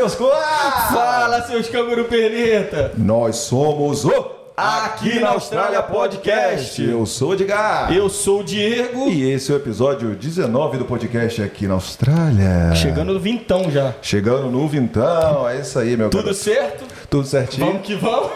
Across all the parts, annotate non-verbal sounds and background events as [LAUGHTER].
seus coados! Fala, seus canguru perneta! Nós somos o Aqui na Austrália Podcast. Eu sou o Edgar. Eu sou o Diego. E esse é o episódio 19 do podcast aqui na Austrália. Chegando no vintão já. Chegando no vintão, é isso aí, meu Tudo garoto. certo? Tudo certinho? Vamos que vamos.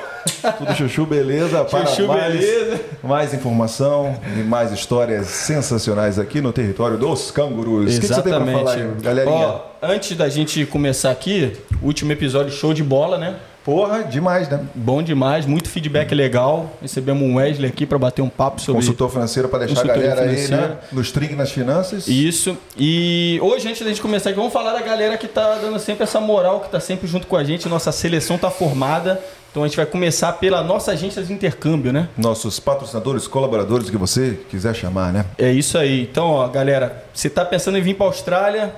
Tudo chuchu, beleza? Para Chuchu, mais, beleza. Mais informação e mais histórias sensacionais aqui no território dos cangurus. O que que você tem pra falar aí, galerinha? Ó, antes da gente começar aqui, último episódio show de bola, né? Porra, demais, né? Bom demais, muito feedback legal. Recebemos um Wesley aqui para bater um papo sobre Consultor financeiro para deixar a galera aí, né? Nos trinques nas finanças. Isso. E hoje, antes da gente começar aqui, vamos falar da galera que tá dando sempre essa moral, que tá sempre junto com a gente. Nossa seleção tá formada. Então a gente vai começar pela nossa agência de intercâmbio, né? Nossos patrocinadores, colaboradores, o que você quiser chamar, né? É isso aí. Então, ó, galera, você tá pensando em vir para Austrália,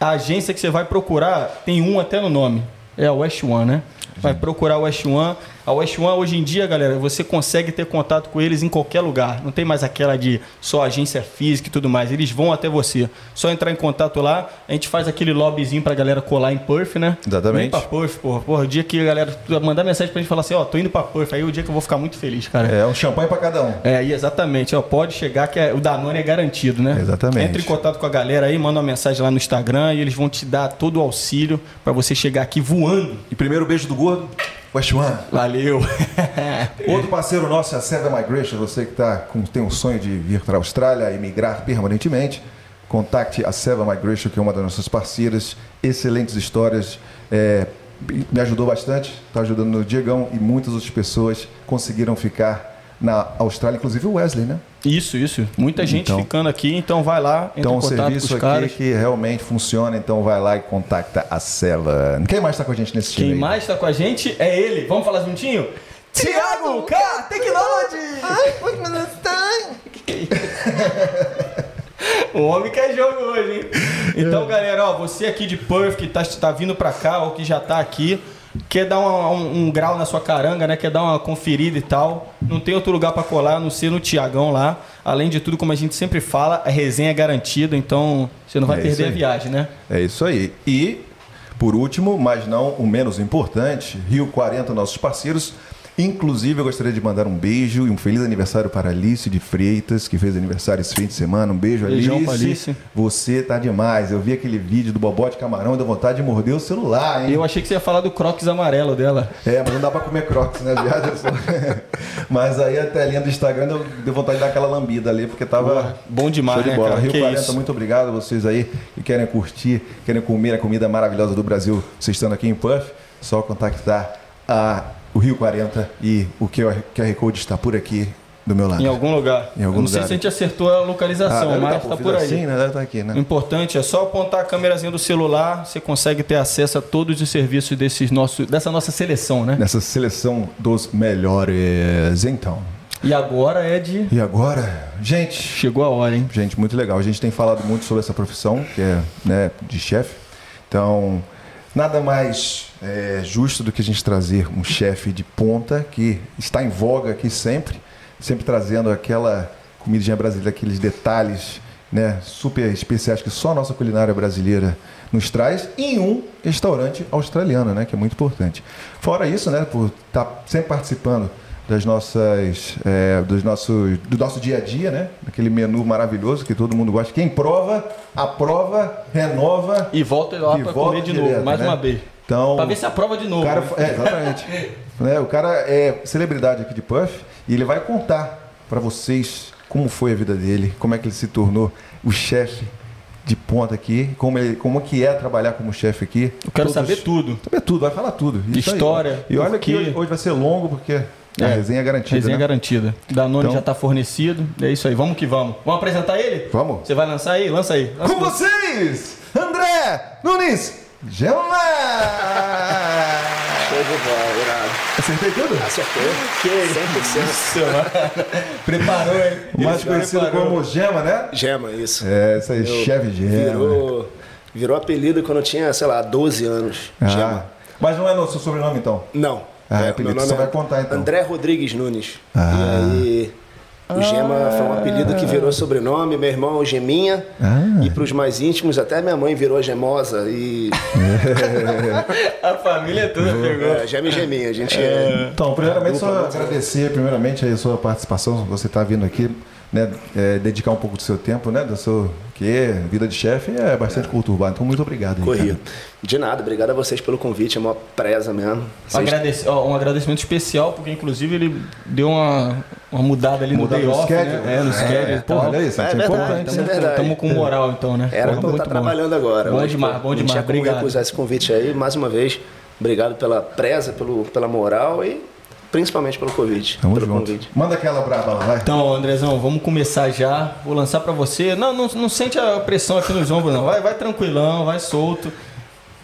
a agência que você vai procurar tem um até no nome. É a West One, né? Vai procurar West One. A West One, hoje em dia, galera, você consegue ter contato com eles em qualquer lugar. Não tem mais aquela de só agência física e tudo mais. Eles vão até você. Só entrar em contato lá, a gente faz aquele lobbyzinho pra galera colar em Perth, né? Exatamente. Vem pra Perth, porra. Porra, o dia que a galera mandar mensagem pra gente falar assim, ó, tô indo pra Perth. Aí é o dia que eu vou ficar muito feliz, cara. É um champanhe para cada um. É, exatamente. Ó, pode chegar que é- o Danone é garantido, né? Exatamente. Entre em contato com a galera aí, manda uma mensagem lá no Instagram e eles vão te dar todo o auxílio pra você chegar aqui voando. E primeiro beijo do gordo, West One. Valeu. [LAUGHS] Outro parceiro nosso é a Seven Migration. Você que tá com, tem um sonho de vir para a Austrália e migrar permanentemente, contacte a Seven Migration, que é uma das nossas parceiras. Excelentes histórias. é, me ajudou bastante, está ajudando o Diegão e muitas outras pessoas conseguiram ficar na Austrália, inclusive o Wesley, né? Isso, isso. Muita gente Então- ficando aqui, então vai lá, Então, em um contato com serviço os aqui caras. que realmente funciona, então vai lá e contacta a Seven. Quem mais está com a gente nesse time? Quem aí? mais tá com a gente é ele. Vamos falar juntinho? Tiago K Technology! [LAUGHS] O homem quer jogo hoje, hein? Então, galera, ó, você aqui de Perth que tá, tá vindo pra cá ou que já tá aqui, quer dar uma- um, um grau na sua caranga, né? Quer dar uma conferida e tal. Não tem outro lugar pra colar a não ser no Tiagão lá. Além de tudo, como a gente sempre fala, a resenha é garantida, então você não vai É perder a viagem, né? É isso aí. E, por último, mas não o menos importante, Rio 40, nossos parceiros. Inclusive, eu gostaria de mandar um beijo e um feliz aniversário para Alice de Freitas, que fez aniversário esse fim de semana. Um beijo, Beijão Alice. Alice. Você tá demais. Eu vi aquele vídeo do Bobó de Camarão e deu vontade de morder o celular, hein? Eu achei que você ia falar do Crocs amarelo dela. É, mas não dá pra comer crocs, né, viado? Eu [LAUGHS] mas aí a telinha do Instagram deu, deu vontade de dar aquela lambida ali, porque tava. Bom demais, Show de né, bola. cara? Rio Que 40, isso. muito obrigado a vocês aí que querem curtir, querem comer a comida maravilhosa do Brasil, vocês estando aqui em Puff, só contactar a, o Rio 40 e o QR Code está por aqui do meu lado. Em algum lugar. Em algum não sei lugar. se a gente acertou a localização, deve mas tá, tá por aí. Assim, né? Estar aqui, né? O importante é só apontar a câmerazinha do celular, você consegue ter acesso a todos os serviços desses nossos, dessa nossa seleção, né? Nessa seleção dos melhores. Então. E agora é de. E agora, gente, Chegou a hora, hein? Gente, muito legal. A gente tem falado muito sobre essa profissão, que é né, de chefe. Então, nada mais é, justo do que a gente trazer um chefe de ponta que está em voga aqui sempre, sempre trazendo aquela comidinha brasileira, aqueles detalhes né, super especiais que só a nossa culinária brasileira nos traz em um restaurante australiano, né, que é muito importante. Fora isso, né, por estar sempre participando das nossas, é, dos nossos, do nosso dia a dia, né? Aquele menu maravilhoso que todo mundo gosta. Quem prova, aprova, renova E volta lá pra volta comer de direto, novo, mais né? uma vez. Então, Pra ver se aprova de o novo. cara, né? é, exatamente. [LAUGHS] né? O cara é celebridade aqui de Puff e ele vai contar para vocês como foi a vida dele, como é que ele se tornou o chefe de ponta aqui, como, ele, como que é trabalhar como chefe aqui. Eu quero Todos- saber tudo. Saber tudo, vai falar tudo. Isso aí. História, E olha que hoje vai ser longo porque a É, resenha é garantida. Resenha né? garantida. Danone Então- já tá fornecido. É isso aí, vamos que vamos. Vamos apresentar ele? Vamos. Você vai lançar aí? Lança aí. Lança Com vocês, André Nunes Gelma! Show de bola, irado. Acertei tudo? Acertou. Que 100%. isso, mano. Preparou, hein? Mais Ele conhecido preparou. como Gema, né? Gema, isso. É, isso aí, Eu- chefe Gema. Virou, virou apelido quando eu tinha, sei lá, 12 anos. Ah, Gema. mas não é no seu sobrenome, então? Não. É, apelido, meu nome você é vai contar, então. André Rodrigues Nunes. Ah. E aí, O Gema foi um apelido que virou sobrenome, meu irmão é o Geminha. Ah. E para os mais íntimos, até minha mãe virou Gemosa. E. [LAUGHS] A família toda pegou. É, Gema e Geminha. A gente é. Então, primeiramente, só agradecer primeiramente aí a sua participação, você está vindo aqui, né, é, dedicar um pouco do seu tempo, né, da sua, que é vida de chefe é bastante conturbado. Então, muito obrigado. cara. De nada, obrigado a vocês pelo convite, é uma presa mesmo. Um, Vocês- agradec- ó, um agradecimento especial, porque inclusive ele deu uma, uma mudada ali Mudada no day off, né? É, no É, schedule pô, tal. olha isso, É é verdade, importante. isso é verdade. Estamos com moral então, né? Era Porra, pra eu estar bom. trabalhando agora. Bom demais, bom Não demais. tinha como Obrigado. recusar esse convite aí, mais uma vez. Obrigado pela presa, pelo, pela moral e principalmente pelo convite. Tamo pelo junto. convite. Manda aquela braba lá, vai. Então, Andrezão, vamos começar já. Vou lançar pra você. Não, não, não sente a pressão aqui nos ombros, não. Vai, vai tranquilão, vai solto.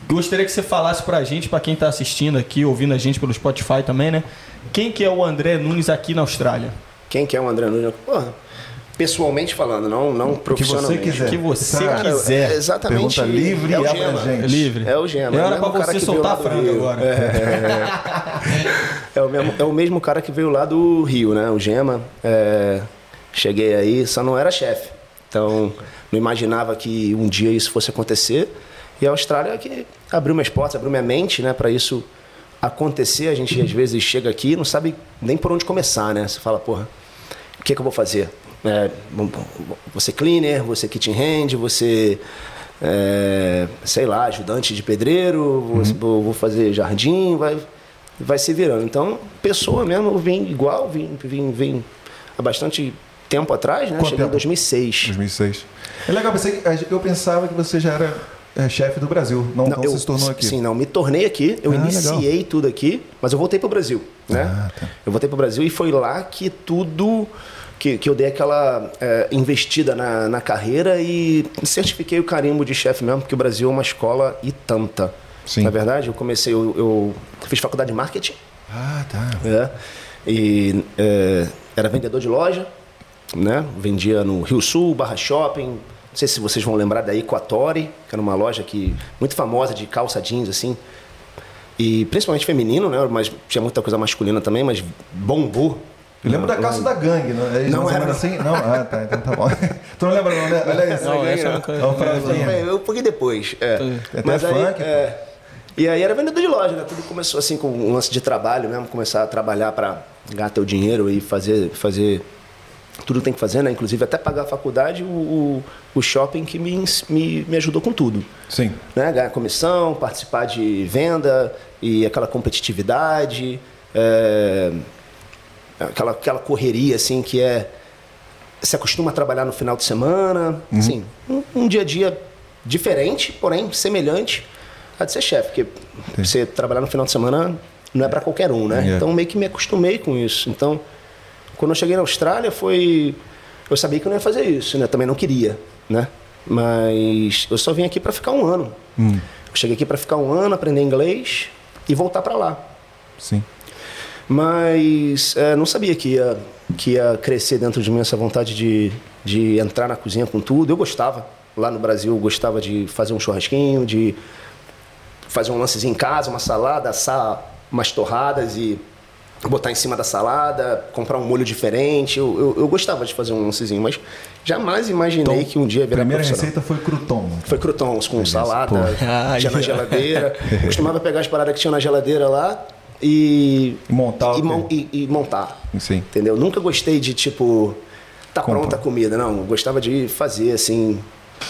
Gostaria que você falasse pra gente, pra quem tá assistindo aqui, ouvindo a gente pelo Spotify também, né? Quem que é o André Nunes aqui na Austrália? Quem que é o André Nunes? Porra, pessoalmente falando, não, não profissionalmente. quiser. O que você Cara, quiser. é exatamente. Pergunta livre é o Gema. É livre. É o Gema. É é o hora mesmo pra cara você que veio soltar a lá do franga Rio. agora. [LAUGHS] É o, mesmo, é o mesmo cara que veio lá do Rio, né? O Gema. É, cheguei aí, só não era chefe. Então, não imaginava que um dia isso fosse acontecer. E a Austrália é que abriu minhas portas, abriu minha mente, né? Para isso acontecer. A gente às vezes chega aqui e não sabe nem por onde começar, né? Você fala, porra, o que, que eu vou fazer? É, você cleaner, você kitchen hand, você, é, sei lá, ajudante de pedreiro, vou- vou, vou fazer jardim, vai, vai se virando. Então, pessoa mesmo, eu vim igual, vim, vim, vim há bastante tempo atrás, né? Quanto Cheguei tempo? em 2006. 2006. É legal, você, eu pensava que você já era é, chefe do Brasil, não, não, eu, você se tornou aqui. Sim, não, me tornei aqui, eu Ah, iniciei tudo aqui, mas eu voltei para o Brasil, né? Ah, tá. Eu voltei para o Brasil e foi lá que tudo, que, que eu dei aquela é, investida na, na carreira e certifiquei o carimbo de chefe mesmo, porque o Brasil é uma escola e tanta. Sim. Na verdade, eu comecei, eu, eu fiz faculdade de marketing, Ah, tá. é, e é, era vendedor de loja, né? Vendia no Rio Sul, Barra Shopping. Não sei se vocês vão lembrar da Equatori, que era uma loja que muito famosa de calça jeans assim. E principalmente feminino, né? Mas tinha muita coisa masculina também, mas bombou. Eu lembro da calça da gangue, não é? Não ou era, não. assim? Não, ah, tá, então tá bom. [LAUGHS] tu não lembra não, né? Olha isso. Não, essa eu ó. nunca- É um. É, um pouquinho depois. É. Até Mas aí, funk, é, e aí era vendedor de loja, né? Tudo começou assim com um lance de trabalho mesmo, começar a trabalhar para ganhar teu dinheiro e fazer, fazer tudo que tem que fazer, né? Inclusive até pagar a faculdade, o, o, o shopping que me, me, me ajudou com tudo. Sim. Né? Ganhar comissão, participar de venda e aquela competitividade, é, aquela, aquela correria assim que é se acostuma a trabalhar no final de semana, assim, um, um dia a dia diferente, porém semelhante a de ser chefe, porque você trabalhar no final de semana não é para qualquer um, né? É. Então meio que me acostumei com isso. Então, quando eu cheguei na Austrália foi eu sabia que eu não ia fazer isso, né? Também não queria, né? Mas eu só vim aqui para ficar um ano. Hum, Eu cheguei aqui para ficar um ano, aprender inglês e voltar para lá. sim. Mas é, não sabia que ia, que ia crescer dentro de mim essa vontade de, de entrar na cozinha com tudo. Eu gostava. Lá no Brasil, eu gostava de fazer um churrasquinho, de fazer um lancezinho em casa, uma salada, assar umas torradas e botar em cima da salada, comprar um molho diferente. Eu, eu, eu gostava de fazer um lancezinho, mas jamais imaginei que um dia ia A virar primeira receita foi crouton. Foi croutons com salada, pô. Tinha na geladeira. [LAUGHS] Costumava pegar as paradas que tinha na geladeira lá e, montar e, mon- e- e montar. Sim. Entendeu? Nunca gostei de tipo tá Compra. pronta a comida, não. Gostava de fazer assim,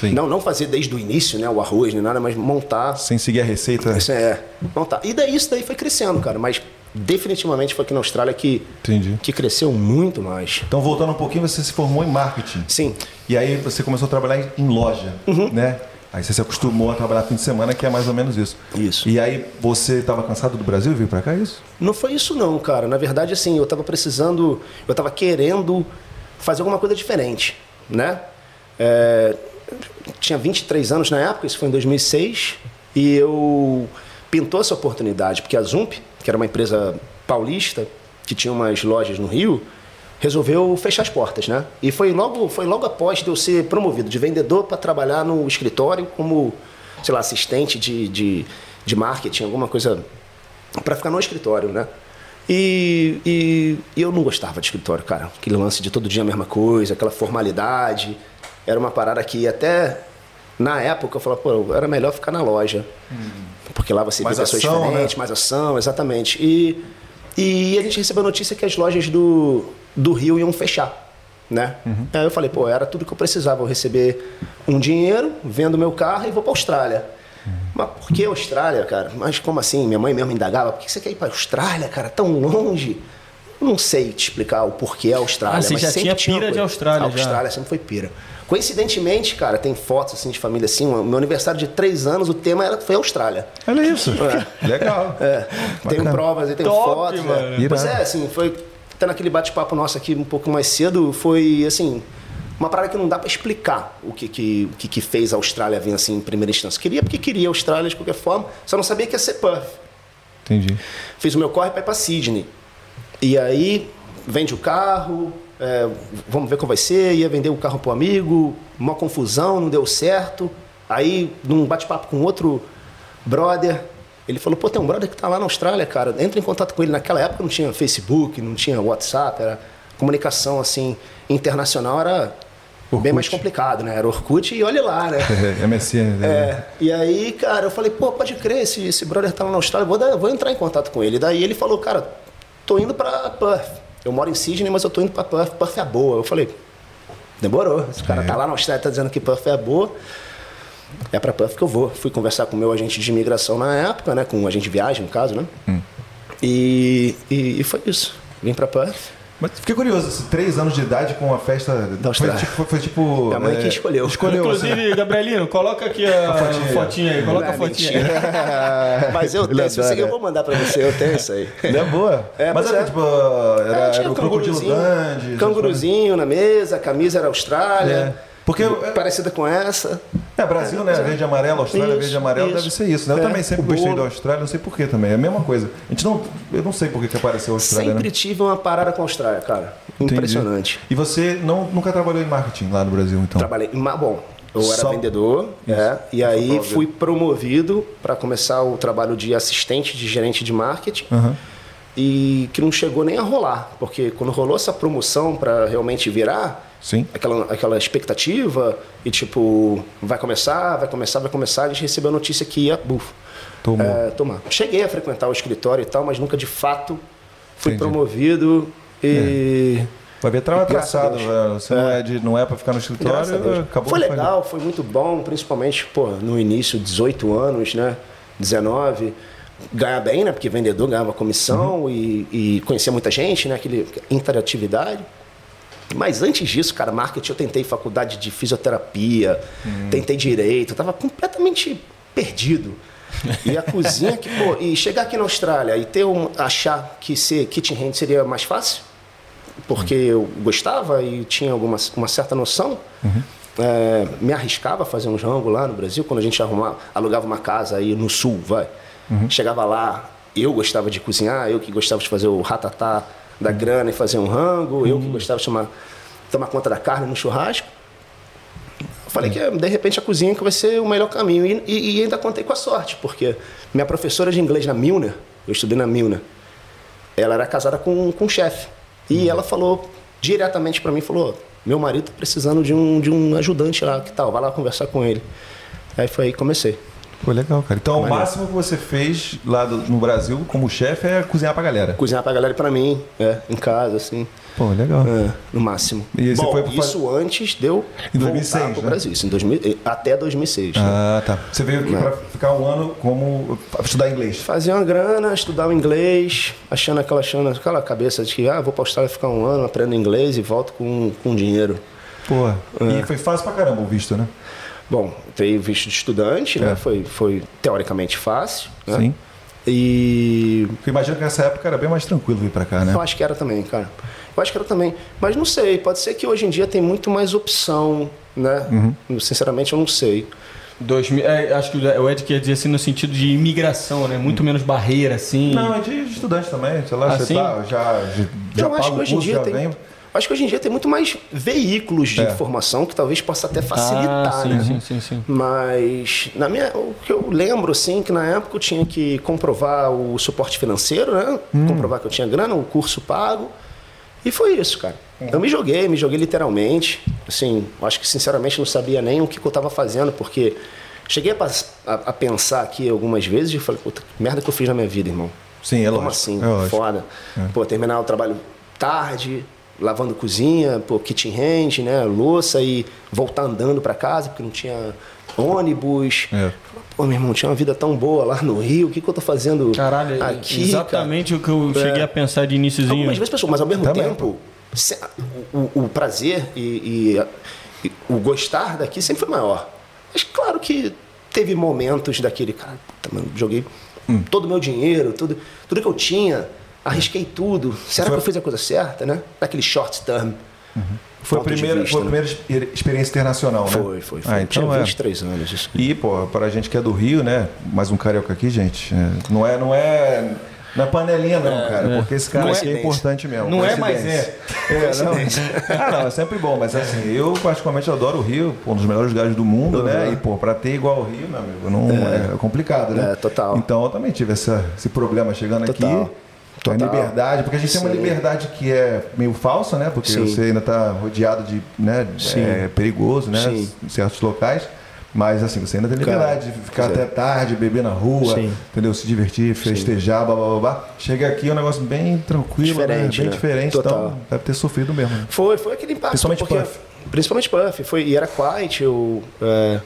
Sim. não não fazer desde o início, né, o arroz nem nada, mas montar. Sem seguir a receita. Isso é, montar. E daí isso daí foi crescendo, cara, mas definitivamente foi aqui na Austrália que Entendi. que cresceu muito mais. Então, voltando um pouquinho, você se formou em marketing. Sim. E aí você começou a trabalhar em- em loja, Uhum. né? Aí você se acostumou a trabalhar fim de semana, que é mais ou menos isso. Isso. E aí você estava cansado do Brasil e veio pra cá, é isso? Não foi isso não, cara. Na verdade, assim, eu tava precisando, eu tava querendo fazer alguma coisa diferente, né? É, tinha 23 anos na época, isso foi em 2006, e eu pintou essa oportunidade, porque a Zump, que era uma empresa paulista, que tinha umas lojas no Rio, resolveu fechar as portas, né? E foi logo, foi logo após de eu ser promovido de vendedor para trabalhar no escritório como, sei lá, assistente de, de, de marketing, alguma coisa para ficar no escritório, né? E, e, e eu não gostava de escritório, cara. Aquele lance de todo dia a mesma coisa, aquela formalidade. Era uma parada que até na época eu falava, pô, era melhor ficar na loja. Porque lá você vê pessoas ação, diferentes, né? mais ação, exatamente. E, e a gente recebeu a notícia que as lojas do, do Rio iam fechar. Né? Aí eu falei, pô, era tudo que eu precisava. Eu receber um dinheiro, vendo meu carro e vou pra Austrália. Mas por que Austrália, cara? Mas como assim? Minha mãe mesmo indagava, por que você quer ir pra Austrália, cara? Tão longe? Eu não sei te explicar o porquê a Austrália. Ah, você mas já sempre tinha pira de. Austrália, A já. Austrália sempre foi pira. Coincidentemente, cara, tem fotos assim de família assim. o Meu aniversário de três anos, o tema era, foi Austrália. Olha isso. Legal. É, Bacana. provas, tenho Top, fotos. mano. É. Pois é, assim, foi. Até naquele bate-papo nosso aqui um pouco mais cedo, foi assim. Uma parada que não dá pra explicar o que, que, o que, que fez a Austrália vir assim em primeira instância. Queria porque queria a Austrália de qualquer forma, só não sabia que ia ser Perth. Entendi. Fiz o meu corre para ir para Sydney. E aí, vende o carro, é, vamos ver como vai ser. Ia vender o carro pro amigo, uma confusão, não deu certo. Aí, num bate-papo com outro brother, ele falou: pô, tem um brother que tá lá na Austrália, cara. Entra em contato com ele. Naquela época não tinha Facebook, não tinha WhatsApp, era comunicação assim internacional, era Orkut. bem mais complicado, né? Era Orkut e olhe lá, né? [LAUGHS] MSN. né? É, e aí, cara, eu falei, pô, pode crer, esse, esse brother tá lá na Austrália, vou, dar- vou entrar em contato com ele. Daí ele falou, cara, tô indo pra Perth. Eu moro em Sydney, mas eu tô indo pra Perth, Perth é boa. Eu falei, demorou, esse cara É. tá lá na Austrália, tá dizendo que Perth é boa. É pra Perth que eu vou. Fui conversar com o meu agente de imigração na época, né? Com o agente de viagem, no caso, né? Hum. E, e, e foi isso. Vim pra Perth. Mas fiquei curioso, esses três anos de idade com a festa. Foi Austrália. tipo. Foi, tipo Minha mãe é, que escolheu. Escolheu. assim. Inclusive, Gabrielino, coloca aqui a, fotinha aí. fotinha aí. Coloca a Não, fotinha. [LAUGHS] Mas eu tenho, se você eu vou mandar pra você, eu tenho isso aí. Ele é boa. É, Mas pois era é. tipo. Era, É, tinha era o crocodilo grande. Canguruzinho na mesa, a camisa era Austrália. Porque Parecida com essa. é Brasil, né? Verde e amarelo, Austrália, Isso, verde e amarelo, isso. deve ser isso, né? Eu É, também sempre o gostei bolo. da Austrália, não sei porquê também. É a mesma coisa. A gente não. Eu não sei por que que apareceu a Austrália, Sempre né? tive uma parada com a Austrália, cara. Entendi. Impressionante. E você não, nunca trabalhou em marketing lá no Brasil, então? Trabalhei. Mas, bom, eu era Só- vendedor, é, e aí promovido. fui promovido para começar o trabalho de assistente de gerente de marketing. Aham. E que não chegou nem a rolar, porque quando rolou essa promoção para realmente virar, Sim. aquela, aquela expectativa e tipo, vai começar, vai começar, vai começar, a gente recebeu a notícia que ia, buf, é, tomar. Cheguei a frequentar o escritório e tal, mas nunca de fato fui Entendi. promovido e Vai ver, trabalho Graças a traçado, velho. Você não é, de, não é pra ficar no escritório, acabou foi legal, foi muito bom, principalmente pô, no início, 18 anos, né? 19. Ganhar bem, né? Porque vendedor ganhava comissão Uhum. e, e conhecia muita gente, né? Aquele interatividade. Mas antes disso, cara, marketing, eu tentei faculdade de fisioterapia, Uhum. tentei direito, eu tava completamente perdido. E a [LAUGHS] cozinha que, pô, e chegar aqui na Austrália e ter um, achar que ser kitchen hand seria mais fácil, porque eu gostava e tinha alguma uma certa noção, é, me arriscava a fazer um rango lá no Brasil, quando a gente arrumava, alugava uma casa aí no sul, vai. Chegava lá, eu gostava de cozinhar, eu que gostava de fazer o ratatá da grana e fazer um rango, eu que gostava de tomar, tomar conta da carne no churrasco. Eu falei que de repente a cozinha que vai ser o melhor caminho. E, e- e ainda contei com a sorte, porque minha professora de inglês na Milner, eu estudei na Milner, ela era casada com, com um chefe. E ela falou diretamente para mim, falou, meu marido tá precisando de um, de um ajudante lá, que tal? Vai lá conversar com ele. Aí foi aí que comecei. Pô, legal, cara. Então, o Maneiro. máximo que você fez lá do- no Brasil como chefe é cozinhar pra galera. Cozinhar pra galera e pra mim, é, em casa, assim, Pô, legal. é, no máximo. E você Bom, foi pro- isso antes deu Em 2006, pro né? Brasil, isso, em 2000, até 2006. né? Ah, tá. Você veio aqui Não. pra ficar um ano como pra estudar inglês. Fazer uma grana, estudar o inglês, achando aquela, achando aquela cabeça de que ah, vou pra Austrália ficar um ano, aprendo inglês e volto com, com dinheiro. Pô, É. e foi fácil pra caramba o visto, né? Bom, veio visto de estudante, né? É. Foi, foi teoricamente fácil. Né? Sim. E Porque imagino que nessa época era bem mais tranquilo vir pra cá, né? eu acho que era também, cara. Eu acho que era também. Mas não sei, pode ser que hoje em dia tem muito mais opção, né? Uhum. Sinceramente, eu não sei. 2000, é, acho que o Ed quer dizer assim no sentido de imigração, né? Muito menos barreira, assim. Não, é de estudante também, sei lá, Ah, você tá, já, já, já Eu acho paga que o hoje em curso, já tem- vem. Acho que hoje em dia tem muito mais veículos de É. informação que talvez possa até facilitar, ah, sim, né? sim, sim, sim. Mas na minha, o que eu lembro assim que na época eu tinha que comprovar o suporte financeiro, né? Comprovar que eu tinha grana, o curso pago. E foi isso, cara. Eu me joguei, me joguei literalmente. Assim, acho que sinceramente não sabia nem o que, que eu estava fazendo, porque cheguei a, a- a pensar aqui algumas vezes e falei, puta, que merda que eu fiz na minha vida, irmão. Sim, é Como lógico. assim? É lógico. Foda. Pô, terminar o trabalho tarde, lavando cozinha, pô, kitchen hand, né? Louça e voltar andando para casa, porque não tinha ônibus. É. Pô, meu irmão, tinha uma vida tão boa lá no Rio, o que, que eu tô fazendo Caralho, é aqui? exatamente o que eu É. cheguei a pensar de iníciozinho. Algumas vezes, pessoal, mas ao mesmo Também, tempo, se- o, o- o prazer e, e- e o gostar daqui sempre foi maior. Mas claro que teve momentos daquele, cara, puta, mano, joguei Hum. todo o meu dinheiro, tudo, tudo que eu tinha, arrisquei tudo. Será Foi- que eu fiz a coisa certa, né? Naquele short term. Foi a primeira, vista, foi a né? primeira experiência internacional, né? Foi, foi, foi. Ah, então tinha é. 23 anos. Isso. E, pô, pra gente que é do Rio, né? Mais um carioca aqui, gente. é, não é, não é. Não é panelinha, não, cara. Porque esse cara Não é aqui é importante mesmo. Não é, mas coincidência. É, não. Ah, não, é sempre bom, mas assim, eu particularmente adoro o Rio, um dos melhores lugares do mundo, né? E, pô, pra ter igual o Rio, meu amigo, não é, complicado, né? É, total. Então eu também tive essa, esse problema chegando Total. aqui. A Total. liberdade, porque a gente tem uma Sim. liberdade que é meio falsa, né? Porque Sim. você ainda está rodeado de, né? Sim. É perigoso, né? Sim. Em certos locais. Mas assim, você ainda tem Cara, liberdade de ficar é. até tarde, beber na rua, Sim. entendeu? Se divertir, festejar, blá, blá, blá, blá. Chega aqui é um negócio bem tranquilo, Diferente, né? bem né? diferente. Total. Então, deve ter sofrido mesmo. né? Foi, foi aquele impacto. Principalmente porque- Puff. Principalmente Puff. Foi, e era quiet, eu é,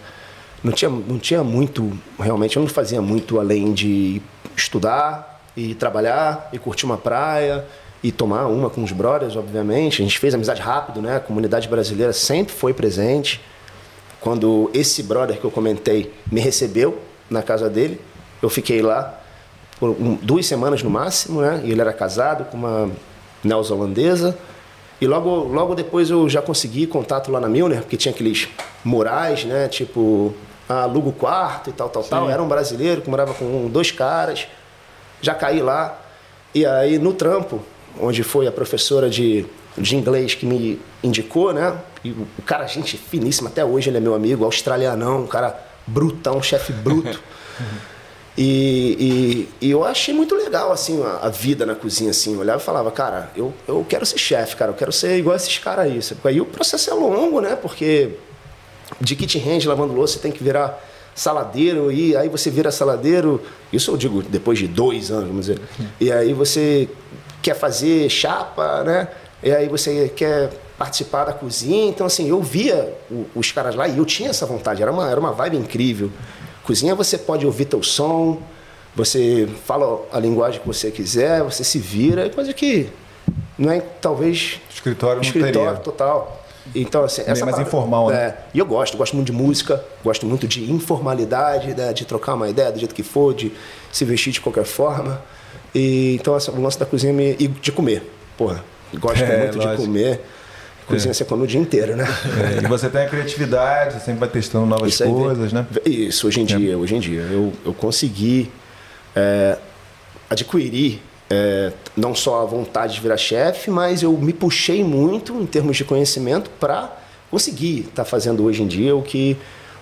não, tinha, não tinha muito, realmente, eu não fazia muito além de estudar e trabalhar e curtir uma praia e tomar uma com os brothers, obviamente. A gente fez amizade rápido, né? A comunidade brasileira sempre foi presente. Quando esse brother que eu comentei me recebeu na casa dele, eu fiquei lá por um- duas semanas no máximo, né? E ele era casado com uma neozelandesa. E logo, logo depois eu já consegui contato lá na Milner, porque tinha aqueles murais, né? Tipo, ah, aluga o quarto e tal, tal, tal. Era um brasileiro que morava com dois caras. Já caí lá. E aí no trampo, onde foi a professora de, de inglês que me indicou, né? E o, cara, gente finíssima, até hoje ele é meu amigo, australianão, um cara brutão, chefe bruto. [LAUGHS] E, e- e eu achei muito legal, assim, a, a vida na cozinha, assim. Eu olhava e falava, cara, eu, eu quero ser chefe, cara, eu quero ser igual esses caras aí. sabe? Aí o processo é longo, né? Porque de kitchen hand, lavando louça, você tem que virar saladeiro e aí você vira saladeiro, isso eu digo depois de dois anos, vamos dizer. E aí você quer fazer chapa, né? E aí você quer participar da cozinha. Então, assim, eu via os caras lá e eu tinha essa vontade, era uma, era uma vibe incrível. Cozinha você pode ouvir teu som, você fala a linguagem que você quiser, você se vira, é coisa que não é talvez Escritório não escritório teria. total. Então, assim, essa mais parada- informal, né? é, E eu gosto, gosto muito de música, gosto muito de informalidade, né, de trocar uma ideia do jeito que for, de se vestir de qualquer forma. E, então, essa, o lance da cozinha me, e de comer. Porra, gosto É, muito de lógico. comer. Cozinha você come o dia inteiro, né? É, e você tem a criatividade, você sempre vai testando novas Isso vem- coisas, né? Isso, hoje em dia, hoje em dia. Eu, eu consegui é, adquirir é, não só a vontade de virar chefe, mas eu me puxei muito em termos de conhecimento para conseguir estar fazendo hoje em dia o que,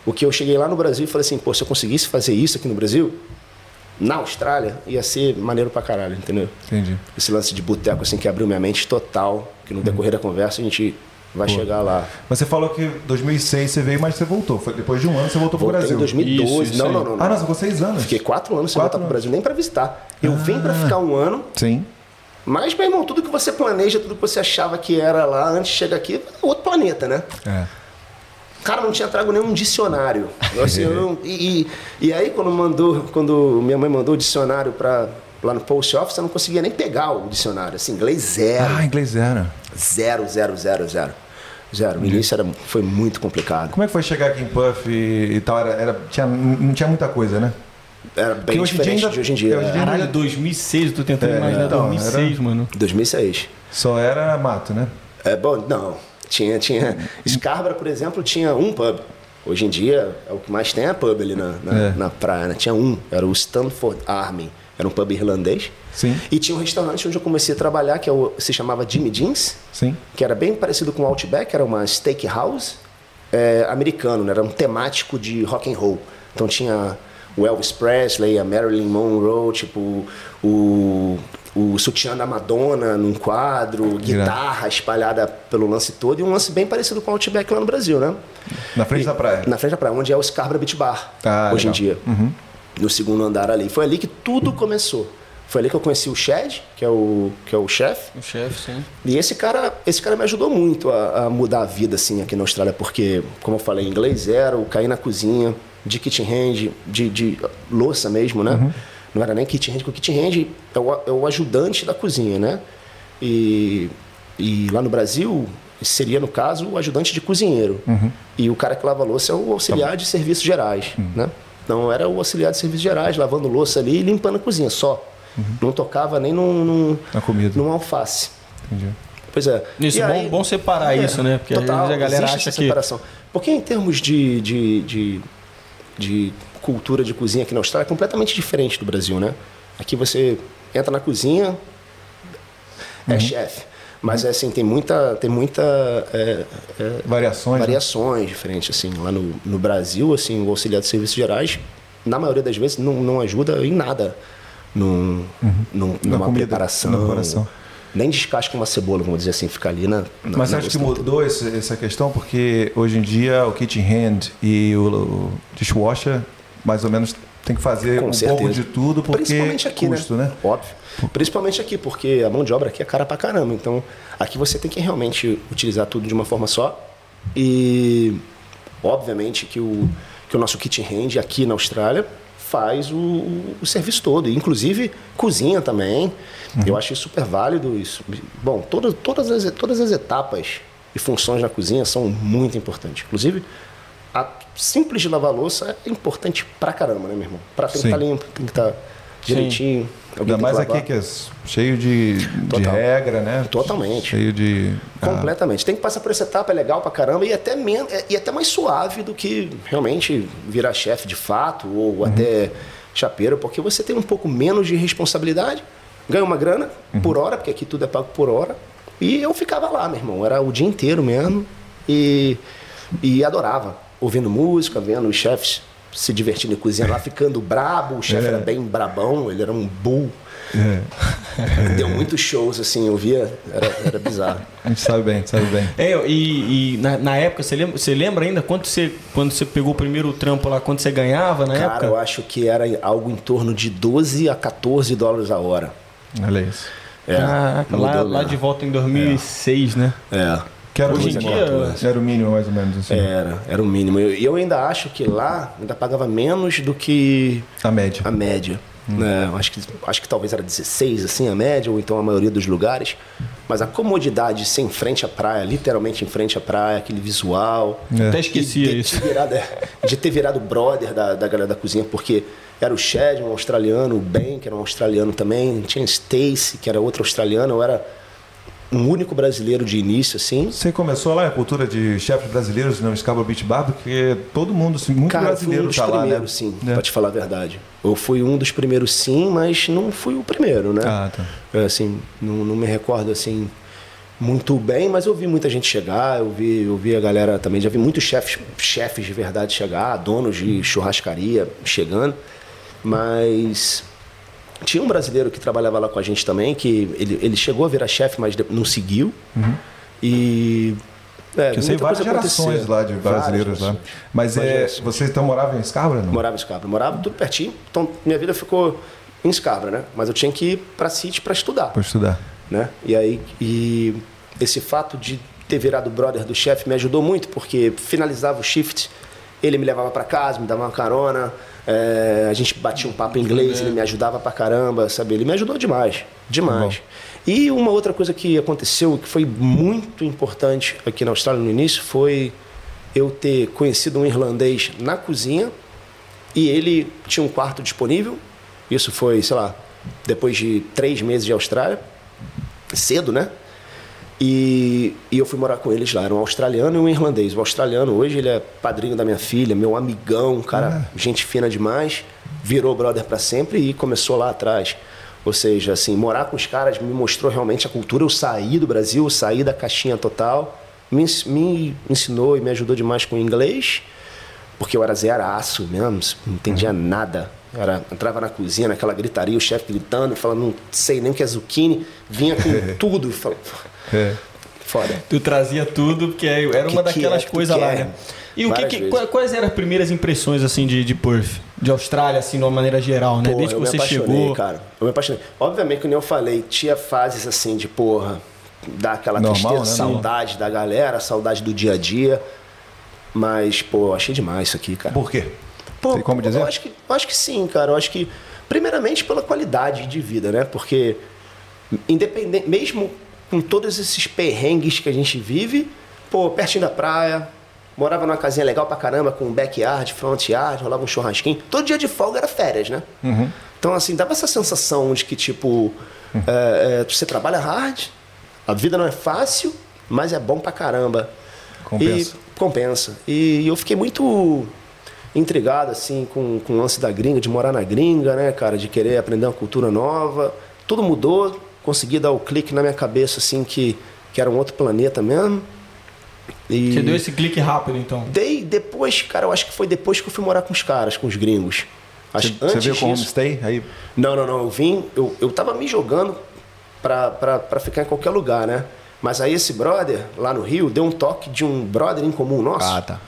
o que eu cheguei lá no Brasil e falei assim, pô, se eu conseguisse fazer isso aqui no Brasil, na Austrália, ia ser maneiro pra caralho, entendeu? Entendi. Esse lance de boteco, assim, que abriu minha mente total, que no decorrer da conversa a gente vai chegar lá. Mas você falou que em 2006 você veio, mas você voltou. Foi depois de um ano você voltou pro Voltei Brasil. em 2012. Isso, isso não, não, não, não. Ah, não, ficou seis anos. Fiquei quatro anos sem Quatro voltar pro anos. Brasil, nem para visitar. Eu vim para ficar um ano, Sim. mas, meu irmão, tudo que você planeja, tudo que você achava que era lá antes de chegar aqui, é outro planeta, né? É. Cara, não tinha trago nenhum dicionário. Assim, [LAUGHS] não- e, e, e aí, quando mandou, quando minha mãe mandou o dicionário para lá no post office, eu não conseguia nem pegar o dicionário. Assim, inglês zero. Ah, inglês era. Zero, zero, zero, zero. Zero. No início era, foi muito complicado. Como é que foi chegar aqui em Puff e, e tal? Era, era- tinha, não tinha muita coisa, né? Era bem hoje diferente ainda- de hoje em dia. hoje em dia- Caralho, 2006, eu tô tentando É, imaginar então, 2006, mano. 2006. Só era mato, né? É bom, não. Tinha, tinha. Scarborough, por exemplo, tinha um pub. Hoje em dia, é o que mais tem é pub ali na, na, É. na praia, né? Tinha um, era o Stanford Army. Era um pub irlandês. Sim. E tinha um restaurante onde eu comecei a trabalhar, que é o- se chamava Jimmy Jeans, Sim. que era bem parecido com o Outback, era uma steakhouse é, americano, né? era um temático de rock and roll. Então tinha o Elvis Presley, a Marilyn Monroe, tipo o, o sutiã da Madonna num quadro, guitarra espalhada pelo lance todo e um lance bem parecido com o Outback lá no Brasil, né? Na frente E- da praia. Na frente da praia, onde é o Scarborough Beach Bar, Ah, hoje em legal. dia. No segundo andar ali. Foi ali que tudo começou. Foi ali que eu conheci o Shed, que é o, que é o chefe. O chefe, sim. E esse cara, esse cara me ajudou muito a, a mudar a vida assim aqui na Austrália, porque, como eu falei, inglês zero, caí na cozinha, de kitchen hand, de, de louça mesmo, né? Não era nem kitchen hand, porque o kitchen hand é o, é o ajudante da cozinha, né? E, e lá no Brasil seria, no caso, o ajudante de cozinheiro. E o cara que lava a louça é o auxiliar de serviços gerais, né? Então era o auxiliar de serviços gerais, lavando louça ali e limpando a cozinha só. Não tocava nem num, num, Na comida. num alface. Entendi. Pois é. Isso, E bom, aí- bom separar É, isso, né? Porque total, a galera acha essa que. separação. Porque em termos de, de, de, de cultura de cozinha aqui na Austrália é completamente diferente do Brasil, né? Aqui você entra na cozinha, é Uhum. chefe. Mas é assim, tem muita, tem muita é, é, Variações. né? variações diferentes. Assim. Lá no, no Brasil, assim, o auxiliar de serviços gerais, na maioria das vezes, não, não ajuda em nada num, num- Uhum. Na numa comida, preparação. preparação. Nem descasca uma cebola, vamos dizer assim, ficar ali na. na Mas na acho que mudou esse- essa questão porque hoje em dia o kitchen hand e o, o dishwasher mais ou menos tem que fazer Com um certeza. pouco de tudo porque Principalmente aqui, custo, né? né? Óbvio. Principalmente aqui, porque a mão de obra aqui é cara pra caramba. Então, aqui você tem que realmente utilizar tudo de uma forma só. E, obviamente, que o, que o nosso kitchen hand aqui na Austrália faz o, o serviço todo. Inclusive, cozinha também. Eu acho super válido. Isso. Bom, todas, todas, as, todas as etapas e funções na cozinha são muito importantes. Inclusive, simples de lavar louça é importante pra caramba, né, meu irmão? Pra tem que estar limpo, tem que estar direitinho. alguém Ainda mais aqui que é cheio de, de regra, né? Totalmente. Cheio de. ah, Completamente. Tem que passar por essa etapa, é legal pra caramba e até, men é- e até mais suave do que realmente virar chefe de fato ou Uhum. até chapeiro, porque você tem um pouco menos de responsabilidade, ganha uma grana Uhum. por hora, porque aqui tudo é pago por hora. E eu ficava lá, meu irmão, era o dia inteiro mesmo e, e adorava, ouvindo música, vendo os chefes se divertindo em cozinha lá, [LAUGHS] ficando brabo, o chefe É. era bem brabão, ele era um bull. é, Deu muitos shows, assim, eu via, era, era bizarro. a gente sabe bem, sabe bem. É, e, e na, na época, você lembra, você lembra ainda quanto você, quando você pegou o primeiro trampo lá, quanto você ganhava na Cara, época? eu acho que era algo em torno de 12 a 14 dólares a hora. Olha isso. É, Caraca, lá, lá de volta em 2006, né? É. Que era, Hoje o em mínimo, dia- era o mínimo, mais ou menos, assim. Era, era o mínimo. E eu, ainda acho que lá ainda pagava menos do que A média. a média. né? Eu acho, que, acho que talvez era 16, assim, a média, ou então a maioria dos lugares. Mas a comodidade de ser em frente à praia, literalmente em frente à praia, aquele visual. É. Até E esquecia de, isso. ter virado, é, de ter virado brother da, da galera da cozinha, porque era o Shed, um australiano, o Ben, que era um australiano também, tinha Stacy, que era outro australiano, eu era um único brasileiro de início, assim. Você começou lá a cultura de chefes brasileiros no Scarborough Beach Bar, porque todo mundo, assim, muito Cara, um brasileiro dos tá lá, né? sim, É. pra te falar a verdade. Eu fui um dos primeiros, sim, mas não fui o primeiro, né? Ah, tá. É, assim, não, não me recordo assim muito bem, mas eu vi muita gente chegar, eu vi, eu vi a galera também, já vi muitos chefes, chefes de verdade chegar, donos de churrascaria chegando, mas tinha um brasileiro que trabalhava lá com a gente também, que ele, ele chegou a virar chefe, mas não seguiu. E. É, eu sei várias gerações lá de brasileiros lá. Várias Mas Várias é, gerações. vocês então moravam em Scarborough, não? Morava em Scarborough. Morava tudo pertinho. Então, minha vida ficou em Scarborough, né? Mas eu tinha que ir pra City para estudar, Para estudar. né? E aí, e esse fato de ter virado brother do chefe me ajudou muito, porque finalizava o shift, ele me levava para casa, me dava uma carona, é, a gente batia um papo em inglês, ele me ajudava pra caramba, sabe? Ele me ajudou demais, demais. E uma outra coisa que aconteceu, que foi muito importante aqui na Austrália no início, foi eu ter conhecido um irlandês na cozinha e ele tinha um quarto disponível. Isso foi, sei lá, depois de três meses de Austrália, cedo, né? E, e eu fui morar com eles lá. Era um australiano e um irlandês. O australiano hoje ele é padrinho da minha filha, meu amigão, cara, gente fina demais. virou brother para sempre e começou lá atrás. Ou seja, assim, morar com os caras me mostrou realmente a cultura. Eu saí do Brasil, eu saí da caixinha total, me, me ensinou e me ajudou demais com o inglês, porque eu era zeraço mesmo, não entendia nada. Eu Era, entrava na cozinha, naquela gritaria, o chefe gritando, falando, não sei nem o que é zucchini, vinha com [LAUGHS] tudo. falava, É. Foda. Tu trazia tudo, porque era uma que daquelas é que coisas lá, né? E o que, que- quais eram as primeiras impressões, assim, de, de Perth? De Austrália, assim, de uma maneira geral, né? Porra, Desde que eu você chegou. cara. Eu me apaixonei. Obviamente, como eu falei, tinha fases assim de porra, dar aquela Normal, tristeza, né? saudade da galera, saudade do dia a dia. Mas, pô, achei demais isso aqui, cara. Por quê? Pô, Tem como dizer? Eu acho, que, eu acho que sim, cara. Eu acho que, primeiramente, pela qualidade de vida, né? Porque, independente, mesmo com todos esses perrengues que a gente vive, pô, pertinho da praia, morava numa casinha legal pra caramba, com backyard, front yard, rolava um churrasquinho. Todo dia de folga era férias, né? Uhum. Então, assim, dava essa sensação de que, tipo, é, é, você trabalha hard, a vida não é fácil, mas é bom pra caramba. Compensa. E compensa. E eu fiquei muito intrigado, assim, com, com o lance da gringa, de morar na gringa, né, cara, de querer aprender uma cultura nova. Tudo mudou, consegui dar o clique na minha cabeça, assim, que, que era um outro planeta mesmo. E Você deu esse clique rápido, então. dei depois, cara, eu acho que foi depois que eu fui morar com os caras, com os gringos. Acho Você, que você antes veio com disso- homestay? Aí, não, não, não. Eu vim, eu, eu tava me jogando pra, pra, pra ficar em qualquer lugar, né? Mas aí esse brother, lá no Rio, deu um toque de um brother em comum nosso. Ah, tá.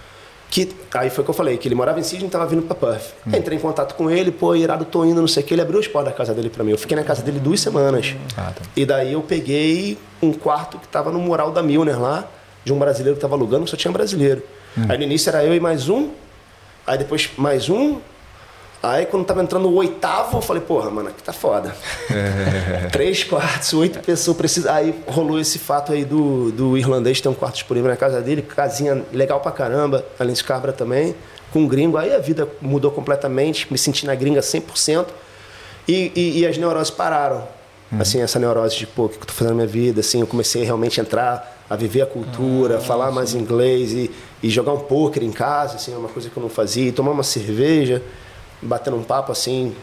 Que, aí foi o que eu falei, que ele morava em Sydney e tava vindo pra Perth. Aí Entrei em contato com ele, pô, irado, tô indo, não sei o que. Ele abriu os portas da casa dele pra mim. Eu fiquei na casa dele duas semanas. Ah, tá. E daí eu peguei um quarto que tava no mural da Milner lá, de um brasileiro que tava alugando, só tinha brasileiro. Aí no início era eu e mais um, aí depois mais um. Aí quando tava entrando o oitavo, eu falei, porra, mano, aqui tá foda. [LAUGHS] Três quartos, oito pessoas precisa. Aí rolou esse fato aí do, do irlandês ter um quarto disponível na casa dele, casinha legal pra caramba, além de cabra também, com gringo. Aí a vida mudou completamente, me senti na gringa 100%. E, e, e as neuroses pararam. Assim, essa neurose de, pô, o que eu tô fazendo na minha vida? Assim, eu comecei realmente a entrar, a viver a cultura, falar mais inglês e, e jogar um pôquer em casa, assim, uma coisa que eu não fazia, e tomar uma cerveja, batendo um papo assim.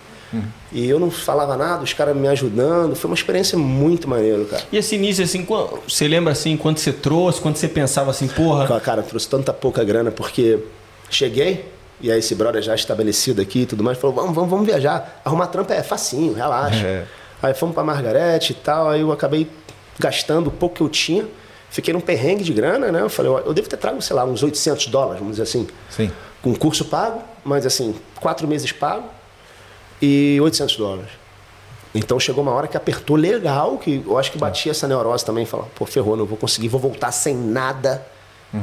E eu não falava nada, os caras me ajudando. Foi uma experiência muito maneira, cara. E esse início, assim, você lembra, assim, quando você trouxe, quando você pensava assim, porra... Cara, Cara, trouxe tanta pouca grana porque cheguei e aí esse brother já estabelecido aqui e tudo mais falou: vamos, vamos, vamos viajar. Arrumar trampa é facinho, relaxa. É. Aí fomos pra Margarete e tal. Aí eu acabei gastando o pouco que eu tinha. Fiquei num perrengue de grana, né? Eu falei: ó, eu devo ter trago, sei lá, uns 800 dólares, vamos dizer assim. Sim. Com curso pago, mas assim, quatro meses pago e 800 dólares. Então chegou uma hora que apertou legal, que eu acho que batia essa neurose também, falar, pô, ferrou, não vou conseguir, vou voltar sem nada.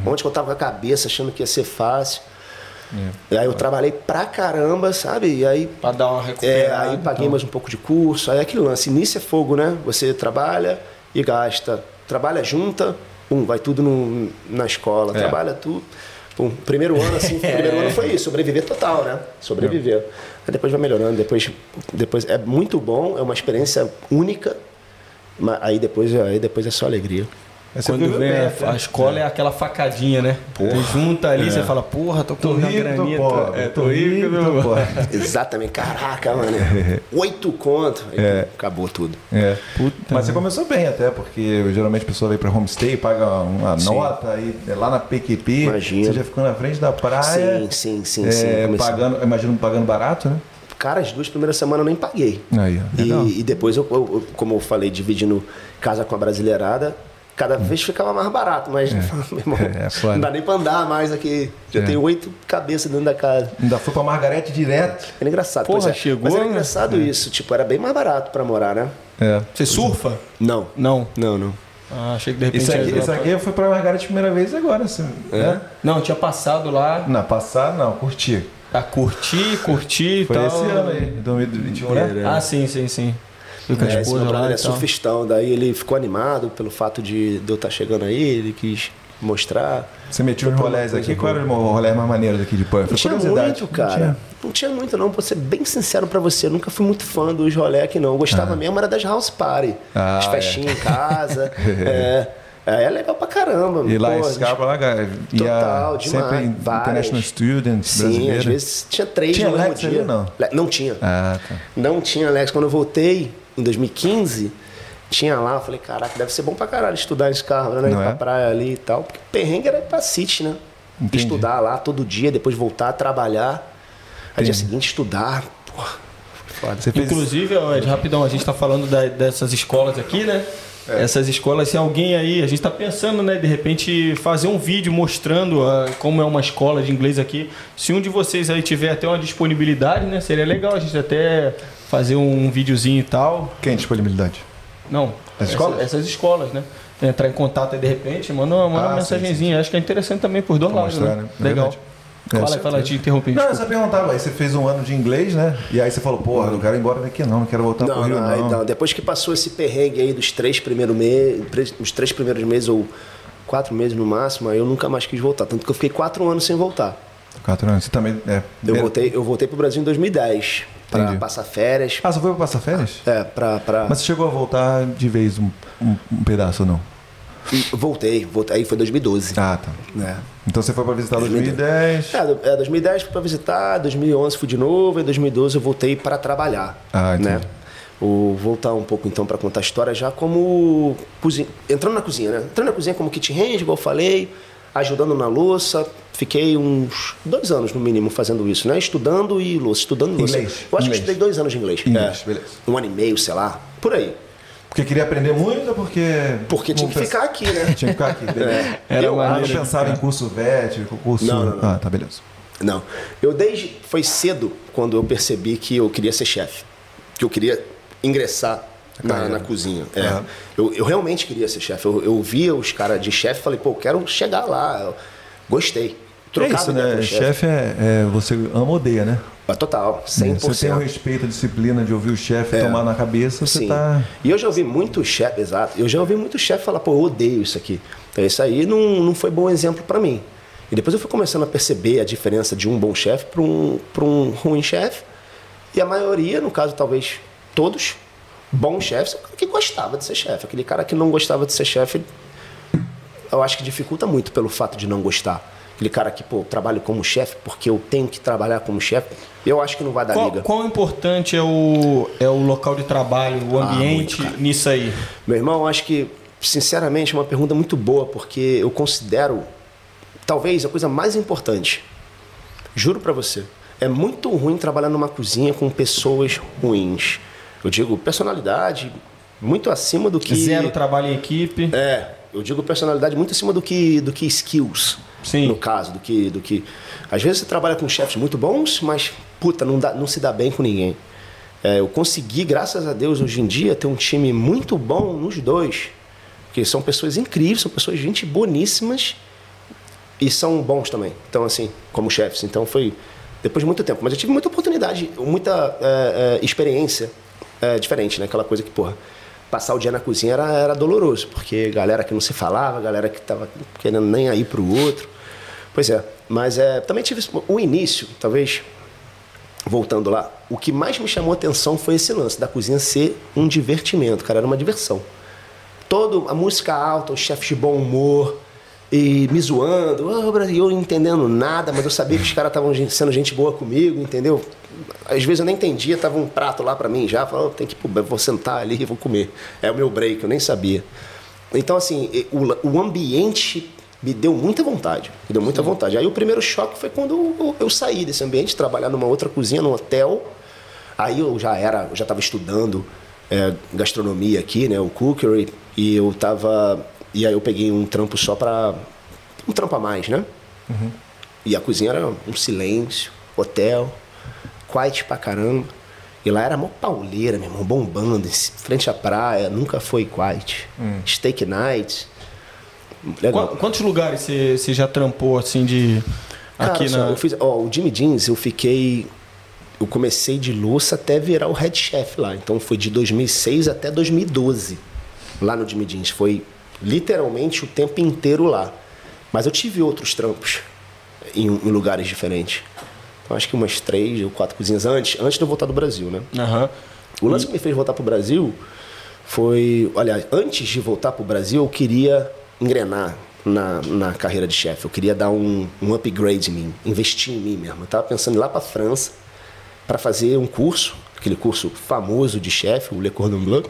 Onde que eu tava com a cabeça achando que ia ser fácil. E aí eu trabalhei pra caramba, sabe? E aí, Pra dar uma é, recuperada. aí paguei então. mais um pouco de curso. Aí aquele lance, início é fogo, né? Você trabalha e gasta. Trabalha junta, um, vai tudo no- na escola, É. trabalha tudo. Pum, primeiro ano, assim, [LAUGHS] primeiro ano foi isso, sobreviver total, né? Sobreviver. Aí depois vai melhorando, depois, depois é muito bom, é uma experiência única, mas aí depois, aí depois é só alegria. Você Quando vem a, perto, a né? escola é aquela facadinha, né? Tu junta ali, você fala, porra, tô com Tô uma tô graninha. pobre. é, tô rico, tô pobre. [LAUGHS] Exatamente, caraca, mano. [LAUGHS] Oito conto. Aí É. Acabou tudo. É. Puta Mas você começou bem até, porque geralmente a pessoa vem para homestay, paga uma Sim. nota, aí é lá na PQP, Imagina. você já ficou na frente da praia. Sim, sim, sim, é, sim. Pagando, imagino pagando barato, né? Cara, as duas primeiras semanas eu nem paguei. Aí. E, e depois, eu- eu- como eu falei, dividindo casa com a brasileirada, cada vez ficava mais barato, mas [LAUGHS] meu irmão, É, é não dá nem pra andar mais aqui. Já É. tem oito cabeças dentro da casa. Ainda foi pra Margarete direto. Era engraçado. Porra, pois é. chegou, Mas era né? engraçado isso, tipo, era bem mais barato pra morar, né? É. Você surfa? Não. Não. Não, não. Ah, achei que de repente Isso aqui, isso aqui foi pra Margarete a primeira vez agora, assim. Né? Não, tinha passado lá Na passada, não, curti. a curtir, curtir e Foi tal. esse ano aí, 2021, né? Ah, sim, sim, sim. É, esposa meu lá brother e é surfistão, daí ele ficou animado pelo fato de, de eu estar chegando aí, ele quis mostrar. Você metiu uns rolés aqui, qual era o rolé mais maneiro daqui de Perth? Não tinha muito, cara. Não tinha muito, não. Vou ser bem sincero pra você. Eu nunca fui muito fã dos rolê aqui, não. Eu gostava mesmo era das house party. Ah, As é. festinhas em casa. [LAUGHS] é. É, é legal pra caramba. E lá pô, em a gente- Total, demais. sempre várias. International Students Sim, brasileiros. às vezes tinha três Tinha no mesmo dia. ali, não? Le- Não tinha. Ah, tá. Não tinha Lex. Quando eu voltei, em 2015, tinha lá. Eu falei, caraca, deve ser bom pra caralho estudar em Scarborough, né? Ir Não pra é? praia ali e tal. Porque perrengue era pra City, né? Entendi. Estudar lá todo dia, depois voltar a trabalhar. Aí dia seguinte estudar. Porra, foda. Você fez Inclusive, ó, Ed, rapidão, a gente está falando da- dessas escolas aqui, né? É. Essas escolas, se alguém aí, a gente está pensando, né, de repente fazer um vídeo mostrando ah, como é uma escola de inglês aqui. Se um de vocês aí tiver até uma disponibilidade, né, seria legal a gente até fazer um videozinho e tal. quem é disponibilidade? Não, As escolas? essas escolas, né? Entrar em contato aí de repente, manda, uma- manda Ah, uma sim, mensagenzinha. Acho que é interessante também por dois lados, né? né? É Legal. verdade. É, fala, fala, te interrompi. Não, eu só perguntava, aí você fez um ano de inglês, né? E aí você falou, porra, não quero ir embora daqui não, não quero voltar pro Não, Rio não, aí não. não. Depois que passou esse perrengue aí dos três primeiros meses, os três primeiros meses ou quatro meses no máximo, aí eu nunca mais quis voltar. Tanto que eu fiquei quatro anos sem voltar. Quatro anos, você também... É, Eu primeiro- voltei, eu voltei pro Brasil em 2010 para Entendi. passar férias. Ah, você foi pra passar férias? É, pra. pra... Mas você chegou a voltar de vez um, um, um pedaço ou não? E voltei, voltei, aí foi 2012. Ah, tá. né? Então você foi pra visitar 2010. É, do- é, 2010 fui pra visitar, 2011 fui de novo, em 2012 eu voltei para trabalhar. Ah, entendi. né? Vou voltar um pouco então para contar a história já como cozinha, entrando na cozinha, né? Entrando na cozinha como kit hand, igual eu falei, ajudando na louça. Fiquei uns dois anos no mínimo fazendo isso, né? Estudando e louça, estudando louça. Inglês, Eu acho inglês. que estudei dois anos de inglês. Inglês, É. beleza. Um ano e meio, sei lá, por aí. Porque queria aprender muito ou porque... Porque tinha que ficar aqui, né? [LAUGHS] Tinha que ficar aqui, beleza. Era eu maneiro não pensava em curso VET, curso... Não, não, não. Ah, tá, beleza. Não. Eu desde. Foi cedo quando eu percebi que eu queria ser chefe. Que eu queria ingressar na, na cozinha. É. Eu, eu realmente queria ser chefe. Eu, eu via os caras de chefe e falei, pô, eu quero chegar lá. Eu gostei. É isso, né? o Chefe é, é- Você ama ou odeia, né? Ah, Total, 100%. Você tem o respeito, a disciplina de ouvir o chefe É. tomar na cabeça, você Sim. tá... E eu já ouvi muito chefe, exato. Eu já ouvi muito chefe falar, pô, eu odeio isso aqui. Então isso aí não, não foi bom exemplo para mim. E depois eu fui começando a perceber a diferença de um bom chefe para um, pra um [LAUGHS] ruim chefe. E a maioria, no caso talvez todos, bons chefes, é que gostava de ser chefe. Aquele cara que não gostava de ser chefe, eu acho que dificulta muito pelo fato de não gostar. Aquele cara que, pô, trabalho como chefe porque eu tenho que trabalhar como chefe, eu acho que não vai dar Qual, liga. quão importante é o, é o local de trabalho, o Ah, ambiente muito, cara. nisso aí? Meu irmão, acho que, sinceramente, é uma pergunta muito boa, porque eu considero, talvez, a coisa mais importante. Juro pra você. É muito ruim trabalhar numa cozinha com pessoas ruins. Eu digo personalidade muito acima do que. Zero trabalho em equipe. É, eu digo personalidade muito acima do que, do que skills. Sim. No caso, do que, do que. Às vezes você trabalha com chefes muito bons, mas, puta, não, dá, não se dá bem com ninguém. É, eu consegui, graças a Deus, hoje em dia, ter um time muito bom nos dois. Porque são pessoas incríveis, são pessoas, gente, boníssimas e são bons também. Então, assim, como chefes. Então foi depois de muito tempo. Mas eu tive muita oportunidade, muita é, é, experiência é, diferente, né? Aquela coisa que, porra, passar o dia na cozinha era, era doloroso, porque galera que não se falava, galera que tava querendo nem aí pro outro. Pois é, mas é, também tive o início, talvez, voltando lá, o que mais me chamou atenção foi esse lance da cozinha ser um divertimento, cara, era uma diversão. Todo a música alta, os chefes de bom humor e me zoando, Brasil, eu entendendo nada, mas eu sabia que os caras estavam sendo gente boa comigo, entendeu? Às vezes eu nem entendia, tava um prato lá para mim já, falava, oh, tem que vou sentar ali e vou comer. É o meu break, eu nem sabia. Então assim, e- o ambiente me deu muita vontade, me deu muita vontade. Aí o primeiro choque foi quando eu, eu saí desse ambiente, trabalhar numa outra cozinha, num hotel. Aí eu já era, eu já estava estudando é, gastronomia aqui, né, o cookery, e eu tava, e aí eu peguei um trampo só para um trampo a mais, né? E a cozinha era um silêncio, hotel, quiet pra caramba. E lá era mó pauleira, meu irmão, bombando, frente à praia, nunca foi quiet. Steak night. Legal. Qu- Quantos lugares você já trampou assim de. Cara, aqui só, na. eu fiz, ó, o Jimmy Jeans, eu fiquei. Eu comecei de louça até virar o head chef lá. Então foi de 2006 até 2012 lá no Jimmy Jeans. Foi literalmente o tempo inteiro lá. Mas eu tive outros trampos em, em lugares diferentes. Então acho que umas três ou quatro cozinhas antes, antes de eu voltar do Brasil, né? Aham. O lance que me fez voltar pro Brasil foi. Aliás, antes de voltar pro Brasil, eu queria engrenar na, na carreira de chefe. Eu queria dar um, um upgrade em mim, investir em mim mesmo. Eu estava pensando em ir lá para a França para fazer um curso, aquele curso famoso de chefe, o Le Cordon Bleu.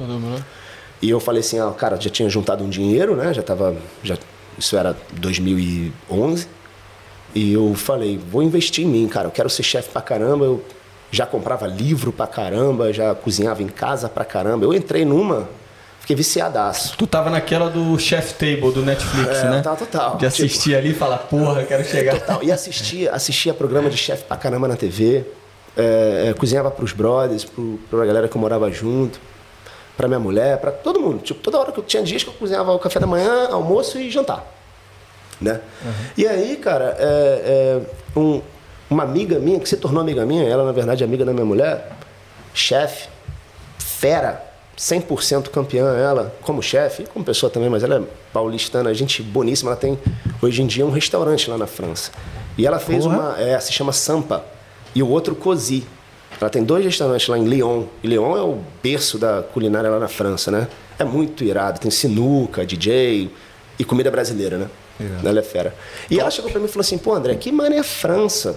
E eu falei assim, ah, cara, já tinha juntado um dinheiro, né? Já tava, já, isso era 2011. E eu falei, vou investir em mim, cara. Eu quero ser chefe pra caramba. Eu já comprava livro pra caramba, já cozinhava em casa pra caramba. Eu entrei numa, fiquei viciadaço. Tu tava naquela do Chef Table do Netflix, É, né? total, total. De assistir ali e falar, porra, quero chegar. Total. E assistia, assistia programa de chefe pra caramba na TV. É, é, cozinhava pros brothers, pro, pra galera que eu morava junto, pra minha mulher, pra todo mundo. Tipo, toda hora que eu tinha dias que eu cozinhava o café da manhã, almoço e jantar. Né? E aí, cara, é, é, um- uma amiga minha, que se tornou amiga minha, ela na verdade é amiga da minha mulher, chefe, fera, 100% campeã ela, como chefe, como pessoa também, mas ela é paulistana, gente boníssima, ela tem hoje em dia um restaurante lá na França. E ela fez Porra. uma, é, se chama Sampa, e o outro Cozy. Ela tem dois restaurantes lá em Lyon. E Lyon é o berço da culinária lá na França, né? É muito irado, tem sinuca, DJ e comida brasileira, né? Irado. Ela é fera. E ela chegou pra mim e falou assim: pô, André, que mané é França?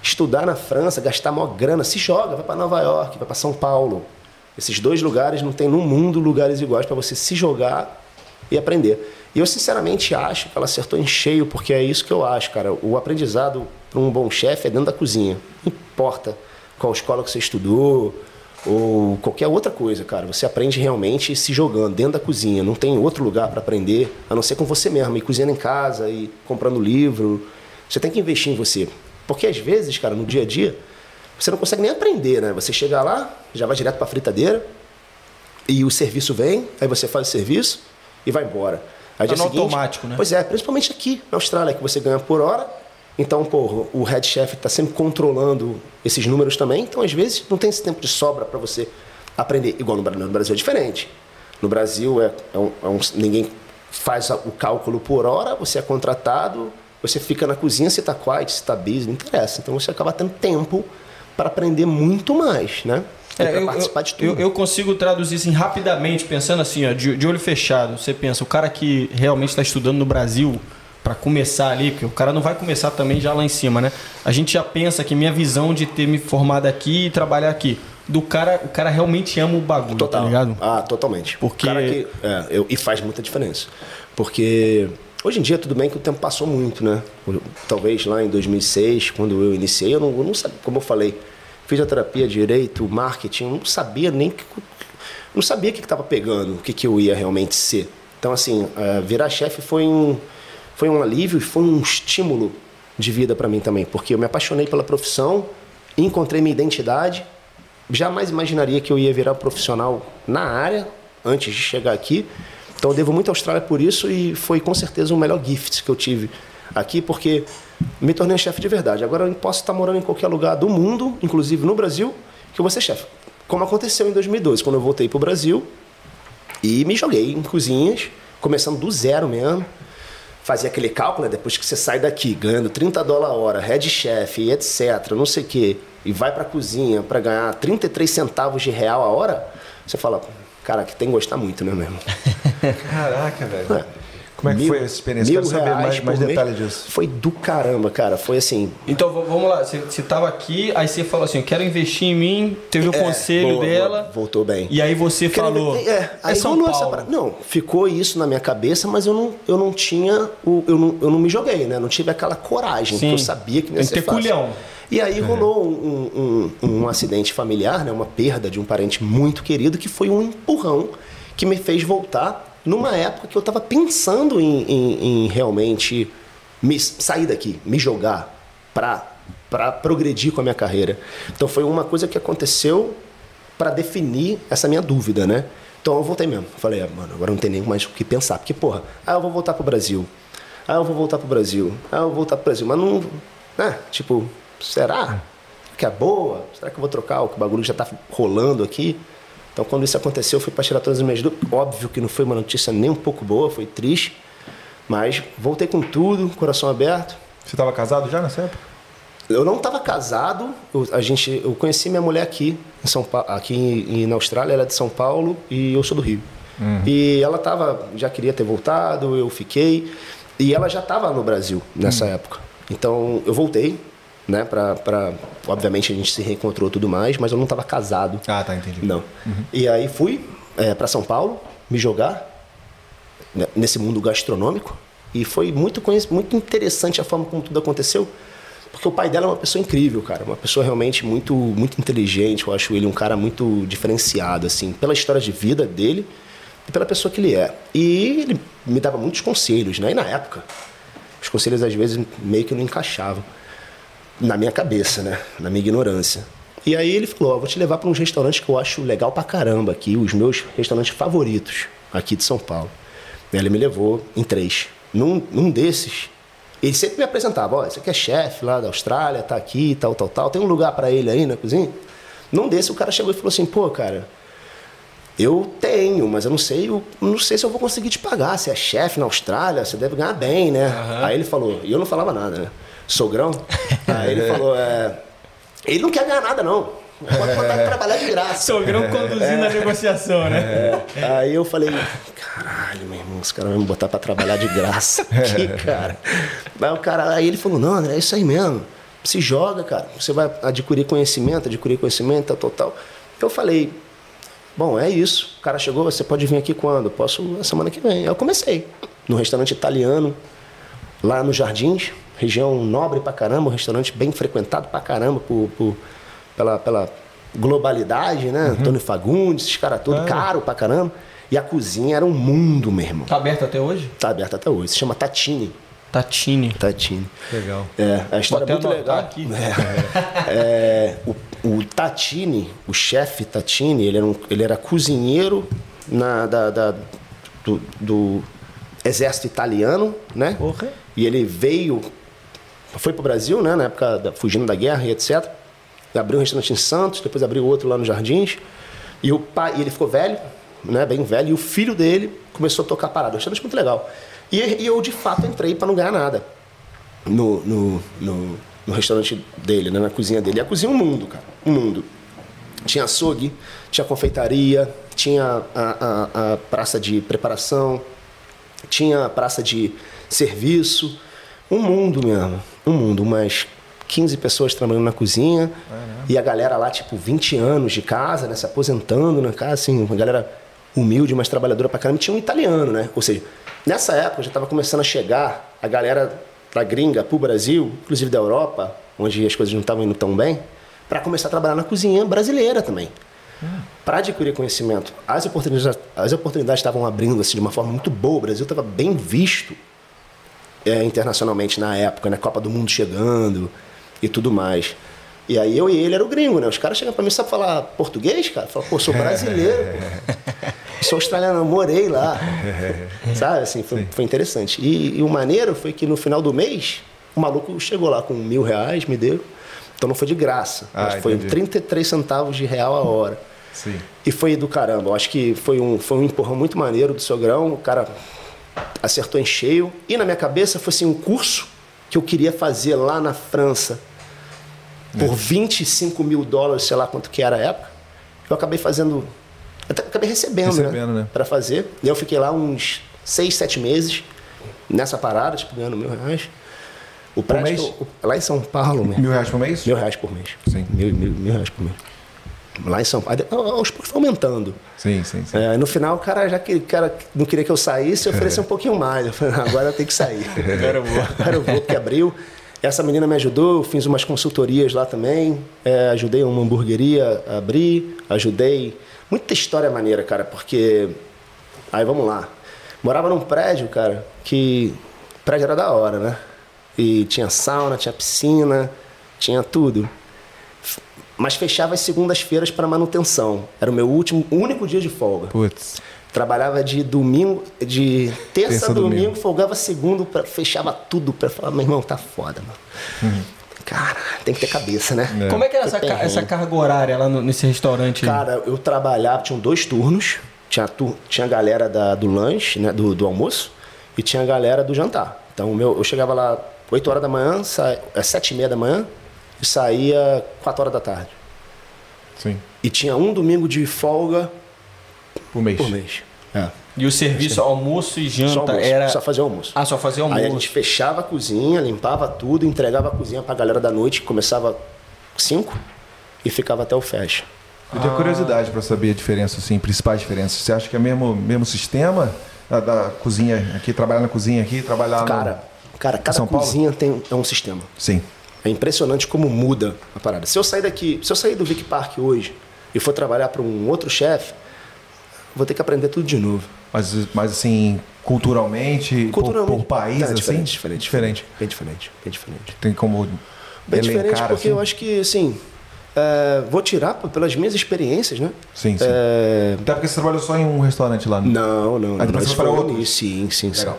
Estudar na França, gastar maior grana, se joga, vai pra Nova York, vai pra São Paulo. Esses dois lugares não tem no mundo lugares iguais para você se jogar e aprender. E eu sinceramente acho que ela acertou em cheio, porque é isso que eu acho, cara. O aprendizado para um bom chefe é dentro da cozinha. Não importa qual escola que você estudou ou qualquer outra coisa, cara. Você aprende realmente se jogando dentro da cozinha. Não tem outro lugar para aprender, a não ser com você mesmo, e cozinhando em casa e comprando livro. Você tem que investir em você. Porque às vezes, cara, no dia a dia, você não consegue nem aprender, né? Você chega lá, já vai direto para a fritadeira, e o serviço vem, aí você faz o serviço e vai embora. Aí Tá dia seguinte- automático, né? Pois é, principalmente aqui na Austrália, que você ganha por hora. Então, pô, o head chef está sempre controlando esses números também. Então, às vezes, não tem esse tempo de sobra para você aprender. Igual no Bra- no Brasil é diferente. No Brasil, é, é um- é um- ninguém faz o cálculo por hora, você é contratado, você fica na cozinha, se está quiet, se está busy, não interessa. Então, você acaba tendo tempo para aprender muito mais, né? É, eu, participar de tudo. eu- eu consigo traduzir assim rapidamente, pensando assim, ó, de, de olho fechado. Você pensa, o cara que realmente está estudando no Brasil, para começar ali, porque o cara não vai começar também já lá em cima, né? A gente já pensa que minha visão de ter me formado aqui e trabalhar aqui, do cara, o cara realmente ama o bagulho, Total. tá ligado? Ah, totalmente. Porque- que, é, eu- e faz muita diferença. Porque hoje em dia, tudo bem que o tempo passou muito, né? Talvez lá em 2006, quando eu iniciei, eu não, eu não sabia, como eu falei, fisioterapia, direito, marketing, eu não sabia nem que. Não sabia o que estava pegando, o que, que eu ia realmente ser. Então, assim, é, virar chefe foi um, foi um alívio e foi um estímulo de vida para mim também, porque eu me apaixonei pela profissão, encontrei minha identidade jamais imaginaria que eu ia virar profissional na área antes de chegar aqui. Então eu devo muito à Austrália por isso e foi com certeza o melhor gift que eu tive aqui, porque me tornei um chefe de verdade. Agora eu posso estar morando em qualquer lugar do mundo, inclusive no Brasil, que eu vou ser chefe. Como aconteceu em 2012, quando eu voltei para o Brasil e me joguei em cozinhas, começando do zero mesmo. Fazia aquele cálculo, né? depois que você sai daqui ganhando 30 dólares a hora, head chef, etc, não sei o quê, e vai pra cozinha para ganhar 33 centavos de real a hora, você fala, cara, que tem que gostar muito, né, mesmo? [LAUGHS] Caraca, velho. Como é que Mil- foi essa experiência? mil Quero saber reais mais, mais detalhes disso. Foi do caramba, cara. Foi assim. Então vamos lá, você, você tava aqui, aí você falou assim, eu quero investir em mim, teve o É, conselho boa, dela. boa, voltou bem. E aí você Quero- falou, É, aí São rolou essa Paulo. Não, ficou isso na minha cabeça, mas eu não, eu não tinha. O, eu, não, eu não me joguei, né? Não tive aquela coragem, Sim. que eu sabia que ia Tem que ser ter fácil. E aí rolou um, um- um- um acidente familiar, né? uma perda de um parente muito querido, que foi um empurrão que me fez voltar numa época que eu estava pensando em, em- em realmente me sair daqui, me jogar para progredir com a minha carreira. Então foi uma coisa que aconteceu para definir essa minha dúvida, né? Então eu voltei mesmo. Falei, ah, mano, agora não tem nem mais o que pensar. Porque, porra, ah, eu vou voltar pro Brasil. Ah, eu vou voltar pro Brasil. Ah, eu vou voltar pro Brasil. Mas não. Né? Tipo, será que é boa? Será que eu vou trocar o bagulho já tá rolando aqui? Então, quando isso aconteceu, eu fui para tirar todas as minhas dúvidas. Óbvio que não foi uma notícia nem um pouco boa, foi triste. Mas voltei com tudo, coração aberto. Você estava casado já nessa época? Eu não estava casado, eu, a gente, eu conheci minha mulher aqui, em São Pa- aqui em- na Austrália, ela é de São Paulo e eu sou do Rio. E ela tava, já queria ter voltado, eu fiquei. E ela já estava no Brasil nessa época. Então eu voltei, né? Pra, pra, obviamente a gente se reencontrou tudo mais, mas eu não estava casado. Ah, tá, entendi. Não. E aí fui é, para São Paulo me jogar né, nesse mundo gastronômico e foi muito muito interessante a forma como tudo aconteceu. Porque o pai dela é uma pessoa incrível, cara. Uma pessoa realmente muito, muito inteligente. Eu acho ele um cara muito diferenciado, assim, pela história de vida dele e pela pessoa que ele é. E ele me dava muitos conselhos, né? E na época, os conselhos às vezes meio que não encaixavam na minha cabeça, né? Na minha ignorância. E aí ele falou: ó, vou te levar para uns restaurantes que eu acho legal pra caramba aqui, os meus restaurantes favoritos aqui de São Paulo. E ele me levou em três. Num, num desses, ele sempre me apresentava: ó, esse aqui é chefe lá da Austrália, tá aqui, tal, tal, tal. Tem um lugar para ele aí na cozinha? Num desses, o cara chegou e falou assim: pô, cara, eu tenho, mas eu não sei, eu não sei se eu vou conseguir te pagar. Você é chefe na Austrália, você deve ganhar bem, né? Aí ele falou, e eu não falava nada, né? Sogrão. [LAUGHS] Aí ele falou, é, ele não quer ganhar nada, não. Pode botar pra trabalhar de graça. Sogrão conduzindo a negociação, né? É. Aí eu falei, caralho, meu irmão, os caras vão me botar pra trabalhar de graça aqui, cara. Aí o cara, aí ele falou, não, André, é isso aí mesmo. Se joga, cara. Você vai adquirir conhecimento, adquirir conhecimento, tal, tal, tal. Eu falei, bom, é isso. O cara chegou, você pode vir aqui quando? Posso na semana que vem. Aí eu comecei. No restaurante italiano, lá nos Jardins, região nobre pra caramba, um restaurante bem frequentado pra caramba por, por- pela, pela globalidade, né? Antônio Fagundes, esses caras todos, caro pra caramba. E a cozinha era um mundo, meu irmão. Tá aberto até hoje? Tá aberto até hoje. Se chama Tatini. Tatine. Tatini. Legal. É, a história é muito legal. aqui. [LAUGHS] É, o, o Tatini, o chefe Tatini, ele era, um- ele era cozinheiro na, da, da- do, do exército italiano, né? Porra. E ele veio, foi pro Brasil, né? Na época, da, fugindo da guerra e etc. Abriu um restaurante em Santos, depois abriu outro lá nos Jardins. E o pai, e ele ficou velho, né? Bem velho. E o filho dele começou a tocar parada. Um restaurante muito legal. E, e eu, de fato, entrei para não ganhar nada no, no, no, no restaurante dele, né, na cozinha dele. E a cozinha é um mundo, cara. Um mundo. Tinha açougue, tinha confeitaria, tinha a, a, a praça de preparação, tinha a praça de serviço. Um mundo mesmo. Um mundo. Umas 15 pessoas trabalhando na cozinha. E a galera lá, tipo, 20 anos de casa, né? Se aposentando na casa, assim, uma galera humilde, mas trabalhadora pra caramba. E tinha um italiano, né? Ou seja, nessa época já estava começando a chegar a galera da gringa pro Brasil, inclusive da Europa, onde as coisas não estavam indo tão bem, para começar a trabalhar na cozinha brasileira também. Para adquirir conhecimento, as oportunidades, as oportunidades estavam abrindo assim, de uma forma muito boa. O Brasil estava bem visto é, internacionalmente na época, né? Copa do Mundo chegando e tudo mais. E aí eu e ele era o gringo, né? Os caras chegam pra mim, sabe falar português, cara? Fala, pô, sou brasileiro, pô. [LAUGHS] Sou australiano, morei lá. [LAUGHS] Sabe, assim, foi, foi interessante. E, e o maneiro foi que no final do mês, o maluco chegou lá com mil reais, me deu. Então não foi de graça. Ah, mas foi entendi. 33 centavos de real a hora. Sim. E foi do caramba. Eu acho que foi um, foi um empurrão muito maneiro do Sogrão. O cara acertou em cheio. E na minha cabeça foi assim, um curso que eu queria fazer lá na França por 25 mil dólares, sei lá quanto que era a época. Eu acabei fazendo. Até acabei recebendo, Recebendo, né? né? Pra fazer. E eu fiquei lá uns 6, 7 meses nessa parada, tipo, ganhando mil reais. O prédio mês? lá em São Paulo, meu. Mil reais por mês? Mil reais por mês. Sim. Mil, mil, mil reais por mês. Lá em São Paulo. Aos poucos foi aumentando. Sim, sim, sim. É, no final, o cara já que cara não queria que eu saísse, [LAUGHS] ofereceu um pouquinho mais. Eu falei, "Não, agora eu tenho que sair. [LAUGHS] Agora eu vou. [LAUGHS] Agora eu vou, porque abriu. Essa menina me ajudou, eu fiz umas consultorias lá também. É, ajudei uma hamburgueria a abrir, ajudei. Muita história maneira, cara, porque. Aí vamos lá. Morava num prédio, cara, que. O prédio era da hora, né? E tinha sauna, tinha piscina, tinha tudo. Mas fechava as segundas-feiras para manutenção. Era o meu último, único dia de folga. Putz. Trabalhava de domingo, de terça, Terça a domingo, domingo. folgava segundo, pra, fechava tudo para falar, meu irmão, tá foda, mano. Cara, tem que ter cabeça, né? É. Como é que era essa, ca- essa carga horária lá no- nesse restaurante? aí? Cara, eu trabalhava, tinham dois turnos. Tinha, tur- tinha a galera da- do lanche, né, do, do almoço, e tinha a galera do jantar. Então, o meu, eu chegava lá 8 horas da manhã, sa, é 7 e meia da manhã, e saía 4 horas da tarde. Sim. E tinha um domingo de folga Por mês. por mês. É. E o serviço almoço e janta Só almoço, era. só fazer almoço. Ah, só fazer almoço. Aí a gente fechava a cozinha, limpava tudo, entregava a cozinha pra galera da noite, que começava 5 e ficava até o fecha. Eu tenho curiosidade para saber a diferença, assim, principais diferenças. Você acha que é mesmo mesmo sistema da, da cozinha aqui, trabalhar na cozinha aqui, trabalhar no... Cara, cara, cada São Paulo? cozinha tem é um sistema. Sim. É impressionante como muda a parada. Se eu sair daqui, se eu sair do Vic Park hoje e for trabalhar para um outro chefe, vou ter que aprender tudo de novo. Mas, mas assim, culturalmente, por- Por, país, é assim? diferente, diferente, diferente. Bem diferente, bem diferente. Tem como Bem diferente porque assim? eu acho que, assim, é, vou tirar pelas minhas experiências, né? Sim, sim. É, Até porque você trabalhou só em um restaurante lá, né? não, não. Aí depois você para nisso, Sim, sim, sim. Legal.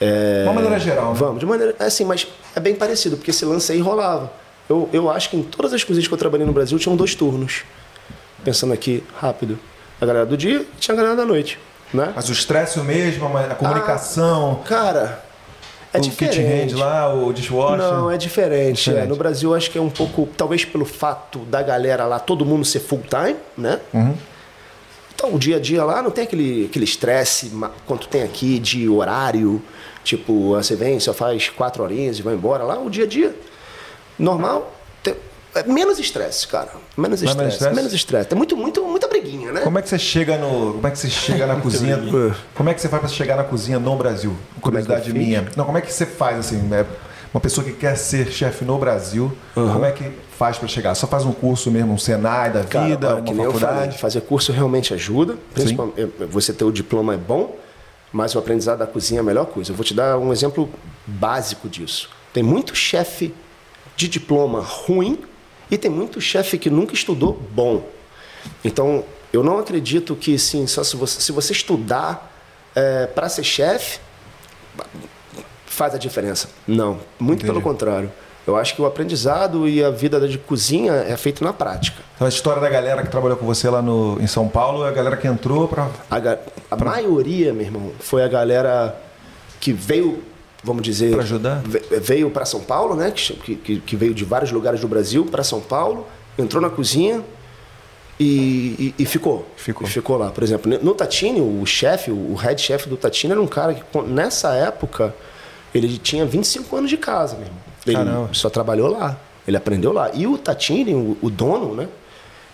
É, De uma maneira geral, né? Vamos, de maneira. É assim, mas é bem parecido, porque esse lance aí rolava. Eu, eu acho que em todas as cozinhas que eu trabalhei no Brasil tinham dois turnos. Pensando aqui rápido. A galera do dia e tinha a galera da noite. Né? Mas o estresse o mesmo, a comunicação, Cara, é o kit diferente. hand lá, o dishwasher. Não, é diferente. Diferente. É, no Brasil, acho que é um pouco, talvez pelo fato da galera lá, todo mundo ser full time, né? Uhum. Então, o dia a dia lá não tem aquele aquele estresse ma- quanto tem aqui de horário. Tipo, ah, você vem, só faz quatro horinhas e vai embora. Lá, o dia a dia, normal, é menos estresse, cara. Menos é estresse. Menos estresse. Tem muito, muito, muita briguinha, né? Como é que você chega no. Como é que você chega na [LAUGHS] cozinha? Como é que você faz para chegar na cozinha no Brasil? É Curiosidade fiz? minha. Não, como é que você faz assim? é, uma pessoa que quer ser chefe no Brasil, como é que faz para chegar? Só faz um curso mesmo, um Senai da Cara, vida, que uma eu falei, faculdade? fazer curso realmente ajuda. Principalmente, eh, você ter o diploma é bom, mas o aprendizado da cozinha é a melhor coisa. Eu vou te dar um exemplo básico disso. Tem muito chefe de diploma ruim e tem muito chefe que nunca estudou bom. Então, eu não acredito que sim, só se você, se você estudar para ser chefe, faz a diferença. Não, muito Entendi. pelo contrário. Eu acho que o aprendizado e a vida de cozinha é feito na prática. Então, a história da galera que trabalhou com você lá no, em São Paulo é a galera que entrou para. A, ga- a maioria, meu irmão, foi a galera que veio, vamos dizer. Pra ajudar? ve- Veio para São Paulo, né? Que, que, que veio de vários lugares do Brasil para São Paulo, entrou na cozinha e, e- e ficou. Ficou. E ficou lá. Por exemplo, no Tatini, o chefe, o head chef do Tatini era um cara que, nessa época, ele tinha 25 anos de casa, meu irmão. Ele Caramba. só trabalhou lá. Ele aprendeu lá. E o Tatini, o, o dono, né?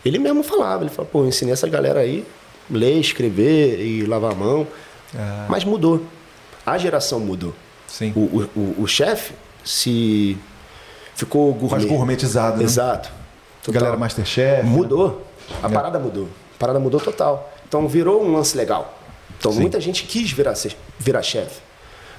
Ele mesmo falava, ele falou, pô, eu ensinei essa galera aí, ler, escrever e lavar a mão. Ah. Mas mudou. A geração mudou. Sim. O, o, o- o chefe se ficou gourmet. Mais gourmetizado, né? Exato. Total. Galera Masterchef. Mudou. A É. parada mudou. A parada mudou total. Então virou um lance legal. Então Sim. muita gente quis virar, virar chefe.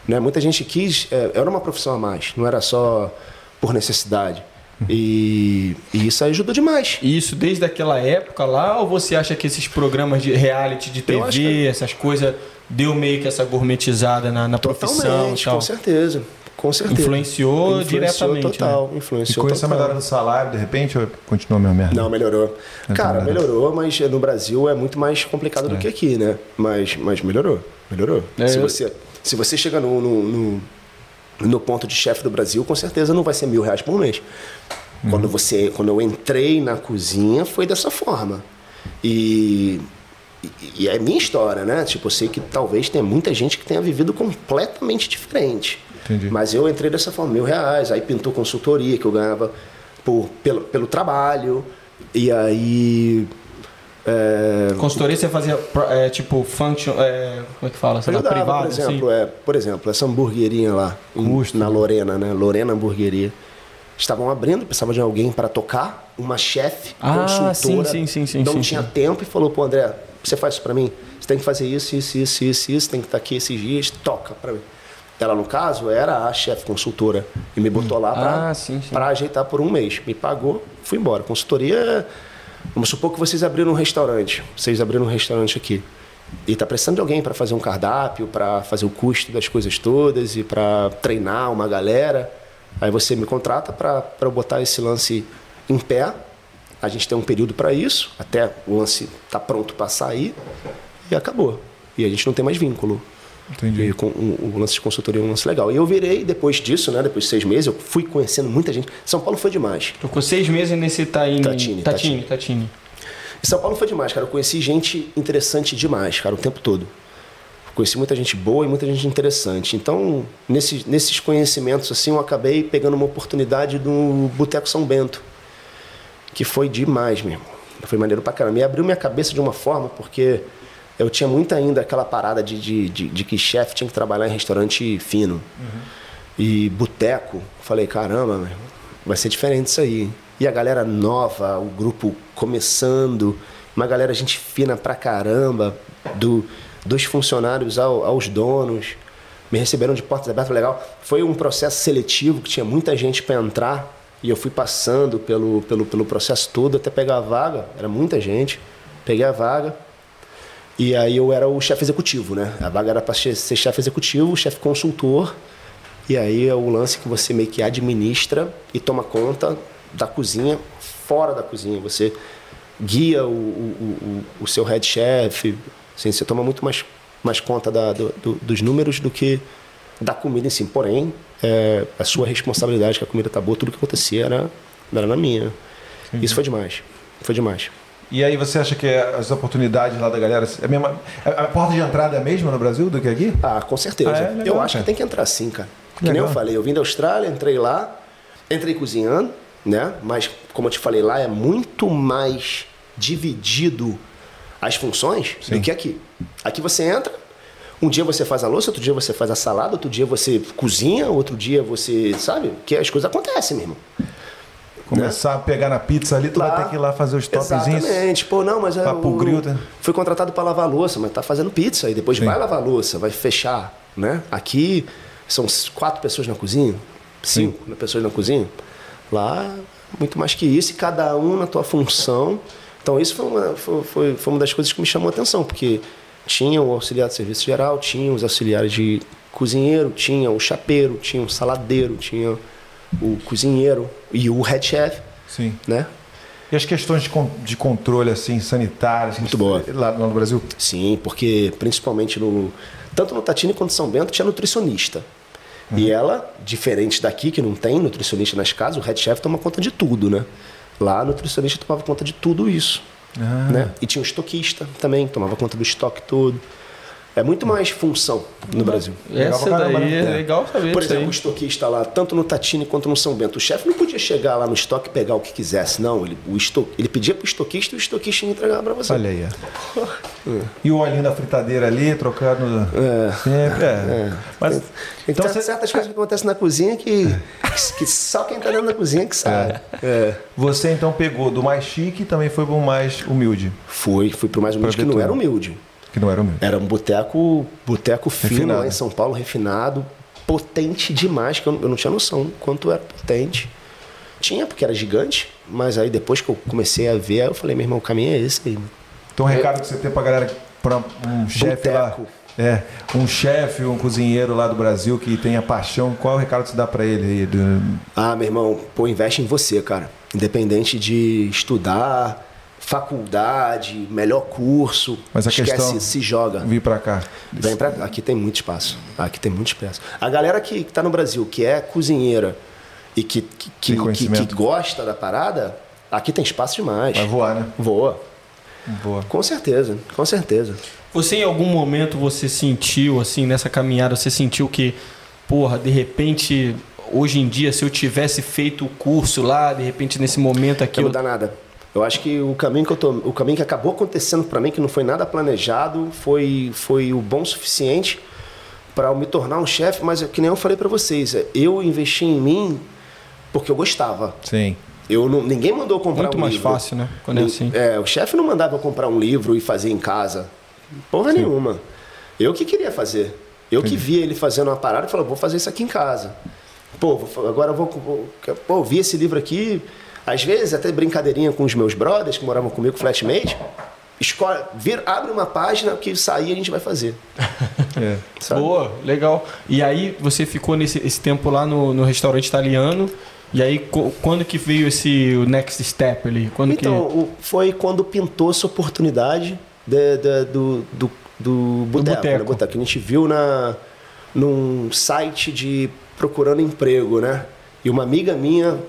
Né? Muita gente quis. é, era uma profissão a mais. Não era só por necessidade. E, e isso ajudou demais. E isso desde aquela época lá, ou você acha que esses programas de reality de TV, que- essas coisas, deu meio que essa gourmetizada na, na profissão e Totalmente, tal? com certeza. Com certeza. Influenciou diretamente, né? Total, E influenciou com essa melhora do salário, de repente, ou continua a mesma merda? Não, melhorou. Cara, nada. melhorou, mas no Brasil é muito mais complicado do que aqui, né? Mas, mas melhorou, melhorou. É, se, você, se você chega no, no, no, no ponto de chefe do Brasil, com certeza não vai ser mil reais por mês. Quando, você, quando eu entrei na cozinha, foi dessa forma. E, e, e é minha história, né? Tipo, eu sei que talvez tenha muita gente que tenha vivido completamente diferente. Entendi. Mas eu entrei dessa forma, mil reais. Aí pintou consultoria que eu ganhava por, pelo, pelo trabalho. E aí. É, Consultoria você fazia é, tipo function, é, como é que fala? Lá, ajudava, privado, por exemplo, assim? é, por exemplo, essa hamburguerinha lá Custo, na? Lorena, né? Lorena Hamburgueria. Estavam abrindo, precisava de alguém para tocar, uma chefe, Ah, consultora. sim, sim, sim, sim, Não sim, tinha sim. tempo e falou, pô, André, você faz isso para mim? Você tem que fazer isso, isso, isso, isso, isso, tem que estar aqui esses dias, toca para mim. Ela, no caso, era a chefe consultora e me botou lá para Ah, ajeitar por um mês. Me pagou, fui embora. Consultoria. Vamos supor que vocês abriram um restaurante. Vocês abriram um restaurante aqui. E está precisando de alguém para fazer um cardápio, para fazer o custo das coisas todas e para treinar uma galera. Aí você me contrata para eu botar esse lance em pé. A gente tem um período para isso, até o lance tá pronto para sair. E acabou. E a gente não tem mais vínculo. Entendi. E com, o, o lance de consultoria é um lance legal. E eu virei, depois disso, né? Depois de seis meses, eu fui conhecendo muita gente. São Paulo foi demais. Ficou seis meses nesse Taine. Tatini, Tatini, Tatini. E São Paulo foi demais, cara. Eu conheci gente interessante demais, cara, o tempo todo. Conheci muita gente boa e muita gente interessante. Então, nesses, nesses conhecimentos, assim, eu acabei pegando uma oportunidade no Boteco São Bento, que foi demais mesmo. Foi maneiro pra caramba. E abriu minha cabeça de uma forma, porque eu tinha muito ainda aquela parada de, de, de, de que chefe tinha que trabalhar em restaurante fino. Uhum. E boteco. Falei, caramba, meu, vai ser diferente isso aí. E a galera nova, o grupo começando, uma galera gente fina pra caramba, do dos funcionários ao, aos donos. Me receberam de portas abertas, legal. Foi um processo seletivo que tinha muita gente para entrar e eu fui passando pelo, pelo, pelo processo todo até pegar a vaga. Era muita gente. Peguei a vaga. E aí eu era o chefe executivo, né? A vaga era para ser chefe executivo, chefe consultor. E aí é o lance que você meio que administra e toma conta da cozinha, fora da cozinha. Você guia o, o, o, o seu head chef, Assim, você toma muito mais, mais conta da, do, do, dos números do que da comida em si. Porém, é, a sua responsabilidade que a comida tá boa, tudo que acontecia era, era na minha. Uhum. Isso foi demais. Foi demais. E aí você acha que as oportunidades lá da galera, é a, mesma, a porta de entrada é a mesma no Brasil do que aqui? Ah, com certeza. Ah, é? Legal, eu acho cara. que tem que entrar sim, cara. Que legal. nem eu falei, eu vim da Austrália, entrei lá, entrei cozinhando, né? Mas como eu te falei lá, é muito mais dividido as funções Sim. do que aqui. Aqui você entra, um dia você faz a louça, outro dia você faz a salada, outro dia você cozinha, outro dia você. Sabe? Que as coisas acontecem mesmo. Começar né? a pegar na pizza ali, tu lá, vai ter que ir lá fazer os topzinhos. Exatamente. Pô, não, mas é. Papo grill, tá? Fui contratado para lavar louça, mas tá fazendo pizza e depois Sim. vai lavar louça, vai fechar, né? Aqui são quatro pessoas na cozinha, cinco Sim. pessoas na cozinha. Lá, muito mais que isso, e cada um na tua função. Então isso foi uma, foi, foi, foi uma das coisas que me chamou a atenção, porque tinha o auxiliar de serviço geral, tinha os auxiliares de cozinheiro, tinha o chapeiro, tinha o saladeiro, tinha o cozinheiro e o head chef. Sim. Né? E as questões de, de controle assim sanitário, muito boa lá, lá, no Brasil? Sim, porque principalmente no tanto no Tatini quanto no São Bento tinha nutricionista. Uhum. E ela, diferente daqui que não tem nutricionista nas casas, o head chef toma conta de tudo, né? Lá, a nutricionista tomava conta de tudo isso. Ah. Né? E tinha um estoquista também, tomava conta do estoque todo. É muito mais função no Brasil. Essa caramba, daí né? é legal saber. Por exemplo, o estoquista lá, tanto no Tatini quanto no São Bento, o chefe não podia chegar lá no estoque e pegar o que quisesse, não. Ele, o esto, ele pedia pro estoquista e o estoquista ia entregar para você. Olha aí. É. E o olhinho da fritadeira ali, trocando é. sempre. É. é. Mas, então, tem certas coisas que acontecem na cozinha que, [LAUGHS] que só quem está dentro da cozinha que sabe. É. é. Você então pegou do mais chique e também foi pro mais humilde? Fui, fui pro mais humilde, que não era humilde. Que não era o meu. Era um boteco, boteco fino refinado. lá em São Paulo, refinado, potente demais, que eu, eu não tinha noção quanto era potente. Tinha, porque era gigante, mas aí depois que eu comecei a ver, eu falei, meu irmão, o caminho é esse aí. Então, um recado que você tem pra galera, pra um chefe lá. É, um chefe, um cozinheiro lá do Brasil que tem a paixão, qual é o recado que você dá para ele? Do... Ah, meu irmão, pô, investe em você, cara. Independente de estudar, faculdade, melhor curso. Mas a esquece, questão se joga. Vir para cá. Vem para aqui tem muito espaço. Aqui tem muito espaço. A galera que está no Brasil, que é cozinheira e que que, que, que, que, gosta da parada, aqui tem espaço demais. Vai voar, né? Voa. Voa. Com certeza, com certeza. Você em algum momento você sentiu assim nessa caminhada, você sentiu que, porra, de repente hoje em dia se eu tivesse feito o curso lá, de repente nesse momento aqui não eu... dá nada. Eu acho que o caminho que eu tô, o caminho que acabou acontecendo para mim, que não foi nada planejado, foi foi o bom suficiente para eu me tornar um chefe, mas que nem eu falei para vocês, é, eu investi em mim porque eu gostava. Sim. Eu não, ninguém mandou comprar Muito um mais livro. fácil, né? Quando é assim. É, o chefe não mandava eu comprar um livro e fazer em casa. Porra Sim. nenhuma. Eu que queria fazer. Eu Entendi. que via ele fazendo uma parada e falava, vou fazer isso aqui em casa. Pô, agora eu vou, vou. Pô, vi esse livro aqui, às vezes, até brincadeirinha com os meus brothers que moravam comigo, flatmate, escolhe, vir, abre uma página, que sair a gente vai fazer. [LAUGHS] É. Boa, legal. E aí você ficou nesse esse tempo lá no, no restaurante italiano. E aí, quando que veio esse o next step ali? Quando então, que... foi quando pintou essa oportunidade de, de, do, do, do boteco, né? boteco. Que a gente viu na, num site de procurando emprego, né? E uma amiga minha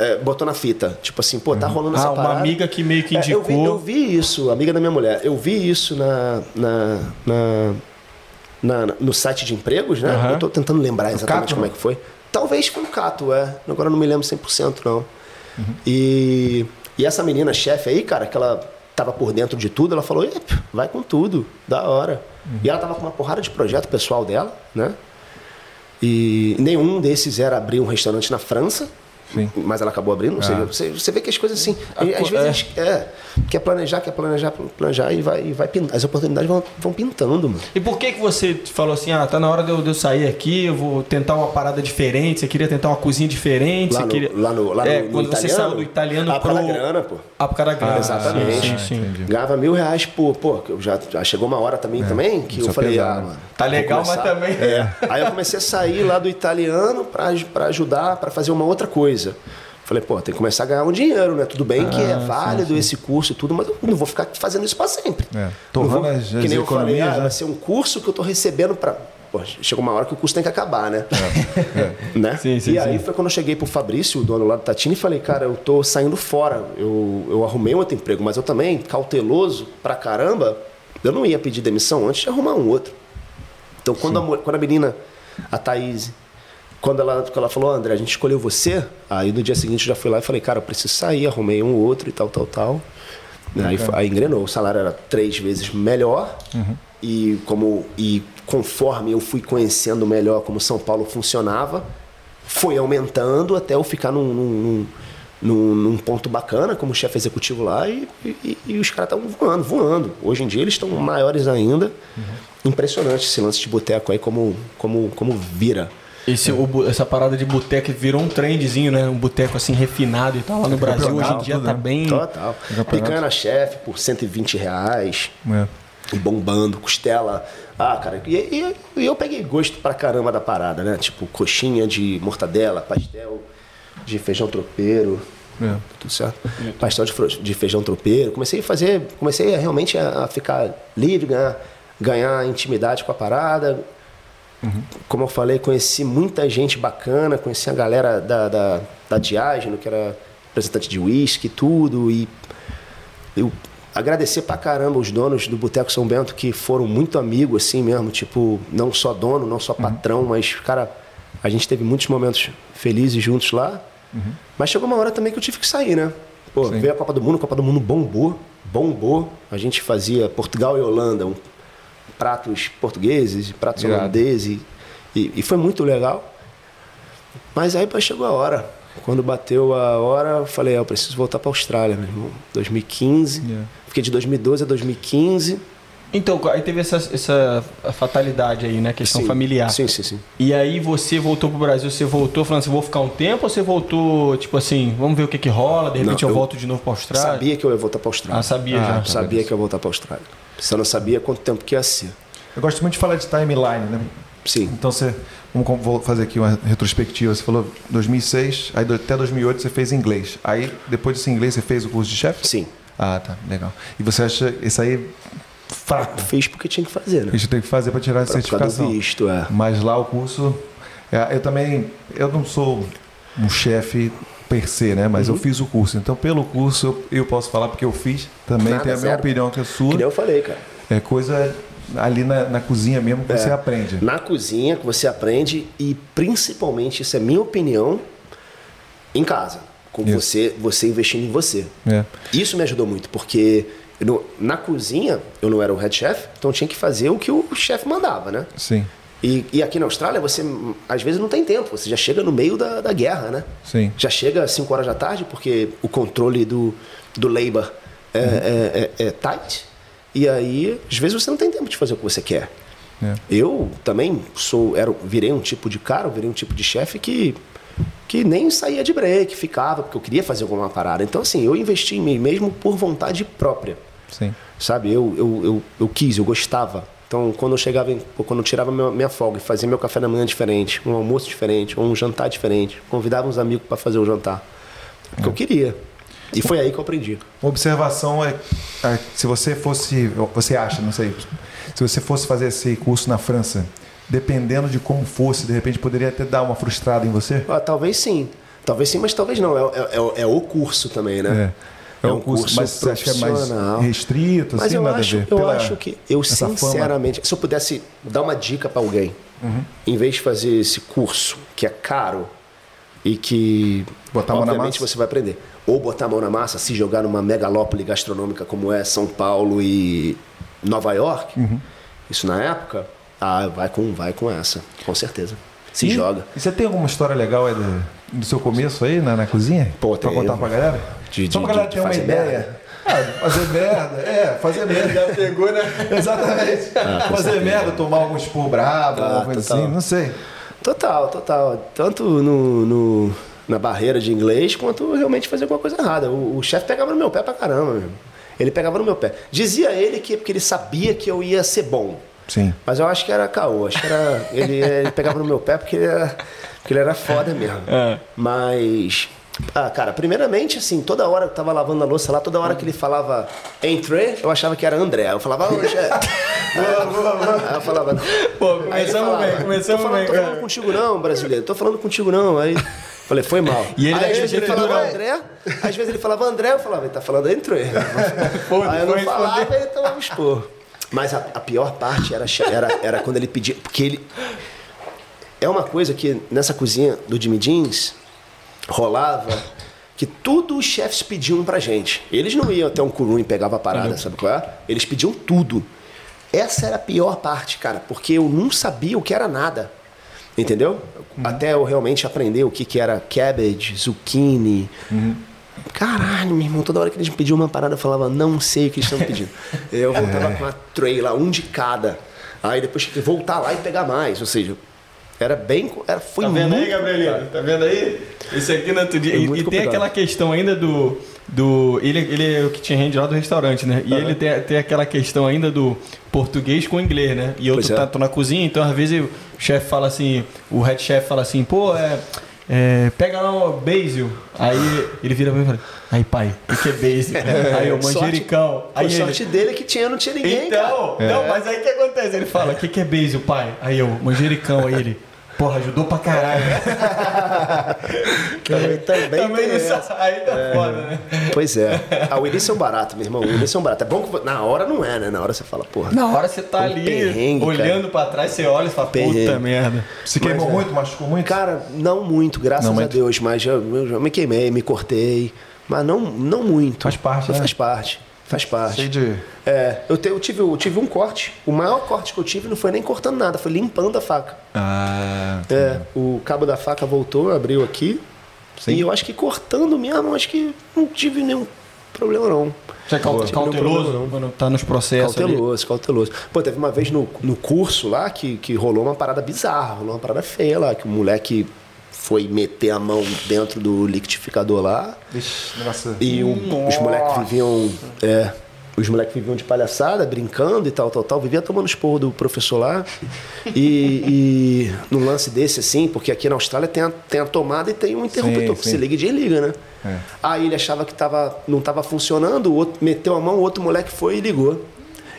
é, botou na fita. Tipo assim, pô, tá rolando essa Ah, uma parada. amiga que meio que É, eu, vi, indicou. eu vi isso, amiga da minha mulher. Eu vi isso na, na, na- na- no site de empregos, né? Aham. Eu tô tentando lembrar exatamente Cato, como é que foi. Talvez foi um Cato, é. Agora eu não me lembro 100% não. Uhum. E, e essa menina chefe aí, cara, que ela tava por dentro de tudo, ela falou: "Ep, vai com tudo, da hora. Uhum. E ela tava com uma porrada de projeto pessoal dela, né? E nenhum desses era abrir um restaurante na França. Sim. Mas ela acabou abrindo. Ah. Você, você vê que as coisas assim. A às co- vezes é, quer planejar, quer planejar, planejar e vai, e vai pin- As oportunidades vão, vão pintando, mano. E por que que você falou assim, ah, tá na hora de eu, de eu sair aqui, eu vou tentar uma parada diferente, você queria tentar uma cozinha diferente, Lá no, queria... lá no, lá é, no, no quando você italiano, saiu do italiano ah, pro... pra grana, pô. Ah, por causa da grana. Exatamente. Sim, sim, sim. Ganhava mil reais por. Pô, já, já chegou uma hora também, também que isso eu é falei, pesado, ah, mano. Tá legal, mas também- É. Aí eu comecei a sair lá do italiano pra ajudar, pra fazer uma outra coisa. Falei, pô, tem que começar a ganhar um dinheiro, né? Tudo bem que é Ah, sim, válido esse curso e tudo, mas eu não vou ficar fazendo isso pra sempre. É. Torrando vou- as- que nem eu falei, ah, né? vai ser um curso que eu tô recebendo pra. Pô, chegou uma hora que o curso tem que acabar, né? [LAUGHS] né? Sim, sim, e aí sim. foi quando eu cheguei pro Fabrício, o dono lá do Tatini, e falei, cara, eu tô saindo fora. Eu, eu arrumei um outro emprego, mas eu também, cauteloso pra caramba, eu não ia pedir demissão antes de arrumar um outro. Então, quando a, quando a menina, a Thaís, quando ela, quando ela falou, André, a gente escolheu você, aí no dia seguinte eu já fui lá e falei, cara, eu preciso sair, arrumei um outro e tal, tal, tal. Aí, foi- aí engrenou, o salário era três vezes melhor e como e conforme eu fui conhecendo melhor como São Paulo funcionava, foi aumentando até eu ficar num, num, num, num ponto bacana como chefe executivo lá e, e, e os caras estavam voando, voando. Hoje em dia eles estão maiores ainda. Impressionante esse lance de boteco aí como, como, como vira. Esse, o essa parada de boteco virou um trendzinho, né? Um boteco assim refinado e tal. Lá no Brasil hoje em dia tudo, tá né? bem. Total. Picanha na chefe por 120 reais. É. E bombando, costela. Ah, cara, e, e- e eu peguei gosto pra caramba da parada, né? Tipo, coxinha de mortadela, pastel de feijão tropeiro. É. Tudo certo? Pastel de, de feijão tropeiro. Comecei a fazer, comecei a realmente a, a ficar livre, ganhar, ganhar intimidade com a parada. Como eu falei, conheci muita gente bacana, conheci a galera da, da, da Diágeno, que era representante de uísque e tudo. E eu agradecer pra caramba os donos do Boteco São Bento que foram muito amigos assim mesmo, tipo, não só dono, não só patrão, mas cara, a gente teve muitos momentos felizes juntos lá. Mas chegou uma hora também que eu tive que sair, né? Pô, Sim. veio a Copa do Mundo, a Copa do Mundo bombou, bombou. A gente fazia Portugal e Holanda, um- pratos portugueses, pratos Irado. holandeses, e, e foi muito legal. Mas aí chegou a hora. Quando bateu a hora, eu falei, ah, eu preciso voltar para Austrália, meu irmão. 2015. Yeah. Fiquei de 2012 a 2015. Então, aí teve essa, essa fatalidade aí, né? Questão Sim. familiar. Sim, sim, sim. E aí você voltou pro Brasil, você voltou falando assim, vou ficar um tempo ou você voltou, tipo assim, vamos ver o que que rola, de repente Não, eu, eu volto de novo pra Austrália? Sabia que eu ia voltar para Austrália. Ah, sabia Ah, já. tá. Sabia que eu ia voltar para Austrália. Só não sabia quanto tempo que ia ser. Eu gosto muito de falar de timeline, né? Sim. Então você, vamos vou fazer aqui uma retrospectiva. Você falou 2006, aí do- até 2008 você fez inglês. Aí depois desse inglês você fez o curso de chefe? Sim. Ah, tá, legal. E você acha isso aí fraco? Fiz porque tinha que fazer, né? Gente tem que fazer para tirar a Pra- certificação. visto, é. Mas lá o curso, é, eu também, eu não sou um chefe per se, né? Mas eu Uhum. fiz o curso. Então pelo curso eu, eu posso falar porque eu fiz. Também Nada, tem a zero. opinião que a sua. Que eu falei, cara. É coisa ali na, na cozinha mesmo que É. você aprende. Na cozinha que você aprende e principalmente, isso é minha opinião, em casa. Com Isso. você, você investindo em você. É. Isso me ajudou muito, porque eu não- na cozinha eu não era o head chef, então eu tinha que fazer o que o chefe mandava, né? Sim, E, e aqui na Austrália você às vezes não tem tempo, você já chega no meio da, da guerra, né? sim. Já chega às 5 horas da tarde, porque o controle do, do labor é, é- é- é tight. E aí, às vezes, você não tem tempo de fazer o que você quer. É. Eu também sou, era, virei um tipo de cara, virei um tipo de chefe que, que nem saía de break, ficava, porque eu queria fazer alguma parada. Então, assim, eu investi em mim mesmo por vontade própria. Sim. Sabe, eu, eu, eu, eu quis, eu gostava. Então, quando eu chegava, em- quando eu tirava minha, minha folga e fazia meu café da manhã diferente, um almoço diferente, ou um jantar diferente, convidava uns amigos para fazer o jantar. Porque eu queria. E foi aí que eu aprendi. Uma observação é, é, se você fosse, você acha, não sei, se você fosse fazer esse curso na França, dependendo de como fosse, de repente poderia até dar uma frustrada em você? Ah, talvez sim. Talvez sim, mas talvez não. É, é- é- é o curso também, né? É. É um curso, mas você acha que é mais profissional. restrito, Mas assim, eu nada acho, a ver? eu Pela- acho que eu essa fama? sinceramente, se eu pudesse dar uma dica para alguém, Uhum. em vez de fazer esse curso que é caro e que Botar a mão na obviamente massa? você vai aprender, ou botar a mão na massa, se jogar numa megalópole gastronômica como é São Paulo e Nova York, Uhum. isso na época, ah, vai com vai com essa, com certeza. Se E- joga. E você tem alguma história legal aí do, do seu começo aí na, na cozinha? Pô, pra tem. contar pra galera? De- Só de- pra galera ter uma ideia. merda. Ah, de fazer merda, é, fazer [LAUGHS] merda. Já pegou, né? [LAUGHS] Exatamente. fazer merda, tomar algum expor brabo, Ah, alguma assim, não sei. Total, total. Tanto no, no- na barreira de inglês, quanto realmente fazer alguma coisa errada. O, o chefe pegava no meu pé pra caramba, meu. Ele pegava no meu pé. Dizia ele que porque ele sabia que eu ia ser bom. Sim. Mas eu acho que era caô. Acho que era. Ele, ele pegava no meu pé porque ele era, porque ele era foda mesmo. É. Mas. Ah, cara, primeiramente, assim, toda hora que eu tava lavando a louça lá, toda hora que ele falava entre, eu achava que era André. Eu falava, ô, chefe. [LAUGHS] Aí eu falava. Pô, começamos bem, começamos falando, bem. Tô falando contigo não, brasileiro. Tô falando contigo não. Aí falei, foi mal. E ele aí, é às vezes ele falava. André, às vezes ele falava André, eu falava, ele tá falando entre. [LAUGHS] Aí eu não falava e ele tomava expor. Mas a, a pior parte era, era, era quando ele pedia. Porque ele. É uma coisa que nessa cozinha do Jimmy Jeans rolava que tudo os chefes pediam pra gente. Eles não iam até um curum e pegavam a parada, sabe qual é? Eles pediam tudo. Essa era a pior parte, cara, porque eu não sabia o que era nada. Entendeu? Até eu realmente aprender o que, que era cabbage, zucchini. Caralho, meu irmão, toda hora que eles me pediam uma parada, eu falava, não sei o que eles estão pedindo. [LAUGHS] Eu voltava com uma tray lá, um de cada. Aí depois tinha que voltar lá e pegar mais. Ou seja, era bem. Era, foi Tá vendo muito aí, Gabrielino? Tá vendo aí? Esse aqui no outro dia. É E, e tem aquela questão ainda do. do ele, ele é o que tinha rende lá do restaurante, né? E ele tem, tem aquela questão ainda do português com inglês, né? E eu Pois tô, é. tá- tô na cozinha, então às vezes o chefe fala assim, o head chef fala assim, pô, é. é, pega lá o basil. Aí ele vira pra mim e fala, aí pai, o que é basil? [LAUGHS] aí o Sorte- manjericão. A Aí ele, sorte dele é que tinha, não tinha ninguém. então, cara. não, mas aí o que acontece? Ele fala, o que, que é basil, pai? Aí eu, manjericão, aí ele, porra, ajudou pra caralho. [LAUGHS] Também, também, Também tem essa. aí tá foda, né? Pois é. Ah, o início é um barato, meu irmão. O início é um barato. É bom que na hora não é, né? Na hora você fala, porra. Na hora você tá Um ali, olhando pra trás, você olha e fala, Perrengue. puta merda. Se queimou é. muito, machucou muito? Cara, não muito, graças Não a? Deus, mas já, eu já me queimei, me cortei. Mas não, não muito. Faz parte, Mas né? Faz parte. Faz parte. Cheio de. É, eu, te- eu tive, eu tive um corte. O maior corte que eu tive não foi nem cortando nada, foi limpando a faca. Ah. É, o cabo da faca voltou, abriu aqui. Sim. E eu acho que cortando mesmo, acho que não tive nenhum problema não. Você é cauteloso Não, não, quando tá nos processos ali. Cauteloso, cauteloso. Pô, teve uma vez no, no curso lá que, que rolou uma parada bizarra, rolou uma parada feia lá, que o moleque foi meter a mão dentro do liquidificador lá Vixe, negócio. e o- os moleques viviam. É, os moleques viviam de palhaçada, brincando e tal, tal, tal. Vivia tomando esporro do professor lá. E, e num lance desse, assim, porque aqui na Austrália tem a, tem a tomada e tem um interruptor que sim. se liga e desliga, né? É. Aí ele achava que tava, não estava funcionando, o outro meteu a mão, o outro moleque foi e ligou.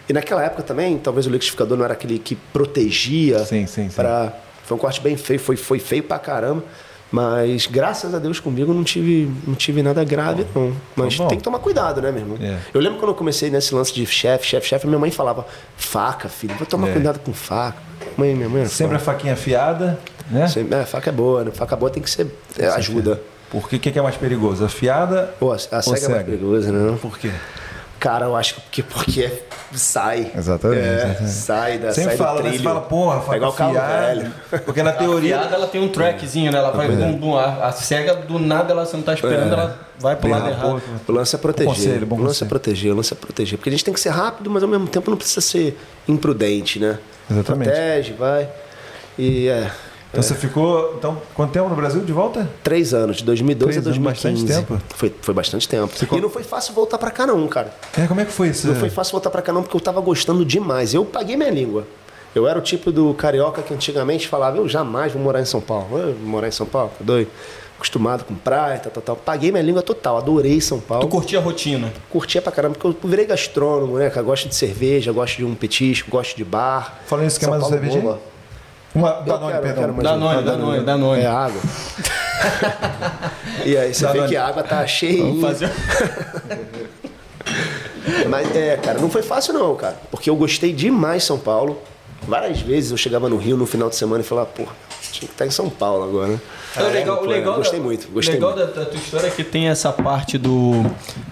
E naquela época também, talvez o liquidificador não era aquele que protegia. Sim, sim, sim. Pra, foi um corte bem feio, foi, foi feio pra caramba. Mas graças a Deus comigo não tive, não tive nada grave, não. Mas bom. tem que tomar cuidado, né, meu irmão? É. Eu lembro quando eu comecei nesse lance de chefe, chefe, chefe, minha mãe falava, faca, filho, vou tomar É. cuidado com faca. Mãe, minha mãe Sempre a foda. faquinha afiada, né? Sempre- é, faca é boa, né? Faca boa tem que ser. é, ser ajuda. Porque o que que é mais perigoso? Afiada a, a cega é mais perigosa, né? Por quê? Cara, eu acho que porque sai. Exatamente, É, exatamente. sai da Sempre sai do fala, né? fala, porra, faca É igual carro velho. Porque na A teoria... piada, ela tem um trackzinho, né? Ela vai bum, bum. A, a cega, do nada, ela você não tá esperando, É. ela vai pro Bem lado errado. O lance é proteger. conselho, bom o lance conselho. é proteger, o lance é proteger. Porque a gente tem que ser rápido, mas ao mesmo tempo não precisa ser imprudente, né? Exatamente. Protege, vai. E é. Então você ficou... Então, quanto tempo no Brasil de volta? Três anos, de 2012 Três a anos, 2015. bastante tempo. Foi, foi bastante tempo. Ficou- E não foi fácil voltar pra cá, não, cara. É, como é que foi isso? Não foi fácil voltar pra cá, não, porque eu tava gostando demais. Eu paguei minha língua. Eu era o tipo do carioca que antigamente falava, eu jamais vou morar em São Paulo. Eu vou morar em São Paulo, tá doido? Acostumado com praia, tal, tal, tal. Paguei minha língua total, adorei São Tu Paulo. curtia a rotina. Curtia pra caramba, porque eu virei gastrônomo, né? cara? Gosto de cerveja, gosto de um petisco, gosto de bar. Falando isso, quer São mais cervejinha? bomba. Uma, Danone, quero, perdão. quero Danone. Danone, Danone. É água. E aí você vê que a água tá cheia. Vamos fazer. Mas é, cara, não foi fácil não, cara. Porque eu gostei demais de São Paulo. Várias vezes eu chegava no Rio no final de semana e falava, porra, tinha que estar em São Paulo agora, né? É, o legal, o legal gostei da, muito, gostei legal muito. Da, da tua história é que tem essa parte do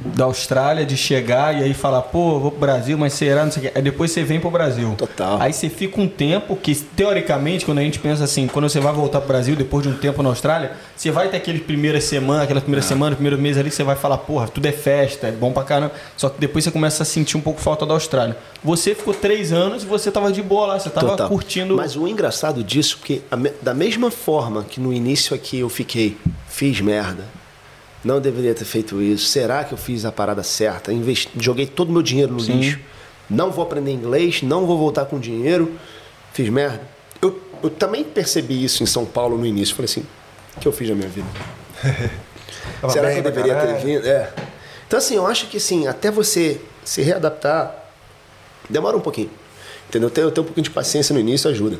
da Austrália de chegar e aí falar, pô, vou pro Brasil, mas será, não sei o quê. Aí depois você vem pro Brasil. Total. Aí você fica um tempo que, teoricamente, quando a gente pensa assim, quando você vai voltar pro Brasil depois de um tempo na Austrália, você vai ter aquele primeira semana, aquela Ah. primeira semana, primeiro mês ali que você vai falar, porra, tudo é festa, é bom pra caramba. Só que depois você começa a sentir um pouco falta da Austrália. Você ficou três anos e você tava de boa lá, você tava Total. curtindo. Mas o engraçado disso, porque a da mesma forma que no início aqui eu fiquei, fiz merda, não deveria ter feito isso, será que eu fiz a parada certa? Investi, joguei todo o meu dinheiro no lixo, não vou aprender inglês, não vou voltar com dinheiro, fiz merda. Eu, eu também percebi isso em São Paulo no início, falei assim, o que eu fiz na minha vida? [LAUGHS] Será bem que eu deveria ter vindo? É. Então, assim, eu acho que assim, até você se readaptar, demora um pouquinho. Entendeu? Ter, ter um pouquinho de paciência no início ajuda.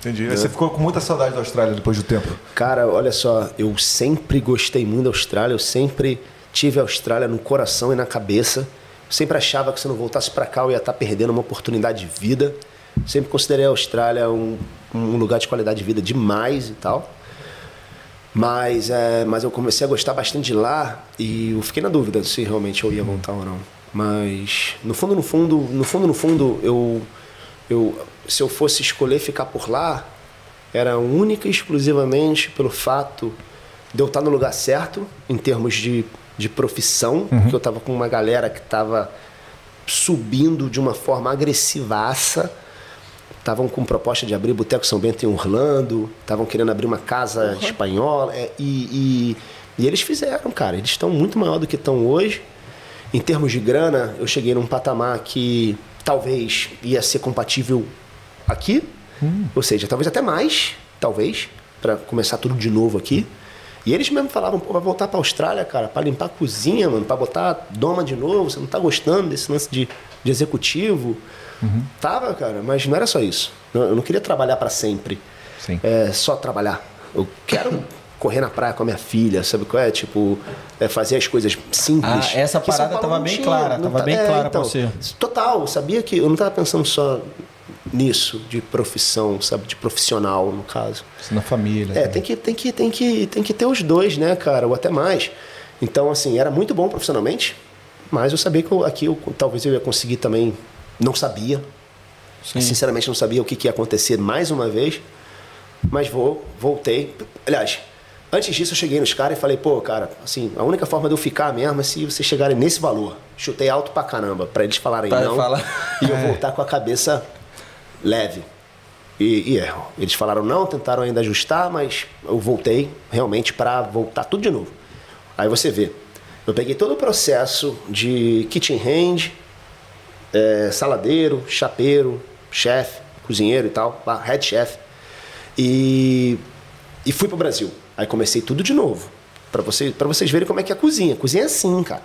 Entendi. Você ficou com muita saudade da Austrália depois do tempo. Cara, olha só, eu sempre gostei muito da Austrália, eu sempre tive a Austrália no coração e na cabeça. Eu sempre achava que se eu não voltasse para cá eu ia estar perdendo uma oportunidade de vida. Sempre considerei a Austrália um, um lugar de qualidade de vida demais e tal. Mas, é, mas eu comecei a gostar bastante de lá e eu fiquei na dúvida se realmente eu ia voltar ou não. Mas no fundo, no fundo, no fundo, no fundo, eu, eu se eu fosse escolher ficar por lá, era única e exclusivamente pelo fato de eu estar no lugar certo em termos de, de profissão, porque eu estava com uma galera que estava subindo de uma forma agressivaça. Estavam com proposta de abrir Boteco São Bento em Orlando, estavam querendo abrir uma casa espanhola. é, e, e, e eles fizeram, cara. Eles estão muito maior do que estão hoje. Em termos de grana, eu cheguei num patamar que talvez ia ser compatível aqui. Ou seja, talvez até mais, talvez, para começar tudo de novo aqui. E eles mesmo falavam, pô, vai voltar pra Austrália, cara, para limpar a cozinha, mano, para botar doma de novo, você não tá gostando desse lance de, de executivo. Tava, cara, mas não era só isso. Eu não queria trabalhar para sempre. Sim. É, só trabalhar. Eu quero correr na praia com a minha filha, sabe qual é? Tipo, é, fazer as coisas simples. Ah, essa parada tava bem clara, tava tá- bem é, clara pra então, você. Total, eu sabia que eu não tava pensando só nisso, de profissão, sabe? De profissional, no caso. Isso na família. É, tem que, tem que, tem que, tem que ter os dois, né, cara? Ou até mais. Então, assim, era muito bom profissionalmente, mas eu sabia que eu- aqui eu, talvez eu ia conseguir também. Não sabia. Sim. Sinceramente, não sabia o que, que ia acontecer mais uma vez. Mas vou, voltei. Aliás, antes disso eu cheguei nos caras e falei, pô, cara, assim, a única forma de eu ficar mesmo é se vocês chegarem nesse valor. Chutei alto pra caramba, pra eles falarem Pra não. falar. E eu [LAUGHS] voltar com a cabeça leve. E, e é, eles falaram não, tentaram ainda ajustar, mas eu voltei realmente para voltar tudo de novo. Aí você vê, eu peguei todo o processo de kitchen hand, é, saladeiro, chapeiro, chefe, cozinheiro e tal, head chef, e, e fui pro Brasil. Aí comecei tudo de novo, para você, pra vocês verem como é que é a cozinha. Cozinha é assim, cara.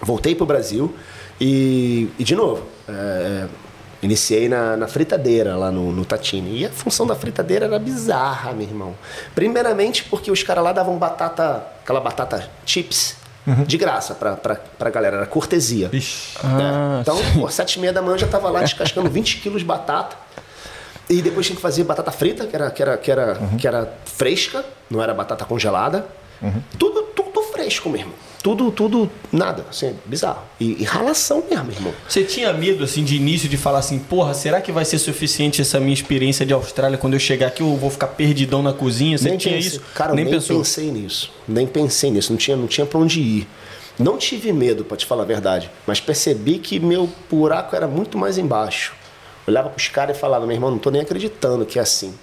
Voltei pro Brasil e, e de novo, é, iniciei na, na fritadeira lá no, no Tatini. E a função da fritadeira era bizarra, meu irmão. Primeiramente porque os caras lá davam batata, aquela batata chips, de graça pra, pra, pra galera, era cortesia. Ixi. Ah, né? Então, pô, sete e meia da manhã já tava lá descascando 20 quilos de batata. E depois tinha que fazer batata frita, que era, que era, que era, que era fresca, não era batata congelada. Tudo, tudo fresco mesmo. Tudo, tudo, nada, assim, bizarro. E, e ralação mesmo, irmão. Você tinha medo, assim, de início de falar assim, porra, será que vai ser suficiente essa minha experiência de Austrália quando eu chegar aqui eu vou ficar perdidão na cozinha? Você nem tinha pensei, isso? Cara, eu nem, nem pensou? pensei nisso. Nem pensei nisso. Não tinha, não tinha pra onde ir. Não tive medo, pra te falar a verdade. Mas percebi que meu buraco era muito mais embaixo. Olhava pros caras e falava, meu irmão, não tô nem acreditando que é assim.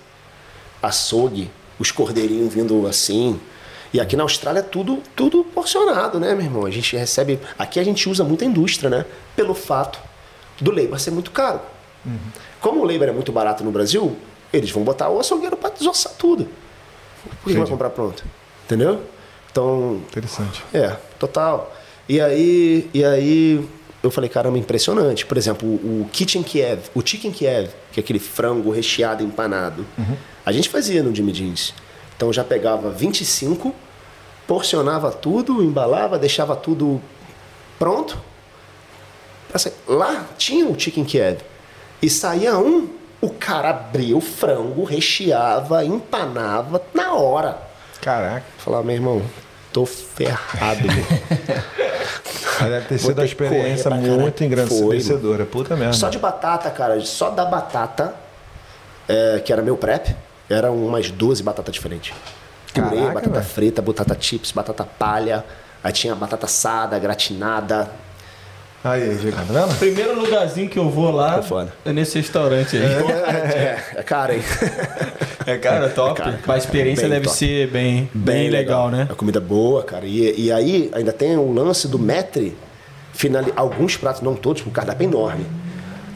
Açougue, os cordeirinhos vindo assim. E aqui na Austrália é tudo, tudo porcionado, né, meu irmão? A gente recebe. Aqui a gente usa muita indústria, né? Pelo fato do labor ser muito caro. Como o labor é muito barato no Brasil, eles vão botar o açougueiro pra desossar tudo. Por que vai comprar pronto? Entendeu? Então, Interessante. é, total. E aí, e aí eu falei, caramba, impressionante. Por exemplo, o, Kitchen Kiev, o Chicken Kiev, que é aquele frango recheado empanado, a gente fazia no Jimmy Jeans. Então já pegava 25 porcionava tudo, embalava, deixava tudo pronto. Assim, Lá tinha o Chicken Kiev. E saía um, o cara abria o frango, recheava, empanava na hora. Caraca. Falava, meu irmão, tô ferrado. [LAUGHS] deve ter sido uma experiência muito engrandecedora. Puta merda. Só de batata, cara, só da batata, é, que era meu prep, eram umas 12 batatas diferentes. Purê, Caraca, batata velho. frita, batata chips, batata palha, aí tinha batata assada, gratinada. Aí, tá vendo? Primeiro lugarzinho que eu vou lá É é nesse restaurante aí. É, é caro, hein? É, cara, top. cara. Mas a experiência Bem deve top. ser bem, bem, legal, né? A comida boa, cara. E, e aí ainda tem o lance do metre, finali... alguns pratos, não todos, porque o cardápio é enorme.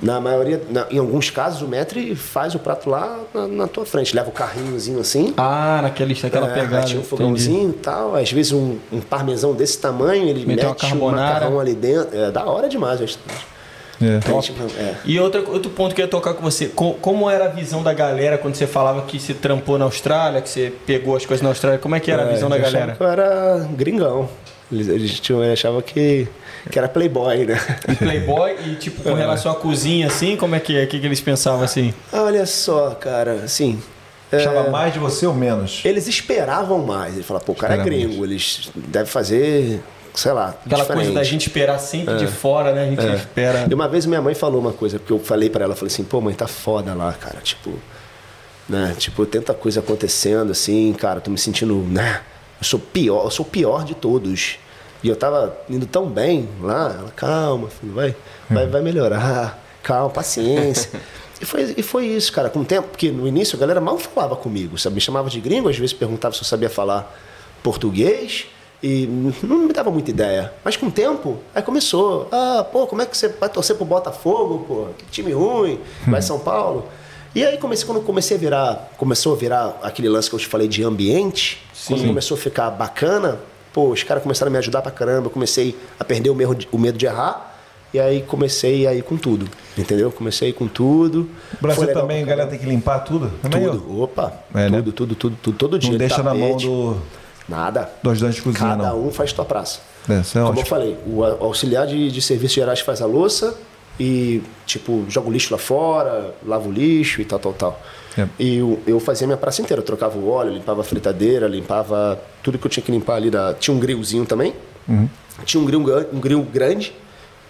Na maioria, na- em alguns casos, o metre faz o prato lá na, na tua frente. Leva o carrinhozinho assim. Ah, naquela, naquela É, pegada. aí tinha um entendi. fogãozinho e tal. Às vezes um, um parmesão desse tamanho, ele Meteu uma mete um carbonara. macarrão ali dentro. É da hora demais. acho. É. Tipo, é. E outro, outro ponto que eu ia tocar com você, co- como era a visão da galera quando você falava que se trampou na Austrália, que você pegou as coisas na Austrália, como é que era a É, visão da galera? eu era gringão. Eles, eles tinham, eles achavam que, que era playboy, né? E Playboy e tipo, com relação à cozinha, assim, como é que é? O que, que eles pensavam assim? Olha só, cara, assim... é, Achava mais de você ou menos? Eles esperavam mais. Ele falavam, pô, o cara é gringo, eles devem fazer, sei lá, Aquela diferente. coisa da gente esperar sempre de fora, né? A gente espera. E uma vez minha mãe falou uma coisa, porque eu falei pra ela, falei assim, pô, mãe, tá foda lá, cara, tipo, né, tipo, tanta coisa acontecendo assim, cara, tô me sentindo, né, eu sou pior, eu sou o pior de todos. E eu tava indo tão bem lá, ela, calma, filho, vai, vai, vai melhorar, calma, paciência. [LAUGHS] E foi, e foi isso, cara, com o tempo, porque no início a galera mal falava comigo, sabe? Me chamava de gringo, às vezes perguntava se eu sabia falar português e não me dava muita ideia. Mas com o tempo, aí começou. Ah, pô, como é que você vai torcer pro Botafogo, pô? Que time ruim, vai São Paulo. E aí comecei, quando comecei a virar, começou a virar aquele lance que eu te falei de ambiente, quando começou a ficar bacana, pô, os caras começaram a me ajudar pra caramba, eu comecei a perder o, medo de- o medo de errar. E aí comecei a ir com tudo, entendeu? Comecei com tudo. O Brasil legal também, a galera tem que limpar tudo? Também eu. Tudo, opa, É, né? tudo, tudo, tudo, tudo, todo dia. Não deixa na mão tapete, do, Nada. do ajudante de cozinha, Cada não. um faz tua praça. É, isso é Como ótimo. eu falei, o auxiliar de, de serviços gerais faz a louça e, tipo, joga o lixo lá fora, lava o lixo e tal, tal, tal. É. E eu, eu fazia minha praça inteira. Eu trocava o óleo, limpava a fritadeira, limpava tudo que eu tinha que limpar ali. Da... Tinha um grillzinho também. Uhum. Tinha um grill, um grill grande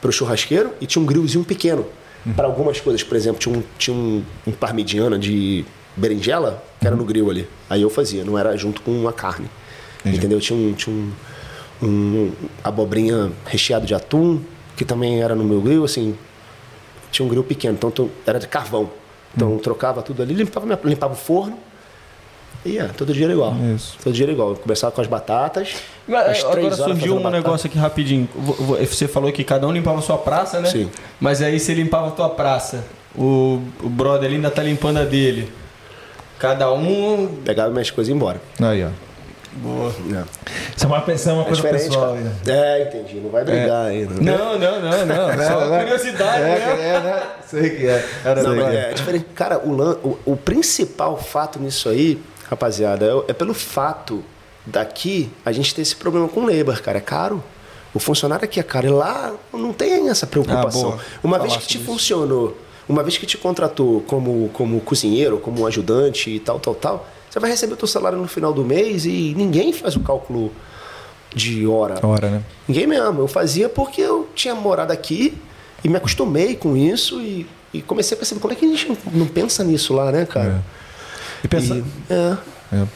para o churrasqueiro e tinha um grillzinho pequeno Uhum. para algumas coisas. Por exemplo, tinha um, tinha um, um parmigiana de berinjela que Uhum. era no grill ali. Aí eu fazia, não era junto com a carne. Entendeu? Tinha um, tinha um, um abobrinha recheado de atum, que também era no meu grill, assim. Tinha um grill pequeno, então era de carvão. Então eu trocava tudo ali, limpava, minha- limpava o forno. E é, todo dia era igual. Isso. Todo dia era igual. Eu começava com as batatas. Mas, Agora horas surgiu um batata. negócio aqui rapidinho. Vo- vo- Você falou que cada um limpava a sua praça, né? Sim. Mas aí você limpava a tua praça. O, o brother ali ainda tá limpando a dele. Cada um. Pegava minhas coisas e ia embora. Aí, ó. Boa. É. Isso é uma, é uma É coisa pessoal. cara. aí. É, entendi. Não vai brigar aí. Não. Não, não, não, [LAUGHS] não. Só né? curiosidade, né? é, né? Sei que é. Era Não, que é diferente. Cara, o, o, o principal fato nisso aí, rapaziada, é, é pelo fato daqui a gente ter esse problema com o labor, cara. É caro. O funcionário aqui é caro. E lá não tem essa preocupação. Ah, uma vez Falasse que te funcionou, uma vez que te contratou como, como cozinheiro, como ajudante e tal, tal, tal, você vai receber o teu salário no final do mês e ninguém faz o cálculo de hora. Hora, né? Ninguém mesmo. Eu fazia porque eu tinha morado aqui e me acostumei com isso e, e comecei a perceber como é que a gente não pensa nisso lá, né, cara? E pensa... E, é. É.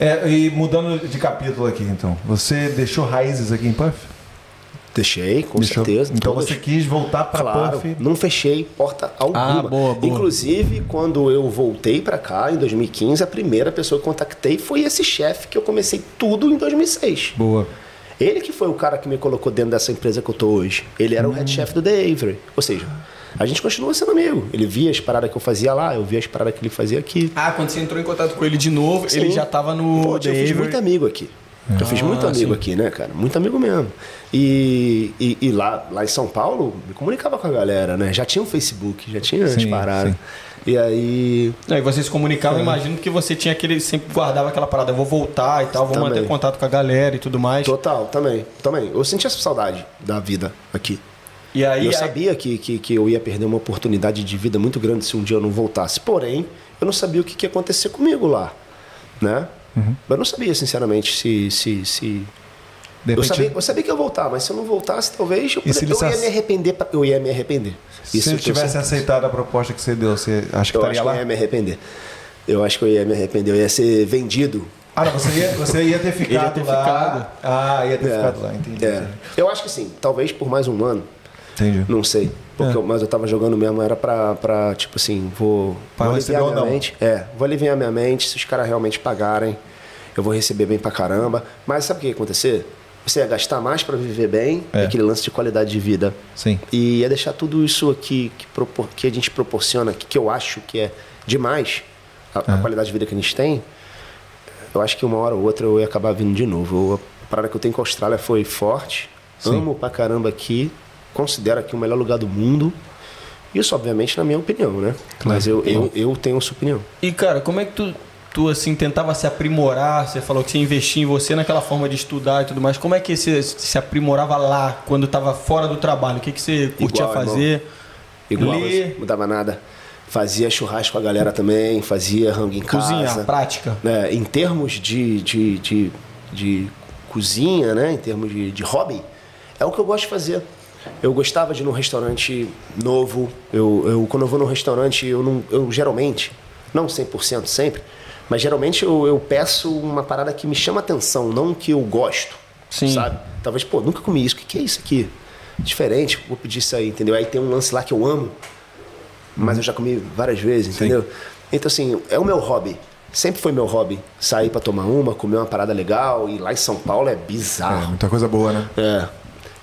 É, e mudando de capítulo aqui, então. Você deixou raízes aqui em Puff? Deixei, com Deixou. certeza. Então todas. você quis voltar pra Claro, Puff? não fechei porta alguma. Ah, boa, boa. Inclusive, quando eu voltei pra cá, em 2015, a primeira pessoa que eu contactei foi esse chefe que eu comecei tudo em 2006. Boa. Ele que foi o cara que me colocou dentro dessa empresa que eu tô hoje. Ele era o Hum. head chef do The Avery. Ou seja, a gente continua sendo amigo. Ele via as paradas que eu fazia lá, eu via as paradas que ele fazia aqui. Ah, quando você entrou em contato com ele de novo, ele Sim. já tava no Pô, eu fiz Delivery. muito amigo aqui. Eu fiz muito Ah, amigo sim. aqui, né, cara? Muito amigo mesmo. E, e, e lá, lá em São Paulo, me comunicava com a galera, né? Já tinha o Facebook, já tinha as paradas. sim. E aí. Aí vocês se comunicavam, imagino que você tinha aquele. Sempre guardava aquela parada, eu vou voltar e tal, vou Também. manter contato com a galera e tudo mais. Total, também. Também. Eu sentia essa saudade da vida aqui. E aí. E eu aí- sabia que, que, que eu ia perder uma oportunidade de vida muito grande se um dia eu não voltasse. Porém, eu não sabia o que, que ia acontecer comigo lá. Né? Uhum. Eu não sabia, sinceramente, se. se, se... De Eu, repente, sabia, eu sabia que ia voltar, mas se eu não voltasse, talvez eu, poderia- eu ia me arrepender. Eu ia me arrepender. se Isso eu eu tivesse aceitado a proposta que você deu, você acha que Eu estaria acho que eu lá? ia me arrepender. Eu acho que eu ia me arrepender. Eu ia ser vendido. Ah, não, você ia, você ia ter [LAUGHS] ficado ter lá. ficado. Ah, ia ter É, ficado lá, entendi. é. Eu acho que sim. Talvez por mais um ano. Entendi. Não sei. Porque É. eu- mas eu tava jogando mesmo, era pra, pra tipo assim, vou, Pra vou aliviar minha mente. É, vou aliviar minha mente, se os caras realmente pagarem, eu vor receber bem pra caramba. Mas sabe o que ia acontecer? Você ia gastar mais pra viver bem, É. aquele lance de qualidade de vida. Sim. E ia deixar tudo isso aqui que, propor- que a gente proporciona, que, que eu acho que é demais, a, a qualidade de vida que a gente tem, eu acho que uma hora ou outra eu ia acabar vindo de novo. Eu- a parada que eu tenho com a Austrália foi forte, Sim. amo pra caramba aqui, considero aqui o melhor lugar do mundo. Isso, obviamente, na minha opinião, né? Mas eu, eu, eu tenho essa opinião. E cara, como é que tu, tu assim tentava se aprimorar? Você falou que você investia em você naquela forma de estudar e tudo mais. Como é que você se aprimorava lá quando estava fora do trabalho? O que, que você curtia Igual, fazer? Igual, Ler. não mudava nada. Fazia churrasco com a galera também, fazia rango em Cozinhar, casa. prática. né, em termos de, de, de, de cozinha, né, em termos de, de hobby, é o que eu gosto de fazer. Eu gostava de ir num restaurante novo. Eu, eu quando eu vou num restaurante, eu, não, eu geralmente, não 100% sempre, mas geralmente eu, eu peço uma parada que me chama atenção, não que eu gosto. Sim. Sabe? Talvez, pô, nunca comi isso. O que, que é isso aqui? Diferente, vou pedir isso aí, entendeu? Aí tem um lance lá que eu amo, mas eu já comi várias vezes, entendeu? Então, assim, é o meu hobby. Sempre foi meu hobby. Sair pra tomar uma, comer uma parada legal. E lá em São Paulo é É, bizarro. muita coisa boa, né? É.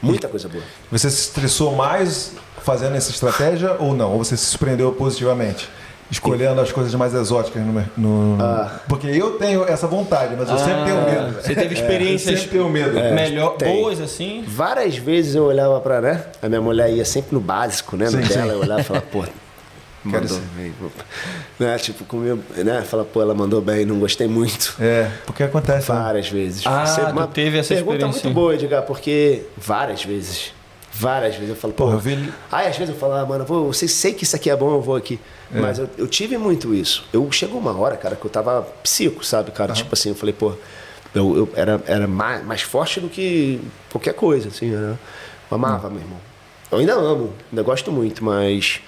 Muita coisa boa. Você se estressou mais fazendo essa estratégia ou não? Ou você se surpreendeu positivamente? Escolhendo as coisas mais exóticas no. no- Ah. Porque eu tenho essa vontade, mas eu sempre tenho medo. Você teve [LAUGHS] experiências Eu sempre tenho medo. melhor, tem. boas assim? Várias vezes eu olhava pra, né? A minha mulher ia sempre no básico, né? No Sim, dela, sim. eu olhava e falava, pô. Quero Mandou ser. bem. [LAUGHS] Né? Tipo, comeu, né? Fala, pô, ela mandou bem, não gostei muito. É, porque acontece. né? Várias vezes. Ah, Sempre tu teve essa pergunta experiência. muito boa, Edgar, porque várias vezes. Várias vezes eu falo, pô. Porra, eu vi- Aí às vezes eu falo, ah, mano, vou, eu sei, sei que isso aqui é bom, eu vou aqui. É. Mas eu, eu tive muito isso. Eu chegou uma hora, cara, que eu tava psico, sabe, cara? Tipo assim, eu falei, pô, eu, eu era, era mais, mais forte do que qualquer coisa, assim, né? Eu amava, meu irmão. Eu ainda amo, ainda gosto muito, mas.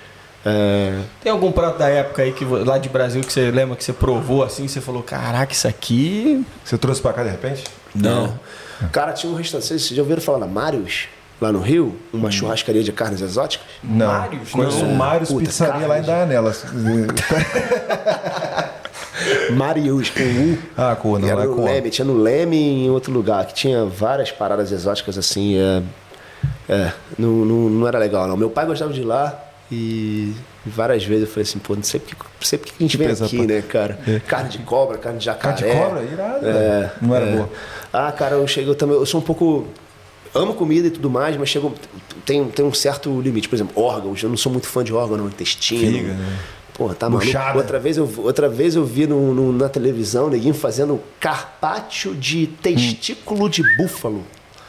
É, Tem algum prato da época aí que lá de Brasil que você lembra que você provou assim, você falou, caraca, isso aqui. Você trouxe pra cá de repente? Não. Cara, tinha um restaurante. Vocês já ouviram falar da Marius? Lá no Rio? Uma churrascaria de carnes exóticas? Não. Mários? Conheço Não. o Mários Puta, Pizzaria lá em Danelas. [LAUGHS] Marius, com U. ah, com não, E era é no com Leme, tinha no Leme e em outro lugar, que tinha várias paradas exóticas assim. É, é não, não, não era legal, não. Meu pai gostava de ir lá e várias vezes eu falei assim, pô, não sei porque, não sei porque que a gente vem Pesa aqui, né, cara? Carne de cobra, carne de jacaré. Carne de cobra? Irado, É. Não era é. boa. Ah, cara, eu chego também, eu sou um pouco. Amo comida e tudo mais, mas chego, tem, tem um certo limite. Por exemplo, órgãos. Eu não sou muito fã de órgão, não. Intestino. Fígado, né? Porra, tá maluco. Outra vez eu, outra vez eu vi no, no- na televisão neguinho fazendo carpaccio de testículo de búfalo.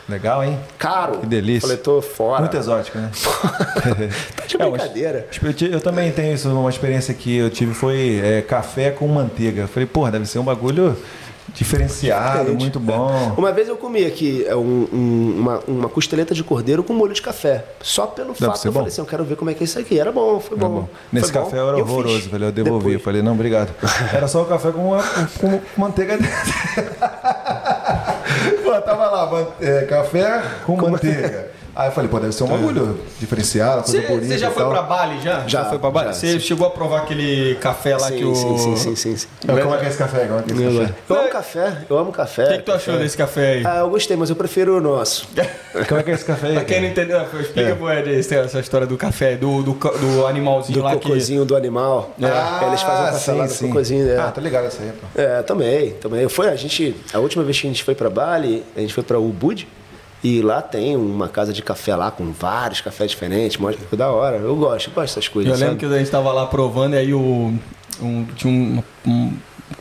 Legal, hein? Caro. Que delícia. Falei, tô fora. Muito exótico, né? [LAUGHS] Tá de [LAUGHS] É, brincadeira. Eu, ti- eu também tenho isso, uma experiência que eu tive foi é, café com manteiga. Falei, porra, deve ser um bagulho diferenciado, Diferente. muito bom. [LAUGHS] Uma vez eu comi aqui é, um- um- uma, uma costeleta de cordeiro com molho de café. Só pelo fato ser eu bom. falei assim, eu quero ver como é que é isso aqui. Era bom, foi bom. bom. Nesse Foi bom. café eu era horroroso, fiz falei, eu devolvi. Eu depois. falei, não, obrigado. Era só o café com, uma, com, com manteiga dentro. Tava lá, man- é, café com manteiga. Aí eu falei, pô, deve ser um bagulho diferenciado, coisa bonita. Você já e foi tal. pra Bali já? Já, foi pra Bali? Você chegou a provar aquele café lá sim, que o. sim, sim, sim, sim, sim. Como é que é esse café? Como é que é esse café? Eu amo café, eu amo café. O que, que tu achou desse café aí? Ah, eu gostei, mas eu prefiro o nosso. [LAUGHS] Como é que é esse café aí? Pra quem não entendeu, explica É. pro Ed esse- essa história do café, do, do, do animalzinho Do lá cocôzinho do animal. Ah, Eles fazem o café sim, lá do sim. cocôzinho. É. Ah, tá ligado essa aí, pô. É, também, também. Foi, a gente, a última vez que a gente foi pra Bali, a gente foi pra Ubud, e lá tem uma casa de café lá com vários cafés diferentes, mó foi da hora. Eu gosto, eu gosto dessas que. coisas. Eu lembro sabe? que a gente tava lá provando e aí o. um- tinha um, um-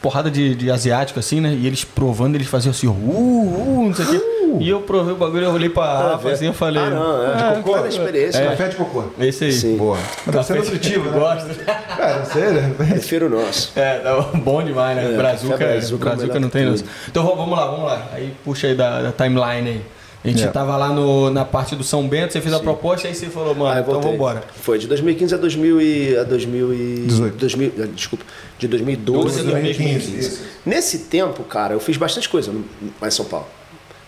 porrada de, de asiático assim, né? E eles provando, eles faziam assim, uh, uh, não sei o quê. E eu provei o bagulho, eu olhei pra Ah, Rafa assim, eu falei. Ah, não, é, "Ah, de cocô, é experiência. Café de cocô. Esse aí. Sim. Boa. Mas deve ser Café de- nutritivo, né? Gosto. Cara, [LAUGHS] não sei, né? [LAUGHS] Prefiro o nosso. É, tá bom demais, né? É, Brazuca, é o Brazuca melhor não tem que tudo. Então vamos vamos lá, vamos lá. Aí puxa aí da, da timeline aí. A gente É. tava lá no, na parte do São Bento, você fez a proposta, aí você falou, mano, então voltei. vambora. Foi de 2015 a 2000 e, a 2000 e, 18. 2000, ah, desculpa, de 2012 a 2015, 2015. isso. Nesse tempo, cara, eu fiz bastante coisa lá em São Paulo.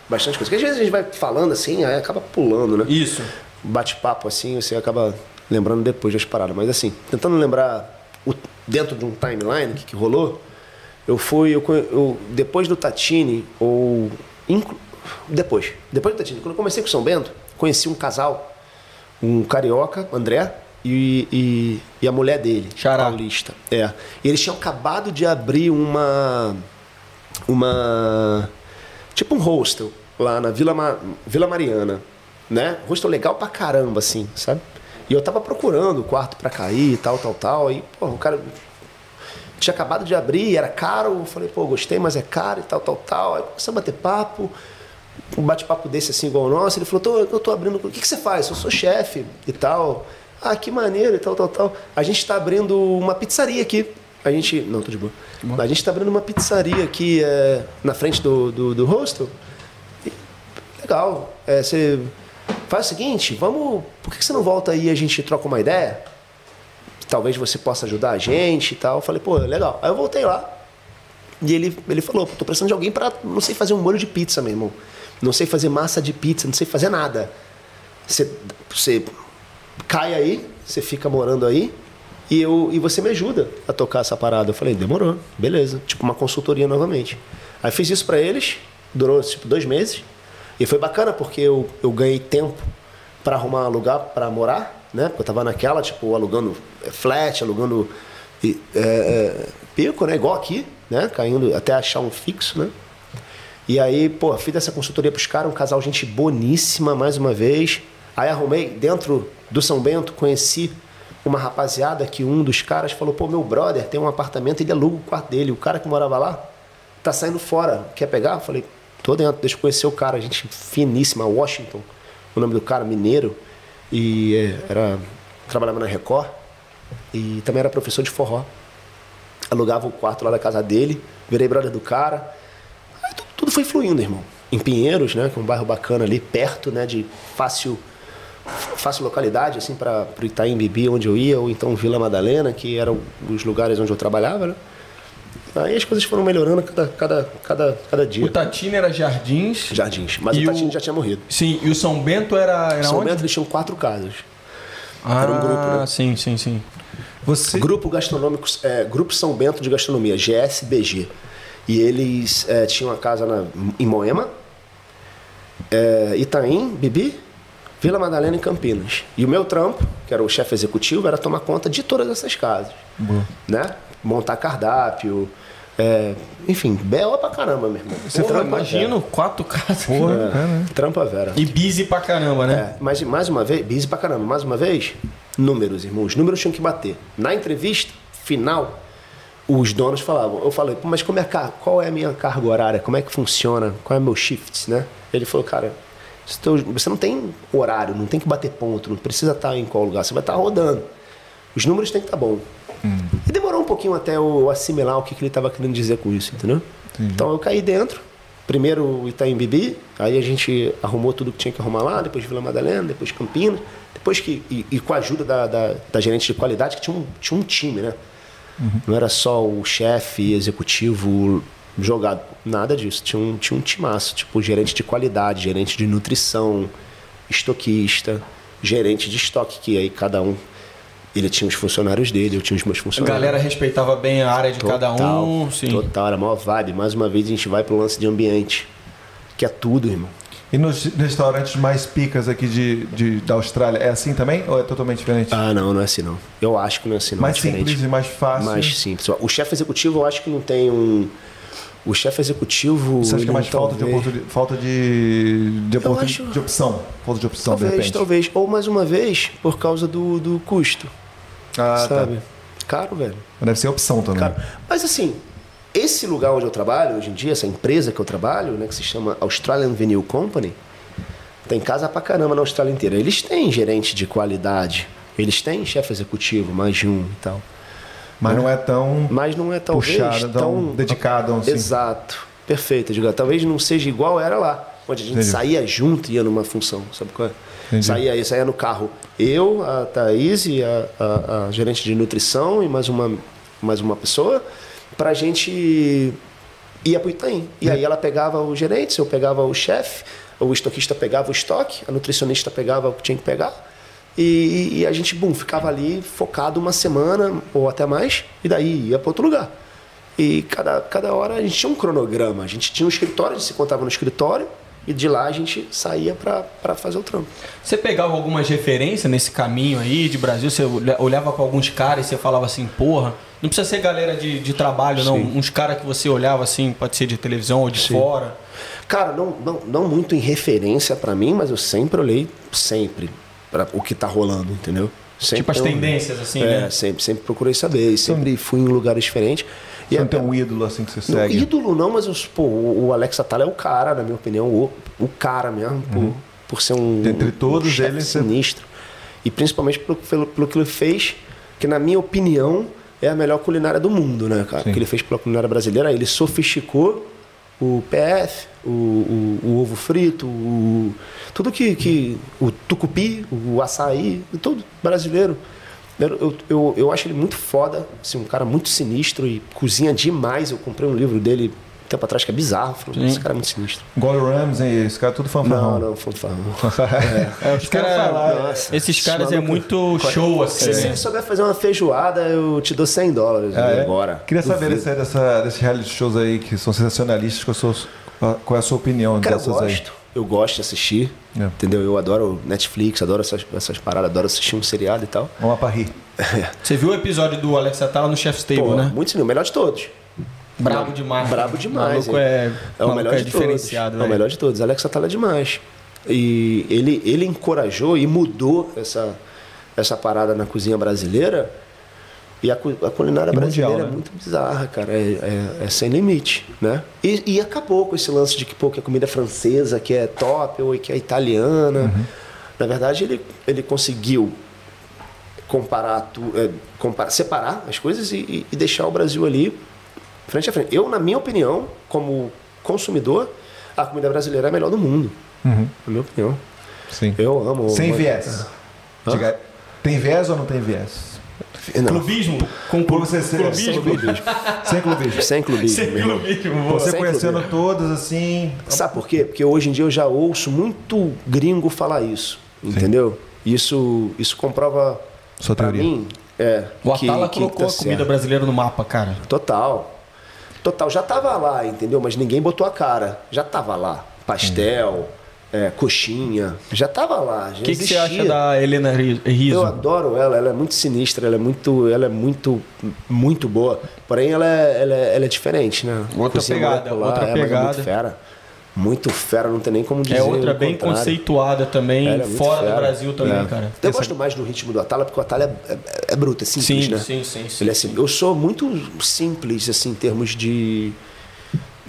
Bastante coisa. Porque às vezes a gente vai falando assim, aí acaba pulando, né? Isso. bate-papo assim, você acaba lembrando depois das paradas. Mas assim, tentando lembrar o- dentro de um timeline o que, que rolou, eu fui, eu, eu- depois do Tatini, ou. inclu- depois, depois do Tatini, quando eu comecei com São Bento, conheci um casal, um carioca, André, e, e, e a mulher dele, Xará. paulista. É. E eles tinham acabado de abrir uma. Uma. Tipo um hostel lá na Vila, Ma- Vila Mariana, né? Hostel legal pra caramba, assim, sabe? E eu tava procurando quarto pra cair e tal, tal, tal. E, pô, o cara tinha acabado de abrir, era caro. Eu falei, pô, gostei, mas é caro e tal, tal, tal. Aí começamos a bater papo. Um bate-papo desse assim, igual o nosso. Ele falou, tô, eu tô abrindo. O que, que você faz? Eu sou chefe e tal. Ah, que maneiro e tal, tal, tal. A gente tá abrindo uma pizzaria aqui. A gente. Não, tô de boa. A gente tá abrindo uma pizzaria aqui é, na frente do, do, do hostel. E, legal. É, você faz o seguinte, vamos. Por que você não volta aí e a gente troca uma ideia? Talvez você possa ajudar a gente e tal. Eu falei, pô, legal. Aí eu voltei lá. E ele, ele falou, tô precisando de alguém pra. Não sei fazer um molho de pizza, meu irmão. Não sei fazer massa de pizza, não sei fazer nada. Você, você cai aí, você fica morando aí e, eu, e você me ajuda a tocar essa parada. Eu falei, demorou, beleza. Tipo, uma consultoria novamente. Aí fiz isso pra eles, durou tipo dois meses. E foi bacana porque eu, eu ganhei tempo pra arrumar lugar pra morar, né? Porque eu tava naquela, tipo, alugando é, flat, alugando é, é, pico, né? Igual aqui, né? Caindo até achar um fixo, né? E aí, pô, fiz essa consultoria pros caras, um casal gente boníssima, mais uma vez. Aí arrumei, dentro do São Bento, conheci uma rapaziada que um dos caras falou, pô, meu brother tem um apartamento, ele aluga o quarto dele. O cara que morava lá tá saindo fora, quer pegar? Falei, tô dentro, deixa eu conhecer o cara, gente finíssima, Washington, o nome do cara, mineiro. E é, era, trabalhava na Record e também era professor de forró. Alugava o quarto lá da casa dele, virei brother do cara. Tudo foi fluindo, irmão. Em Pinheiros, né, que é um bairro bacana ali, perto, né, de fácil fácil localidade assim para o Itaim Bibi, onde eu ia, ou então Vila Madalena, que eram os lugares onde eu trabalhava, né? Aí as coisas foram melhorando cada cada cada, cada dia. O Tatine era Jardins. Jardins, mas o Tatini o- já tinha morrido. Sim, e o São Bento era, era São onde? Bento eles tinham quatro casas. Ah, era um grupo, né? Sim, sim, sim. Você. Grupo Gastronômico, é, Grupo São Bento de Gastronomia, GSBG. E eles é, tinham uma casa na, em Moema, é, Itaim, Bibi, Vila Madalena e Campinas. E o meu trampo, que era o chefe executivo, era tomar conta de todas essas casas. Né? Montar cardápio, é, enfim, bela pra caramba, meu irmão. Você Porra, imagino, quatro casas. É, trampa vera. E busy pra caramba, né? É, mas mais uma vez, busy pra caramba, mais uma vez, números, irmãos. Os números tinham que bater. Na entrevista final, os donos falavam, eu falei, "Pô, mas como é qual é a minha carga horária? Como é que funciona? Qual é o meu shift, né? Ele falou, cara, você não tem horário, não tem que bater ponto, não precisa estar em qual lugar, você vai estar rodando. Os números têm que estar bom. E demorou um pouquinho até eu assimilar o que, que ele estava querendo dizer com isso, entendeu? Então eu caí dentro, primeiro Itaim Bibi, aí a gente arrumou tudo que tinha que arrumar lá, depois Vila Madalena, depois Campinas, depois que. E, e com a ajuda da, da, da gerente de qualidade, que tinha um, tinha um time, né? Não era só o chefe executivo jogado, nada disso. Tinha um, tinha um timaço, tipo gerente de qualidade, gerente de nutrição, estoquista, gerente de estoque, que aí cada um ele tinha os funcionários dele, eu tinha os meus A funcionários. galera respeitava bem a área de cada um. Sim. Total, era a maior vibe. Mais uma vez a gente vai pro lance de ambiente, que é tudo, irmão. E nos restaurantes mais picas aqui de, de- da Austrália, é assim também ou é totalmente diferente? Ah, não, não é assim não. Eu acho que não é assim não. mais é diferente. simples e mais fácil. Mais simples. O chefe executivo eu acho que não tem um. O chefe executivo. Você acha que é mais falta de, talvez- falta de, de, oportun- acho- de opção? Falta de opção, de Talvez, repente. talvez. Ou mais uma vez, por causa do, do custo. Ah, sabe? tá. Caro, velho. Deve ser opção também. Caro. Mas assim, esse lugar onde eu trabalho hoje em dia, essa empresa que eu trabalho, né, que se chama Australian Venue Company, tem casa pra caramba na Austrália inteira. Eles têm gerente de qualidade, eles têm chefe executivo, mais de um e tal. Mas não é tão Mas não é talvez puxado, tão, dedicado. Assim. Exato. Perfeito, Edgar. Talvez não seja igual era lá, onde a gente Entendi. saía junto e ia numa função, sabe qual é? Entendi. Saía, saía no carro, eu, a Thaís e a, a- a gerente de nutrição e mais uma, mais uma pessoa, pra gente ir pro Itaim. E aí ela pegava o gerente, eu pegava o chefe, o estoquista pegava o estoque, a nutricionista pegava o que tinha que pegar. E, e a gente, bum, ficava ali focado uma semana ou até mais, e daí ia para outro lugar. E cada, cada hora a gente tinha um cronograma. A gente tinha um escritório, a gente se contava no escritório, e de lá a gente saía para fazer o trampo. Você pegava algumas referências nesse caminho aí de Brasil? Você olha- olhava para alguns caras e você falava assim, porra, não precisa ser galera de, de trabalho, não. Sim. Uns caras que você olhava assim, pode ser de televisão ou de Sim. fora. Cara, não, não, não muito em referência para mim, mas eu sempre olhei, sempre, para o que tá rolando, entendeu? Sempre tipo as tendências, assim, é, né? sempre, sempre procurei saber. E sempre fui em lugares diferentes. Você E não é- tem um ídolo assim que você Não, segue? ídolo não, mas os, pô, o o Alex Atala é o cara, na minha opinião, o, o cara mesmo, por, por ser um. Dentre todos um chefe eles, você- sinistro. E principalmente pelo, pelo, pelo que ele fez, que na minha opinião é a melhor culinária do mundo, né, cara? Sim. Que ele fez pela culinária brasileira, ele sofisticou o PF, o, o, o ovo frito, o, tudo que, que. o tucupi, o açaí, tudo brasileiro. Eu, eu, eu, acho ele muito foda, assim, um cara muito sinistro e cozinha demais. Eu comprei um livro dele tempo atrás que é bizarro. Falei, Sim. esse cara é muito sinistro. Gordon Ramsay, esse cara é tudo fanfarrão. Não, não, fanfarrão. [LAUGHS] É, os eu cara- falar, Nossa, esses esse caras é muito show, assim. Se né? você souber fazer uma feijoada, eu te dou 100 dólares Ah, é? agora. Queria saber desse, aí dessa, desses reality shows aí que são sensacionalistas, qual, a sua- qual é a sua opinião Cara, eu dessas aí? gosto. Eu gosto de assistir. É. Entendeu? Eu adoro Netflix, adoro essas, essas paradas, adoro assistir um seriado e tal. Vamos lá pra rir. [LAUGHS] Você viu o episódio do Alex Atala no Chef's Table, Pô, né? Muito sinistro, o melhor de todos. Brabo demais. Brabo demais, O maluco é, É o melhor é de diferenciado, todos. É o melhor de todos. Alex Atala é demais. E ele, ele encorajou e mudou essa, essa parada na cozinha brasileira. E a, a culinária E mundial, brasileira né? é muito bizarra, cara. É, é- é sem limite, né? E, e acabou com esse lance de que, pô, que a comida é francesa, que é top, ou que é italiana. Uhum. Na verdade, ele, ele conseguiu comparar, tu, é, comparar separar as coisas e- e deixar o Brasil ali frente a frente. Eu, na minha opinião, como consumidor, a comida brasileira é a melhor do mundo. Uhum. Na minha opinião. Sim. Eu amo. Sem amo- viés. Diga- tem viés ou não tem viés? Não, Clubismo? Com Por você ser clubismo? sem clubismo. sem clubismo. sem clubismo. Sem clubismo. Você Sem conhecendo clubismo. todas assim. Sabe por quê? Porque hoje em dia eu já ouço muito gringo falar isso. Entendeu? Isso, isso comprova Sua pra teoria. mim. É, O que- Atala que colocou tá a comida certo. brasileira no mapa, cara. Total. Total. Já tava lá, entendeu? Mas ninguém botou a cara. Já tava lá. Pastel, é, coxinha. Já tava lá. O que, que você acha da Helena Ri- Rizzo? Eu adoro ela, ela é muito sinistra, ela é muito, ela é muito, muito boa. Porém, ela é, ela é, ela é diferente, né? Outra Cozinha pegada, outra é, mas é pegada. muito fera. Muito fera, não tem nem como dizer. É outra bem contrário. conceituada também, é fora do fera. Brasil também, É. cara. Eu gosto mais do ritmo do Atala, porque o Atala é, é, é bruto, é simples, Sim, né? sim, sim, sim, Ele é simples. Eu sou muito simples, assim, em termos de.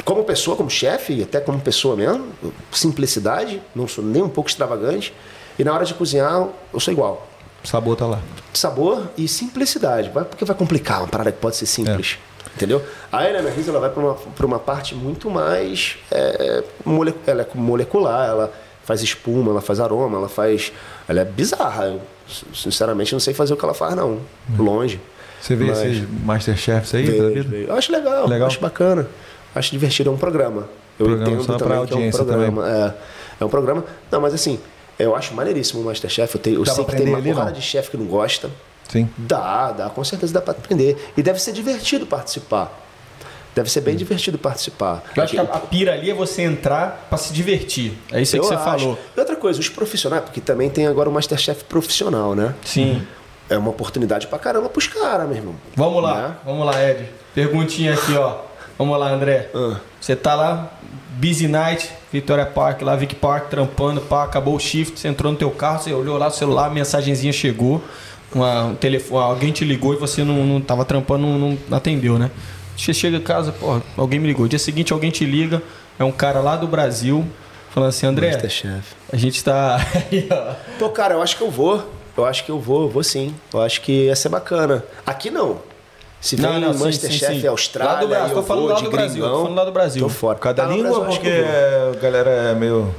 Como pessoa, como chefe, e até como pessoa mesmo, simplicidade, não sou nem um pouco extravagante. E na hora de cozinhar, eu sou igual. Sabor tá lá. sabor e simplicidade. Porque vai complicar uma parada que pode ser simples. Entendeu? A Rizzo ela vai para uma, pra uma parte muito mais. É, mole- ela é molecular, ela faz espuma, ela faz aroma, ela faz. Ela é bizarra. Eu, sinceramente, não sei fazer o que ela faz, não. Longe. Você vê Mas- esses Masterchefs aí Vejo, vejo. Eu acho legal, Legal. acho bacana. Acho divertido, é um programa. Eu Programa entendo só também que é um audiência programa. É, é um programa. Não, mas assim, Eu acho maneiríssimo o Masterchef. Eu, tenho, eu Dá sei que tem uma ali, porrada não? de chefe que não gosta. Sim. Dá, dá, com certeza dá pra aprender. E deve ser divertido participar. Deve ser bem divertido participar. Eu acho que a, pira ali é você entrar pra se divertir. É isso aí que você acho. falou. E outra coisa, os profissionais, porque também tem agora o Masterchef profissional, né? Sim. É uma oportunidade pra caramba pros caras, meu irmão. Vamos lá, Né? vamos lá, Ed. Perguntinha aqui, ó. Vamos lá, André. Ah. Você tá lá, Busy Night, Vitória Park, lá, Vic Park, trampando, pá, acabou o shift, você entrou no teu carro, você olhou lá no celular, a mensagenzinha chegou, uma, um telefone, alguém te ligou e você não, não tava trampando, não, não atendeu, né? Você chega em casa, pô, alguém me ligou. Dia seguinte alguém te liga, é um cara lá do Brasil, falando assim, André, Masterchef. a gente tá. [LAUGHS] Pô, cara, eu acho que eu vou. Eu acho que eu vou, vou sim. Eu acho que ia ser bacana. Aqui não. Se vem Não, não, sim, Masterchef. Austrália, Lá do Brasil, eu tô falando vou lá do Brasil, gringão, tô falando lá do Brasil. Tô fora. Cada Tá língua, eu porque eu a galera é meio.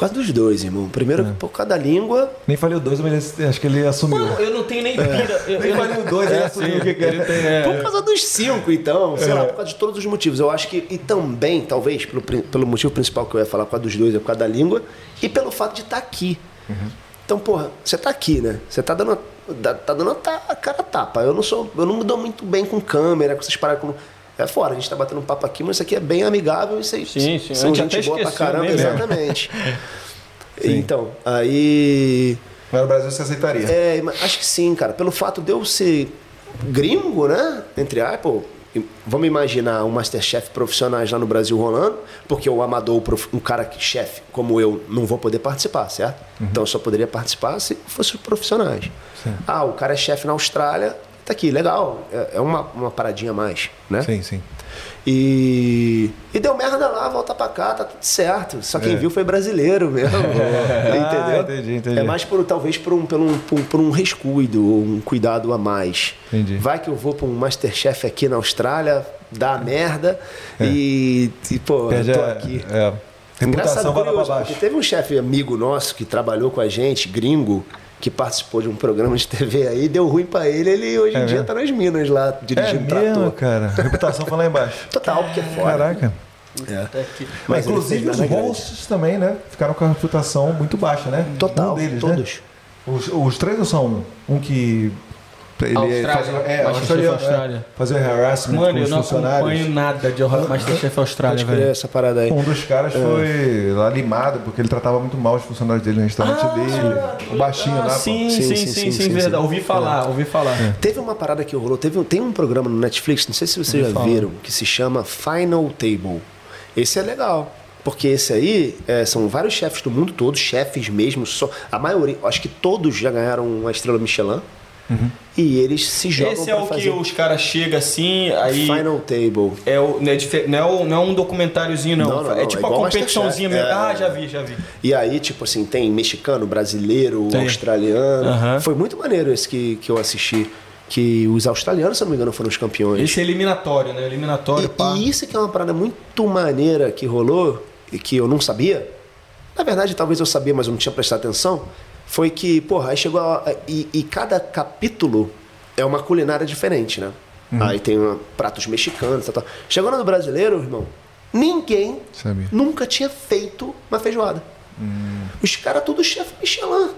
Por causa dos dois, irmão. Primeiro, É. por causa da língua. Nem falei o dois, mas ele- acho que ele assumiu. Mano, eu não tenho nem pira. Eu, Nem eu falei o dois, ele É, assumiu sim, o que que é. ele é. Por causa dos cinco, então. Sei lá, por causa de todos os motivos. Eu acho que. E também, talvez, pelo, pelo motivo principal que eu ia falar, por causa dos dois, é por causa da língua. E pelo fato de estar aqui. Então, porra, você tá aqui, né? Você tá dando. dá- Tá dando a ta- a cara a tapa. Eu não sou. Eu não me dou muito bem com câmera, com essas paradas. Com, é fora, a gente tá batendo um papo aqui, mas isso aqui é bem amigável. Isso aí, Sim, sim. A São gente boa pra caramba, mesmo. exatamente. [LAUGHS] então, aí. Mas no Brasil você aceitaria. É, mas acho que sim, cara. Pelo fato de eu ser gringo, né? Entre pô, vamos imaginar um Masterchef profissionais lá no Brasil rolando, porque o amador, um cara que chefe como eu, não vou poder participar, certo? Então eu só poderia participar se fosse os profissionais. Ah, o cara é chefe na Austrália, tá aqui, legal. É, é uma, uma paradinha a mais, né? Sim, sim. E, e deu merda lá, volta pra cá, tá tudo certo. Só quem viu foi brasileiro mesmo. [LAUGHS] [LAUGHS] entendeu? Ah, entendi, entendi. É mais por, talvez por um, por, um, por, um rescuido, um cuidado a mais. Entendi. Vai que eu vou pra um Masterchef aqui na Austrália, dá merda e, e, pô, Perde tô aqui. É. Reputação pra curioso, teve um chefe amigo nosso que trabalhou com a gente, gringo, que participou de um programa de TV aí, deu ruim pra ele, ele hoje em É dia mesmo? tá nas minas lá, É dirigindo mesmo, trator. cara. A reputação foi lá embaixo. [LAUGHS] Total, porque é fora. Caraca. É. Mas, inclusive os hosts também, né? Ficaram com a reputação muito baixa, né? Total, um deles, todos. Né? Os, os três não são um que. Ele Austrália. é, Masterchef Austrália. né? Fazia harassment Mano, com eu os não funcionários. acompanho nada de Masterchef Austrália, velho. essa parada aí. Um dos caras É. foi lá limado porque ele tratava muito mal os funcionários dele no restaurante dele. O baixinho Ah, lá. pô. sim, sim, sim, sim, sim, verdade. sim. Ouvi falar, ouvi falar. Teve uma parada que rolou, teve, tem um programa no Netflix, não sei se vocês já viram, que se chama Final Table. Esse é legal. Porque esse aí é, são vários chefes do mundo todo, chefes mesmo, só, a maioria, acho que todos já ganharam uma estrela Michelin. E eles se jogam Esse é o fazer que os caras chegam assim, aí. Final Table. É o, não, é não, é o- não é um documentáriozinho, não. Não, não, é tipo é a igual competiçãozinha mesmo. Masterchef, Ah, é. já vi, já vi. E aí, tipo assim, tem mexicano, brasileiro, Tem. australiano. Aham. Foi muito maneiro esse que, que eu assisti. Que os australianos, se não me engano, foram os campeões. Esse é eliminatório, né? Eliminatório, pá. E, e isso que é uma parada muito maneira que rolou e que eu não sabia. Na verdade, talvez eu sabia, mas eu não tinha prestado atenção. Foi que, porra, aí chegou. A, e, e cada capítulo é uma culinária diferente, né? Aí tem uma- pratos mexicanos, tal, tal. Chegou no brasileiro, irmão, ninguém Sabia. nunca tinha feito uma feijoada. Os caras, tudo chefe Michelin.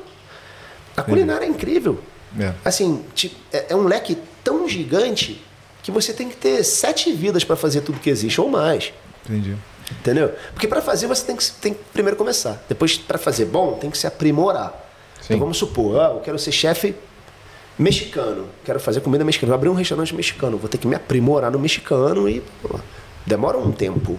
A culinária é incrível. É. Assim, é é um leque tão gigante que você tem que ter sete vidas para fazer tudo que existe, ou mais. Entendi. Entendeu? Porque para fazer você tem que, tem que primeiro começar. Depois, para fazer bom, tem que se aprimorar. Então vamos supor, ah, eu quero ser chefe mexicano, quero fazer comida mexicana, vou abrir um restaurante mexicano, vou ter que me aprimorar no mexicano e pô, demora um tempo.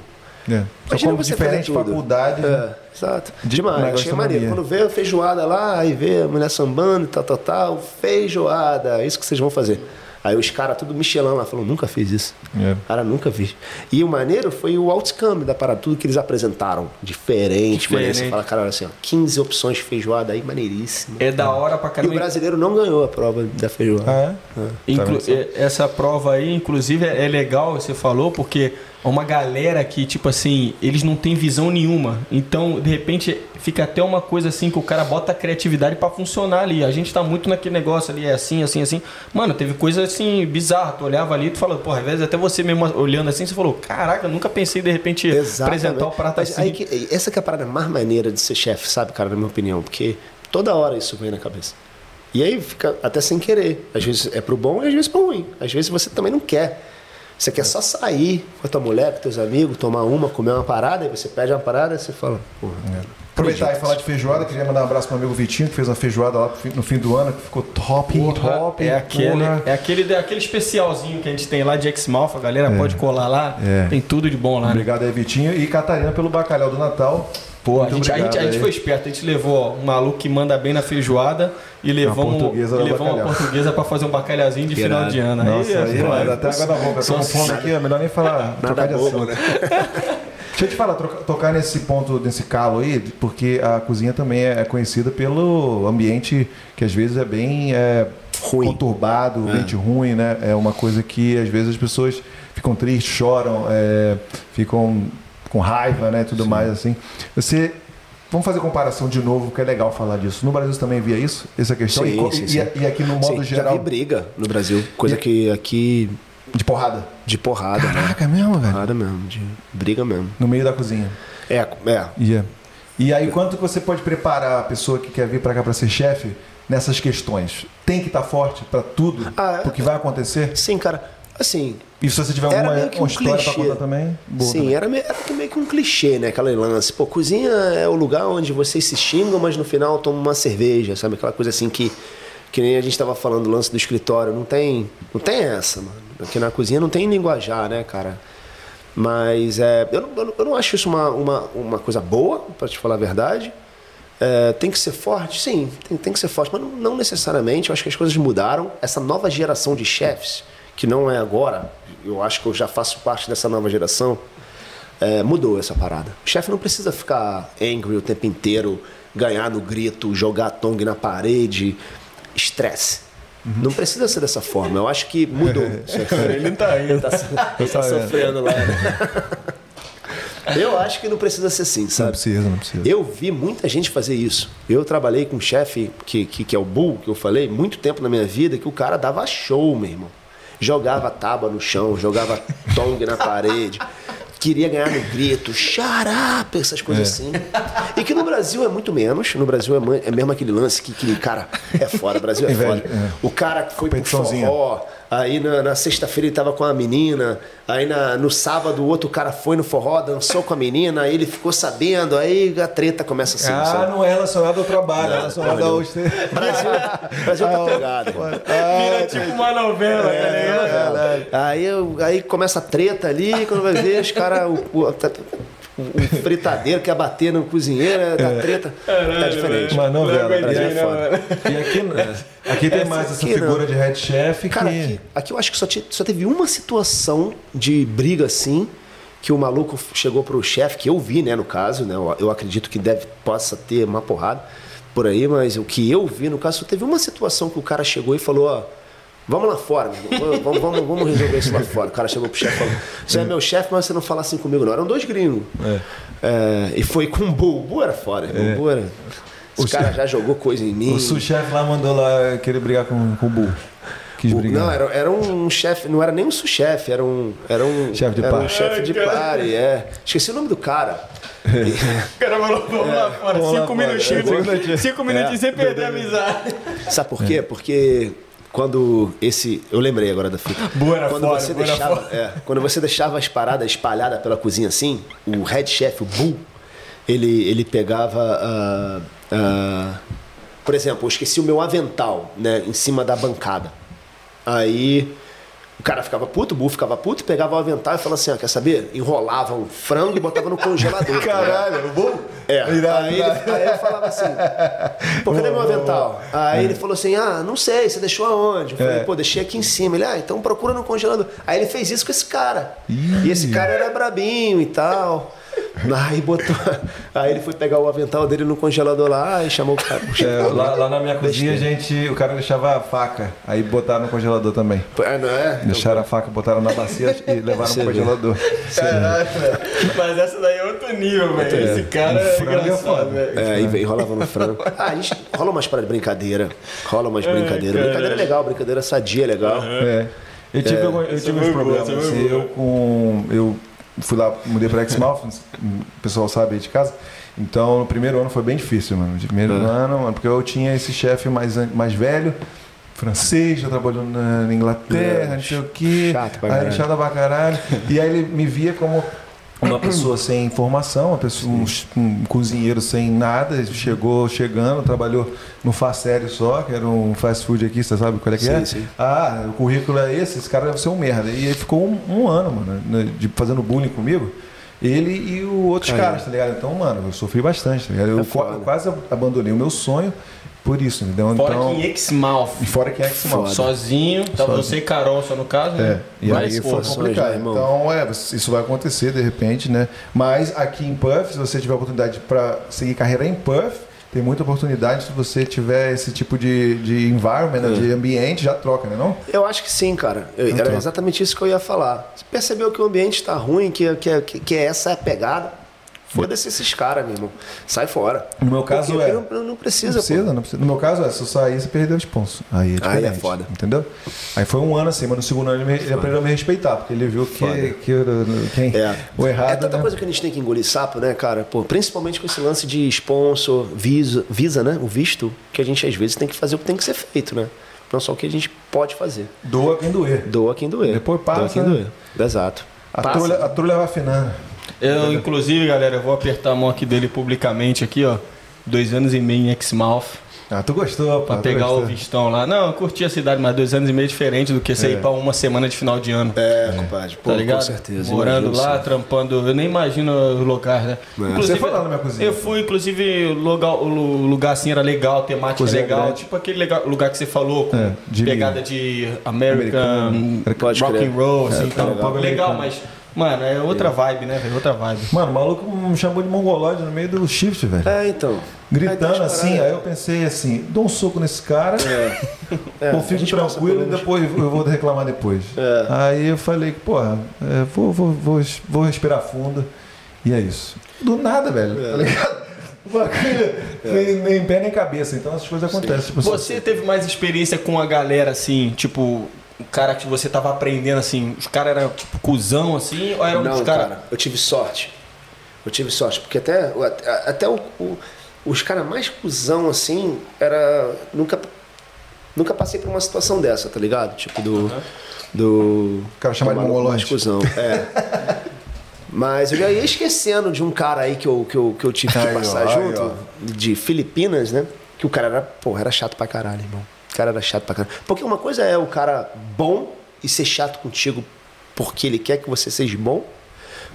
É. Imagina como você diferentes fazer tudo. faculdades. né? É, exato. De- Demais. Achei maneiro. Quando vê a feijoada lá, aí vê a mulher sambando e tal, tal, tal. Feijoada, é isso que vocês vão fazer. Aí os caras, tudo Michelin lá, falou, nunca fiz isso. É. Cara, nunca vi. E o maneiro foi o outcome da parada, tudo que eles apresentaram. Diferente, maneiro. Você Diferente. fala, cara, olha assim, ó, 15 opções de feijoada aí, maneiríssimo. É da hora pra E o caramba. brasileiro não ganhou a prova da feijoada. Ah, é? Inclu- Tá só? é, essa prova aí, inclusive, é é legal, você falou, porque uma galera que, tipo assim, eles não têm visão nenhuma. Então, de repente, fica até uma coisa assim que o cara bota a criatividade para funcionar ali. A gente tá muito naquele negócio ali, é assim, assim, assim. Mano, teve coisa assim bizarra. Tu olhava ali e tu falou, porra, às vezes até você mesmo olhando assim, você falou, caraca, eu nunca pensei de repente Exatamente. apresentar o prato Mas assim. aí que- essa que é a parada mais maneira de ser chefe, sabe, cara, na minha opinião. Porque toda hora isso vem na cabeça. E aí fica até sem querer. Às vezes é pro bom e às vezes pro ruim. Às vezes você também não quer. Você quer só sair com a tua mulher, com teus amigos, tomar uma, comer uma parada, e você pede uma parada e você fala, porra. Aproveitar e falar de feijoada, queria mandar um abraço pro meu amigo Vitinho, que fez uma feijoada lá no fim do ano, que ficou top, Porra, top. é aquele, é aquele, é aquele especialzinho que a gente tem lá de Exmouth, a galera pode colar lá, É. tem tudo de bom lá, né? Obrigado aí, Vitinho. E Catarina pelo bacalhau do Natal. Pô, a gente, a, gente, a gente aí. foi esperto, a gente levou ó, um maluco que manda bem na feijoada e levamos, portuguesa e levamos uma portuguesa pra fazer um bacalhauzinho de final Irado. de ano. Nossa, aí, pô, mano, dá até água na boca. Tô com fome aqui, é melhor nem falar. [LAUGHS] trocar de bobo, assunto. né? [LAUGHS] Deixa eu te falar, troca- tocar nesse ponto, nesse calo aí, porque a cozinha também é conhecida pelo ambiente que às vezes é bem é, Ruim. conturbado, ambiente ruim, né? É uma coisa que às vezes as pessoas ficam tristes, choram, é, ficam com raiva, né? Tudo mais assim. Você. Vamos fazer comparação de novo, que é legal falar disso. No Brasil você também via isso? Essa questão? Sim, e, sim, e- sim. e aqui no modo Sim, Já geral, vi briga no Brasil. Coisa E- que aqui de porrada. de porrada, né? Caraca, mesmo, velho? Porrada mesmo, de briga mesmo. No meio da cozinha. É, é. Yeah. E aí, quanto que você pode preparar a pessoa que quer vir para cá para ser chefe nessas questões? Tem que estar forte para tudo? Ah, o que vai acontecer? Sim, cara. Assim, E se você tiver meio que um uma história clichê. contar também? boa Sim, também. era, meio, era meio que um clichê, né? Aquela lance. Pô, cozinha é o lugar onde vocês se xingam, mas no final tomam uma cerveja, sabe? Aquela coisa assim que, que nem a gente tava falando do lance do escritório. Não tem, não tem essa, mano. Aqui na cozinha não tem linguajar, né, cara? Mas é, eu, não, eu não- eu não acho isso uma, uma, uma coisa boa, para te falar a verdade. É, tem que ser forte? Sim, tem, tem que ser forte, mas não, não necessariamente. Eu acho que as coisas mudaram. Essa nova geração de chefes, que não é agora, eu acho que eu já faço parte dessa nova geração, é, mudou essa parada. O chefe não precisa ficar angry o tempo inteiro, ganhar no grito, jogar tong na parede, estresse. Não precisa ser dessa forma. Eu acho que mudou. [LAUGHS] Ele tá aí. Ele tá, ele tá sofrendo lá. [LAUGHS] Eu acho que não precisa ser assim, Não sabe? precisa, não precisa. Eu vi muita gente fazer isso. Eu trabalhei com um chefe que, que, que é o Bull, que eu falei, muito tempo na minha vida, que o cara dava show, meu irmão. Jogava tábua no chão, jogava tong na [LAUGHS] parede, queria ganhar no grito, up, essas coisas assim. E que no Brasil é muito menos. No Brasil é, é mesmo aquele lance que, que cara, é foda, o Brasil é Inveja, [LAUGHS] foda. é. O cara que foi pro forró, aí na, na sexta-feira ele tava com a menina, aí na- no sábado o outro cara foi no forró, dançou com a menina, aí ele ficou sabendo, aí a treta começa assim, ah, sabe? não é relacionado ao trabalho, é relacionado não. ao... [LAUGHS] Brasil, Brasil tá pegado. irmão. Vira tipo uma novela, tá ligado? Aí, eu- aí começa a treta ali, quando vai ver, os caras. O fritadeiro quer bater no cozinheiro, é da treta. tá diferente. Uma novela. Não Brasil é né, foda. E aqui, aqui tem mais essa aqui não. figura de head chef Cara, que... aqui, aqui eu acho que só, ti- só teve uma situação de briga assim, que o maluco chegou pro chefe, que eu vi, né, no caso, né? Eu, eu acredito que deve, possa ter uma porrada por aí, mas o que eu vi, no caso, só teve uma situação que o cara chegou e falou, ó. Vamos lá fora, meu irmão. vamos, vamos, vamos resolver isso lá fora. O cara chegou pro chefe e falou: Você é meu chefe, mas você não fala assim comigo, não. Eram dois gringos. É, e foi com o Bu. O Bu era fora. O Bu era. Os O caras chefe- já jogou coisa em mim. O sous-chefe lá mandou lá querer brigar com, com o Bull. Quis O- brigar. Não, era, era um chefe, não era nem um sous-chefe, era um. Era um Chefe de era um party. chefe de party, é. Esqueci o nome do cara. O cara falou, vamos lá fora, vamos cinco minutinhos, Cinco minutinhos. cinco minutinhos sem perder a amizade. Sabe por quê? Porque quando esse. Eu lembrei agora da fita. Boa era quando fora, você boa deixava, é, Quando você deixava as paradas espalhadas pela cozinha assim, o head chef, o Bull, ele, ele pegava. ah, ah, por exemplo, eu esqueci o meu avental, né? Em cima da bancada. Aí. O cara ficava puto, o Bull ficava puto, pegava o avental e falava assim: ó, quer saber? Enrolava um frango e botava no congelador. tá? Caralho, o Bull? É. Aí, ele, aí eu falava assim, pô, cadê meu avental? Aí ele falou assim, ah, não sei, você deixou aonde? Eu falei, É. pô, deixei aqui em cima. Ele, ah, então procura no congelador. Aí ele fez isso com esse cara. E esse cara era brabinho e tal. Aí botou. Aí ele foi pegar o avental dele no congelador lá e chamou o cara. É, lá, lá na minha cozinha, a gente, o cara deixava a faca, aí botaram no congelador também. É, não é? Deixaram a faca, botaram na bacia [LAUGHS] e levaram Você pro vê. congelador. Caraca, velho. Mas essa daí é outro nível, velho. Esse cara é frango é engraçado, foda. velho. É, aí veio, rolava no frango. Ah, a gente rola umas paradas de brincadeira. Rola umas brincadeiras. Brincadeira é legal, brincadeira sadia é legal. É. Eu tive, algum- eu essa tive uns problemas. assim, eu com. Eu fui lá, mudei pra Exmouth, o pessoal sabe aí de casa. Então, no primeiro ano foi bem difícil, mano. No primeiro ano, mano, porque eu tinha esse chefe mais, mais velho, francês, já trabalhou na, na Inglaterra, É, não sei o quê. chato pra aí, caralho. chato pra caralho. e aí ele me via como uma pessoa sem formação, uma pessoa, um, um cozinheiro sem nada, chegou chegando, trabalhou no Fast Sério só, que era um fast food aqui, você sabe qual é que é? Sim, sim. Ah, o currículo é esse, esse cara deve ser um merda. E ele ficou um, um ano, mano, né, de, fazendo bullying comigo. Ele e o outros Caramba. caras, tá ligado? Então, mano, eu sofri bastante, tá ligado? Eu, É quase abandonei o meu sonho por isso, entendeu? Fora então, que em Exmouth. e fora que é mal. Sozinho, tava Sozinho. você e Carol só no caso, É, né? e Mas, aí pô, foi complicado. né, irmão? então, é, isso vai acontecer de repente, né? Mas aqui em Puff, se você tiver oportunidade para seguir carreira em Puff, tem muita oportunidade se você tiver esse tipo de, de environment, né, de ambiente, já troca, né não? Eu acho que sim, cara. Eu- era Então. exatamente isso que eu ia falar. Você percebeu que o ambiente está ruim, que, que, que, que essa é a pegada? Foda-se esses caras, meu irmão. Sai fora. No meu caso Porque é. Não, não Não precisa, precisa, pô. não precisa. No meu caso, é, se eu sair, você perdeu o sponsor. Aí é Aí é foda. Entendeu? Aí foi um ano assim, mas no segundo ano ele, me- ele aprendeu a me respeitar, porque ele viu que, Foda. que eu- quem, É. o errado. é tanta né? coisa que a gente tem que engolir sapo, né, cara? Pô, principalmente com esse lance de sponsor, visa, visa, né? O visto, que a gente às vezes tem que fazer o que tem que ser feito, né? Não só o que a gente pode fazer. Doa quem doer. Doa quem doer. Depois passa, Doa quem né? doer. Exato. A Passa. trulha, a trulha vai afinando. Eu, inclusive, galera, eu vou apertar a mão aqui dele publicamente aqui, ó. Dois anos e meio em Exmouth. Ah, tu gostou, pô. Pra pegar gostou. o vistão lá. Não, eu curti a cidade, mas dois anos e meio é diferente do que você É. ir pra uma semana de final de ano. É, compadre. Pô, tá ligado? com certeza. Morando imagino lá, sim. trampando. Eu nem imagino o lugar, né? Você foi lá na minha cozinha. Eu fui, inclusive, o lugar, o lu- lugar assim era legal, temática Cozinha legal. grande. Tipo aquele lugar que você falou, com É, de- pegada de American, Americano. Pode rock and roll, assim. É, então, legal. legal, mas, mano, é outra vibe, né, velho? Outra vibe. Mano, o maluco me chamou de mongolóide no meio do shift, velho. É, então. Gritando Aí tá assim, aí eu pensei assim, dou um soco nesse cara, É, [LAUGHS] ou a fico tranquilo e depois eu vou reclamar depois. É. Aí eu falei, porra, é, vou, vou, vou, vou respirar fundo. E é isso. Do nada, velho. É. Tá ligado? [LAUGHS] Bagulho nem, nem pé nem cabeça. Então essas coisas acontecem. Tipo, Você teve mais experiência com a galera, assim, tipo, o cara que você tava aprendendo, assim, os caras eram, tipo, cuzão, assim, ou eram Não, os cara, caras... eu tive sorte. Eu tive sorte, porque até, até, até o, o- os caras mais cuzão, assim, era. Nunca, nunca passei por uma situação dessa, tá ligado? Tipo, do. Do. O cara chama de mongolante. mais cuzão. É. [LAUGHS] Mas eu já ia esquecendo de um cara aí que eu, que eu, que eu tive que passar aí, junto, ó. de Filipinas, né? Que o cara era, porra, era chato pra caralho, irmão. O cara era chato pra caralho. Porque uma coisa é o cara bom e ser chato contigo porque ele quer que você seja bom,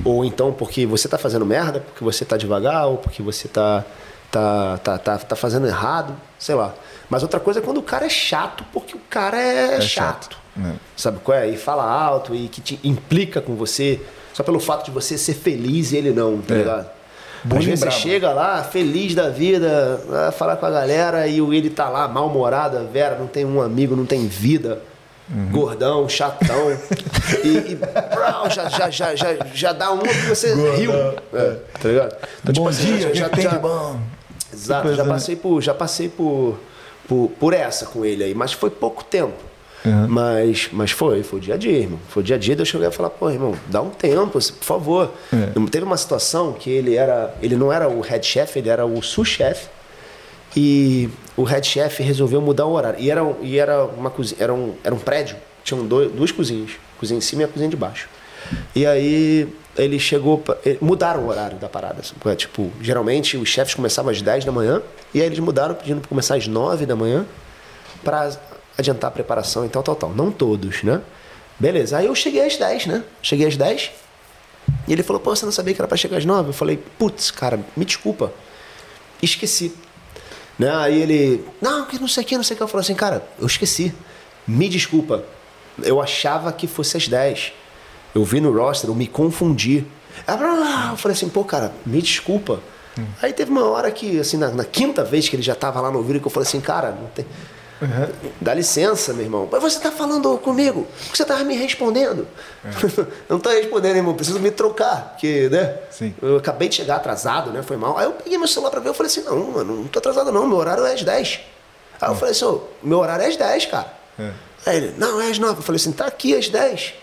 ou então porque você tá fazendo merda, porque você tá devagar, ou porque você tá, tá, tá, tá, tá fazendo errado, sei lá. Mas outra coisa é quando o cara é chato porque o cara é, É chato. chato. É. Sabe qual é? E fala alto e que te implica com você só pelo fato de você ser feliz e ele não, tá É. ligado? Bullying Às vezes você chega lá, feliz da vida, vai falar com a galera e ele tá lá mal-humorado, Vera não tem um amigo, não tem vida. Uhum. Gordão, chatão. [LAUGHS] e e brau, já, já, já, já, já dá uma que você riu. É, tá ligado? Então, Bom assim, dia, já- já- tem já- de bom? Exato, já né? passei, por, já passei por, por, por essa com ele aí, mas foi pouco tempo. Uhum. Mas, mas foi, foi o dia a dia, irmão. Foi o dia a dia de eu chegar e falar, pô, irmão, dá um tempo, por favor. É. Teve uma situação que ele era. Ele não era o head chef, ele era o sous-chefe. E o head chef resolveu mudar o horário. E era, e era uma cozinha, era um, era um prédio, tinham dois, duas cozinhas, cozinha em cima e a cozinha de baixo. E aí ele chegou, pra, eh, mudaram o horário da parada. sabe? É, Tipo, geralmente os chefes começavam às 10 da manhã, e aí eles mudaram pedindo para começar às 9 da manhã para adiantar a preparação e tal, tal, tal. Não todos, né? Beleza. Aí eu cheguei às 10, né? Cheguei às 10. E ele falou, pô, você não sabia que era para chegar às 9? Eu falei, putz, cara, me desculpa. Esqueci. Né? Aí ele, não, que não sei o que, não sei o que. Eu falei assim, cara, eu esqueci. Me desculpa. Eu achava que fosse às 10. Eu vi no roster, eu me confundi. Eu falei assim, pô, cara, me desculpa. Hum. Aí teve uma hora que, assim, na, na, quinta vez que ele já tava lá no ouvido, que eu falei assim, cara, não tem. Uhum. Dá licença, meu irmão. Mas você tá falando comigo? Por que você tava me respondendo? É. [LAUGHS] não tô respondendo, irmão. Preciso me trocar. Porque, né? Sim. Eu acabei de chegar atrasado, né? Foi mal. Aí eu peguei meu celular pra ver. Eu falei assim: não, mano, não tô atrasado, não. Meu horário é às 10. Aí eu falei assim: oh, meu horário é às 10, cara. É. Aí ele: não, é às 9. Eu falei assim: tá aqui às 10.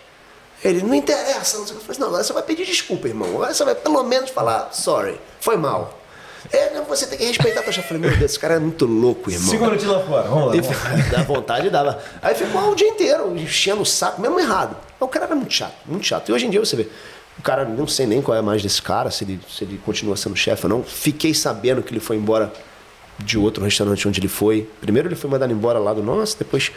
Ele, não interessa. Não sei o que. Eu falei assim: não, agora você vai pedir desculpa, irmão. Agora você vai pelo menos falar: sorry, foi mal. É, não, você tem que respeitar. Eu falei, meu Deus, esse cara é muito louco, irmão. Cinco minutinhos lá fora, vamos lá. Vamos. Dá vontade, dava. Aí ficou o dia inteiro enchendo o saco, mesmo errado. O cara era muito chato, muito chato. E hoje em dia você vê, o cara, não sei nem qual é mais desse cara, se ele, se ele continua sendo chefe ou não. Fiquei sabendo que ele foi embora de outro restaurante onde ele foi. Primeiro ele foi mandado embora lá do nosso, depois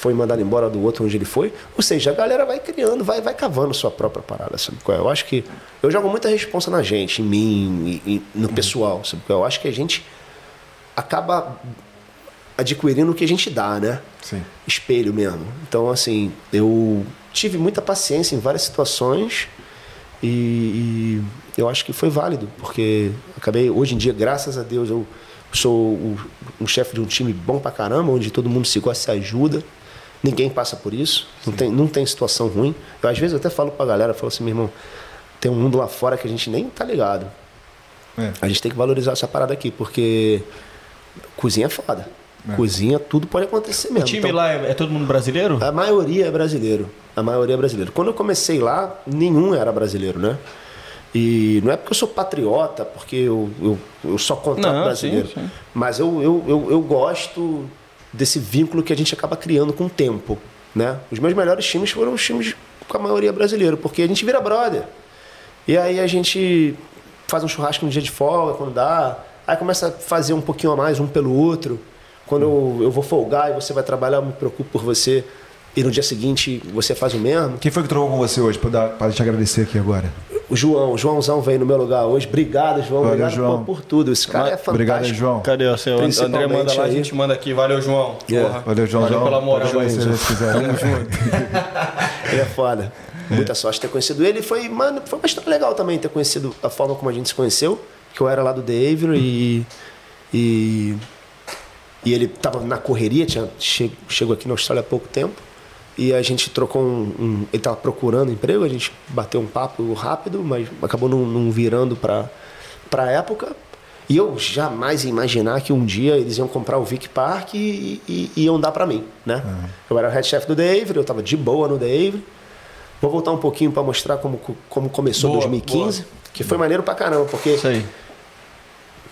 foi mandado embora do outro onde ele foi. Ou seja, a galera vai criando, vai, vai cavando sua própria parada, sabe qual é? Eu acho que eu jogo muita responsa na gente, em mim, e, e no pessoal, sabe qual é? Eu acho que a gente acaba adquirindo o que a gente dá, né? Sim. Espelho mesmo. Então, assim, eu tive muita paciência em várias situações e, e eu acho que foi válido, porque acabei, hoje em dia, graças a Deus, eu sou um chefe de um time bom pra caramba, onde todo mundo se gosta, se ajuda. Ninguém passa por isso, não tem, não tem situação ruim. Eu, às vezes, eu até falo pra galera, falo assim, meu irmão, tem um mundo lá fora que a gente nem tá ligado. É. A gente tem que valorizar essa parada aqui, porque cozinha é foda. É. Cozinha, tudo pode acontecer mesmo. O time então, lá é, é, todo mundo brasileiro? A maioria é brasileiro. A maioria é brasileiro. Quando eu comecei lá, nenhum era brasileiro, né? E não é porque eu sou patriota, porque eu, eu, eu só contrato brasileiro. Sim, sim. Mas eu, eu, eu, eu gosto desse vínculo que a gente acaba criando com o tempo. Né? Os meus melhores times foram os times com a maioria brasileiro, porque a gente vira brother. E aí a gente faz um churrasco no dia de folga, quando dá. Aí começa a fazer um pouquinho a mais um pelo outro. Quando eu, eu vou folgar e você vai trabalhar, eu me preocupo por você. E no dia seguinte você faz o mesmo. Quem foi que trocou com você hoje para te agradecer aqui agora? O João, o Joãozão veio no meu lugar hoje. Obrigado, João. Valeu, Obrigado João. Por, por, tudo. Esse cara é fantástico. Obrigado, João. Cadê o senhor? André manda lá, aí. a gente manda aqui. Valeu, João. Yeah. Valeu, João. Valeu pela moral. Valeu, se Deus quiser. Tamo junto. [LAUGHS] ele é foda. Muita sorte ter conhecido ele. Foi, mano, foi bastante legal também ter conhecido a forma como a gente se conheceu. Que eu era lá do David e... E, e ele tava na correria, tinha, chegou aqui na Austrália há pouco tempo. E a gente trocou um. um ele estava procurando emprego, a gente bateu um papo rápido, mas acabou não, não virando para a época. E eu jamais ia imaginar que um dia eles iam comprar o Vic Park e, e, e iam dar para mim, né? Uhum. Eu era o head chef do David, eu estava de boa no David. Vou voltar um pouquinho para mostrar como, como começou boa, 2015, boa. que foi maneiro pra caramba, porque Isso aí.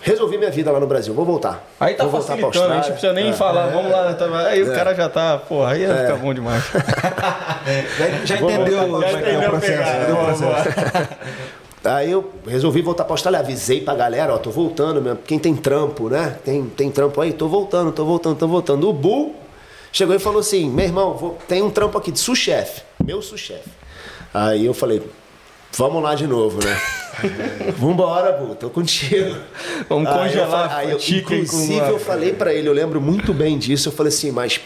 Resolvi minha vida lá no Brasil, vou voltar. Aí tá vou facilitando, a gente precisa nem é. falar, é. vamos lá. Tá, aí é. o cara já tá, porra, aí ia é. ficar bom demais. [LAUGHS] já, já entendeu, já entendeu o processo. o processo. [LAUGHS] Aí eu resolvi voltar para Austrália, avisei pra galera, ó, tô voltando mesmo. Quem tem trampo, né? Tem, tem trampo aí? Tô voltando, tô voltando, tô voltando. O Bull chegou e falou assim: meu irmão, vou, tem um trampo aqui de sous-chefe, meu sous-chefe. Aí eu falei, vamos lá de novo, né? Vambora, Bu, tô contigo. Vamos aí congelar. Aí eu, inclusive, eu falei para ele, eu lembro muito bem disso, eu falei assim, mas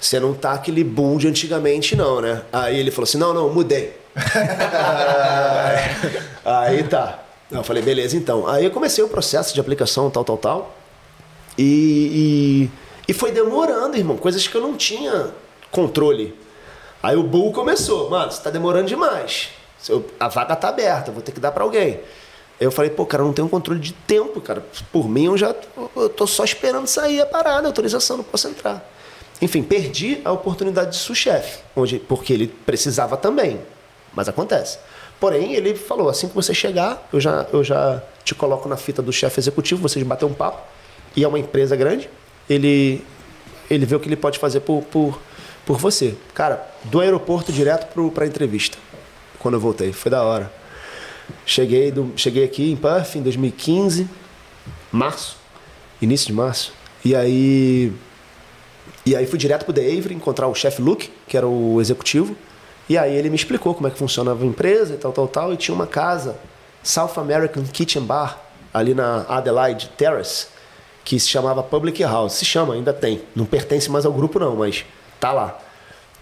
você não tá aquele boom de antigamente, não, né? Aí ele falou assim: não, não, mudei. [LAUGHS] aí tá. Eu falei, beleza, então. Aí eu comecei o processo de aplicação, tal, tal, tal. E, e, e foi demorando, irmão, coisas que eu não tinha controle. Aí o Bull começou, mano, você tá demorando demais. A vaga tá aberta, vou ter que dar para alguém. Eu falei, pô, cara, eu não tenho controle de tempo, cara. Por mim, eu já eu tô só esperando sair a parada, a autorização, não posso entrar. Enfim, perdi a oportunidade de sous-chefe, porque ele precisava também. Mas acontece. Porém, ele falou: assim que você chegar, eu já, eu já te coloco na fita do chefe executivo, vocês bater um papo. E é uma empresa grande, ele, ele vê o que ele pode fazer por, por, por você. Cara, do aeroporto direto para a entrevista quando eu voltei. Foi da hora. Cheguei, do, cheguei aqui em Perth em 2015, março, início de março. E aí, e aí fui direto pro The Avery encontrar o chefe Luke, que era o executivo. E aí ele me explicou como é que funcionava a empresa e tal, tal, tal. E tinha uma casa, South American Kitchen Bar, ali na Adelaide Terrace, que se chamava Public House. Se chama, ainda tem. Não pertence mais ao grupo não, mas tá lá.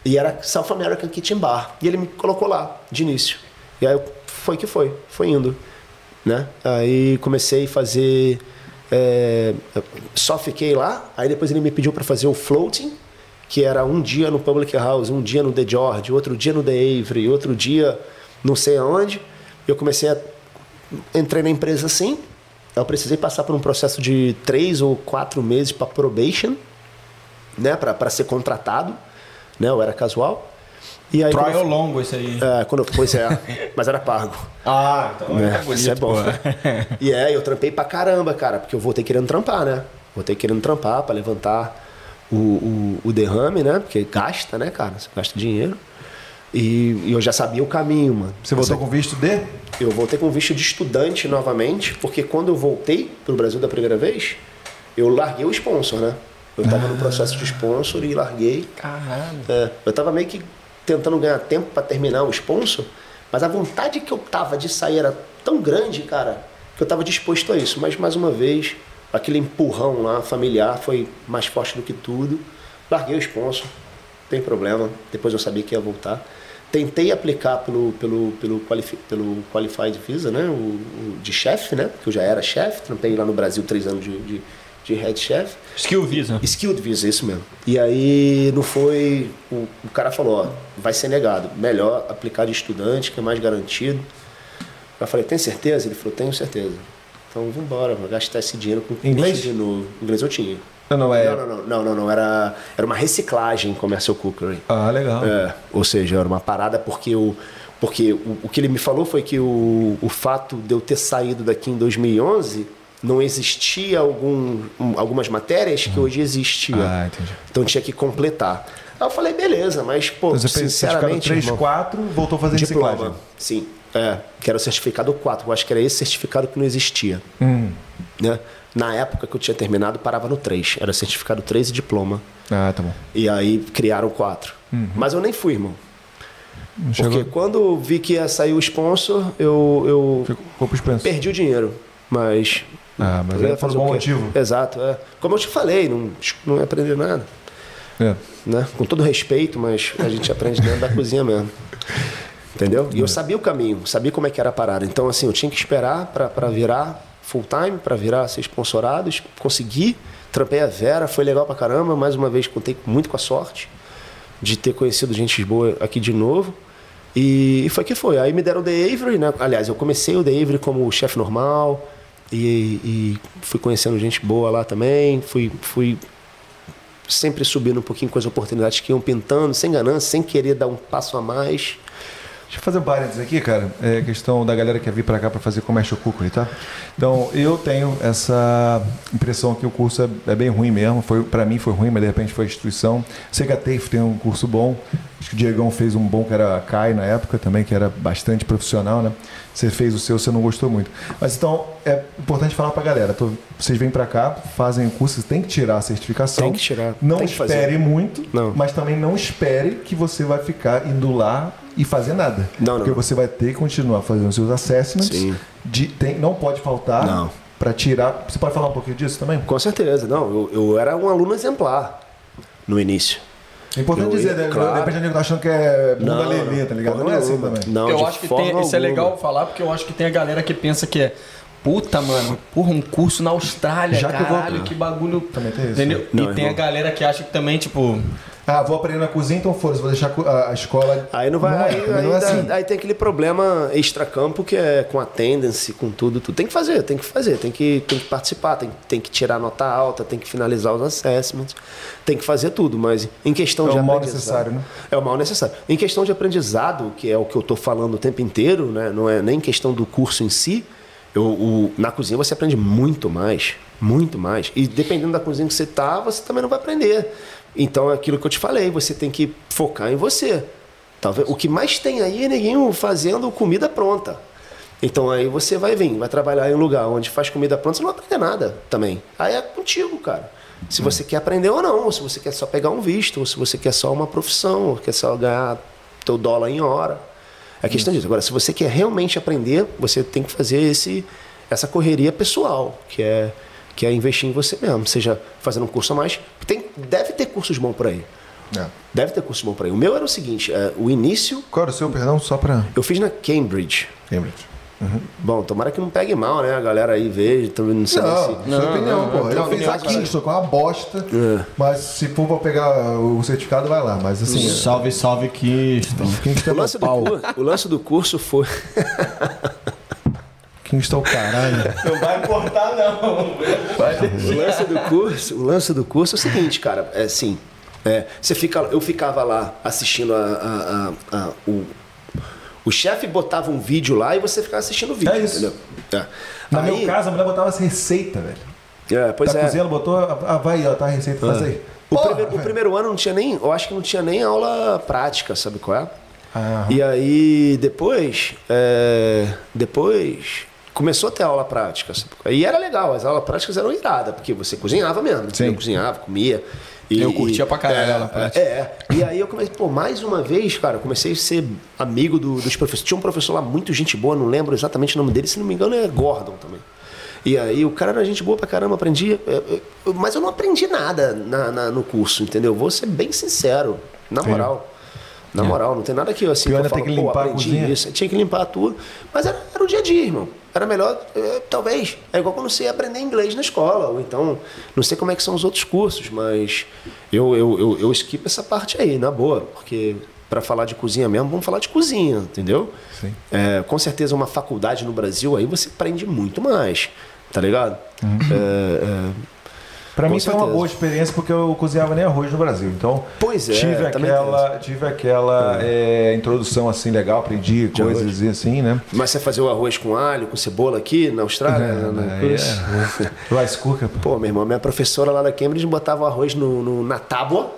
E era South American Kitchen Bar. E ele me colocou lá, de início. E aí foi que foi, foi indo. Né? Aí comecei a fazer. é, só fiquei lá, aí depois ele me pediu para fazer o floating, que era um dia no Public House, um dia no The George, outro dia no The Avery, outro dia não sei aonde. Eu comecei a. Entrei na empresa assim, eu precisei passar por um processo de três ou quatro meses para probation, né, para ser contratado, né, eu era casual. E aí, Trial eu- longo esse aí. é, quando, eu- pois é, [LAUGHS] mas era pago. Ah, então É, é bonito, isso é bom. [LAUGHS] e é, eu trampei pra caramba, cara, porque eu voltei querendo trampar, né? Voltei querendo trampar pra levantar o, o, o derrame, né? Porque gasta, né, cara? Você gasta dinheiro. E, e eu já sabia o caminho, mano. Você voltou com visto de? Eu voltei com visto de estudante novamente, porque quando eu voltei pro Brasil da primeira vez, eu larguei o sponsor, né? Eu tava no processo de sponsor e larguei. Caralho. É, eu tava meio que tentando ganhar tempo para terminar o sponsor, mas a vontade que eu tava de sair era tão grande, cara, que eu tava disposto a isso. Mas mais uma vez, aquele empurrão lá familiar foi mais forte do que tudo. Larguei o sponsor, tem problema. Depois eu sabia que ia voltar. Tentei aplicar pelo, pelo, pelo, qualifi, pelo Qualified Visa, né? O, o de chefe, né? Que eu já era chefe, trampei lá no Brasil três anos de, de, de head chef. Skill Visa. Skilled Visa, isso mesmo. E aí não foi. O, o cara falou, ó, vai ser negado. Melhor aplicar de estudante, que é mais garantido. Eu falei, tem certeza? Ele falou, tenho certeza. Então vambora, vou gastar esse dinheiro com Inglês? de novo. Inglês eu tinha. Não, não, é. Não, não, não, não, não, não. Era, era uma reciclagem commercial cookery. Ah, legal. É, ou seja, era uma parada porque o, porque o, o que ele me falou foi que o, o fato de eu ter saído daqui em 2011 não existia algum, um- algumas matérias que hoje existiam. Ah, entendi. Então tinha que completar. Aí eu falei, beleza, mas, pô, Então você sinceramente. 3, irmão, 4, voltou a fazer diploma. reciclagem. Sim, é, que era o certificado 4. Eu acho que era esse certificado que não existia. Hum. Né? Na época que eu tinha terminado, parava no 3. Era certificado 3 e diploma. Ah, tá bom. E aí criaram 4. Mas eu nem fui, irmão. Não Porque chegou. quando vi que ia sair o sponsor, eu, eu Ficou perdi o dinheiro. Mas. Ah, mas é por um bom motivo. Exato, é. Como eu te falei, não, não aprender nada. É. Né? Com todo respeito, mas a gente aprende dentro da [LAUGHS] cozinha mesmo. Entendeu? E eu sabia o caminho, sabia como é que era a parada. Então, assim, eu tinha que esperar para virar full time, para virar ser sponsorado. Consegui, trampei a Vera, foi legal pra caramba. Mais uma vez, contei muito com a sorte de ter conhecido gente boa aqui de novo. E, e foi que foi. Aí me deram o The Avery, né? Aliás, eu comecei o The Avery como chefe normal e, e fui conhecendo gente boa lá também. Fui, fui sempre subindo um pouquinho com as oportunidades que iam pintando, sem ganância, sem querer dar um passo a mais. Deixa eu fazer um parênteses aqui, cara. É questão da galera que vir pra cá pra fazer comércio cookery, tá? Então, eu tenho essa impressão que o curso é, é bem ruim mesmo. Foi, pra mim foi ruim, mas de repente foi a instituição. Sei que a TAFE tem um curso bom. Acho que o Diegão fez um bom que era a CAI na época também, que era bastante profissional, né? Você fez o seu, você não gostou muito. Mas então, é importante falar pra galera. Tô- vocês vêm pra cá, fazem o curso, tem que tirar a certificação. Tem que tirar, Não tem espere muito, Não. mas também não espere que você vai ficar indo lá e fazer nada. Não, não. Porque você vai ter que continuar fazendo seus assessments. Sim. De, tem, não pode faltar Não. para tirar. Você pode falar um pouquinho disso também? Com certeza, não. Eu, eu era um aluno exemplar no início. É importante Eu dizer, ia- né? claro. De repente a gente tá achando que é bunda Não, lelê, não. tá ligado? Porra Não é assim também. Não, eu de acho que tem, isso é legal falar, porque eu acho que tem a galera que pensa que é puta, mano, porra, um curso na Austrália, Já que eu vou- caralho, que bagulho. Também tem isso. Entendeu? Não, e tem a irmão. galera que acha que também, tipo, Ah, vou aprender na cozinha, então foda-se, vou deixar a co- a, a escola. Aí não vai. Não é, aí, aí não é assim. aí tem aquele problema extracampo que é com attendance, com tudo, tudo. Tem que fazer, tem que fazer, tem que, tem que participar, tem, tem que tirar nota alta, tem que finalizar os assessments, tem que fazer tudo, mas em questão É de o mal aprendizado- necessário, né? É o mal necessário. Em questão de aprendizado, que é o que eu estou falando o tempo inteiro, né? não é nem questão do curso em si, eu, o- na cozinha você aprende muito mais, muito mais. E dependendo da cozinha que você tá, você também não vai aprender. Então é aquilo que eu te falei, você tem que focar em você. Talvez o que mais tem aí é ninguém fazendo comida pronta. Então aí você vai vir, vai trabalhar em um lugar onde faz comida pronta, você não vai aprender nada também. Aí é contigo, cara. Se você quer aprender ou não, ou se você quer só pegar um visto, ou se você quer só uma profissão, ou quer só ganhar teu dólar em hora. É questão disso. Agora, se você quer realmente aprender, você tem que fazer esse, essa correria pessoal, que é, que é investir em você mesmo, seja fazendo um curso a mais. Tem, deve ter cursos bons por aí. É. Deve ter curso bom para aí. O meu era o seguinte, é, o início... Qual era o seu, perdão, só para... Eu fiz na Cambridge. Cambridge. Uhum. Bom, tomara que não pegue mal, né? A galera aí veja, não sei não, se... Não, sua opinião, pô. Eu fiz a Kingston com uma bosta, é. mas se for pra pegar o certificado, vai lá. Mas assim... Salve, salve, Kingston. Kingston o, lance do curso, o lance do curso foi... [LAUGHS] Kingston, caralho. Não vai importar, não. Vai o lance do curso, o lance do curso é o seguinte, cara, é assim, é, você fica, eu ficava lá assistindo a, a, a, a o o chefe botava um vídeo lá e você ficava assistindo o vídeo. É isso. É. Aí, meu caso, a mulher botava as receitas, velho. É, pois tá é. cozinhando, botou. Ah, vai, ó, tá a receita, faz aí. O, Porra, primeiro, o, primeiro, ano não tinha nem. Eu acho que não tinha nem aula prática, sabe qual é? Aham. E aí depois. É, depois. Começou a ter aula prática. É? E era legal, as aulas práticas eram iradas, porque você cozinhava mesmo. Você cozinhava, comia. E, eu curtia pra caralho é, ela prática. É, e aí eu comecei, pô, mais uma vez, cara, eu comecei a ser amigo do, dos professores. Tinha um professor lá muito gente boa, não lembro exatamente o nome dele, se não me engano é Gordon também. E aí o cara era gente boa pra caramba, aprendi. Mas eu não aprendi nada na, na, no curso, entendeu? Vou ser bem sincero, na moral. Na é. moral, não tem nada que eu assim. Pior que eu falo, que limpar aprendi isso. Tinha que limpar tudo. Mas era, era o dia a dia, irmão. Era melhor, é, talvez, é igual quando você ia aprender inglês na escola, ou então, não sei como é que são os outros cursos, mas eu, eu, eu, eu skip essa parte aí, na boa, porque para falar de cozinha mesmo, vamos falar de cozinha, entendeu? Sim. É, com certeza uma faculdade no Brasil aí você aprende muito mais, tá ligado? Uhum. É, é para mim certeza. foi uma boa experiência porque eu cozinhava nem arroz no Brasil. Então, pois é, tive aquela, tive aquela é. É, introdução assim legal, aprendi de coisas arroz. assim, né? Mas você fazia o arroz com alho, com cebola aqui na Austrália? É, na, é, [LAUGHS] Rice cooker. Pô. pô, meu irmão, minha professora lá da Cambridge botava o arroz no, no na tábua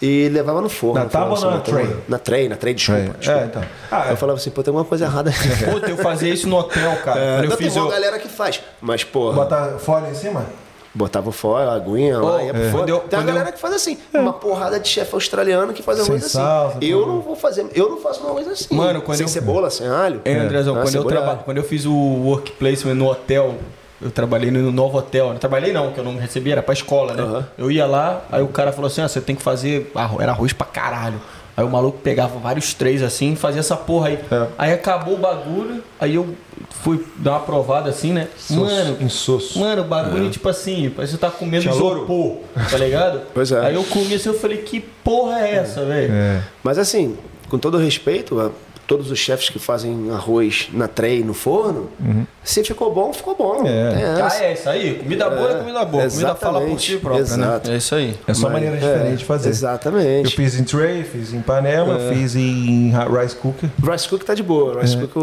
e levava no forno. Na tábua ou na assim, tray? Na tray, na tray, desculpa. Tray. desculpa. É, então. Ah, eu falava assim, pô, tem alguma coisa [LAUGHS] errada. Pô, eu fazia isso no hotel, cara. É, eu fiz tem uma eu... galera que faz, mas, pô... Bota folha em cima? Botava fora, a aguinha lá, ia é. fora. Eu, Tem a galera eu... que faz assim, é. uma porrada de chefe australiano que faz arroz assim. Eu não vou fazer, eu não faço uma arroz assim. Mano, quando sem eu... cebola, sem alho. É, Andrezão, ah, quando, eu traba... quando eu fiz o workplace no hotel, eu trabalhei no novo hotel. Não trabalhei não, que eu não recebia, era pra escola, né? Uhum. Eu ia lá, aí o cara falou assim, ah, você tem que fazer... Era arroz pra caralho. Aí o maluco pegava vários três assim, fazia essa porra aí. É. Aí acabou o bagulho, aí eu fui dar uma provada assim, né? Soço, mano, insosso. mano, o bagulho, é. tipo assim, parece que você tá comendo Tinha isopor, tá ligado? [LAUGHS] pois é. Aí eu comi assim, eu falei, que porra é essa, velho? É. Mas assim, com todo respeito, todos os chefes que fazem arroz na tray, no forno, uhum. se ficou bom, ficou bom. É. É, ah, é isso aí. Comida boa é, é comida boa. Comida fala por si própria, né? Exato. né? É isso aí. É só maneira é, diferente de fazer. Exatamente. Eu fiz em tray, fiz em panela, é. fiz em rice cooker. Rice cooker tá de boa. Rice cooker...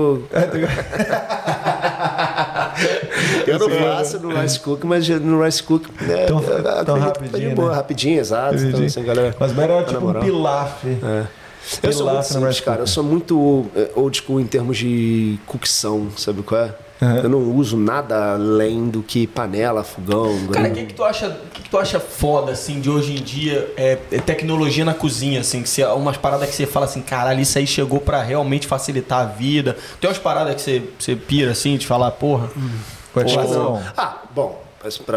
eu [LAUGHS] não faço no rice cooker, mas no rice cooker... É, tão, tão rapidinho, tá de boa, né? rapidinho, exato. Então, assim, galera, mas era tipo um pilaf. É. Eu sou muito simples, cara. Eu sou muito eh, old school em termos de cocção, sabe qual é? Uhum. Eu não uso nada além do que panela, fogão. Cara, o que, que tu acha, que, que tu acha foda assim de hoje em dia é, é tecnologia na cozinha assim, que você, umas paradas que você fala assim, caralho, isso aí chegou para realmente facilitar a vida. Tem umas paradas que você, você pira assim de falar, porra. Hum. Porra, ah, bom,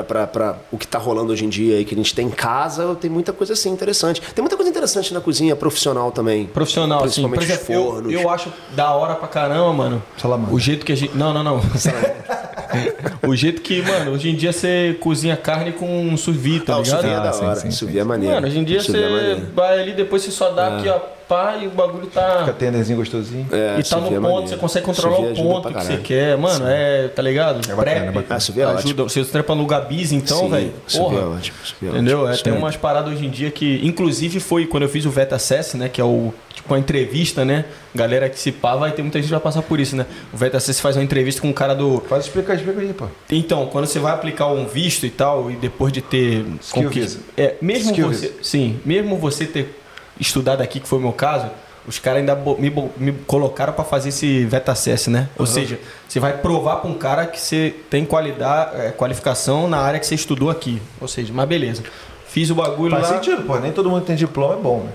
para o que está rolando hoje em dia aí que a gente tem em casa, tem muita coisa assim interessante. Tem muita coisa interessante na cozinha profissional também. Profissional, principalmente. Por exemplo, fornos. Eu, eu acho da hora pra caramba, mano. Salamandra. O jeito que a gente. Não, não, não. [LAUGHS] o jeito que, mano, hoje em dia você cozinha carne com sous vide, tá ah, ligado? O é da hora. Sim, sim, sim. é maneiro. Mano, hoje em dia você é vai ali, depois você só dá é. aqui, ó pá, e o bagulho tá. Fica tenderzinho gostosinho. É, e tá no ponto, maneiro. você consegue controlar o ponto que você quer. Mano, Sim. é, tá ligado? É bacana, Prep, bacana. Ah, é ajuda. Você trepa no Gabiz, então, velho. Porra. É ótimo, entendeu? É, tem umas paradas hoje em dia que. Inclusive foi quando eu fiz o Veta Access, né? Que é o. Tipo, a entrevista, né? Galera que se pá, vai ter muita gente que vai passar por isso, né? O Veta Access faz uma entrevista com um cara do. Faz explicar, explica aí, pô. Então, quando você vai aplicar um visto e tal, e depois de ter. Skill É, mesmo Skill você. Sim, mesmo você ter estudado aqui, que foi o meu caso os caras ainda me, me colocaram para fazer esse Veta Access, né? Ou uhum. seja, você vai provar para um cara que você tem qualidade, é, qualificação na área que você estudou aqui. Ou seja, mas beleza. Fiz o bagulho Faz lá. Faz sentido, pô. Nem todo mundo tem diploma, é bom, né?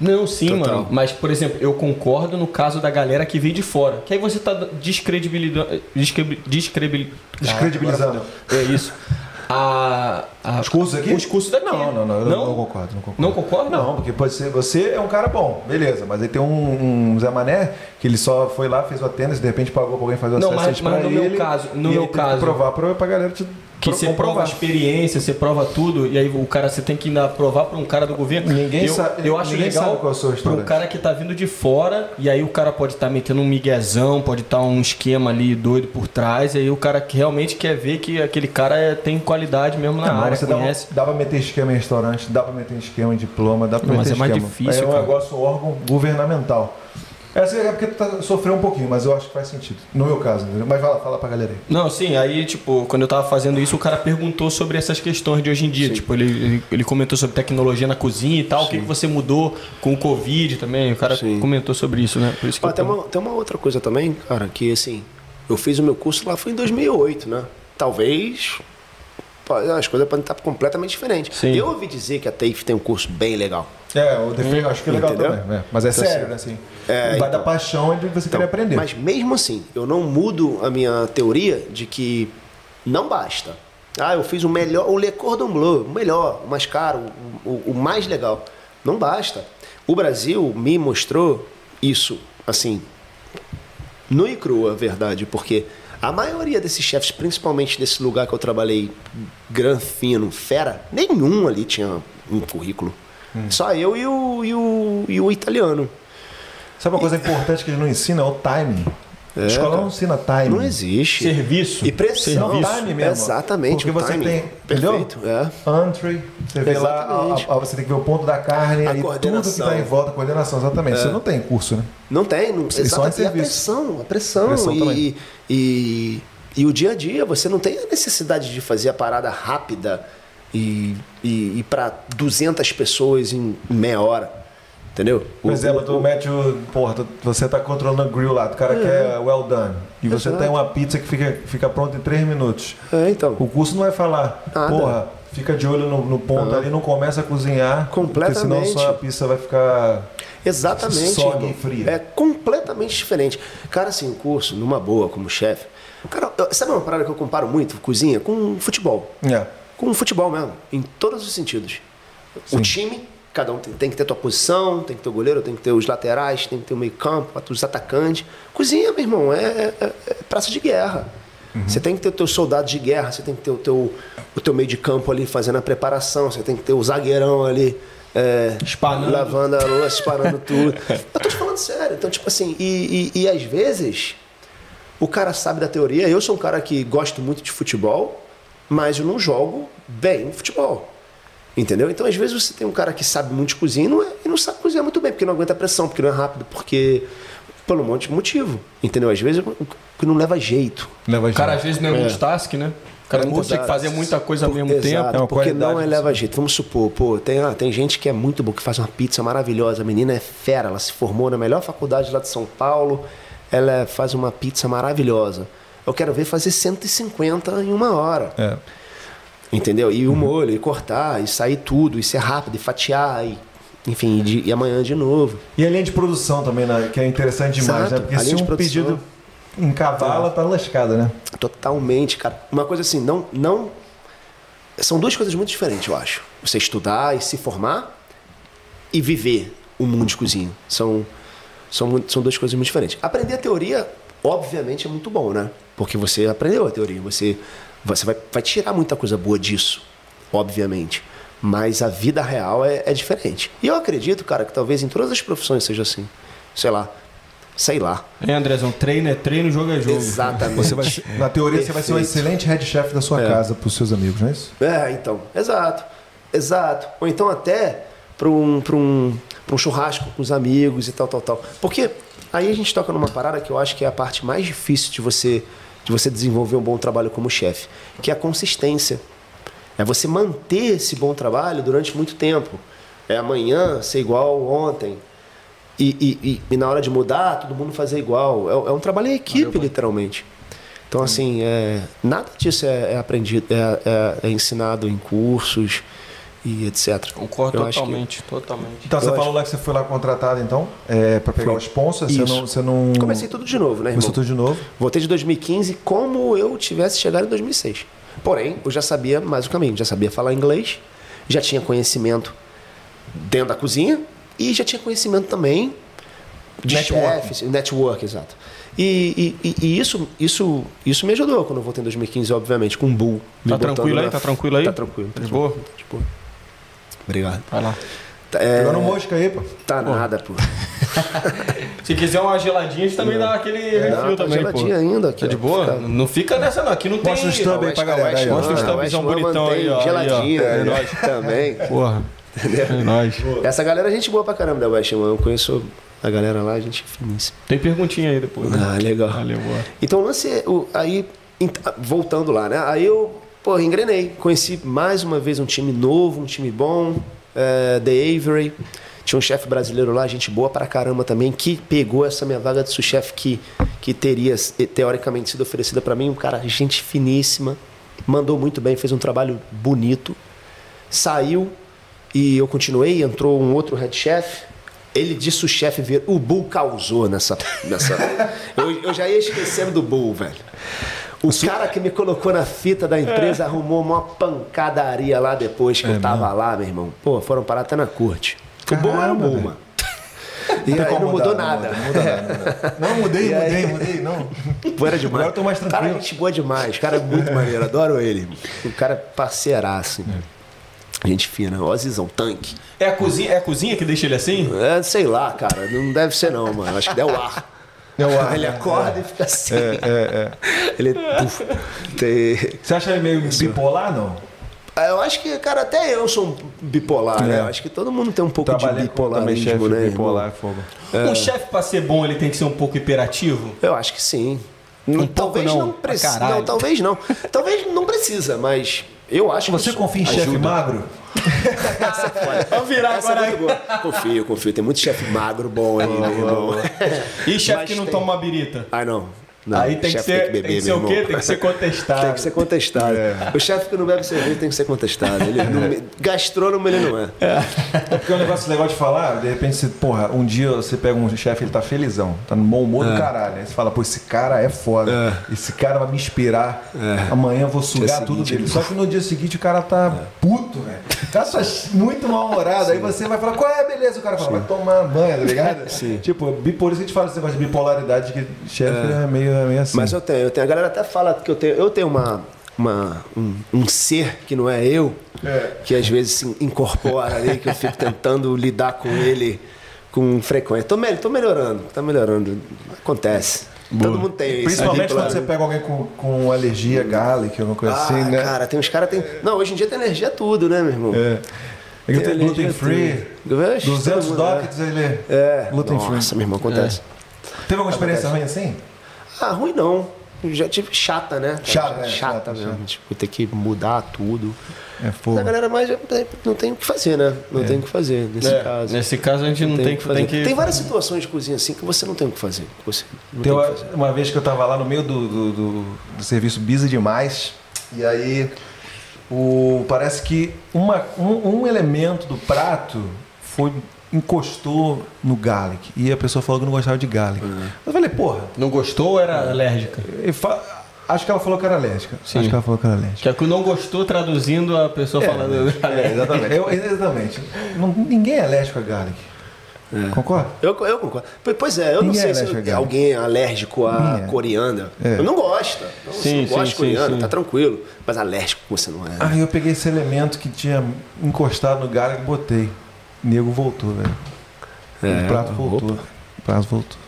Não, sim, Total. mano. Mas, por exemplo, eu concordo no caso da galera que veio de fora. Que aí você tá descredibilizando. Descrebilizando. Descredibilizando. É isso. [LAUGHS] a, a, Os cursos aqui? Os cursos daqui. Não, não, não, eu Não? não, concordo, não concordo. Não concorda? Não, porque pode ser, você é um cara bom, beleza, mas aí tem um, um Zé Mané que ele só foi lá, fez o tênis, de repente pagou pra alguém fazer o Não, assessment mas- mas no meu ele, caso- no meu caso- provar pra, pra galera te Que você prova a experiência, você prova tudo, e aí o cara, você tem que ainda provar para um cara do governo. Ninguém eu, sabe- Eu acho ninguém legal para um cara que tá vindo de fora, e aí o cara pode estar metendo um miguezão, pode estar um esquema ali doido por trás, e aí o cara que realmente quer ver que aquele cara é- tem qualidade mesmo na Não, área, você conhece. dá pra meter esquema em restaurante, dá pra meter esquema em diploma, dá Não, meter mas é mais esquema. difícil, É um cara. negócio, órgão governamental. Essa é porque tu tá, sofreu um pouquinho, mas eu acho que faz sentido. No meu caso, entendeu? Mas fala, fala pra galera aí. Não, sim, aí, tipo, quando eu tava fazendo isso, o cara perguntou sobre essas questões de hoje em dia. Tipo, ele, ele, ele comentou sobre tecnologia na cozinha e tal, o que, que você mudou com o Covid também. O cara Sim. comentou sobre isso, né? Por isso que eu tem, uma, tem uma outra coisa também, cara, que assim, eu fiz o meu curso lá foi em 2008, né? Talvez as coisas podem estar completamente diferentes. Sim. Eu ouvi dizer que a TAFE tem um curso bem legal. É, o defeito acho que é legal Entendeu? também. é. Mas é Então, sério, assim, né? Assim, é, vai então. da paixão de você querer aprender. Mas mesmo assim, eu não mudo a minha teoria de que não basta. Ah, eu fiz o melhor, o Le Cordon Bleu, o melhor, o mais caro, o, o- o mais legal. Não basta. O Brasil me mostrou isso, assim, nu e crua, a verdade, porque a maioria desses chefes, principalmente desse lugar que eu trabalhei, gran fino, fera, nenhum ali tinha um currículo. Hum. Só eu e o, e o, e o italiano. Sabe uma coisa importante que eles não ensinam? É o timing. É, escola não ensina timing. Não existe. Serviço. E pressão. Não, time mesmo. Exatamente. Porque você timing. tem. Entendeu? Perfeito. É. Entry, você vê lá, a- Exatamente. a- você tem que ver o ponto da carne, A aí tudo que coordenação. tá em volta, a coordenação, exatamente. Você não tem curso, né? Não tem. Não, Eles só em exatamente. E a serviço. pressão. A pressão. Pressão e, e, e o dia a dia. Você não tem a necessidade de fazer a parada rápida e, e, e para 200 pessoas em meia hora. Entendeu? Por O- exemplo, o- tu mete o. Porra, tu- você tá controlando o grill lá, o cara quer well done. E você Exato. tem uma pizza que fica, fica pronta em 3 minutos. É, então. O curso não vai falar, Nada. porra, fica de olho no, no ponto ali, não começa a cozinhar. Porque senão Completamente. só a pizza vai ficar. Exatamente. Só irmão. e fria. É completamente diferente. Cara, assim, o curso, numa boa, como chefe. Cara, sabe uma parada que eu comparo muito, cozinha, com futebol? É. Com futebol mesmo, em todos os sentidos. O time, cada um tem, tem que ter tua posição, tem que ter o goleiro, tem que ter os laterais, tem que ter o meio-campo, os atacantes. Cozinha, meu irmão, é, é- é praça de guerra. Você tem que ter os teus soldados de guerra, você tem que ter o teu, o teu meio de campo ali fazendo a preparação, você tem que ter o zagueirão ali. É, lavando a louça, disparando tudo. Eu tô te falando sério. Então, tipo assim, e, e, e às vezes o cara sabe da teoria. Eu sou um cara que gosto muito de futebol, mas eu não jogo bem futebol. Entendeu? Então, às vezes, você tem um cara que sabe muito de cozinha e não, é- e não sabe cozinhar muito bem, porque não aguenta a pressão, porque não é rápido, porque. Por um monte de motivo. Entendeu? Às vezes, porque não leva jeito. Leva O cara jeito. às vezes não é, É. multitask, né? O cara É tem que fazer muita coisa ao mesmo Exato, tempo. É uma porque não é leva jeito. Vamos supor, pô, tem, ah, tem gente que é muito boa, que faz uma pizza maravilhosa. A menina é fera, ela se formou na melhor faculdade lá de São Paulo. Ela faz uma pizza maravilhosa. Eu quero ver fazer 150 em uma hora. É. Entendeu? E o molho, e cortar, e sair tudo, e ser rápido, e fatiar, e, enfim, e, de- e amanhã de novo. E a linha de produção também, né, que é interessante demais, Exato, né? Porque a se um produção. pedido encavala, tá lascada, né? Totalmente, cara. Uma coisa assim, não, não. São duas coisas muito diferentes, eu acho. Você estudar e se formar e viver o mundo de cozinha. São, são, são duas coisas muito diferentes. Aprender a teoria, obviamente, é muito bom, né? Porque você aprendeu a teoria, você, você vai, vai tirar muita coisa boa disso, obviamente. Mas a vida real é, é diferente. E eu acredito, cara, que talvez em todas as profissões seja assim. Sei lá. Sei lá. É, Andrezão, treino é treino, jogo é jogo. Exatamente. Você vai, na teoria, você vai ser um Perfeito. excelente head chef da sua É. casa para os seus amigos, não é isso? É, então, exato, exato. Ou então até para um, pra um, pra um churrasco com os amigos e tal, tal, tal. Porque aí a gente toca numa parada que eu acho que é a parte mais difícil de você, de você desenvolver um bom trabalho como chefe, que é a consistência. É você manter esse bom trabalho durante muito tempo. É amanhã ser igual ontem. E, e, e, e na hora de mudar, todo mundo fazer igual. É, é um trabalho em equipe, literalmente. Então, assim, é, nada disso é, é aprendido, é, é- é ensinado em cursos e etc. Concordo Eu acho que- totalmente, totalmente. Então, você Eu falou acho- lá que você foi lá contratado, então, é, para pegar Foi. o sponsor, você Isso. não, você não... Comecei tudo de novo, né, irmão? Começou tudo de novo. Voltei de 2015 como eu tivesse chegado em 2006. Porém, eu já sabia mais o caminho, já sabia falar inglês, já tinha conhecimento dentro da cozinha e já tinha conhecimento também de Network. chefes, network, exato. E, e- e- e isso, isso, isso me ajudou quando eu voltei em 2015, obviamente, com o Bull. Tá tranquilo aí? na- Tá tranquilo aí? Tá tranquilo. Tá De tranquilo, boa? tá de boa. Obrigado. Vai lá. Tá, é, Pegando mosca aí, pô. tá nada, pô. [LAUGHS] Se quiser uma geladinha, a gente também dá aquele refil Não, tá também, pô. geladinho ainda. Aqui, Tá de boa? Fica- Não fica nessa não. Aqui não tem... Mostra o stub aí pra galera. aí. Mostra o West stubzão One bonitão aí, ó. Aí, ó. é É nóis também. [LAUGHS] Porra. É nóis. Essa galera é gente boa pra caramba da West One. Eu conheço a galera lá, gente finíssima. Tem perguntinha aí depois. né? Ah, legal. Valeu, boa. Então o lance, é- aí, voltando lá, né? Aí eu, pô, engrenei. Conheci mais uma vez um time novo, um time bom, é, The Avery. Tinha um chefe brasileiro lá, gente boa pra caramba também, que pegou essa minha vaga de sous-chefe que, que teria eh, teoricamente sido oferecida pra mim. Um cara, gente finíssima, mandou muito bem, fez um trabalho bonito. Saiu e eu continuei, entrou um outro head chef. Ele de sous-chefe vir. O Bull causou nessa. nessa... [LAUGHS] eu, eu já ia esquecendo do Bull, velho. O cara que me colocou na fita da empresa arrumou uma pancadaria lá depois que eu tava lá, meu irmão. Pô, foram parar até na corte. O Bull era o velho. mano. E aí não mudou nada. Não, muda nada, não mudei, aí? mudei, mudei. Não. Pô, era demais. Agora eu tô mais Cara, tranquilo. gente boa demais. Cara, é muito maneiro. Adoro ele. O cara é parceiraço. Gente fina. Ozizão, tanque. É a cozinha, é a cozinha que deixa ele assim? É, sei lá, cara. Não deve ser não, mano. Acho que deu ar. É o ar, Ele é, acorda e fica assim. É, é, é. Ele... [LAUGHS] puf, tem- Você acha ele meio bipolar, não? Ah, Eu acho que, cara, até eu sou um bipolar, né? É. Eu acho que todo mundo tem um pouco de com também chefe bipolarismo, né? bipolar, fogo. Um chefe pra ser bom, ele tem que ser um pouco hiperativo? Eu acho que sim. Um talvez não, não, precisa. Não, talvez não. talvez não precisa, mas eu acho que Você confia em chefe magro? Vamos virar Essa é agora. muito boa. Confio, confio. Tem muito chefe magro bom aí, meu irmão. [LAUGHS] E chefe que não tem. toma uma birita? Ai, não. Não, Aí tem que ser, tem que, ser meu o quê? Tem que ser contestado. Tem que ser contestado. O chefe que não bebe cerveja tem que ser contestado. Ele não, gastrônomo ele não é. É porque é um negócio legal de falar, de repente você, porra, um dia você pega um chefe, ele tá felizão, tá no bom humor do caralho. Aí você fala, pô, esse cara é foda. Esse cara vai me inspirar. Amanhã eu vou sugar Dia tudo seguinte, dele. Só que no dia seguinte o cara tá puto, velho. O cara tá muito mal-humorado. Aí você vai falar, qual é, beleza? O cara fala, vai tomar banho, tá ligado? [LAUGHS] Sim. Tipo, por isso que a gente fala esse negócio de bipolaridade, que chefe é, meio, é meio assim. Mas eu tenho, eu tenho. A galera até fala que eu tenho, eu tenho uma, uma, um, um ser que não é eu, que às vezes se incorpora ali, que eu fico tentando lidar com ele com frequência. Tô, me- tô melhorando, tá melhorando. Acontece. Todo mundo tem isso. Principalmente quando você pega alguém com, com alergia garlic, alguma coisa Ah, assim, né? cara, tem uns caras tem. Não, hoje em dia tem energia tudo, né, meu irmão? É. É que tem alergia gluten a free, tudo. Vixe, 200 todo mundo, dockets, ele É. É. gluten free. Nossa, meu irmão, acontece. Teve alguma experiência ruim assim? Ah, ruim não. Já tive chata, né? Chata, chata, é, chata, mesmo. chata. Tipo, ter que mudar tudo. É fogo. A galera mais tem- não tem o que fazer, né? Não tem o que fazer nesse É, caso. Nesse caso a gente não tem, o que, fazer. tem que. Tem várias situações de cozinha assim que você não tem o que fazer. que Você não Tem tem o uma, que fazer. uma vez que eu tava lá no meio do, do, do- do serviço Bisa Demais, e aí o, parece que uma, um, um elemento do prato foi encostou no garlic. E a pessoa falou que não gostava de garlic. Eu falei, porra, Não gostou ou era alérgica? acho que ela falou que era alérgica. Sim. Acho que ela falou que era alérgica. Que é que não gostou traduzindo a pessoa falando. É, exatamente. Eu- exatamente. Não- ninguém é alérgico a garlic. Concorda? Eu, eu concordo. Pois é, eu não Ninguém sei é se eu- alguém é alérgico a Ninguém é. coriandra. É. Eu não gosto. Não, Sim, você não sim, gosta de sim. tá tranquilo. Mas alérgico você não é. Aí eu peguei esse elemento que tinha encostado no garlic e botei. O nego voltou, velho. É, o prato voltou. opa. O prato voltou.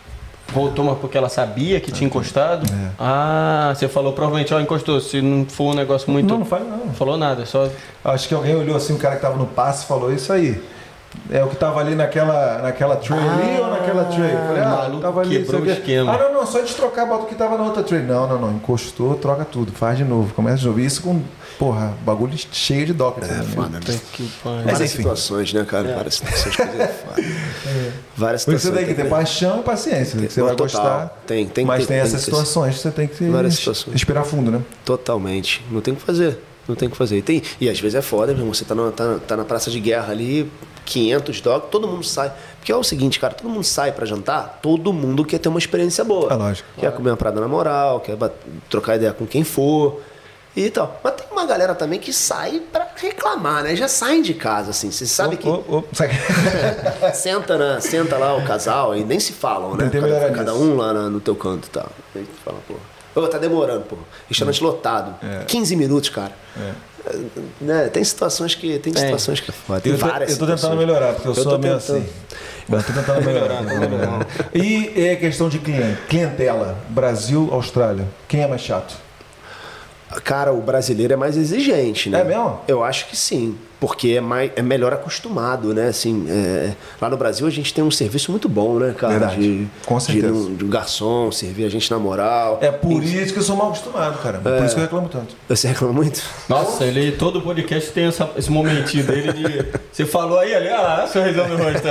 Voltou, mas porque ela sabia que tinha encostado? É. Ah, você falou provavelmente, ó, encostou. Se não for um negócio muito. Não, não faz não. Não falou nada, só. Acho que alguém olhou assim, o cara que tava no passe e falou isso aí. É o que tava ali naquela, naquela tray ali ou naquela tray? Eu falei, ah, maluco tava ali, quebrou o esquema. Ah, não, não, só destrocar, bota o que tava na outra tray. Não, não, não, encostou, troca tudo, faz de novo, começa de novo. Isso com, porra, bagulho cheio de docker. É, também, né? foda, né? Que pariu. Várias enfim. situações, né, cara? Várias situações. coisa é foda. [LAUGHS] Várias Por isso situações. você tem que ter paixão e paciência, que você vai Total. gostar. Tem, tem que mas tem tem essas que ter- situações que você tem que Várias situações. respirar fundo, né? Totalmente. Não tem o que fazer. Não tem o que fazer. E, tem, e às vezes é foda, meu irmão. Você tá na, tá, tá na praça de guerra ali, 500 dogs, todo mundo sai. Porque é o seguinte, cara, todo mundo sai pra jantar, todo mundo quer ter uma experiência boa. É lógico. Quer comer uma parada na moral, quer trocar ideia com quem for. e tal. Mas tem uma galera também que sai pra reclamar, né? Já saem de casa, assim. Você sabe que. Ô, ô, sabe? [LAUGHS] senta, né? Senta lá o casal e nem se falam, né? Cada, cada um lá na- no teu canto e tal. Tu fala, pô. Ô, tá demorando, pô. Restaurante lotado. É. 15 minutos, cara. Né? Tem situações que. Tem situações que. Tem Eu várias eu tô tentando situações. melhorar, porque eu, Eu sou meio tentando. assim. Eu tô tentando [LAUGHS] melhorar. tô tentando melhorar. E é questão de cliente, clientela, Brasil, Austrália. Quem é mais chato? Cara, o brasileiro é mais exigente, né? É mesmo? Eu acho que sim. Porque é, mais, é melhor acostumado, né? Assim, é, lá no Brasil a gente tem um serviço muito bom, né, cara? Verdade. De, Com certeza. De, de um garçom servir a gente na moral. É por isso que eu sou mal acostumado, cara. Por isso que eu reclamo tanto. Você reclama muito? Nossa, ele todo podcast tem essa- esse momentinho dele de. Você falou aí, ali, ah, sorrisão no rosto.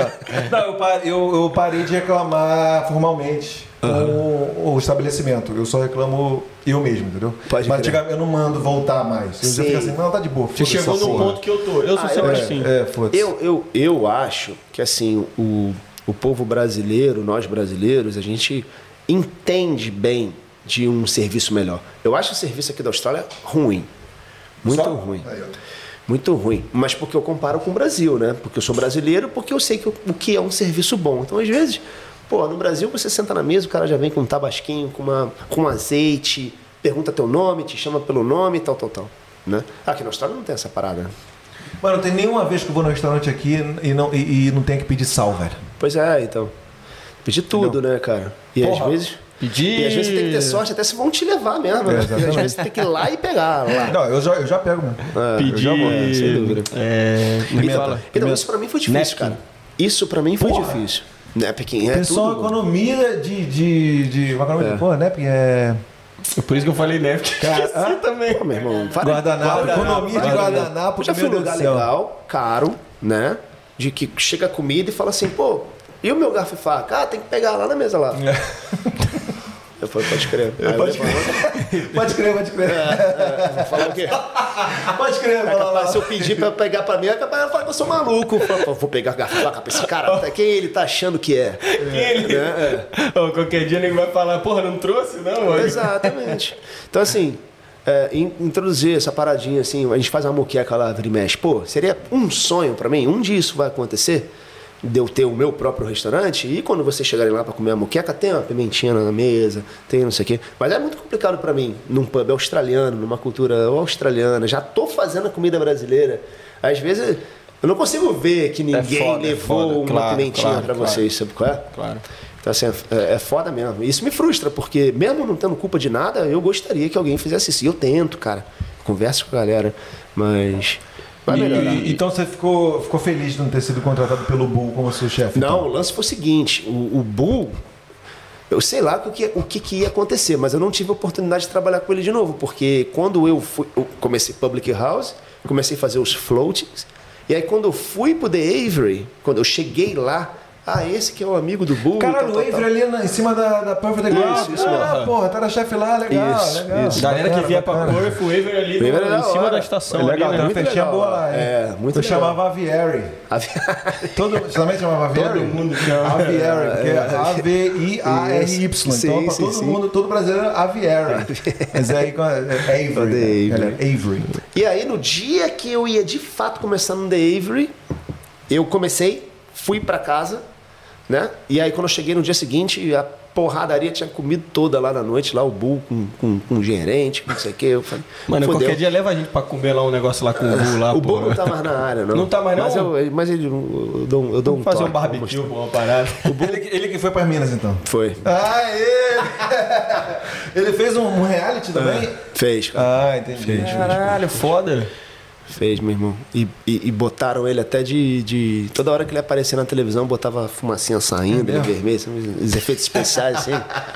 Não, eu parei, eu, eu parei de reclamar formalmente com o estabelecimento. Eu só reclamo eu mesmo, entendeu? Pode Mas antigamente eu não mando voltar mais. Eu já fico assim, não, tá de boa. Você chegou no ponto que eu tô. Eu sou Ah, sempre eu- assim. É, foda-se. Eu, eu, eu acho que assim, o, o povo brasileiro, nós brasileiros, a gente entende bem de um serviço melhor. Eu acho o serviço aqui da Austrália ruim. Muito Só? ruim. Aí. Muito ruim. Mas porque eu comparo com o Brasil, né? Porque eu sou brasileiro, porque eu sei que o o que é um serviço bom. Então, às vezes, pô, no Brasil você senta na mesa, o cara já vem com um tabasquinho, com, uma, com azeite, pergunta teu nome, te chama pelo nome e tal, tal, tal. Né? Aqui na Austrália não tem essa parada. né? Mano, tem nenhuma vez que eu vou no restaurante aqui e não, e, e não tenho que pedir sal, velho. Pois é, então. Pedir tudo, né, cara? E Porra. às vezes. Pedir- E às vezes você tem que ter sorte, até se vão te levar mesmo. É, né? às vezes você tem que ir lá e pegar lá. Não, eu já, eu já pego mesmo. É, Pedir. eu já vou, é, sem dúvida. É, é que Pimenta. fala? Então, isso pra mim foi difícil, cara. Isso pra mim foi Porra. difícil. Né, Pequim? É Pessoal, tudo. economia de. de, de uma economia de porra, né? Porque é. É por isso que eu falei Nepkin. Esqueci [LAUGHS] também. Pô, meu irmão, para- Guardanapo, economia de guardanapo, já fui Deus lugar legal, caro, né? De que chega a comida e fala assim, pô, e o meu garfo e faca? Ah, tem que pegar lá na mesa lá. [LAUGHS] Eu falei, pode crer. Eu É. Pode levava- crer, pode crer, pode crer. É, Falar o quê? Pode crer, É capaz, se eu pedir pra pegar pra mim, é capaz de falar que eu sou maluco. Fala, Vou pegar garfo faca pra esse cara. tá- Quem ele tá achando que é? Quem ele? Né? Ô, qualquer dia ele vai falar, porra, não trouxe, não? mano? Exatamente. Então, assim, é, in- introduzir essa paradinha assim, a gente faz uma moqueca lá, vira e mexe. Pô, seria um sonho pra mim, um dia isso vai acontecer, de eu ter o meu próprio restaurante, e quando vocês chegarem lá pra comer a moqueca, tem uma pimentinha na mesa, tem não sei o quê. Mas é muito complicado pra mim, num pub australiano, numa cultura australiana, já tô fazendo a comida brasileira. Às vezes. Eu não consigo ver que ninguém foda, é levou foda. uma Claro, pimentinha claro, pra claro. vocês, sabe qual é? Claro. Então, assim, é, é foda mesmo. Isso me frustra, porque mesmo não tendo culpa de nada, eu gostaria que alguém fizesse isso. E eu tento, cara. Converso com a galera, mas vai melhorar. e- então você ficou, ficou feliz de não ter sido contratado pelo Bull como seu chefe? Não, então? o lance foi o seguinte: o, o Bull, eu sei lá o que, o que, que ia acontecer, mas eu não tive a oportunidade de trabalhar com ele de novo, porque quando eu fui, eu comecei Public House, comecei a fazer os floatings, e aí quando eu fui pro The Avery, quando eu cheguei lá, ah, esse que é o amigo do Bull. Tal, o Avery ali na- em cima da, da Perfect Ground. Isso, isso ah, mesmo. porra, tá na chefe lá, legal, Isso, legal. isso. Galera que Bacana, vier pra bacana. Perth, o Waver ali Waver é da em cima hora. da estação. É legal, ali, né? festinha legal boa lá. É, muito Eu legal. chamava Aviary. Todo, você também chamava Aviary? Todo mundo chama. Aviary, porque é A-V-I-A-R-Y. Isso. Então, Sim, pra sim, todo sim. mundo, todo brasileiro, Aviary. Mas aí, com a- é Avery. The né? Avery. É Avery. E aí, no dia que eu ia de fato começar no The Avery, eu comecei, fui pra casa, né? E aí, quando eu cheguei no dia seguinte, a porradaria tinha comido toda lá na noite, lá o Bull com, com, com o gerente, com não sei o quê. Eu falei, Mano, fudeu. qualquer dia leva a gente pra comer lá um negócio lá com o Bull lá, [LAUGHS] O pô. Bull não tá mais na área, não. Não tá mais, não? Mas, eu, mas ele, eu dou, um- eu dou um Vamos fazer um toque, vou barbecue, pô, uma parada. Ele, que- ele que foi para Minas, então. Foi. Aê! [LAUGHS] Ele fez um, um reality também? Fez, cara. Ah, entendi. Caralho, foda. Fez, meu irmão. E, e, e botaram ele até de, de. Toda hora que ele aparecia na televisão, botava fumacinha saindo, É ele vermelho, os efeitos especiais, assim.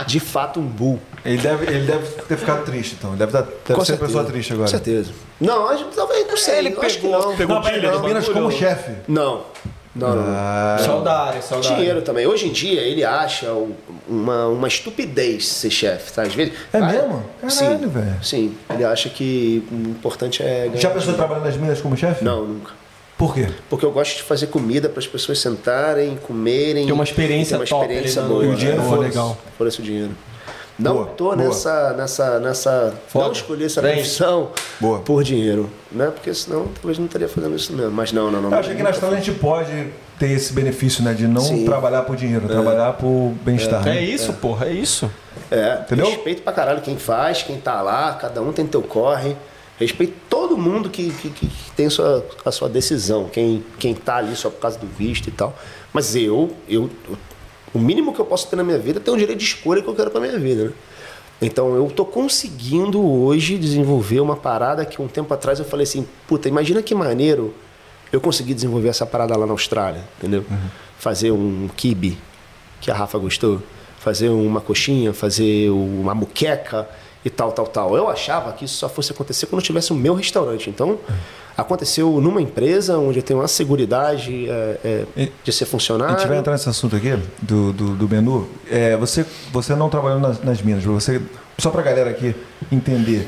De fato, um bull. Ele deve, ele deve ter ficado triste, então. Ele deve, tá, deve ser uma pessoa triste agora. Com certeza. Não, acho, talvez, não sei. Ele eu acho que pegou- não. pegou Não, pilha Minas bagulho. como chefe. Não. Não, não. Ah, Só da área, só da área. Dinheiro também. Hoje em dia, ele acha um- uma, uma estupidez ser chefe, tá? Às vezes. É vai- mesmo? Caralho, sim, velho. Sim. Ele acha que o importante é ganhar. já pensou em trabalhar nas Minas como chefe? Não, nunca. Por quê? Porque eu gosto de fazer comida para as pessoas sentarem, comerem. Tem uma experiência ter uma top experiência na- boa. E o dinheiro É, foda-se. legal. Foda-se o dinheiro. Não Boa, tô boa. nessa, nessa, nessa. Foda. Não escolhi essa Bem. profissão Boa. por dinheiro. Né? Porque senão talvez não estaria fazendo isso mesmo. Mas não, não, não. Eu achei que na Austrália a gente pode ter esse benefício, né? De não Sim. trabalhar por dinheiro, trabalhar por bem-estar. É né? isso, porra, é isso. É, Entendeu? respeito pra caralho quem faz, quem tá lá, cada um tem teu corre. Respeito todo mundo que, que, que- tem sua, a sua decisão, quem, quem tá ali só por causa do visto e tal. Mas eu, eu, o mínimo que eu posso ter na minha vida é ter um direito de escolha que eu quero pra minha vida, né? Então eu tô conseguindo hoje desenvolver uma parada que um tempo atrás eu falei assim, puta, imagina que maneiro eu consegui desenvolver essa parada lá na Austrália, entendeu? Fazer um kibe, que a Rafa gostou, fazer uma coxinha, fazer uma muqueca e tal, tal, tal. Eu achava que isso só fosse acontecer quando eu tivesse o meu restaurante. Então, aconteceu numa empresa onde eu tenho uma seguridade é, é, E- de ser A funcionário. gente vai entrar nesse assunto aqui, do, do, do menu. É, você, você não trabalhou nas, nas minas, você, só pra galera aqui entender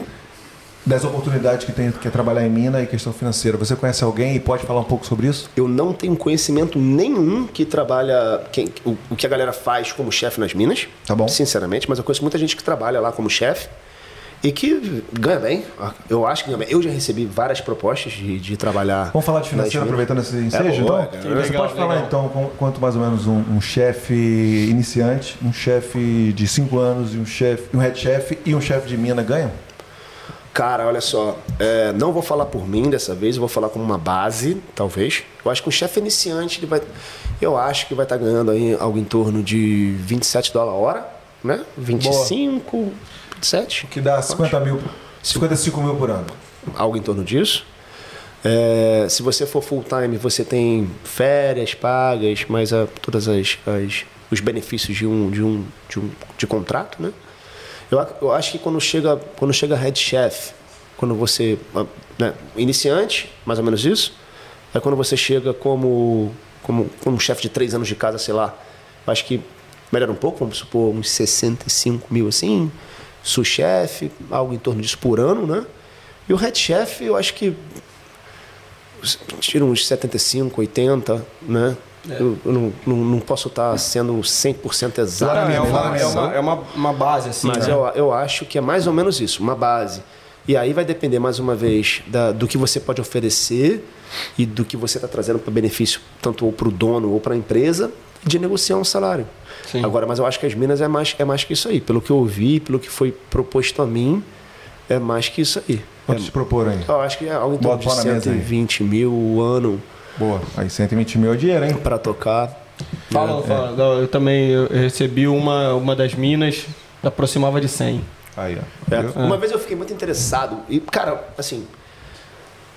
das oportunidades que tem que é trabalhar em mina e questão financeira. Você conhece alguém e pode falar um pouco sobre isso? Eu não tenho conhecimento nenhum que trabalha, quem, o, o que a galera faz como chefe nas minas. Tá bom. Sinceramente, mas eu conheço muita gente que trabalha lá como chefe e que ganha bem. Eu acho que ganha bem. Eu já recebi várias propostas de, de trabalhar. Vamos falar de financeiro, aproveitando esse ensejo, boa, então? cara. Você Legal, pode falar, legal. então, com- quanto mais ou menos um, um chefe iniciante, um chefe de 5 anos, e um chefe, um head chef e um chefe de mina ganham? Cara, olha só, é, não vou falar por mim dessa vez, eu vou falar como uma base, talvez. Eu acho que um chefe iniciante, ele vai, eu acho que vai estar ganhando aí algo em torno de 27 dólares a hora, né? 25, 27, Que dá 50 mil, 55 mil por ano. algo em torno disso. É, se você for full time, você tem férias pagas, mais a, todas as, as- os benefícios de um de um de, um, de contrato, né? Eu, eu acho que quando chega quando chega head chef, quando você ah, né, iniciante, mais ou menos isso, é quando você chega como como, como chefe de três anos de casa, sei lá, acho que melhora um pouco, vamos supor uns 65 mil assim, sous-chefe, algo em torno disso por ano, né? E o head chef, eu acho que tira uns 75, 80, né? Eu, eu não, não, não posso estar sendo 100% exato. Não, é uma, é uma, é uma, uma base, assim. mas né? eu, eu acho que é mais ou menos isso, uma base. E aí vai depender, mais uma vez, da- do que você pode oferecer e do que você está trazendo para benefício, tanto ou para o dono ou para a empresa, de negociar um salário. Sim. Agora, mas eu acho que as Minas é mais, é mais que isso aí. Pelo que eu ouvi, pelo que foi proposto a mim, é mais que isso aí. Quanto É- te propor aí? eu acho que é algo em torno de pau na mesa aí. 120 mil o ano Boa. Aí 120 mil é dinheiro, hein? para tocar. Fala, fala. Não, Eu também eu recebi uma, uma das minas, aproximava de 100. Aí, ó. É. Viu? Uma vez eu fiquei muito interessado. E, cara, assim.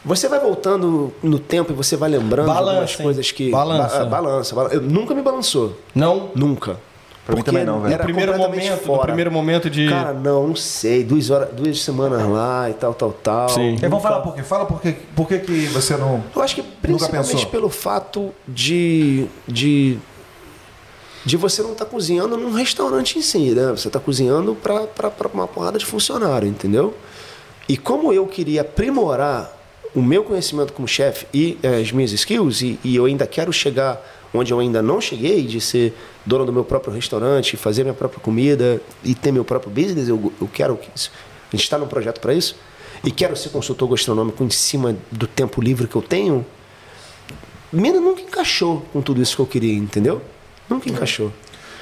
Você vai voltando no tempo e você vai lembrando Balança, algumas coisas que. Balança. Ba- balança. bala- Eu, nunca me balançou. Não? Nunca. Pra mim também não, velho. No era primeiro completamente momento, no fora. primeiro momento de. Cara, não, não sei. Duas, horas, duas semanas lá e tal, tal, tal. Sim. E vamos falar por quê? Fala por quê, por que que você não... Eu acho que principalmente pelo fato de, de, de você não estar cozinhando num restaurante em si, né? Você está cozinhando para uma porrada de funcionário, entendeu? E como eu queria aprimorar o meu conhecimento como chefe e eh, as minhas skills, e, e eu ainda quero chegar onde eu ainda não cheguei, de ser dono do meu próprio restaurante, fazer minha própria comida e ter meu próprio business, eu, eu quero que isso. A gente está num projeto para isso. E quero ser consultor gastronômico em cima do tempo livre que eu tenho. Mina nunca encaixou com tudo isso que eu queria, entendeu? Nunca encaixou.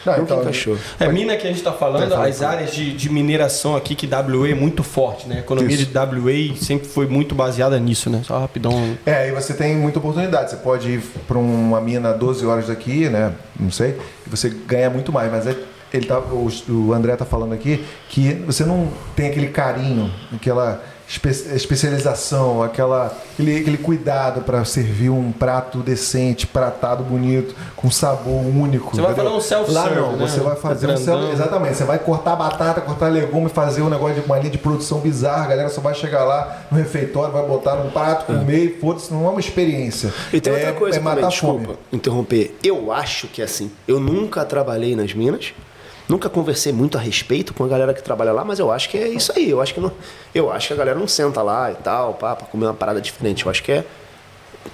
Não, nunca então, encaixou. É mina que a gente está falando, as áreas de, de mineração aqui, que WA é muito forte, né? A economia Isso. de WA sempre foi muito baseada nisso, né? Só rapidão. É, aí você tem muita oportunidade. Você pode ir para uma mina 12 horas daqui, né? Não sei. E você ganha muito mais. Mas é- ele tá, o, o André tá falando aqui que você não tem aquele carinho, aquela espe- especialização, aquela, aquele, aquele cuidado para servir um prato decente, pratado, bonito, com sabor único. Você vai entendeu? fazer um self-serve, Lá não, né? você vai fazer um Grandão. self Exatamente, você vai cortar batata, cortar legume, fazer um negócio de uma linha de produção bizarra, a galera só vai chegar lá no refeitório, vai botar num prato, comer e foda-se, não é uma experiência. E tem é, outra coisa é também, matar desculpa fome. interromper. Eu acho que é assim. Eu nunca trabalhei nas minas, nunca conversei muito a respeito com a galera que trabalha lá, mas eu acho que é isso aí. Eu acho que, não, eu acho que a galera não senta lá e tal, pá, pra comer uma parada diferente. Eu acho que é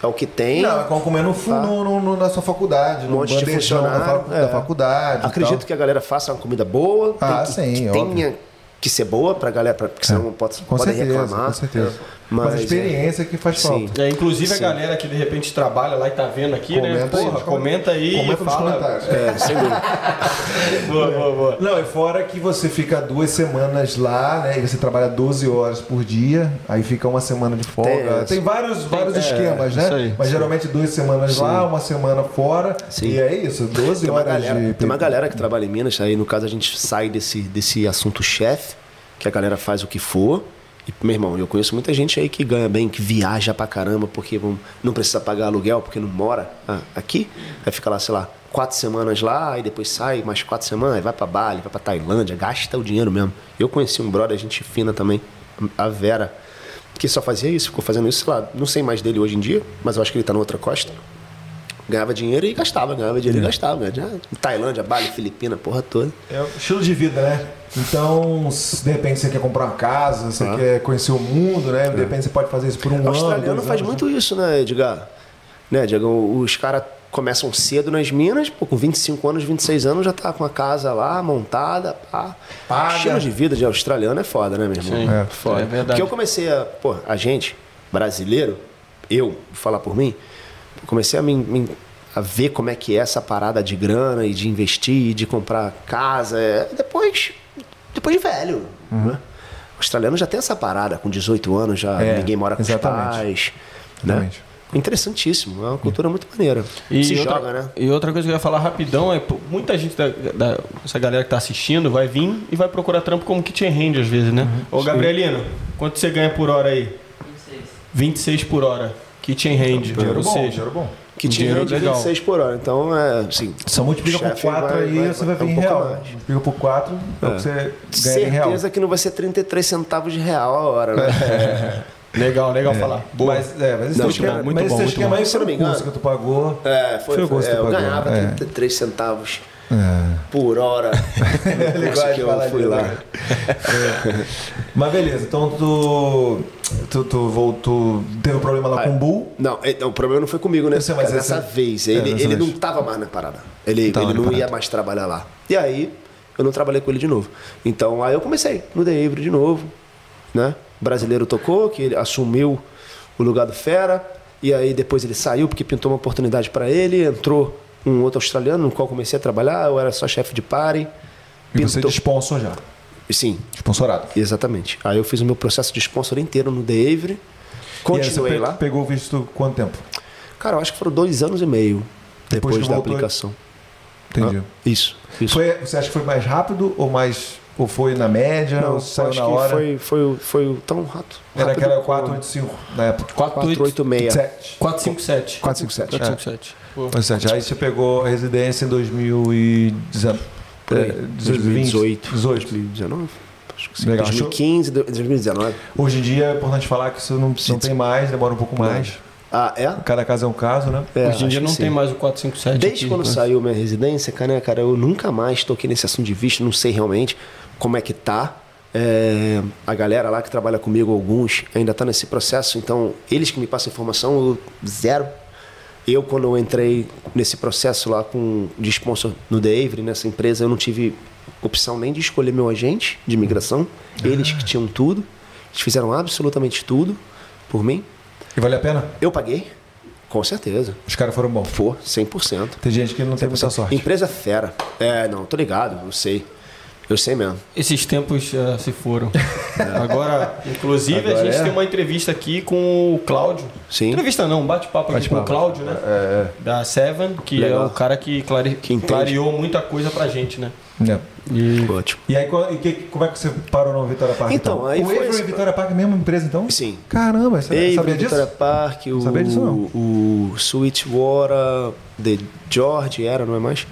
é o que tem. Não, é como comer no, Tá. no, no- no- na sua faculdade, um no monte de bandejão da, é. da faculdade. Acredito que a galera faça uma comida boa. Ah, tem que, sim, que tenha que ser boa pra galera, pra, porque senão pode, Com podem certeza, reclamar. com certeza. Mas, Mas, a experiência que faz Sim. falta. É, inclusive Sim. a galera que de repente trabalha lá e tá vendo aqui, né? Comenta aí Porra, nos comenta aí Comenta e nos fala. comentários. É, sem dúvida. [LAUGHS] Boa, boa, boa. Não, e fora que você fica duas semanas lá, né? E você trabalha 12 horas por dia, aí fica uma semana de folga. Tem Tem, vários, vários é, esquemas, né? isso aí, Mas geralmente duas semanas lá, uma semana fora. Sim. E é isso, 12 Tem uma, horas galera, de. tem uma galera que trabalha em Minas, aí no caso a gente sai desse, desse assunto chefe, que a galera faz o que for. E, meu irmão, eu conheço muita gente aí que ganha bem, que viaja pra caramba, porque não precisa pagar aluguel, porque não mora ah, aqui. Aí fica lá, sei lá, quatro semanas lá, aí depois sai mais quatro semanas, vai pra Bali, vai pra Tailândia, gasta o dinheiro mesmo. Eu conheci um brother, gente fina também, a Vera, que só fazia isso, ficou fazendo isso, sei lá, não sei mais dele hoje em dia, mas eu acho que ele tá na outra costa. Ganhava dinheiro e gastava, ganhava dinheiro e gastava. Ganhava dinheiro. Tailândia, Bali, Filipina, porra toda. É o estilo de vida, né? Então, se de repente você quer comprar uma casa, você Ah. quer conhecer o mundo, né? De repente você pode fazer isso por um O ano. australiano dois faz anos, muito isso, né, Edgar? Né, Diego? Os caras começam cedo nas minas, pô, com 25 anos, 26 anos, já tá com a casa lá montada, pá. Paga. Estilo de vida de australiano é foda, né, meu irmão? Sim, É. foda. é verdade. Porque eu comecei a, pô, a gente, brasileiro, eu, vou falar por mim, comecei a me, me- a ver como é que é essa parada de grana e de investir, de comprar casa, é, depois, depois de velho, né? O australiano já tem essa parada, com 18 anos já É, ninguém mora com exatamente. os pais, né? Exatamente. Interessantíssimo, é uma cultura muito maneira. E Se outra, joga, né? E outra coisa que eu ia falar rapidão é, pô, muita gente, da, da- essa galera que tá assistindo, vai vir e vai procurar trampo como kitchen hand às vezes, né? Uhum. Ô, Gabrielino, quanto você ganha por hora aí? 26 por hora. Kitchen hand. Dinheiro ou bom, seja, dinheiro bom. Que tinha Dinheiro de legal. 26 por hora. Então, é assim. Só multiplica por chefe 4 vai- aí, vai- você vai vai vir um em real. mais. Multiplica por 4, é o que você ganha em real. Certeza que não vai ser 33 centavos de real a hora, né? Legal, legal falar. Boa. Mas, é, mas esse Não, esquema, muito mas esse bom, teu muito esquema bom. aí foi eu não o curso que tu pagou. É, foi, Foi o foi, gosto é, que eu pagou, ganhava é. 33 centavos É. por hora [LAUGHS] no curso gosta que eu fui lá. né? Mas beleza, então tu, tu, tu voltou, teve um problema lá com o Bull. Não, é, o problema não foi comigo Eu sei, mas nessa esse- vez. é, Ele, dessa ele vez. não tava mais na parada. Ele, ele não ia parada. mais trabalhar lá. E aí, eu não trabalhei com ele de novo. Então, aí eu comecei no The Avery de novo. Né? O brasileiro tocou, que ele assumiu o lugar do Fera. E aí, depois ele saiu porque pintou uma oportunidade para ele. Entrou um outro australiano no qual comecei a trabalhar. Eu era só chefe de party. E você de sponsor já. Sim, Sponsorado. exatamente. Aí eu fiz o meu processo de sponsor inteiro no The Avery. E aí Continuei você lá. pegou o visto quanto tempo? Cara, eu acho que foram dois anos e meio Depois depois, da voltou- aplicação. Entendi. Ah, isso, isso. Foi, você acha que foi mais rápido ou mais. Ou foi na média? Não, ou saiu acho na que hora? foi, foi, foi tão rato. Era aquela como- 485 na época. 486. 7. 457. 457. 457. Pô. 457. Aí você pegou a residência em 2019. Por aí, É, 2018. 18. 2019. Acho que sim. Legal. 2015, 2019. Hoje em dia é importante falar que isso não, não tem mais, demora um pouco mais. Ah, é? Cada caso é um caso, né? É, Hoje em dia não tem sim. mais o 457 Desde aqui, quando né? saiu minha residência, cara, né, cara, eu nunca mais toquei nesse assunto de visto, não sei realmente como é que tá. É, a galera lá que trabalha comigo, alguns, ainda tá nesse processo, então eles que me passam informação, zero. Eu, quando eu entrei nesse processo lá com, de sponsor no The Avery, nessa empresa, eu não tive opção nem de escolher meu agente de imigração. Eles que tinham tudo, eles fizeram absolutamente tudo por mim. E vale a pena? Eu paguei, com certeza. Os caras foram bons. Pô, 100%. Tem gente que não tem muita sorte. Empresa fera. É, não, tô ligado, eu sei. Eu sei mesmo. Esses tempos eh, se foram. [LAUGHS] Agora, inclusive, Agora a gente é? tem uma entrevista aqui com o Cláudio. Sim. Entrevista não, um bate-papo aqui com o. Cláudio, né? É, Da Seven, que Legal. é o cara que, clare... Que clareou muita coisa pra gente, né? é. É. E Ótimo. E aí, qual- e que- como é que você parou no Vitória Park? Então, aí o foi Avery esse- e Vitória Park, mesma empresa, então? Sim. Caramba, você Avery, sabia disso? Vitória Park, o, Sabia disso, não. o Sweetwater, The George, era, não é mais?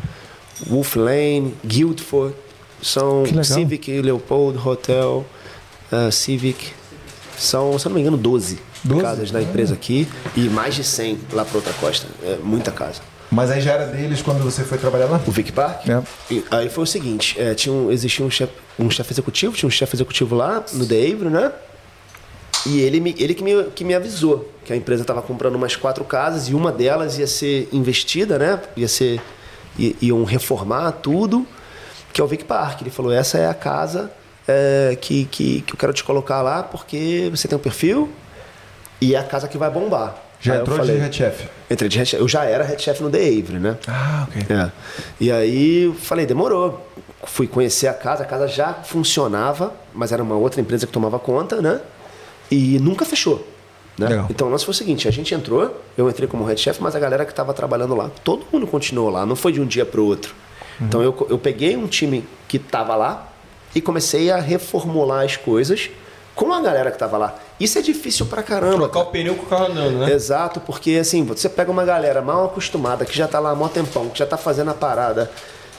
Wolf Lane, Guildford, são. Civic, Leopold Hotel, uh, Civic. São, se eu não me engano, 12, 12? casas da empresa aqui e mais de 100 lá para outra costa. É muita casa. Mas aí já era deles quando você foi trabalhar lá? O Vic Park? É. E aí foi o seguinte, é, tinha um, existia um chefe um chefe executivo, tinha um chefe executivo lá no The né? E ele, me, ele que, me, que me avisou que a empresa estava comprando umas quatro casas e uma delas ia ser investida, né? Ia ser. iam reformar tudo, que é o Vic Park. Ele falou: essa é a casa é, que, que, que eu quero te colocar lá porque você tem um perfil e é a casa que vai bombar. Já aí entrou falei, de head chef? Entrei de head chef. Eu já era head chef no The Avery, né? Ah, ok. É. E aí falei, demorou. Fui conhecer a casa, a casa já funcionava, mas era uma outra empresa que tomava conta, né? E nunca fechou. Né? Então, o lance foi o seguinte: a gente entrou, eu entrei como head chef, mas a galera que estava trabalhando lá, todo mundo continuou lá, não foi de um dia para o outro. Uhum. Então, eu, eu peguei um time que estava lá e comecei a reformular as coisas com a galera que estava lá. Isso é difícil pra caramba. Trocar o pneu com o carro andando, né? Exato, porque assim, você pega uma galera mal acostumada, que já tá lá há mó tempão, que já tá fazendo a parada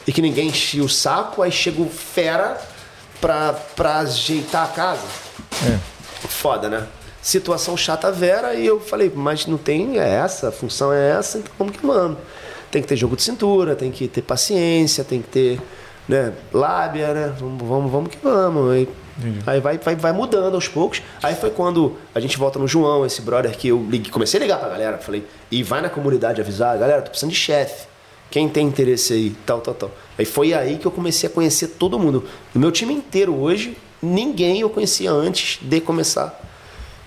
e que ninguém enchia o saco, aí chega o fera pra, pra ajeitar a casa. É. Foda, né? Situação chata vera, e eu falei, mas não tem é essa, a função é essa, então vamos que vamos. Tem que ter jogo de cintura, tem que ter paciência, tem que ter né, lábia, né? Vamos, vamos, vamos que vamos. Aí, aí vai, vai, vai mudando aos poucos. Aí foi quando a gente volta no João, esse brother que eu liguei, comecei a ligar pra galera. Falei, e vai na comunidade avisar, galera, tô precisando de chefe. Quem tem interesse aí? Tal, tal, tal. Aí foi aí que eu comecei a conhecer todo mundo. O meu time inteiro hoje, ninguém eu conhecia antes de começar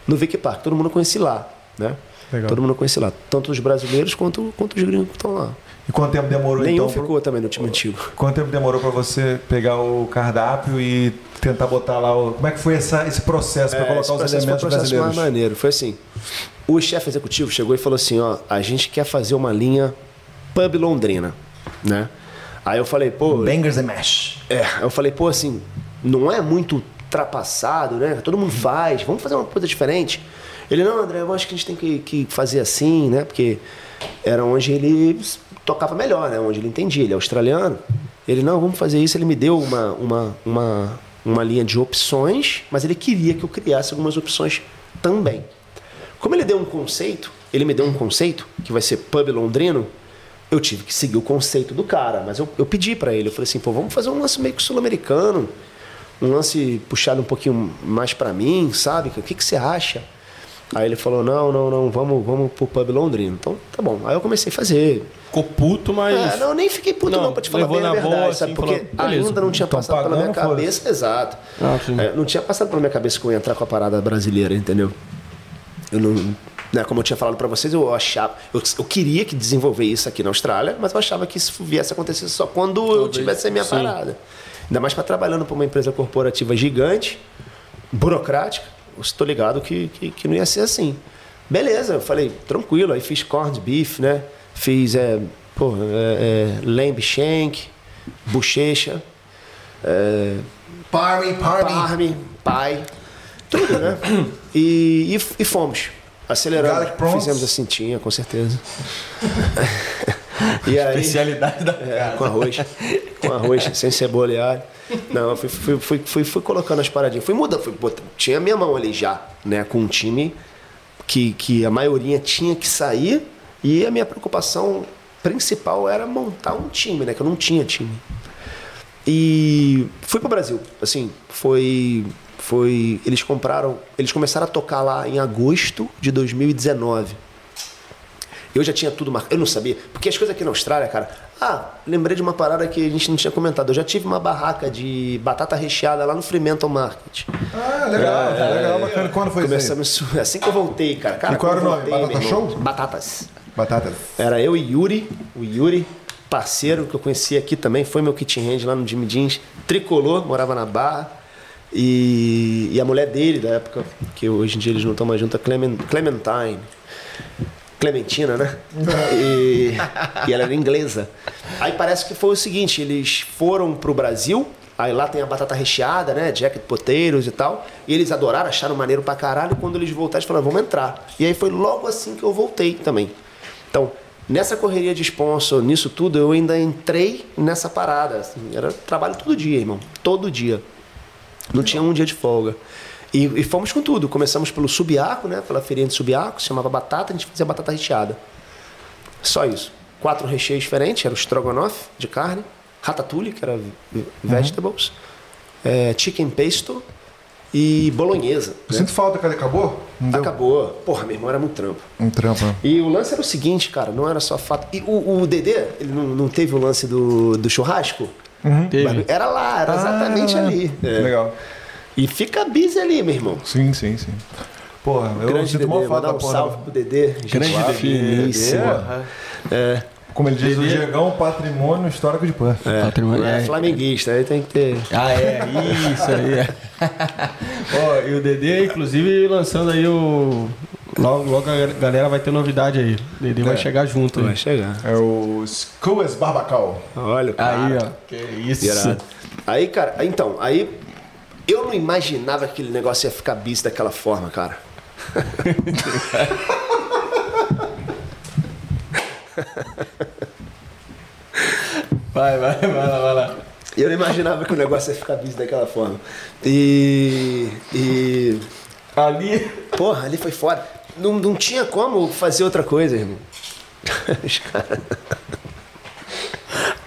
no Vic Park. Todo mundo eu conheci lá, né? Legal. Todo mundo eu conheci lá. Tanto os brasileiros quanto, quanto os gringos que estão lá. E quanto tempo demorou Nenhum então? ficou pro... também no time antigo. Quanto tempo demorou para você pegar o cardápio e tentar botar lá o. Como é que foi essa, esse processo para é, colocar os elementos foi um brasileiros? mais maneiro. Foi assim. O chefe executivo chegou e falou assim: ó, a gente quer fazer uma linha pub londrina, né? Aí eu falei, pô. Bangers and mash. É, eu falei, pô, assim, não é muito ultrapassado, né? Todo mundo faz, vamos fazer uma coisa diferente. Ele, não, André, eu acho que a gente tem que, que fazer assim, né? Porque era onde ele tocava melhor, né? Onde ele entendia. Ele é australiano. Ele, não, vamos fazer isso. Ele me deu uma, uma, uma, uma linha de opções, mas ele queria que eu criasse algumas opções também. Como ele deu um conceito, ele me deu um conceito, que vai ser pub londrino, eu tive que seguir o conceito do cara. Mas eu, eu pedi para ele, eu falei assim, pô, vamos fazer um lance meio que sul-americano, um lance puxado um pouquinho mais para mim, sabe? O que, que você acha? Aí ele falou, não, não, não, vamos, vamos pro pub londrino. Então, tá bom. Aí eu comecei a fazer. Ficou puto, mas... É, não, nem fiquei puto não, não pra te falar bem a verdade, boa, sabe? Assim, Porque falou, ainda não tinha passado pela minha cabeça... Exato. Ah, é, não tinha passado pela minha cabeça que eu ia entrar com a parada brasileira, entendeu? Eu não... Né, como eu tinha falado para vocês, eu achava... Eu, eu, queria que desenvolver isso aqui na Austrália, mas eu achava que isso viesse a acontecer só quando Talvez, eu tivesse a minha sim. parada. Ainda mais para trabalhando para uma empresa corporativa gigante, burocrática, estou ligado que, que, que, não ia ser assim. Beleza, eu falei, tranquilo, aí fiz corned beef, né? Fiz é, pô, é, é, lamb shank, bochecha, é, parme, parme, parme, pai, tudo, né? E, e, e fomos. Acelerando. Fizemos assim, tinha, com certeza. [LAUGHS] e [LAUGHS] aí, Especialidade da é, Com arroz. Com arroz, sem cebola e alho. Não, fui, fui, fui, fui, fui colocando as paradinhas. Fui mudando. Fui, botando, tinha a minha mão ali já, né? Com um time que, que a maioria tinha que sair. E a minha preocupação principal era montar um time, né? Que eu não tinha time. E fui para o Brasil. Assim, foi foi eles compraram, eles começaram a tocar lá em agosto de 2019. Eu já tinha tudo marcado. Eu não sabia. Porque as coisas aqui na Austrália, cara. Ah, lembrei de uma parada que a gente não tinha comentado. Eu já tive uma barraca de batata recheada lá no Fremantle Market. Ah, legal, é, legal, bacana. Quando foi Começamos, isso? Aí? Assim que eu voltei, cara. cara e qual era o nome? Batata Show? Batatas. Batatas. Era eu e Yuri. O Yuri, parceiro que eu conheci aqui também, foi meu kit hand lá no Jimmy Jeans. Tricolor, morava na Barra. E, e a mulher dele, da época, que hoje em dia eles não estão mais juntos, a Clementine. Clementina, né? E, e ela era inglesa. Aí parece que foi o seguinte: eles foram pro Brasil, aí lá tem a batata recheada, né? Jacket poteiros e tal. E eles adoraram, acharam maneiro pra caralho. Quando eles voltaram, eles falaram: vamos entrar. E aí foi logo assim que eu voltei também. Então, nessa correria de sponsor, nisso tudo, eu ainda entrei nessa parada. Assim, era trabalho todo dia, irmão. Todo dia. Não tinha um dia de folga. E, e, fomos com tudo. Começamos pelo subiaco, né? Pela feirinha de subiaco, se chamava batata, a gente fazia batata recheada. Só isso. Quatro recheios diferentes, era o strogonoff de carne, ratatouille, que era vegetables, uhum. é, chicken pesto e bolonhesa. Eu né? sinto falta, cadê? Acabou? Não deu? Acabou. Porra, meu irmão era muito trampo. Um trampo. né? E o lance era o seguinte, cara, não era só fato. E o, o Dedê, ele não, não teve o lance do, do churrasco? Teve. Era lá, era exatamente Ah, ali. É. Legal. E fica busy ali, meu irmão. Sim, sim, sim. Porra, eu Grande sinto Dedê, mandar da um porra. salve pro Dedê. Grande Dedê. finíssima. Dedê. É, Como ele diz, o Dedê. Diegão, patrimônio histórico de Pan. é, Patrimônio- é é. flamenguista, aí tem que ter. Ah, é, isso aí. [LAUGHS] Ó, e o Dedê, inclusive, lançando aí o. Logo, logo a galera vai ter novidade aí. O Dedê vai É. chegar junto aí. Vai chegar. É o Skuas Barbacal. Olha, o cara. Aí, ó. Que isso. Irado. Aí, cara, aí, então, aí eu não imaginava que aquele negócio ia ficar bis daquela forma, cara. [LAUGHS] Vai, vai, vai lá, vai lá. Eu não imaginava que o negócio ia ficar bis daquela forma. E. E. Ali. Porra, ali foi foda. Não, não tinha como fazer outra coisa, irmão. [LAUGHS] Os caras.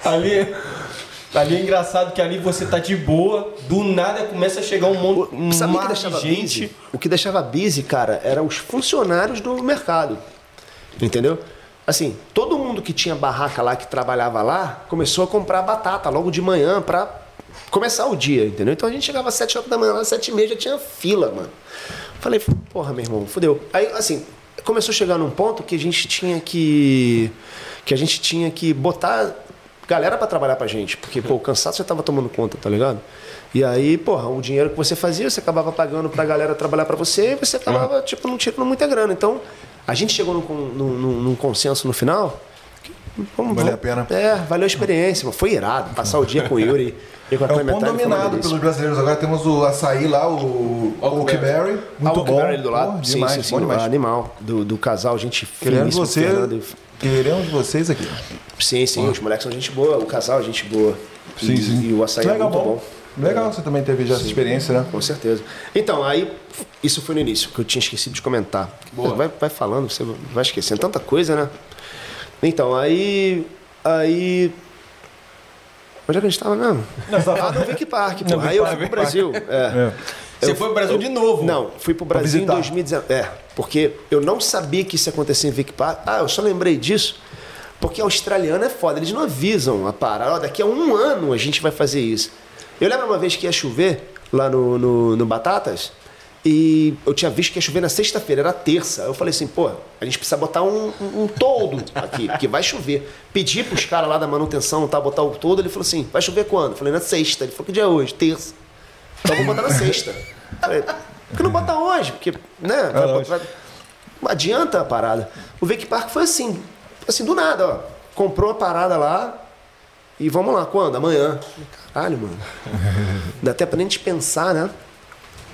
Ali. Ali é engraçado que ali você tá de boa, do nada começa a chegar um monte um Sabe que mar deixava de gente. busy? O que deixava busy, cara, eram os funcionários do mercado. Entendeu? Assim, todo mundo que tinha barraca lá, que trabalhava lá, começou a comprar batata logo de manhã pra começar o dia, entendeu? Então a gente chegava às 7 horas da manhã, às 7 e meia já tinha fila, mano. Falei, porra, meu irmão, fudeu. Aí, assim, começou a chegar num ponto que a gente tinha que. que a gente tinha que botar galera pra trabalhar pra gente, porque, pô, o cansaço já tava tomando conta, tá ligado? E aí, porra, o dinheiro que você fazia, você acabava pagando pra galera trabalhar pra você e você acabava, tipo, não tirando muita grana. Então, a gente chegou num- num- num consenso no final. Vamos- Valeu a pena. É, valeu a experiência. Foi irado. Passar o dia com o Yuri e com a É o pão dominado pelos brasileiros. Agora temos o açaí lá, o Oakberry. Muito Ah, o bom. Barry do lado. Pô, sim, demais, sim, sim, bom demais. Animal. Do, do casal, gente Queremos você, Fernando queremos vocês aqui. Sim, sim, os moleques são gente boa, o casal é gente boa. Sim, e, sim. e o açaí é Legal, muito bom. bom. Legal, você também teve já essa experiência, né? Com certeza. Então, aí, isso foi no início, que eu tinha esquecido de comentar. Vai, vai falando, você vai esquecendo tanta coisa, né? Então, aí. Aí. Onde é que a gente estava mesmo? ah, no Vic Park, pô. Aí eu fui pro Brasil. É. Você Eu- foi pro Brasil de novo? Não, fui pro Brasil em visitar. 2019. É, porque eu não sabia que isso ia acontecer em Vic Park. Ah, eu só lembrei disso. Porque australiano é foda, eles não avisam a parada. Daqui a um ano a gente vai fazer isso. Eu lembro uma vez que ia chover lá no, no, no Batatas e eu tinha visto que ia chover na sexta-feira, era terça. Eu falei assim, pô, a gente precisa botar um, um, um toldo aqui, porque vai chover. Pedi pros caras lá da manutenção, tá, botar o toldo, ele falou assim, vai chover quando? Eu falei, na sexta. Ele falou, que dia é hoje? Terça. Então vou botar na sexta. Eu Falei, por que não botar hoje? Porque, né? vai botar- não adianta a parada. O Wake Park foi assim, assim, do nada, ó. Comprou a parada lá e vamos lá, quando? Amanhã. Caralho, mano. Dá até pra nem gente pensar, né?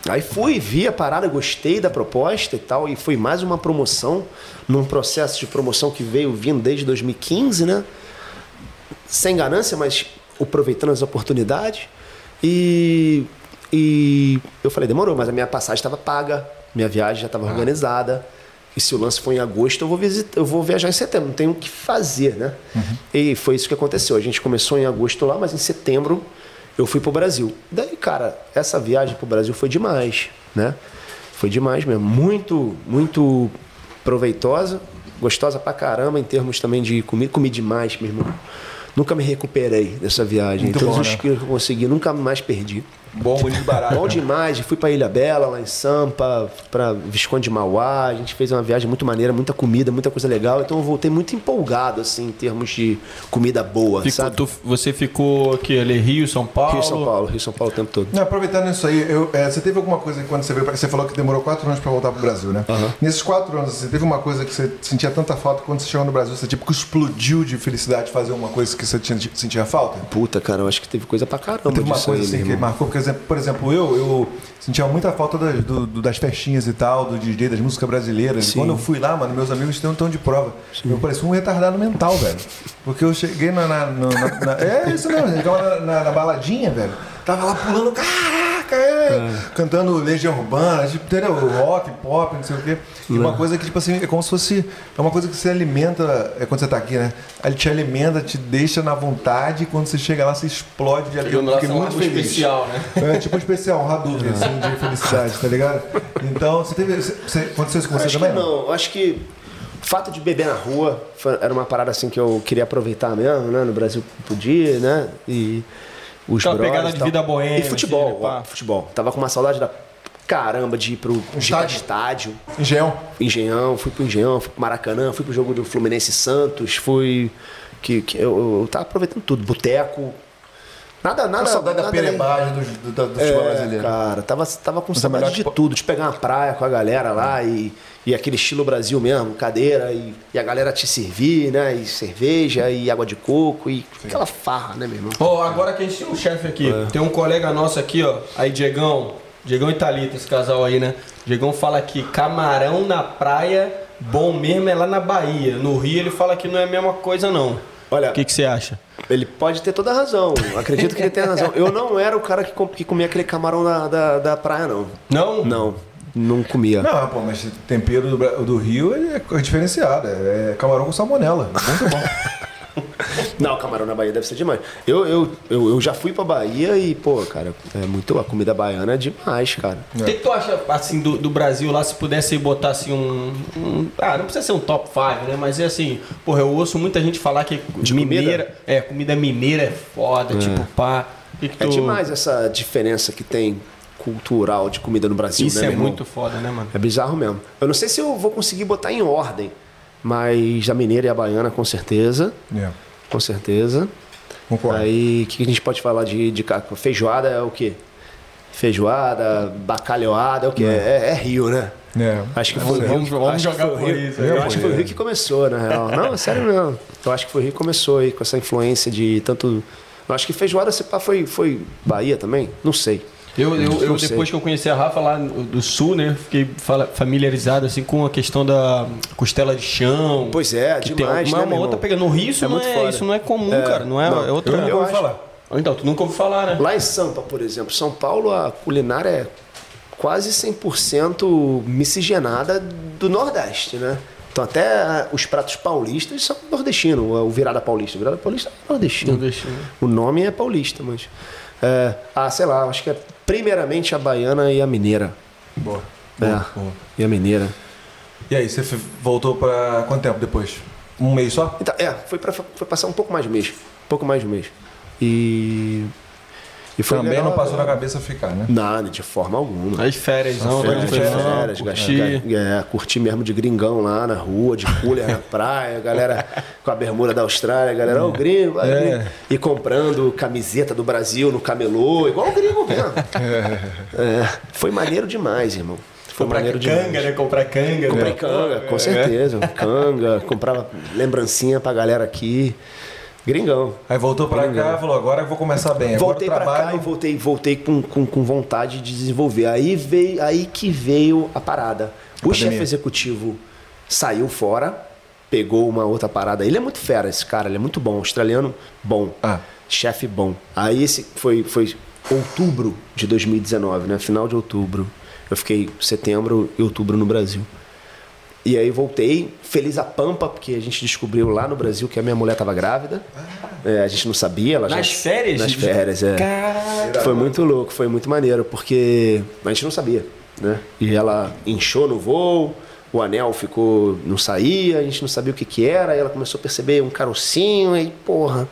Aí fui, vi a parada, gostei da proposta e tal, e foi mais uma promoção, num processo de promoção que veio vindo desde 2015, né? Sem ganância, mas aproveitando as oportunidades. E, e eu falei, demorou, mas a minha passagem estava paga, minha viagem já estava organizada. E se o lance for em agosto, eu vou, visitar, eu vou viajar em setembro, não tenho o que fazer, né? E foi isso que aconteceu. A gente começou em agosto lá, mas em setembro eu fui pro Brasil. Daí, cara, essa viagem pro Brasil foi demais, né? Foi demais mesmo. Muito, muito proveitosa, gostosa pra caramba em termos também de comida. Comi demais, meu irmão. Nunca me recuperei dessa viagem. Muito Todos bom, os né? que eu consegui, nunca mais perdi. Bom, e [LAUGHS] barato. Bom demais. Fui pra Ilha Bela, lá em Sampa, pra Visconde de Mauá. A gente fez uma viagem muito maneira, muita comida, muita coisa legal. Então eu voltei muito empolgado, assim, em termos de comida boa, Ficou- sabe? tu- você ficou aqui, ali, Rio, São Paulo? Rio São Paulo, Rio São Paulo o tempo todo. Não, aproveitando isso aí, eu, é, você teve alguma coisa que quando você veio pra, Você falou que demorou quatro anos pra voltar pro Brasil, né? Nesses quatro anos, você teve uma coisa que você sentia tanta falta quando você chegou no Brasil, você tipo que explodiu de felicidade de fazer uma coisa que você tinha, sentia falta? Puta, cara, eu acho que teve coisa pra caramba Teve uma coisa assim que marcou, porque, por exemplo, eu, eu sentia muita falta das, do- das festinhas e tal, do DJ, das músicas brasileiras. Sim. quando eu fui lá, mano, meus amigos têm um tom de prova. Eu parecia um retardado mental, velho. Porque eu cheguei na. na- na- na- [LAUGHS] é isso mesmo, eu na, na- na baladinha, velho. Tava lá pulando, caraca, é, é, cantando Legião Urbana, tipo, entendeu? Rock, pop, não sei o quê. E uma coisa que, tipo assim, é como se fosse. É uma coisa que você alimenta. É quando você tá aqui, né? Ele te alimenta, te deixa na vontade, e quando você chega lá, você explode de alegria. Eu fiquei muito feliz. especial, né? É tipo um especial, um Hadouken, assim, de felicidade, tá ligado? Então, você teve. Você, aconteceu isso com você acho também? Que não, acho que o fato de beber na rua foi- era uma parada assim que eu queria aproveitar mesmo, né? No Brasil podia, né? E os Aquela brothers pegada de vida boêmia, E futebol, assim, pá. ó, futebol. Tava com uma saudade da caramba de ir pro estádio? estádio. Engenhão. Engenhão, fui pro Engenhão, fui pro Maracanã, fui pro jogo do Fluminense Santos, fui. Que, que eu, eu tava aproveitando tudo, boteco. Nada, nada. A saudade da nada perebagem do, do, do, do futebol é, brasileiro. cara, tava, tava com é saudade de que- tudo, de pegar uma praia com a galera lá e, e aquele estilo Brasil mesmo, cadeira e, e a galera te servir, né? E cerveja e água de coco e aquela farra, né, meu irmão? Ó, agora que a gente tem um chefe aqui, tem um colega nosso aqui, ó, aí Diegão, Diegão e Thalita, esse casal aí, né? Diegão fala que camarão na praia, bom mesmo é lá na Bahia. No Rio ele fala que não é a mesma coisa, não. Olha, O que, que você acha? ele pode ter toda a razão. Acredito que ele tenha razão. Eu não era o cara que, com- que comia aquele camarão da, da, da praia, não. Não? Não, não comia. Não, pô, mas o tempero do, do Rio ele é diferenciado. É camarão com salmonela. Muito bom. [LAUGHS] [LAUGHS] Não, camarão na Bahia deve ser demais. Eu, eu, eu, eu já fui pra Bahia e, pô, cara, é muito. A comida baiana é demais, cara. O que, que tu acha, assim, do, do Brasil lá, se pudesse botar, assim, um, um- Ah, não precisa ser um top 5, né? Mas é assim, porra, eu ouço muita gente falar que De mineira... comida? É, comida mineira é foda, tipo, pá... Que que É tu- demais essa diferença que tem cultural de comida no Brasil, Isso né, é muito foda, né, mano? É bizarro mesmo. Eu não sei se eu vou conseguir botar em ordem, mas a mineira e a baiana, com certeza. É. Com certeza. Concordo. Aí, o que a gente pode falar de, de feijoada é o quê? Feijoada, bacalhoada, é o quê? É, é Rio, né? É. Acho que foi o Vamos- Rio. vamos acho que jogar foi por Rio. isso, Eu é, acho que foi o é. Rio que começou, na real. Não, é sério mesmo. Eu acho que foi o Rio que começou aí com essa influência de tanto. Eu acho que feijoada se pá, foi, foi Bahia também? Não sei. Eu, eu, eu depois que eu conheci a Rafa lá do sul, né? Fiquei familiarizado assim com a questão da costela de chão. Pois é, que demais, tem uma, né, uma outra pegando. No Rio isso, É não, é, isso não é comum, É, cara. Não é, não. é outra. Eu nunca ouvi falar. Então, tu nunca ouviu falar, né? Lá em Sampa, por exemplo, São Paulo, a culinária é quase 100% miscigenada do Nordeste, né? Então até ah, os pratos paulistas são nordestinos, o virada paulista. O virada paulista é nordestino. Nordestino. O nome é paulista, mas... é, ah, sei lá, acho que é primeiramente a baiana e a mineira. Boa. É, Boa, boa. e a mineira. E aí, você voltou pra quanto tempo depois? Um mês só? Então, é, foi, pra, foi passar um pouco mais de mês. Um pouco mais de mês. E... E foi Também legal, não passou é. na cabeça ficar, né? Nada, de forma alguma. As férias, não, Férias, vai de férias, férias, férias, curtir. é, curtir mesmo de gringão lá na rua, de cooler na [LAUGHS] praia, galera com a bermuda da Austrália, galera, ô gringo, vai, É. gringo. E comprando camiseta do Brasil no camelô, igual o gringo mesmo. [LAUGHS] É, foi maneiro demais, irmão. Foi Comprar maneiro canga, demais. né? Comprar canga. Comprei né? canga, com certeza. Canga, comprava lembrancinha pra galera aqui. Gringão. Aí voltou pra cá e falou, agora eu vou começar bem. Voltei o pra cá e voltei, voltei com, com, com vontade de desenvolver. Aí veio, aí que veio a parada. O chefe executivo saiu fora, pegou uma outra parada. Ele é muito fera, esse cara, ele é muito bom, australiano bom, Ah. chefe bom. Aí esse foi, foi outubro de 2019, né? Final de outubro. Eu fiquei setembro e outubro no Brasil. E aí voltei, feliz a pampa, porque a gente descobriu lá no Brasil que a minha mulher estava grávida. É, a gente não sabia. Ela Nas já... férias? Nas férias, é. Caraca. Foi muito louco, foi muito maneiro, porque a gente não sabia, né? E ela inchou no voo, o anel ficou, não saía, a gente não sabia o que que era, aí ela começou a perceber um carocinho, aí, porra,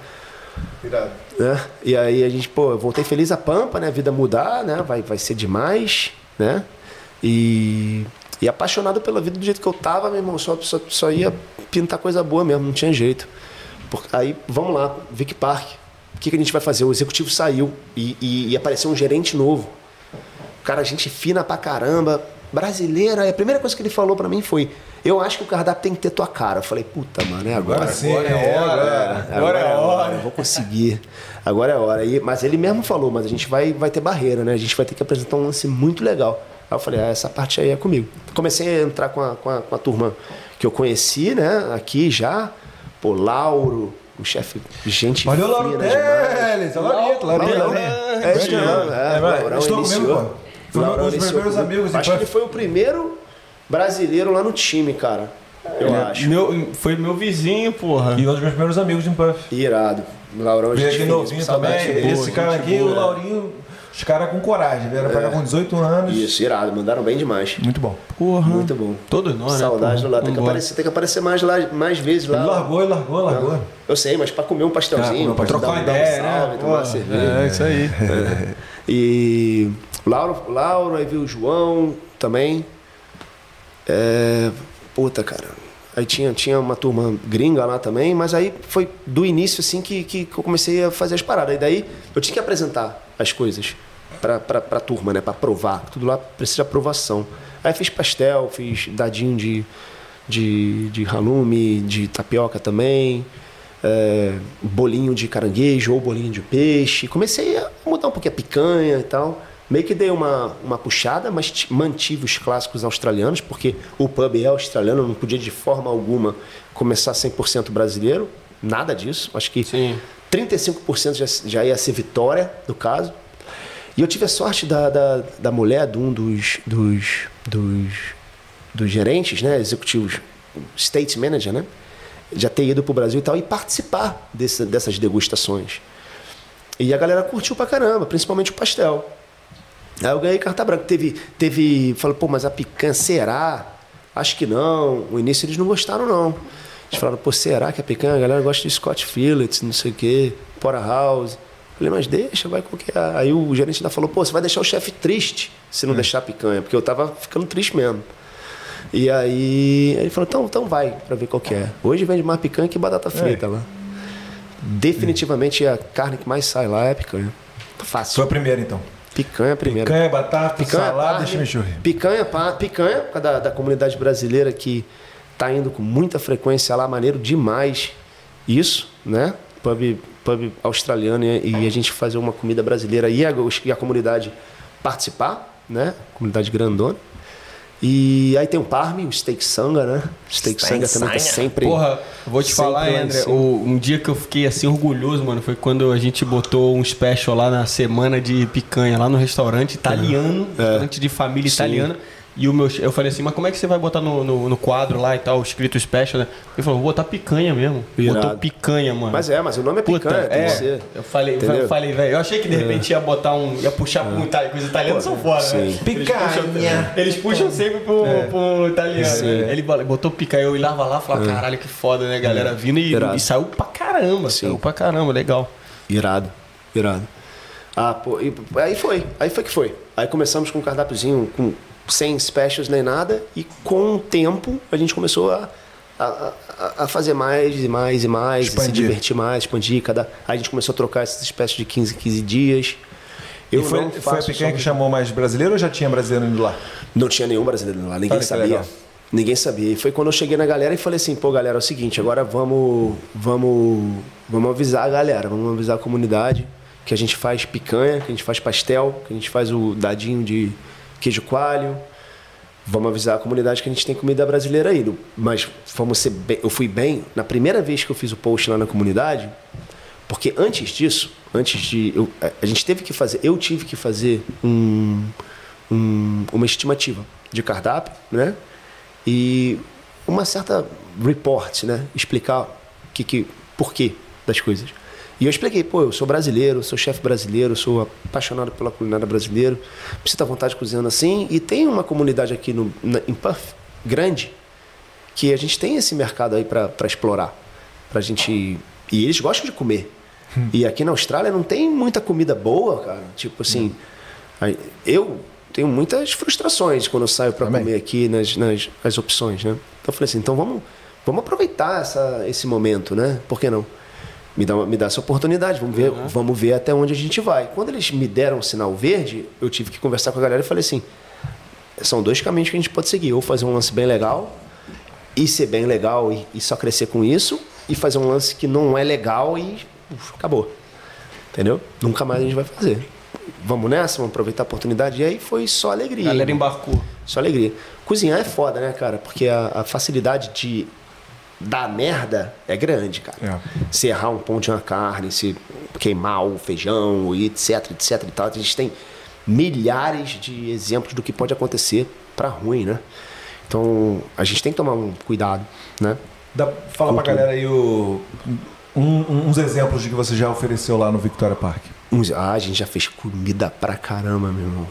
Irado. né? E aí a gente, pô, eu voltei feliz a pampa, né? A vida mudar, né? Vai, vai ser demais, né? E, e apaixonado pela vida do jeito que eu tava, meu irmão, só, só, só ia pintar coisa boa mesmo, não tinha jeito. Por- aí, vamos lá, Vic Park. O que, que a gente vai fazer? O executivo saiu e, e, e apareceu um gerente novo. O cara, gente fina pra caramba, brasileira. E a primeira coisa que ele falou pra mim foi: Eu acho que o cardápio tem que ter tua cara. Eu falei: Puta, mano, é agora. Agora sim, agora é hora. Agora, é a hora. Eu vou conseguir. Agora é hora. E, mas ele mesmo falou: Mas a gente vai, vai ter barreira, né? A gente vai ter que apresentar um lance muito legal. Aí eu falei: ah, Essa parte aí é comigo. Comecei a entrar com a, com a, com a turma que eu conheci, né? Aqui já. Pô, Lauro, o chefe, gente. Valeu, Lauro fina demais. Teles. Laurito, Laurito. É, isso mesmo, é, É. Laurão iniciou. O Laurão um dos primeiros amigos Acho que ele foi o primeiro brasileiro lá no time, cara. Eu acho. Meu, foi meu vizinho, porra. E um dos meus primeiros amigos em Puff. Irado. O Laurão, a Veio gente aqui novinho também. boa, Esse cara aqui, boa. o Laurinho, os caras com coragem. Vieram pra cá com 18 anos. Isso, irado. Mandaram bem demais. Muito bom. Porra. Muito bom. Todos nós, né? Saudade porra? do lado. Tem que, aparecer, tem que aparecer mais, lá, mais vezes lá. Ele largou, ele largou, largou. Eu sei, mas pra comer um pastelzinho, um pra um- Trocar dar um ideia, salve, né? tomar uma cerveja. É, isso aí. E Lauro, Lauro, aí veio o João também. É, puta, cara. Aí tinha, tinha uma turma gringa lá também, mas aí foi do início assim que, que eu comecei a fazer as paradas. E daí eu tinha que apresentar as coisas pra, pra turma, né? Pra provar. Tudo lá precisa de aprovação. Aí fiz pastel, fiz dadinho de, de, de halume, de tapioca também. é, bolinho de caranguejo ou bolinho de peixe. Comecei a mudar um pouquinho a picanha e tal. Meio que dei uma, uma puxada, mas mantive os clássicos australianos, porque o pub é australiano, não podia de forma alguma começar 100% brasileiro. Nada disso. Acho que Sim. 35% já, já ia ser vitória, no caso. E eu tive a sorte da, da, da mulher de um dos, dos, dos, dos gerentes, né, executivos, state manager, né, já ter ido para o Brasil e tal e participar desse, dessas degustações. E a galera curtiu pra caramba, principalmente o pastel. Aí eu ganhei carta branca. Teve, teve, falou, pô, mas a picanha, será? Acho que não. No início eles não gostaram, não. Eles falaram, pô, será que a picanha, a galera gosta de Scott Fillets, não sei o quê, Porterhouse. Falei, mas deixa, vai qualquer. Aí o gerente ainda falou, pô, você vai deixar o chefe triste se não deixar a picanha, porque eu tava ficando triste mesmo. E aí ele falou, então, então vai pra ver qual que é. Hoje vende mais picanha que batata frita lá. Definitivamente a carne que mais sai lá é a picanha. Fácil. Foi a primeira, então. Picanha primeiro. Canha, batata, Picanha, salada e chimichurri. Picanha, pá, picanha, da, da comunidade brasileira que tá indo com muita frequência lá, maneiro demais isso, né? Pub, pub australiano e, e a gente fazer uma comida brasileira e a, e a comunidade participar, né? Comunidade grandona. E aí tem o Parme, o Steak Sanga, né? Steak Sanga também tá sempre. Porra, vou te falar, André, o- um dia que eu fiquei assim orgulhoso, mano, foi quando a gente botou um special lá na semana de picanha, lá no restaurante italiano, restaurante de família Sim. italiana. E o meu, eu falei assim, mas como é que você vai botar no, no, no quadro lá e tal, escrito special, né? Ele falou, vou botar picanha mesmo. Irado. Botou picanha, mano. Mas é, mas o nome é Puta, picanha, tem é, que ser. eu falei, Entendeu? eu falei, velho, eu achei que de repente ia botar um, ia puxar pra um italiano, porque os italianos são fora, né? sim. Eles Picanha. puxam- Eles puxam sempre pro, pro italiano. Sim. né? Ele botou picanha, eu olhava lá e falava, caralho, que foda, né, galera? Vindo e, e saiu pra caramba, Sim. saiu pra caramba, legal. Irado, irado. Ah, pô, e aí foi, aí foi que foi. Aí começamos com um cardápiozinho com sem specials nem nada, e com o tempo a gente começou a, a, a- fazer mais e mais e mais, e se divertir mais, expandir. Cada, aí a gente começou a trocar essas espécies de 15 em 15 dias. Eu e foi, foi a só- que chamou mais brasileiro ou já tinha brasileiro indo lá? Não tinha nenhum brasileiro lá, ninguém Olha sabia. Ninguém sabia. E foi quando eu cheguei na galera e falei assim, pô, galera, é o seguinte, agora vamos, vamos, vamos avisar a galera, vamos avisar a comunidade que a gente faz picanha, que a gente faz pastel, que a gente faz o dadinho de queijo coalho. Vamos avisar a comunidade que a gente tem comida brasileira aí. Mas vamos ser bem, eu fui bem, na primeira vez que eu fiz o post lá na comunidade, porque antes disso, antes de. eu- a gente teve que fazer, eu tive que fazer um, um- uma estimativa de cardápio, né? E uma certa report, né? Explicar que, que, por das coisas. E eu expliquei, pô, eu sou brasileiro, sou chefe brasileiro, sou apaixonado pela culinária brasileira, me sinto à vontade cozinhando assim. E tem uma comunidade aqui no, na, em Puff, grande, que a gente tem esse mercado aí para explorar. Pra gente. E eles gostam de comer. E aqui na Austrália não tem muita comida boa, cara. Tipo assim. aí- Eu tenho muitas frustrações quando eu saio para comer aqui nas, nas, nas opções, né? Então eu falei assim, então vamos, vamos aproveitar essa, esse momento, né? Por que não? Me dá, me dá essa oportunidade, vamos ver, vamos ver até onde a gente vai. Quando eles me deram o sinal verde, eu tive que conversar com a galera e falei assim: são dois caminhos que a gente pode seguir. Ou fazer um lance bem legal, e ser bem legal e, e só crescer com isso, e fazer um lance que não é legal e uf, acabou. Entendeu? Nunca mais a gente vai fazer. Vamos nessa, vamos aproveitar a oportunidade. E aí foi só A alegria. galera irmão. embarcou. Só alegria. Cozinhar é foda, né, cara? Porque a, a facilidade de dar merda é grande, cara. É. Se errar um pão de uma carne, se queimar o feijão, etc, etc e tal. A gente tem milhares de exemplos do que pode acontecer para ruim, né? Então a gente tem que tomar um cuidado, né? Dá, fala pra galera aí o, um, uns exemplos de que você já ofereceu lá no Victoria Park. Ah, a gente já fez comida pra caramba, meu irmão.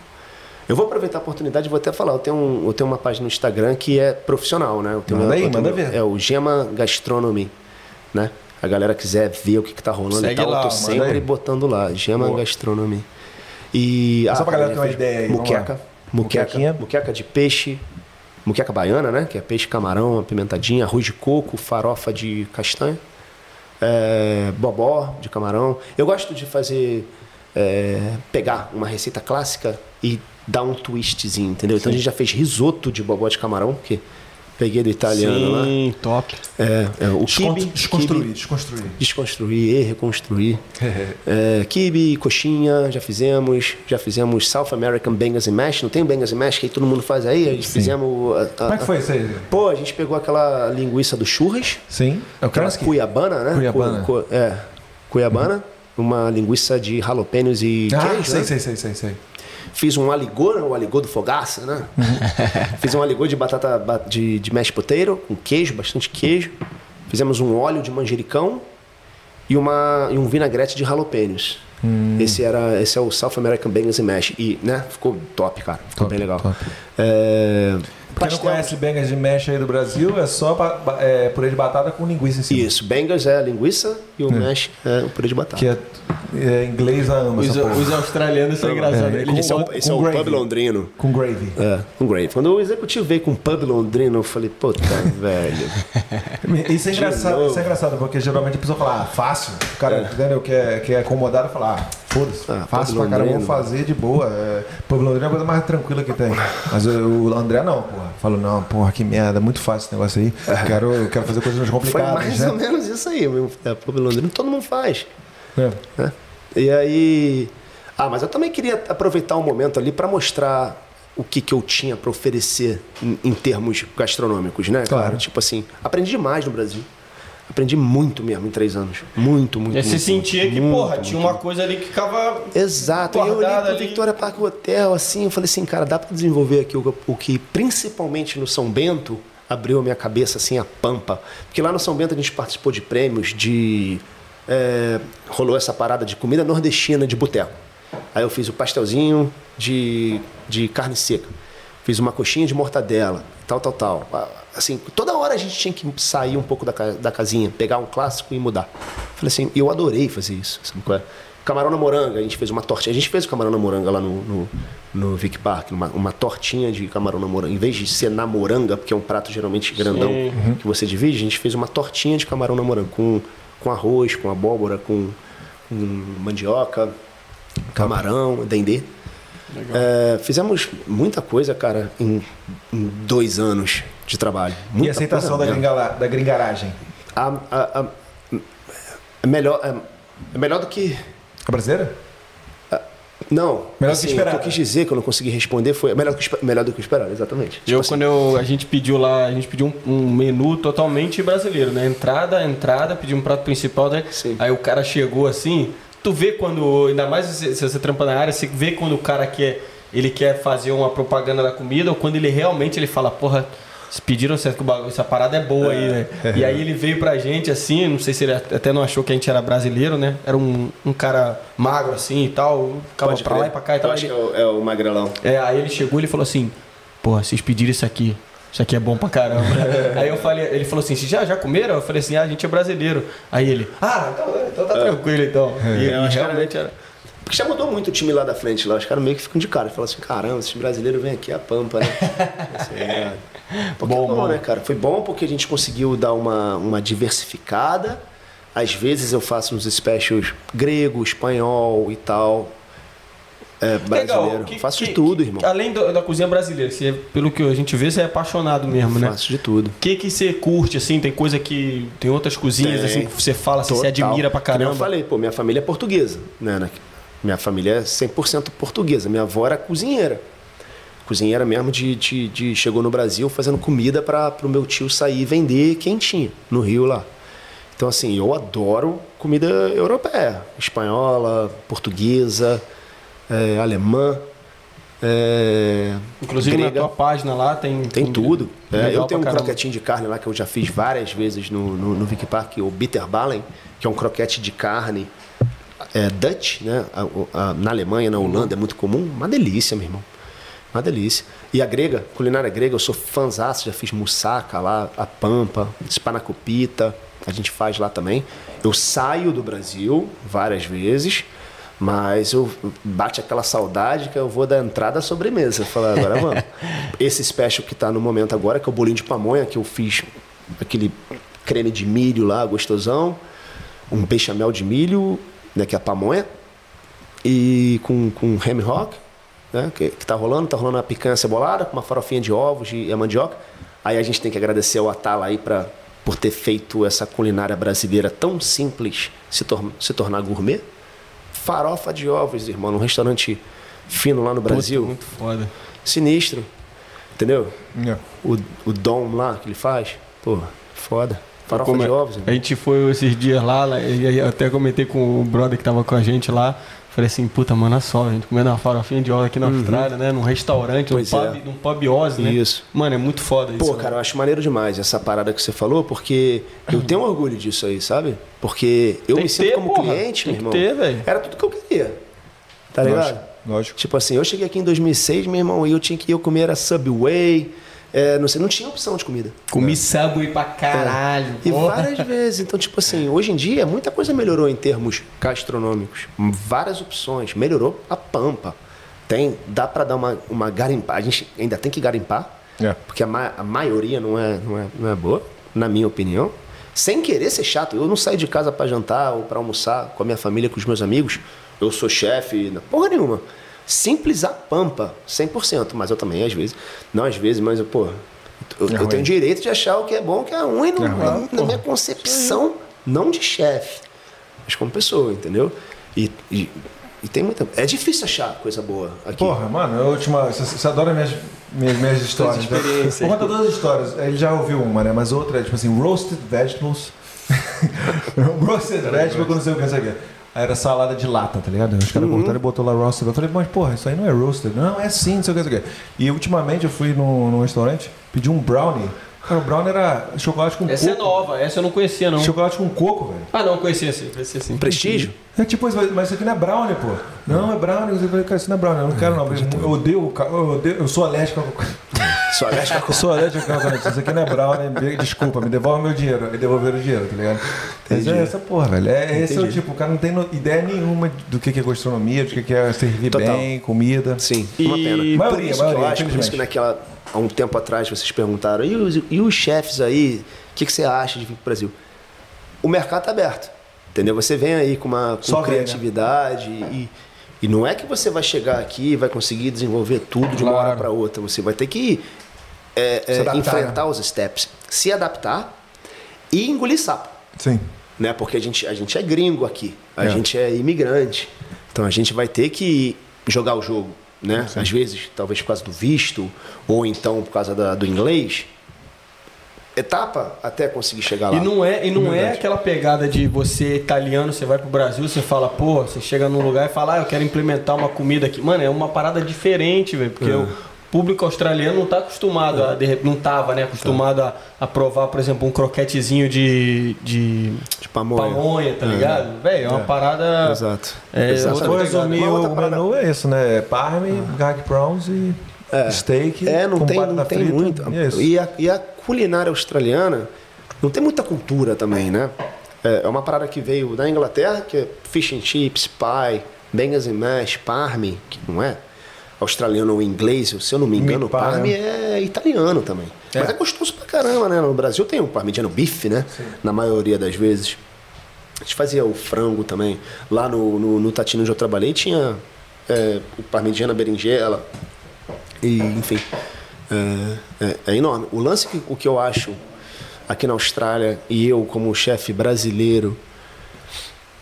Eu vou aproveitar a oportunidade e vou até falar. Eu tenho, um, eu tenho uma página no Instagram que é profissional, né? Eu tenho manda uma, aí, tenho, manda ver. É o Gema Gastronomy, né? A galera quiser ver o que, que tá rolando Segue e tal, lá, eu tô sempre aí. botando lá. Gema Boa. Gastronomy. E, Só pra galera a ter uma ideia aí. Muqueca. Muqueca, muqueca de peixe. Muqueca baiana, né? Que é peixe, camarão, apimentadinha, arroz de coco, farofa de castanha. é, bobó de camarão. Eu gosto de fazer. é, pegar uma receita clássica e dar um twistzinho, entendeu? Então a gente já fez risoto de bobó de camarão, que peguei do italiano lá. Sim, top. É, é, o kibe, desconstruir, kibe, desconstruir. desconstruir e reconstruir. [LAUGHS] é, kibe, coxinha, já fizemos. Já fizemos South American Bangers and Mash. Não tem Bangers and Mash que aí todo mundo faz aí? A gente fizemos... a- a- Como é que foi isso aí? Pô, a gente pegou aquela linguiça do churras, Sim. É o aquela Kransky? cuiabana, né? Cuiabana. Cu- cu- é, cuiabana. Uma linguiça de jalapenos e Ah, queijo, sei, né? sei, sei, sei, sei. Fiz um aligô, né? o aligô do fogaça, né? [LAUGHS] Fiz um aligô de batata ba- de, de mashed potato, com queijo, bastante queijo. Fizemos um óleo de manjericão e, uma, e um vinagrete de jalapenos. Hum. Esse, era, esse é o South American Bangers and Mash. E, né? Ficou top, cara. Ficou Top, bem legal. É, Quem não conhece bangers de mesh aí do Brasil, é só é, purê de batata com linguiça em cima. Isso, bangers é a linguiça e o mash é o purê de batata. Que é, é inglês a ama Os, os australianos são engraçados. É, Eles esse é o, com- esse é o gravy. pub londrino. Com gravy. É, com grave. Quando o executivo veio com pub londrino, eu falei, puta, [LAUGHS] velho. Isso é, engraçado, isso é engraçado, porque geralmente a pessoa fala, ah, fácil. O cara, entendeu? Que é, que é acomodado fala, ah, foda-se. Ah, fácil pra caramba, vou fazer de boa. É, Pablo Londrino é a coisa mais tranquila que tem. Mas o, o André não, porra. Falou, não, porra, que merda, muito fácil esse negócio aí. Quero, eu quero fazer coisas mais Foi complicadas, mais né? ou menos isso aí, meu. É, pub londrino todo mundo faz. É. né? E aí. Ah, mas eu também queria aproveitar um momento ali para mostrar o que, que eu tinha para oferecer em, em termos gastronômicos, né? cara? Claro. Tipo assim, aprendi demais no Brasil. Aprendi muito mesmo em três anos. Muito, muito. E você muito, sentia muito, que, muito, porra, tinha uma coisa ali que ficava. Exato. E eu olhei pro ali. Victoria Park Hotel, assim, eu falei assim, cara, dá para desenvolver aqui o, o que, principalmente no São Bento, abriu a minha cabeça, assim, a pampa. Porque lá no São Bento a gente participou de prêmios de... é, rolou essa parada de comida nordestina de boteco. Aí eu fiz o pastelzinho de, de carne seca. Fiz uma coxinha de mortadela, tal, tal, tal. Assim, toda hora a gente tinha que sair um pouco da, da casinha, pegar um clássico e mudar. Falei assim, eu adorei fazer isso. Sabe qual é? Camarão na moranga, a gente fez uma tortinha. A gente fez o camarão na moranga lá no, no, no Vic Park, uma, uma tortinha de camarão na moranga. Em vez de ser na moranga, porque é um prato geralmente grandão que você divide, a gente fez uma tortinha de camarão na moranga, com, com arroz, com abóbora, com, com mandioca, camarão, dendê. É, fizemos muita coisa, cara, em, em dois anos de trabalho. E Muita a aceitação da, gringala, da gringaragem? A- a- a- é melhor, é, é melhor do que. A brasileira? Não. Melhor do que assim, esperado. O que eu quis dizer que eu não consegui responder foi melhor do que, melhor do que esperado, exatamente. Tipo Eu, assim, quando eu, a gente pediu lá, a gente pediu um, um menu totalmente brasileiro, né? Entrada, entrada, pediu um prato principal, né? Sim. Aí o cara chegou assim, tu vê quando, ainda mais se, se você trampa na área, você vê quando o cara quer, ele quer fazer uma propaganda da comida ou quando ele realmente ele fala, porra, se pediram certo que o bagulho, essa parada é boa aí, né? E aí ele veio pra gente assim, não sei se ele até não achou que a gente era brasileiro, né? Era um, um cara magro assim e tal, ficava pra crer. lá e pra cá e tal. Eu acho Ele- que é o, é o magrelão. é, aí ele chegou e ele falou assim: Porra, vocês pediram isso aqui. Isso aqui é bom pra caramba. [LAUGHS] aí eu falei, ele falou assim: "Vocês já, já comeram? Eu falei assim: Ah, a gente é brasileiro. Aí ele: Ah, então, então tá tranquilo então. E, É, e realmente era. Porque já mudou muito o time lá da frente lá. Os caras meio que ficam de cara. Falam assim, caramba, esse brasileiro vem aqui a pampa, né? [LAUGHS] Assim, é. Porque Bom, é bom, bom. né, cara? Foi bom porque a gente conseguiu dar uma, uma diversificada. Às vezes eu faço uns specials grego, espanhol e tal. É, brasileiro. que- faço que- de tudo, que- irmão. Além do- da cozinha brasileira, você, pelo que a gente vê, você é apaixonado mesmo, né? Faço de tudo. O que, que você curte, assim? Tem coisa que. Tem outras cozinhas, Tem. assim, que você fala, assim, você admira pra caramba. Eu falei, pô, minha família é portuguesa, né? né? Minha família é 100% portuguesa. Minha avó era cozinheira. Cozinheira mesmo de, de, de- chegou no Brasil fazendo comida para o meu tio sair e vender quentinha no Rio lá. Então assim, eu adoro comida europeia, espanhola, portuguesa, é, alemã. É... Inclusive grega. na tua página lá tem. Tem tudo. É, eu tenho um croquetinho de carne lá que eu já fiz várias vezes no, no, no Vicky Park, o Bitterballen, que é um croquete de carne é, Dutch, né? A, a, na Alemanha, na Holanda é muito comum. Uma delícia, meu irmão. Uma delícia. E a grega, culinária grega, eu sou fãzaço, já fiz moussaka lá, a pampa, spanakopita, a gente faz lá também. Eu saio do Brasil várias vezes, mas eu bate aquela saudade que eu vou dar entrada à sobremesa. Falar, agora vamos. [LAUGHS] Esse special que está no momento agora, que é o bolinho de pamonha, que eu fiz aquele creme de milho lá, gostosão, um bechamel de milho, né, que é a pamonha, e com, com ham rock, né, que, que tá rolando, tá rolando a picanha cebolada, com uma farofinha de ovos e a mandioca. Aí a gente tem que agradecer ao Atala aí pra, por ter feito essa culinária brasileira tão simples se, tor se tornar gourmet. Farofa de ovos, irmão, num restaurante fino lá no Brasil. Puta, muito foda. Sinistro. Entendeu? Yeah. É. O, o dom lá que ele faz, pô, foda. Farofa Como de ovos. A gente foi esses dias lá, e até comentei com o brother que tava com a gente lá. Falei assim, puta, mano, só, a gente comendo uma farofinha de ovos aqui na uhum. Austrália, né? Num restaurante, num pub, é. num pub Oz, né? Isso. Mano, é muito foda isso. Pô, cara, eu acho maneiro demais essa parada que você falou, porque eu tenho orgulho disso aí, sabe? Porque eu Tem me sinto ter, como porra. cliente, Tem meu irmão. Ter. Era tudo que eu queria. Tá ligado? Lógico. Tipo assim, eu cheguei aqui em 2006, meu irmão, e eu tinha que eu comer a Subway, é, não, sei, não tinha opção de comida. Comi é. Subway pra caralho. É. E várias vezes. Então, tipo assim, hoje em dia muita coisa melhorou em termos gastronômicos. Várias opções. Melhorou a pampa. Tem, dá para dar uma, uma garimpada. A gente ainda tem que garimpar, é. porque a, ma a, maioria não é, não, é, não é boa, na minha opinião. Sem querer ser chato. Eu não saio de casa para jantar ou para almoçar com a minha família, com os meus amigos. Eu sou chefe, porra nenhuma. Simples a pampa, 100%. Mas eu também, às vezes, não às vezes, mas eu, pô, eu, é eu tenho direito de achar o que é bom, o que é ruim, no, é na, na, minha concepção, não de chefe, mas como pessoa, entendeu? E, e, e, tem muita. É difícil achar coisa boa aqui. Porra, mano, a última. Você, você adora minhas, minhas, minhas histórias. Né? Vou contar duas histórias. Ele já ouviu uma, né? Mas outra é tipo assim: roasted vegetables. [LAUGHS] roasted vegetables, quando você o que é isso aqui. Aí era salada de lata, tá ligado? Os caras uhum. cortaram e botou lá roasted. Eu falei, mas porra, isso aí não é roasted. Não, é sim, não sei o que, não sei o que. E ultimamente eu fui num, num restaurante, pedi um brownie. Cara, o brownie era chocolate com essa coco. Essa é nova, essa eu não conhecia, não. Chocolate com coco, velho. Ah, não, conhecia sim, conhecia sim. Prestígio? É tipo, mas isso aqui não é brownie, pô. Não, é brownie. Eu falei, cara, isso não é brownie. Eu não quero, não. Eu odeio, eu, odeio, eu sou alérgico a Sou alérgico a coco. Sou alérgico a coco. Isso aqui não é brownie. Desculpa, me devolve meu dinheiro. Me devolveram o dinheiro, tá ligado? Mas é essa porra, velho. É, esse é o tipo, o cara não tem ideia nenhuma do que é gastronomia, do que é servir Total. bem, comida. Sim, e... uma pena. Maioria, por isso maioria, que eu acho, por isso que naquela, há um tempo atrás vocês perguntaram, e os, e os chefes aí, o que, que você acha de vir pro Brasil? O mercado tá aberto, entendeu? Você vem aí com uma com criatividade né? e, e não é que você vai chegar aqui e vai conseguir desenvolver tudo de uma hora para outra. Você vai ter que é, é, adaptar, enfrentar né? os steps, se adaptar e engolir sapo. Sim. Né? Porque a gente, a gente é gringo aqui, a é. gente é imigrante. Então a gente vai ter que jogar o jogo. Né? Às vezes, talvez por causa do visto, ou então por causa da, do inglês. Etapa até conseguir chegar lá. E não é, e não é aquela pegada de você italiano, você vai pro Brasil, você fala, pô, você chega num lugar e fala, ah, eu quero implementar uma comida aqui. Mano, é uma parada diferente, velho. Porque é público australiano não está acostumado a, não estava né, acostumado a, a, provar, por exemplo, um croquetezinho de, de, de pamonha. pamonha, tá ligado? É. Velho, é uma é. parada. Exato. É, Exato. Outra, resumir o menu é isso, né? Parme, ah. gag prawns e é. steak. É, não tem, não tem muito. E a, e a culinária australiana não tem muita cultura também, né? É, é uma parada que veio da Inglaterra, que é fish and chips, pie, bangers and mash, parme, que não é australiano ou inglês, se eu não me engano, o parme é italiano também. É. Mas é gostoso pra caramba, né? No Brasil tem o parmigiano bife, né? Sim. Na maioria das vezes. A gente fazia o frango também. Lá no, no, no Tatino onde eu trabalhei tinha é, o parmigiana berinjela. E, enfim, é, é, é, enorme. O lance, que, o que eu acho aqui na Austrália, e eu como chefe brasileiro,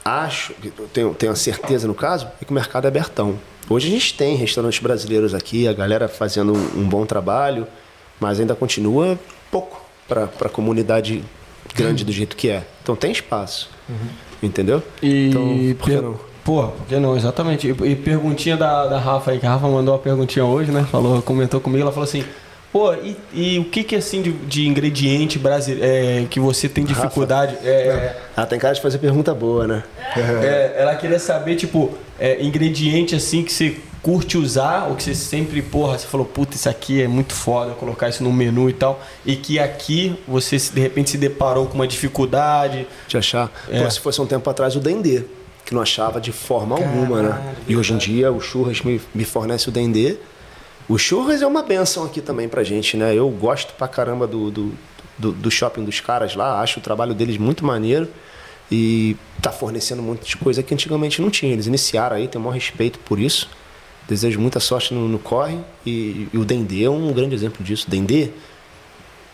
acho, tenho, tenho a certeza no caso, é que o mercado é abertão. Hoje a gente tem restaurantes brasileiros aqui, a galera fazendo um bom trabalho, mas ainda continua pouco para a comunidade grande do jeito que é. Então tem espaço. Uhum. Entendeu? E então, por que não? Pô, por que não? Exatamente. E, e perguntinha da, da Rafa aí, que a Rafa mandou uma perguntinha hoje, né? Falou, comentou comigo, ela falou assim. Pô, e, e o que que assim de, de ingrediente brasileiro é, que você tem dificuldade? É, Ah, tem cara de fazer pergunta boa, né? é, ela queria saber, tipo, é, ingrediente assim que você curte usar, ou que você sempre, porra, você falou, puta, isso aqui é muito foda, colocar isso no menu e tal, e que aqui você de repente se deparou com uma dificuldade. De achar. É. Pô, se fosse um tempo atrás, o Dendê, que não achava de forma alguma, né? Caralho, E hoje em dia o Churras me, me fornece o Dendê. O Churras é uma benção aqui também pra gente, né? Eu gosto pra caramba do, do, do, do shopping dos caras lá, acho o trabalho deles muito maneiro. E tá fornecendo um monte de coisa que antigamente não tinha. Eles iniciaram aí, tenho o maior respeito por isso. Desejo muita sorte no, no corre. E, e o Dendê é um grande exemplo disso. Dendê,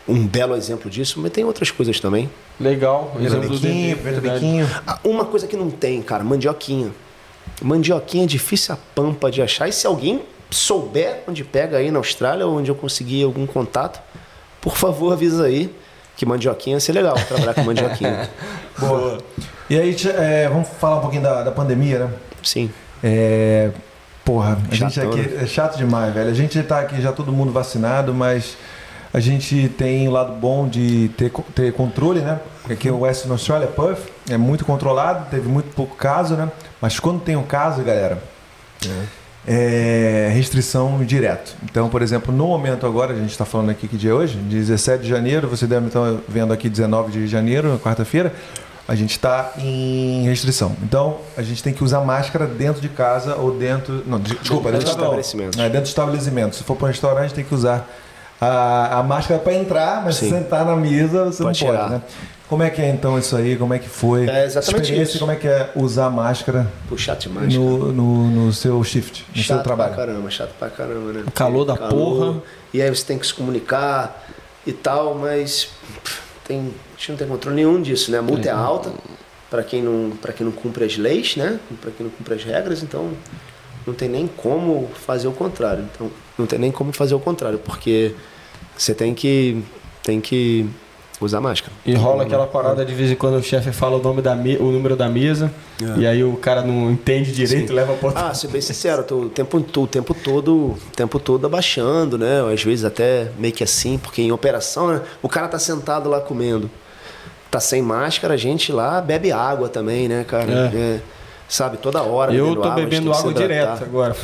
um belo exemplo disso, mas tem outras coisas também. Legal, exemplo do Biquinho, Dendê, pimenta verdade. biquinho. Ah, Uma coisa que não tem, cara, mandioquinha. Mandioquinha é difícil a pampa de achar. E se alguém souber onde pega aí na Austrália, ou onde eu conseguir algum contato, por favor, avisa aí que mandioquinha ia ser legal trabalhar com mandioquinha. [LAUGHS] Boa. E aí, é, vamos falar um pouquinho da, da pandemia, né? Sim. É, porra, a gente aqui né? é chato demais, velho. A gente tá aqui já todo mundo vacinado, mas a gente tem o lado bom de ter, ter controle, né? Aqui o Western Australia, Perth, é muito controlado, teve muito pouco caso, né? Mas quando tem um caso, galera, é restrição direto. Então, por exemplo, no momento agora, a gente está falando aqui que dia é hoje, 17 de janeiro, você deve estar vendo aqui 19 de janeiro, quarta-feira, a gente está em restrição. Então, a gente tem que usar máscara dentro de casa ou dentro. Não, de- desculpa, Dentro dentro, de estabelecimentos. É, dentro do estabelecimento. Se for para um restaurante, tem que usar a, a máscara para entrar, mas se Sim. sentar na mesa, você Pode não tirar. pode, né? Como é que é então isso aí? Como é que foi? É exatamente Experiência, isso. Como é que é usar máscara Pô, chato demais. cara. no, no, no seu shift, no seu chato trabalho? pra caramba, chato pra caramba, né? Calor da porra. E aí você tem que se comunicar e tal, mas pff, tem, a gente não tem controle nenhum disso, né? A multa é alta para quem não para quem não cumpre as leis, né? Para quem não cumpre as regras, então não tem nem como fazer o contrário. Então não tem nem como fazer o contrário, porque você tem que tem que usar máscara. E rola aquela parada de vez em quando o chefe fala o nome da me- o número da mesa e aí o cara não entende direito, Sim. leva pra outro. Ah, ser bem sincero, eu tô o tempo, tô o tempo todo, o tempo todo abaixando, né? Às vezes até meio que assim, porque em operação, né? O cara tá sentado lá comendo. Tá sem máscara, a gente lá bebe água também, né, cara? É. É, sabe, toda hora. Eu tô água, bebendo água direto agora.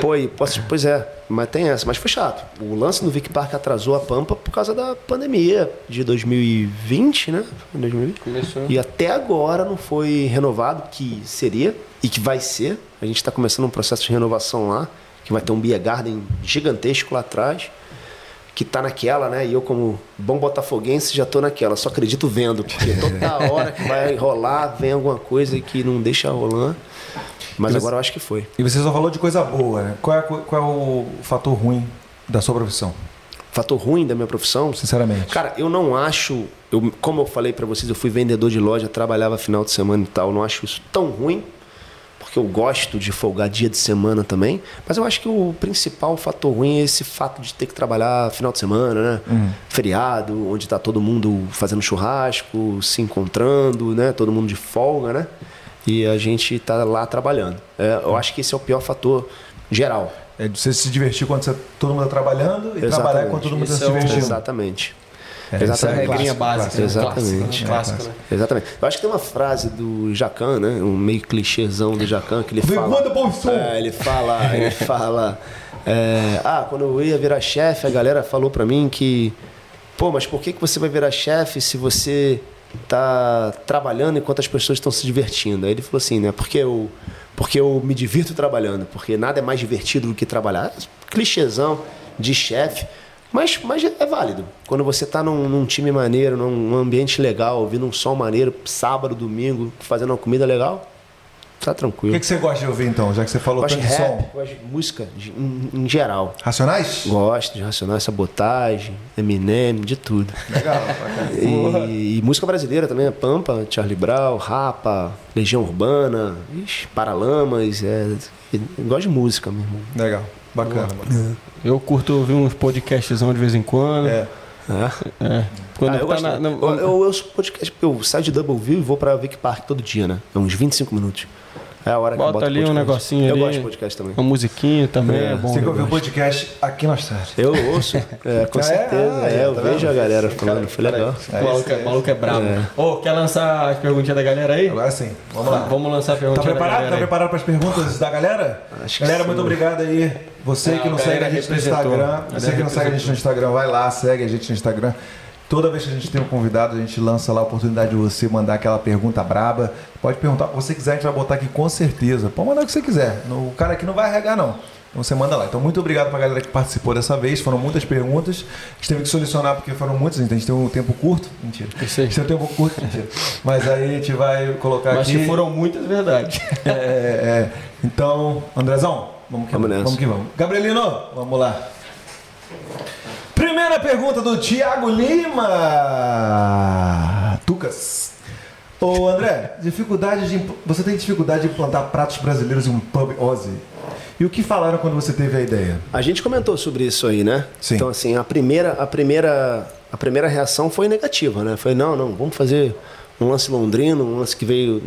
Pô, e posso, pois é, mas tem essa, mas foi chato. O lance no Vic Park atrasou a pampa por causa da pandemia de 2020, né? Foi 2020. Começou. E até agora não foi renovado, que seria e que vai ser. A gente está começando um processo de renovação lá, que vai ter um Beer Garden gigantesco lá atrás, que tá naquela, né? E eu, como bom botafoguense, já tô naquela. Só acredito vendo, porque toda [LAUGHS] hora que vai rolar, vem alguma coisa que não deixa rolar. Mas E você- agora eu acho que foi. E você só falou de coisa boa, né? Qual é, qual é o fator ruim da sua profissão, Fator ruim da minha profissão, sinceramente? Cara, eu não acho, eu, como eu falei pra vocês, eu fui vendedor de loja, trabalhava final de semana e tal, não acho isso tão ruim, porque eu gosto de folgar dia de semana também, mas eu acho que o principal fator ruim é esse fato de ter que trabalhar final de semana, né? Feriado, onde tá todo mundo fazendo churrasco, se encontrando, né? Todo mundo de folga, né? E a gente tá lá trabalhando. É, eu acho que esse é o pior fator geral. É de você se divertir quando você, todo mundo está trabalhando e trabalhar Exatamente. quando todo mundo está se é divertindo. Exatamente. É, Exatamente. isso é regrinha básica. clássico. né? Exatamente. Clássico, clássico, né? Exatamente. Eu acho que tem uma frase do Jacan, né? Um meio clichêzão do Jacan que ele fala. É, ele fala, ele [LAUGHS] fala. é, ah, quando eu ia virar chefe, a galera falou pra mim que, pô, mas por que, que você vai virar chefe se você tá trabalhando enquanto as pessoas estão se divertindo? Aí ele falou assim, né? Porque eu, porque eu me divirto trabalhando, porque nada é mais divertido do que trabalhar. Clichêzão de chefe. Mas, mas é válido. Quando você está num, num time maneiro, num ambiente legal, ouvindo um som maneiro, sábado, domingo, fazendo uma comida legal, tá O tranquilo. que, que você gosta de ouvir então, já que você falou Gosto tanto de rap, som? gosto de música de- em, em geral. Racionais? Gosto de Racionais, Sabotagem, Eminem, de tudo. Legal. [LAUGHS] E, e música brasileira também, é Pampa, Charlie Brown, Rapa, Legião Urbana, Paralamas. É, gosto de música, meu irmão. Legal. Bacana, mano. Eu curto ouvir uns podcasts de vez em quando. É. É. é. Quando ah, eu, tá na, na, eu, eu, eu ouço podcast, eu saio de Double View e vou pra Vic Park todo dia, né? É uns 25 minutos. É a hora Bota que eu ali um negocinho eu ali. Eu gosto de podcast também. Uma musiquinha também é, é bom. Você que ouvir o podcast aqui mais tarde. Eu ouço, é, [LAUGHS] com ah, certeza. É, é, eu tá vejo a galera falando, foi legal. É, o maluco, é, maluco é brabo. Ô, oh, quer lançar as perguntinhas da galera aí? Agora sim. Vamos lá. Vamos lançar a pergunta tá preparado? Tá preparado para as perguntas da galera? Acho galera, muito obrigado aí. Você que não segue a gente no Instagram, você que não segue a gente no Instagram, vai lá, segue a gente no Instagram. Toda vez que a gente tem um convidado, a gente lança lá a oportunidade de você mandar aquela pergunta braba. Pode perguntar o que você quiser, a gente vai botar aqui com certeza. Pode mandar o que você quiser. O cara aqui não vai arregar, não. Então você manda lá. Então, muito obrigado para a galera que participou dessa vez. Foram muitas perguntas. A gente teve que solucionar porque foram muitas. Então a gente tem um tempo curto. Mentira. Isso aí. A gente tem um tempo curto. Mentira. Mas aí a gente vai colocar Mas aqui. Mas foram muitas, verdade. É, é, é. Então, Andrezão, vamos que vamos. Vamos, vamos que vamos. Gabrielino, vamos lá. Primeira pergunta do Tiago Lima. Tucas. Ô André, dificuldade de, você tem dificuldade de implantar pratos brasileiros em um pub Ozzy? E o que falaram quando você teve a ideia? A gente comentou sobre isso aí, né? Sim. Então assim, a primeira, a primeira, a primeira reação foi negativa, né? Foi não, não, vamos fazer um lance londrino, um lance que veio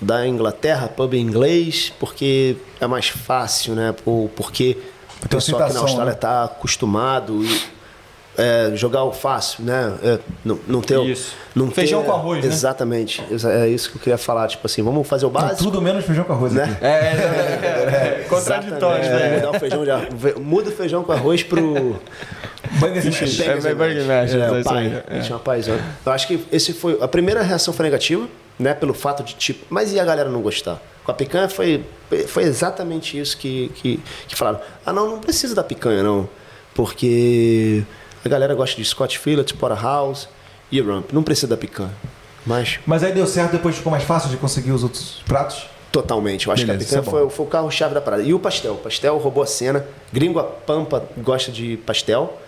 da Inglaterra, pub em inglês, porque é mais fácil, né? Ou porque o pessoal aqui na Austrália está né? acostumado e é, jogar o fácil, né? É, não, não ter isso. Não feijão ter, com arroz, exatamente, né? Exatamente. É isso que eu queria falar. Tipo assim, vamos fazer o básico. tudo menos feijão com arroz, né? É, é, é, é contraditório, né? Mudar o feijão de arroz, muda o feijão com arroz pro. Bang Smash. É. É. É. Paizão. Eu acho que esse foi a primeira reação foi negativa, né? Pelo fato de tipo, mas e a galera não gostar? Com a picanha foi, foi exatamente isso que, que, que falaram. Ah, não, não precisa da picanha, não. Porque a galera gosta de Scott Phillips, Porterhouse e Rump. Não precisa da picanha. Mas... Mas aí deu certo, depois ficou mais fácil de conseguir os outros pratos? Totalmente. Eu acho Beleza, que a picanha é foi, foi, o carro-chave da parada. E o pastel. O pastel roubou a cena. Gringo a Pampa gosta de pastel.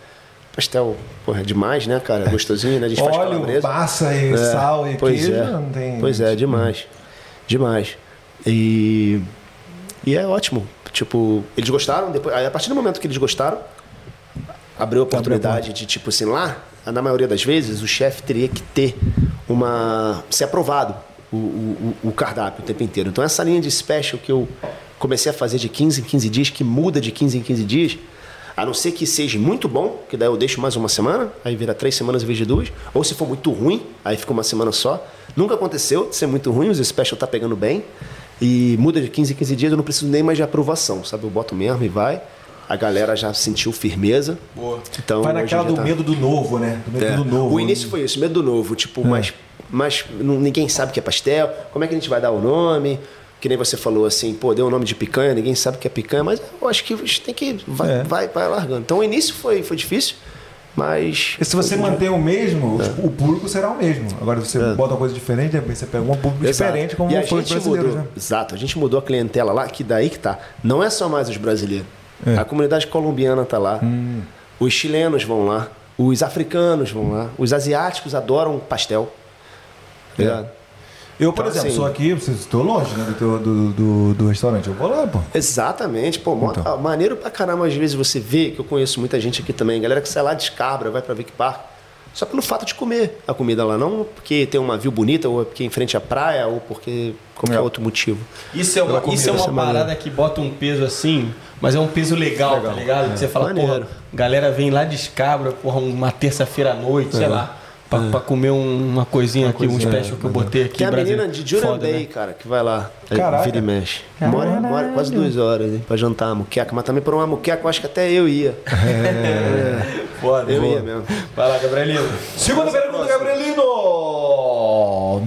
Pastel, porra, é demais, né, cara? Gostosinho, né? A gente Óleo, faz calabresa. passa e é, sal e pois queijo. É. Não tem... Pois é, demais. Demais. E... E é ótimo. Tipo, eles gostaram. Depois, a partir do momento que eles gostaram, abriu a oportunidade de, tipo assim, lá, na maioria das vezes, o chefe teria que ter uma. ser aprovado o, o, o, cardápio o tempo inteiro. Então, essa linha de special que eu comecei a fazer de 15 em 15 dias, que muda de 15 em 15 dias, a não ser que seja muito bom, que daí eu deixo mais uma semana, aí vira três semanas em vez de duas, ou se for muito ruim, aí fica uma semana só. Nunca aconteceu de ser muito ruim, os special tá pegando bem. E muda de 15 em 15 dias, eu não preciso nem mais de aprovação, sabe? Eu boto mesmo e vai a galera já sentiu firmeza. Boa. Então, Vai naquela do tá... medo do novo, né? Do medo é. do novo. O início foi isso, medo do novo. Tipo, é. mas, mas ninguém sabe que é pastel. Como é que a gente vai dar o nome? Que nem você falou assim, pô, deu o nome de picanha, ninguém sabe que é picanha, mas eu acho que a gente tem que. Vai, é. vai, vai largando. Então o início foi, foi difícil. Mas. E se você manter o mesmo, é. o público será o mesmo. Agora, se você é. bota uma coisa diferente, você pega um público Exato. diferente, como e foi os brasileiros. Mudou, né? Exato, a gente mudou a clientela lá, que daí que tá. Não é só mais os brasileiros. É. A comunidade colombiana está lá. Hum. Os chilenos vão lá. Os africanos vão lá. Os asiáticos adoram pastel. É. Eu, por então, exemplo, assim, sou aqui, estou longe né, do, do, do, do, restaurante. Eu vou lá, pô. Exatamente, pô. Então. Maneiro pra caramba, às vezes você vê, que eu conheço muita gente aqui também, galera que sai lá de Escabra, vai pra Vic Park só pelo fato de comer a comida lá, não porque tem uma view bonita, ou é porque é em frente à praia, ou porque qualquer é. outro motivo. Isso é uma, isso é uma parada maneira. que bota um peso assim, mas é um peso legal, legal. tá ligado? É. Você fala, Maneiro. porra, galera vem lá de Escabra, porra, uma terça-feira à noite, é. sei lá. Pra, é. pra comer um, uma coisinha uma aqui, coisinha, um special que eu botei aqui. Tem a menina de Julian Bay, né? cara, que vai lá. Caraca. Vira e mexe. Mora, mora quase duas horas hein, pra jantar a muqueca. Mas também por uma muqueca eu acho que até eu ia. É. é. [LAUGHS] Foda, eu ia mesmo. Vai lá, Gabrielino. Segunda pergunta, Gabrielino.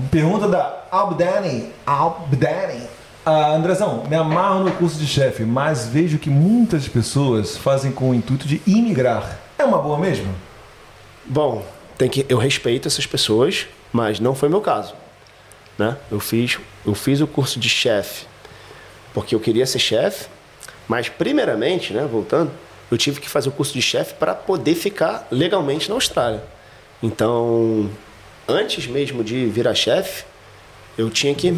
Pergunta da Abdani. Abdani. Ah, Andrezão, me amarro no curso de chefe, mas vejo que muitas pessoas fazem com o intuito de imigrar. É uma boa mesmo? Bom, tem que eu respeito essas pessoas, mas não foi meu caso, né? Eu fiz eu fiz o curso de chefe porque eu queria ser chefe, mas primeiramente, né, voltando, eu tive que fazer o curso de chefe para poder ficar legalmente na Austrália. Então, antes mesmo de virar chefe, eu tinha que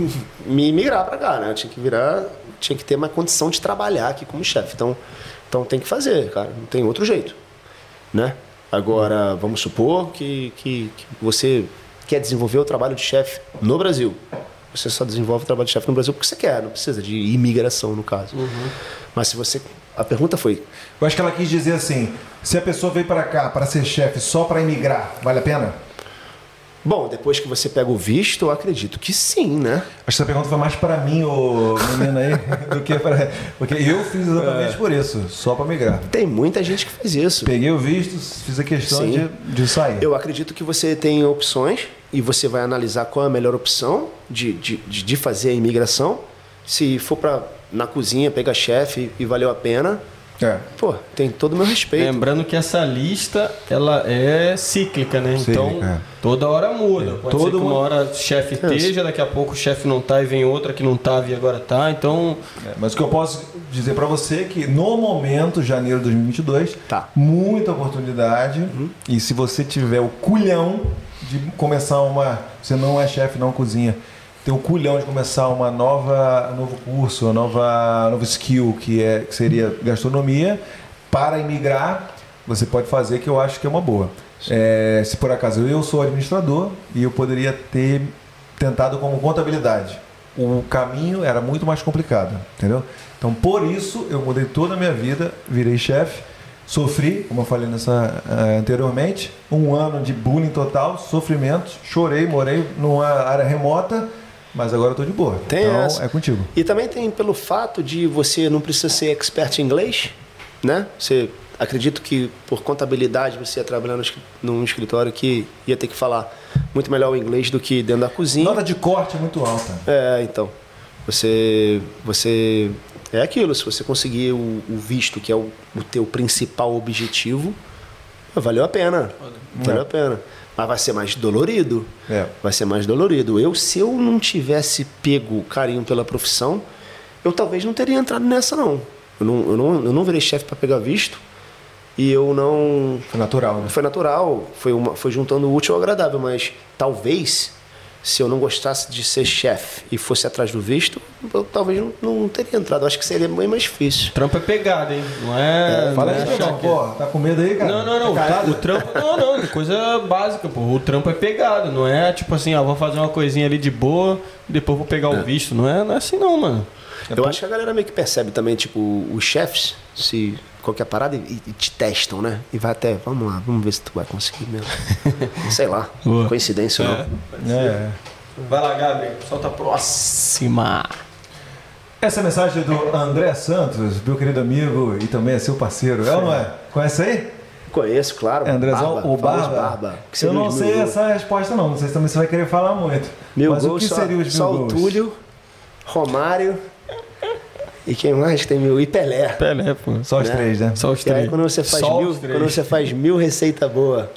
me migrar para cá, né? Eu tinha que virar, tinha que ter uma condição de trabalhar aqui como chefe. Então, então tem que fazer, cara, não tem outro jeito, né? Agora, vamos supor que, que, que você quer desenvolver o trabalho de chefe no Brasil. Você só desenvolve o trabalho de chefe no Brasil porque você quer, não precisa de imigração, no caso. Mas se você. A pergunta foi: Eu acho que ela quis dizer assim: se a pessoa veio para cá para ser chefe só para imigrar, vale a pena? Bom, depois que você pega o visto, eu acredito que sim, né? Acho que essa pergunta foi mais para mim, ô menino aí, [LAUGHS] do que para. Porque eu fiz exatamente por isso, só para migrar. Tem muita gente que faz isso. Peguei o visto, fiz a questão Sim. de, de sair. Eu acredito que você tem opções e você vai analisar qual é a melhor opção de, de, de de fazer a imigração. Se for para na cozinha, pegar chefe e valeu a pena, É. pô, tem todo o meu respeito. Lembrando que essa lista ela é cíclica, né? Cíclica, então é. toda hora muda. Pode que uma hora o chefe esteja, daqui a pouco o chefe não tá e vem outra que não tava e agora tá. Então É, Mas o que eu posso dizer para você é que no momento, janeiro de 2022, Tá. muita oportunidade. E se você tiver o culhão de começar uma. Você não é chefe, não cozinha. Tem o culhão de começar uma nova, um novo curso, uma nova, novo skill que, é, que seria gastronomia para imigrar. Você pode fazer que eu acho que é uma boa. É, se por acaso eu sou administrador e eu poderia ter tentado como contabilidade. O caminho era muito mais complicado, entendeu? Então, por isso, eu mudei toda a minha vida, virei chefe, sofri, como eu falei nessa, eh, anteriormente, um ano de bullying total, sofrimento, chorei, morei numa área remota, mas agora eu tô de boa. Tem então, essa. é contigo. E também tem pelo fato de você não precisa ser expert em inglês, né? Você acredito que por contabilidade você ia trabalhar no num escritório que ia ter que falar muito melhor o inglês do que dentro da cozinha. Nota de corte é muito alta. É, então. Você. Você. É aquilo, se você conseguir o, o visto, que é o, o teu principal objetivo, valeu a pena. Valeu a pena. Mas vai ser mais dolorido. É. Vai ser mais dolorido. Eu, se eu não tivesse pego carinho pela profissão, eu talvez não teria entrado nessa, não. Eu não, eu não, eu não virei chefe para pegar visto. E eu não. Foi natural, né? Foi natural, foi, uma, foi juntando o útil ao agradável, mas talvez, se eu não gostasse de ser chefe e fosse atrás do visto, eu talvez não, não teria entrado. Eu Acho que seria bem mais difícil. trampo é pegada, hein? Não é. Fala não é que- pô, tá com medo aí, cara? Não, não, não. Tá calado? O trampo. Não, não. Coisa básica, pô. O trampo é pegado. Não é tipo assim, ó, vou fazer uma coisinha ali de boa, depois vou pegar o visto. Não é, não é assim, não, mano. Eu acho que a galera meio que percebe também, tipo, os chefes, se qualquer parada, e, e te testam, né? E vai até, vamos lá, vamos ver se tu vai conseguir mesmo. [LAUGHS] Sei lá, Boa. coincidência ou não. É. Vai lá, Gabi. Solta a próxima. Essa é a mensagem do André Santos, meu querido amigo e também é seu parceiro. É ou não é? Conhece aí? Conheço, claro. É Andrezão Barba, famoso Barba? Barba. Que Eu não sei gols. essa resposta não, não sei se também você vai querer falar muito. Mil Mas o gols, que só, seria os mil só o gols? Túlio, Romário e quem mais tem mil? E Pelé. Pelé, pô. Só os né? três, né? Só os E aí três. quando você faz Só mil, os três. quando você faz mil receita boa,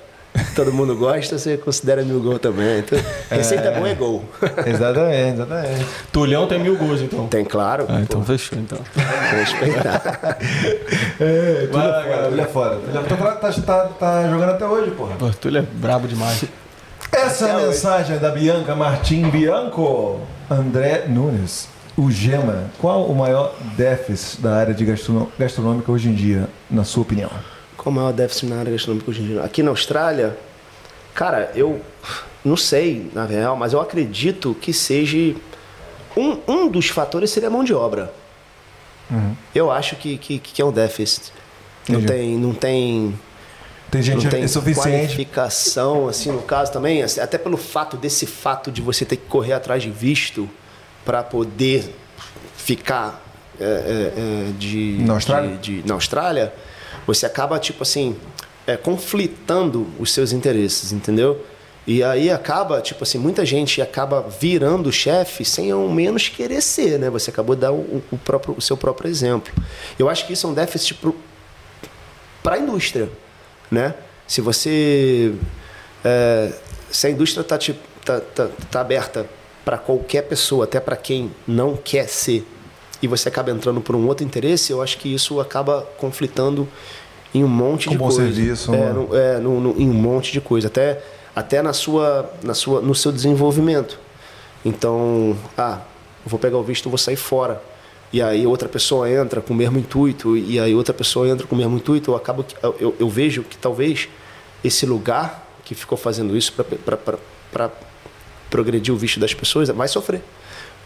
todo mundo gosta, você considera mil gol também. Então, receita boa é gol. Exatamente, exatamente. Tulhão tem mil gols, então. Tem claro. Ah, então fechou, então. respeitar. [LAUGHS] É, lá, é fora, Gabi. tudo é fora. É- Tá, tá, tá, tá jogando até hoje, porra. Pô, Tulho é brabo demais. Essa é a Até hoje. mensagem da Bianca Martim Bianco. André Nunes. O Gema, qual o maior déficit da área de gastronômica hoje em dia, na sua opinião? Qual o maior déficit na área gastronômica hoje em dia? Aqui na Austrália, cara, eu não sei, na real, mas eu acredito que seja. Um, um dos fatores seria a mão de obra. Eu acho que, que, que é um déficit. Não tem, não tem Tem gente não tem insuficiente. qualificação, assim, no caso também, até pelo fato desse fato de você ter que correr atrás de visto para poder ficar é, é, é, de, Na Austrália? de- de- na Austrália, você acaba, tipo assim, é, conflitando os seus interesses, entendeu? E aí acaba, tipo assim, muita gente acaba virando chefe sem ao menos querer ser, né? Você acabou de dar o, o próprio, o seu próprio exemplo. Eu acho que isso é um déficit para a indústria, né? Se você é, se a indústria está tá, tá, tá aberta para qualquer pessoa, até para quem não quer ser, e você acaba entrando por um outro interesse, eu acho que isso acaba conflitando em um monte Com de bom coisa. serviço, é, no- é, no- no- em um monte de coisa, até até na sua, na sua, no seu desenvolvimento. Então, ah, eu vou pegar o visto, vou sair fora. E aí outra pessoa entra com o mesmo intuito, e aí outra pessoa entra com o mesmo intuito, eu acabo eu- eu vejo que talvez esse lugar que ficou fazendo isso para progredir o visto das pessoas vai sofrer.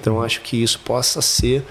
Então, acho que isso possa ser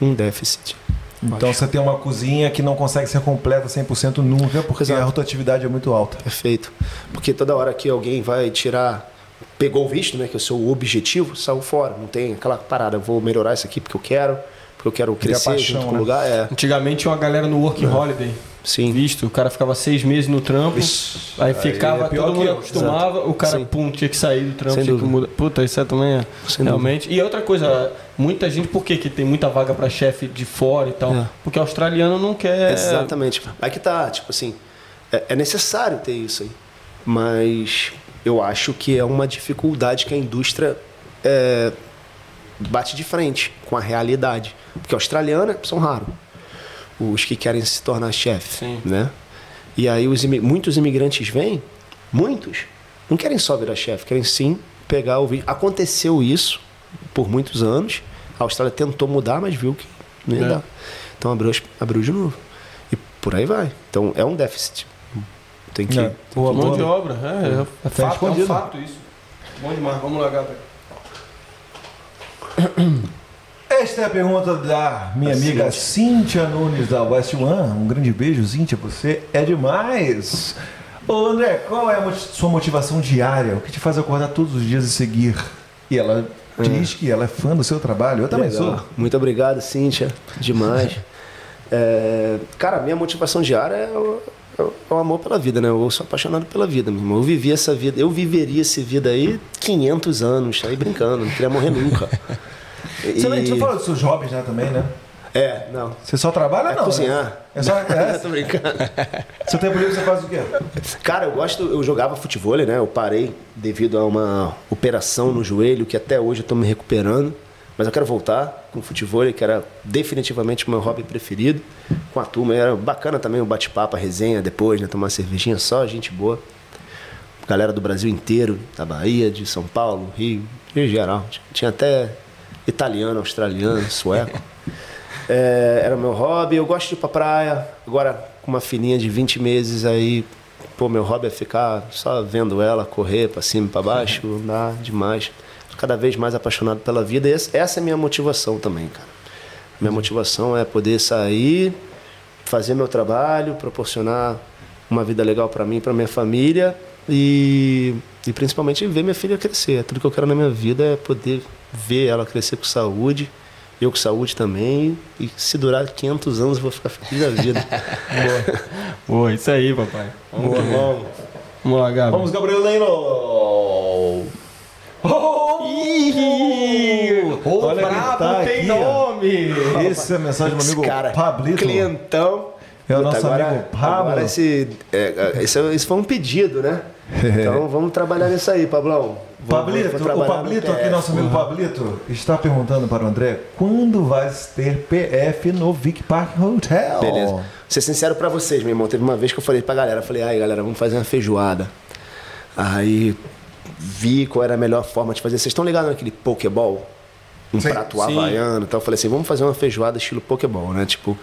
um déficit. Então você tem uma cozinha que não consegue ser completa 100% nunca, porque Exato. a rotatividade é muito alta. Perfeito. Porque toda hora que alguém vai tirar, pegou o visto, né, que é o seu objetivo, saiu fora. Não tem aquela parada, vou melhorar isso aqui porque eu quero, porque eu quero crescer paixão, junto com o né? lugar. É. Antigamente tinha uma galera no Work Holiday. Sim. Visto, o cara ficava seis meses no trampo, Ixi, aí ficava, aí é todo mundo acostumava, Exato. o cara, Sim. pum, tinha que sair do trampo, Sem tinha dúvida. que mudar. Puta, isso é também é, Sem realmente. Dúvida. E outra coisa, muita gente, por que, que tem muita vaga para chefe de fora e tal? É. Porque o australiano não quer. Exatamente. Aí que tá, tipo assim, é, é necessário ter isso aí. Mas eu acho que é uma dificuldade que a indústria é, bate de frente com a realidade. Porque australiana são raros os que querem se tornar chefe, né? E aí os muitos imigrantes vêm, muitos, não querem só virar chefe, querem sim pegar o vídeo. Aconteceu isso por muitos anos. A Austrália tentou mudar, mas viu que não ia é. dar. Então abriu, abriu de novo. E por aí vai. Então é um déficit. Tem que. É. Boa mão de obra. É, é, é, é fato, é um fato isso. Bom demais. Vamos lá, Gabriel. Esta é a pergunta da minha amiga Cíntia Nunes da West One. Um grande beijo, Cíntia. Você é demais. Ô André, qual é a sua motivação diária? O que te faz acordar todos os dias e seguir? E ela é. diz que ela é fã do seu trabalho. Eu também Legal. sou. Muito obrigado, Cíntia. Demais. [LAUGHS] é, cara, minha motivação diária é o, é o, amor pela vida, né? Eu sou apaixonado pela vida, meu irmão. Eu vivi essa vida, eu viveria essa vida aí 500 anos, aí brincando, não queria morrer nunca. [LAUGHS] Você, e... você falou dos seus hobbies, né, também, né? É, não. Você só trabalha, é não? Cozinhar. Né? É só. [LAUGHS] É? Tô brincando. Seu tempo livre você faz o quê? Cara, eu gosto. Eu jogava futebol, né? Eu parei devido a uma operação no joelho que até hoje eu tô me recuperando. Mas eu quero voltar com o futebol, que era definitivamente o meu hobby preferido. Com a turma. Era bacana também o bate-papo, a resenha depois, né? Tomar uma cervejinha só, gente boa. Galera do Brasil inteiro, da Bahia, de São Paulo, Rio, em geral. Tinha até italiano, australiano, sueco. [LAUGHS] É, era meu hobby. Eu gosto de ir pra praia. Agora, com uma filhinha de 20 meses aí, pô, meu hobby é ficar só vendo ela correr para cima e para baixo, [LAUGHS] andar demais. Cada vez mais apaixonado pela vida. E essa é a minha motivação também, cara. Minha motivação é poder sair, fazer meu trabalho, proporcionar uma vida legal para mim, para minha família e, e principalmente ver minha filha crescer. Tudo que eu quero na minha vida é poder ver ela crescer com saúde, eu com saúde também, e se durar 500 anos eu vou ficar feliz da vida. [LAUGHS] Boa. Boa, isso aí, papai. Vamos, Boa, vamos. Vamos lá, Gabriel. Vamos, Gabriel Leno! Oh! oh, Olha bravo, tá tem aqui, nome! Essa é a mensagem do meu amigo cara, Pablito. Clientão. É o nosso agora, amigo Pablo. Agora esse, é, esse, esse foi um pedido, né? [LAUGHS] Então vamos trabalhar nisso aí, Pablão. Pablito, o Pablito, aqui, nosso amigo Pablito, está perguntando para o André quando vai ter PF no Vic Park Hotel. Beleza. Vou ser sincero para vocês, meu irmão. Teve uma vez que eu falei pra galera, falei, ai galera, vamos fazer uma feijoada. Aí vi qual era a melhor forma de fazer. Vocês estão ligados naquele Pokéball? Um sim, prato sim. havaiano e tal. Eu falei assim, vamos fazer uma feijoada estilo Pokéball, né? Tipo,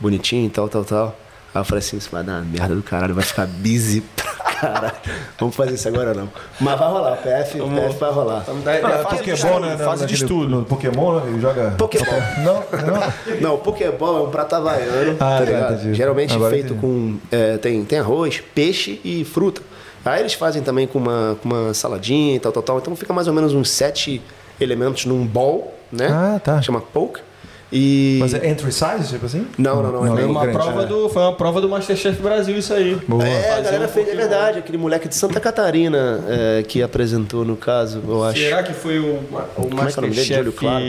bonitinho e tal, tal, tal. Aí eu falei assim, isso vai dar uma merda do caralho, vai ficar busy [LAUGHS] pra caralho. Vamos fazer isso agora não. Mas vai rolar, o PF, o PF vai rolar. Vamos dar ideia. Ah, Pokémon, né? Fase de estudo. No Pokémon, né? Ele joga. Pokémon. Não, não. Não, o Pokémon é um prato havaiano, ah, tá ligado? Tá, Geralmente agora feito com. É, tem, tem arroz, peixe e fruta. Aí eles fazem também com uma, com uma saladinha e tal, tal, tal. Então fica mais ou menos uns sete elementos num bowl, né? Ah, tá. Chama poke. E... Mas é entry size, tipo assim? Não, não, não. não é uma grande, prova é. do, foi uma prova do Masterchef Brasil isso aí. Boa. É, a galera um fez, é verdade. Aquele moleque de Santa Catarina é, que apresentou no caso, eu acho. Será que foi o, o é Masterchef... É claro.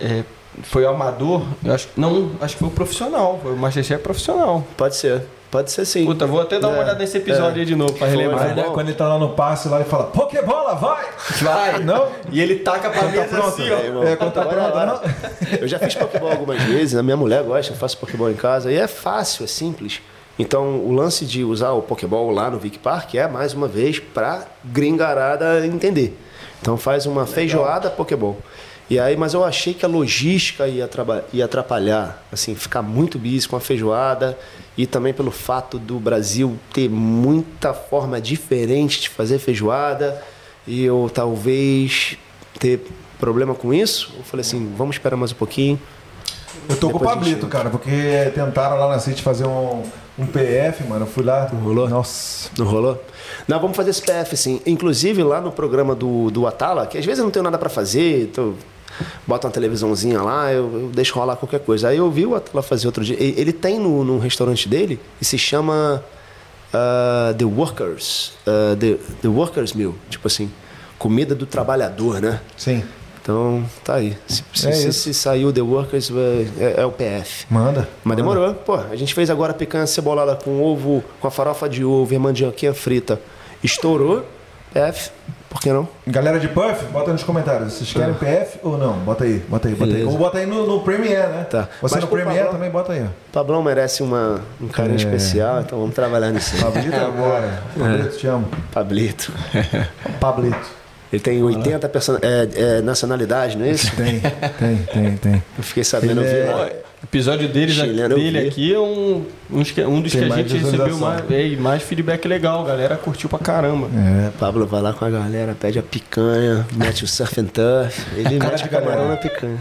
É, foi o amador? Eu acho, não, acho que foi o profissional. Foi o Masterchef profissional. Pode ser. Pode ser sim. Puta, vou até dar uma é, olhada nesse episódio é. aí de novo pra relembrar. né? Quando ele tá lá no passe lá e fala, Pokébola, vai! Vai! Não? E ele taca pra mim tá assim, ó. É, quando tá pronto, não? Eu já fiz Pokéball algumas vezes, a minha mulher gosta, eu faço Pokéball em casa. E é fácil, é simples. Então, o lance de usar o Pokéball lá no Vic Park é, mais uma vez, pra gringarada entender. Então, faz uma Legal. feijoada Pokéball. E aí, mas eu achei que a logística ia, ia atrapalhar, assim, ficar muito busy com a feijoada e também pelo fato do Brasil ter muita forma diferente de fazer feijoada e eu talvez ter problema com isso. Eu falei assim, vamos esperar mais um pouquinho. Eu tô com o Pablito, cara, porque tentaram lá na City fazer um, um PF, mano. Eu fui lá. Não rolou? Nossa. Não rolou? Não, vamos fazer esse PF, sim. Inclusive lá no programa do, do Atala, que às vezes eu não tenho nada para fazer, tô, bota uma televisãozinha lá, eu, eu, deixo rolar qualquer coisa. Aí eu vi o Atala fazer outro dia. Ele, tem no, no restaurante dele e se chama uh, The Workers. Uh, the, the Workers Meal. Tipo assim, comida do trabalhador, né? Sim. Então, tá aí. Se, se, é se, se saiu The Workers, é, é, o PF. Manda. Mas manda. demorou. Pô, a gente fez agora picanha cebolada com ovo, com a farofa de ovo e a mandioquinha frita. Estourou. PF. Por que não? Galera de Puff, bota nos comentários. Vocês querem PF ou não? Bota aí, bota aí, bota Beleza. aí. Ou bota aí no, no Premiere, né? Tá. Você Mas no Premiere Pablão, também bota aí. Pablão merece uma, um carinho é. especial, então vamos trabalhar nisso. Pablito agora. [LAUGHS] Pablito, te amo. Pablito. [LAUGHS] Pablito. Ele tem 80 person... é, é, nacionalidades, não é isso? Tem, tem, tem, tem. Eu fiquei sabendo, Ele é... O episódio deles, Chileno, dele aqui é um, um dos tem que a gente recebeu mais, é, mais feedback legal. A galera curtiu pra caramba. É, Pablo vai lá com a galera, pede a picanha, mete o surf and turf. Ele Cara mete o camarão na picanha.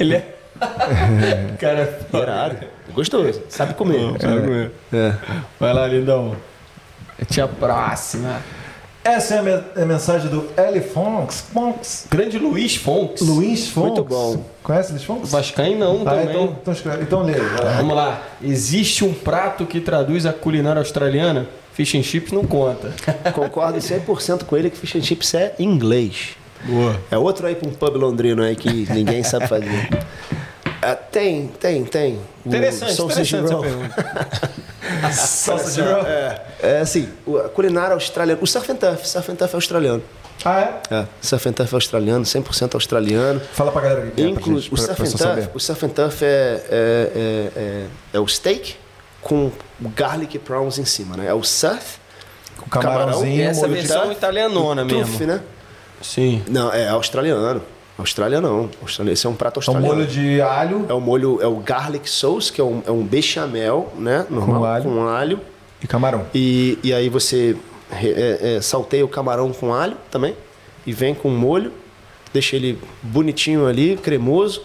Ele é... [LAUGHS] Cara, Irado. Gostoso. Sabe comer. Sabe comer. É. Vai lá, lindão. Até a próxima. Essa é a mensagem do Eli Fonks. Fonks. Grande Luiz Fonks. Luiz Fonks. Muito bom. Conhece Luiz Fonks? Vascaim não, ah, também. Então, então, escreve, então lê. Vamos lá. Existe um prato que traduz a culinária australiana? Fish and chips não conta. [LAUGHS] Concordo 100% com ele que fish and chips é inglês. Boa. É outro aí para um pub londrino aí que ninguém sabe fazer. É, tem, tem, tem. Interessante, o interessante essa pergunta. [LAUGHS] Sausage roll? É, é assim, a culinária australiana. O surf and turf, surf and turf é australiano. Ah, é? É, surf and turf é australiano, 100% australiano. Fala pra galera que é, Inclu gente, o, surf and turf, o surf and turf é, é, é, é, é o steak com garlic prawns em cima, né? É o surf, com camarãozinho, camarão, essa versão italianona mesmo. Truff, né? Sim. Não, é australiano. Austrália não. Austrália, esse é um prato australiano. É um molho de alho. É o molho, é o garlic sauce, que é um, é um bechamel, né? Normal, com alho. Com alho. E camarão. E, e aí você é, é, salteia o camarão com alho também. E vem com molho. Deixa ele bonitinho ali, cremoso.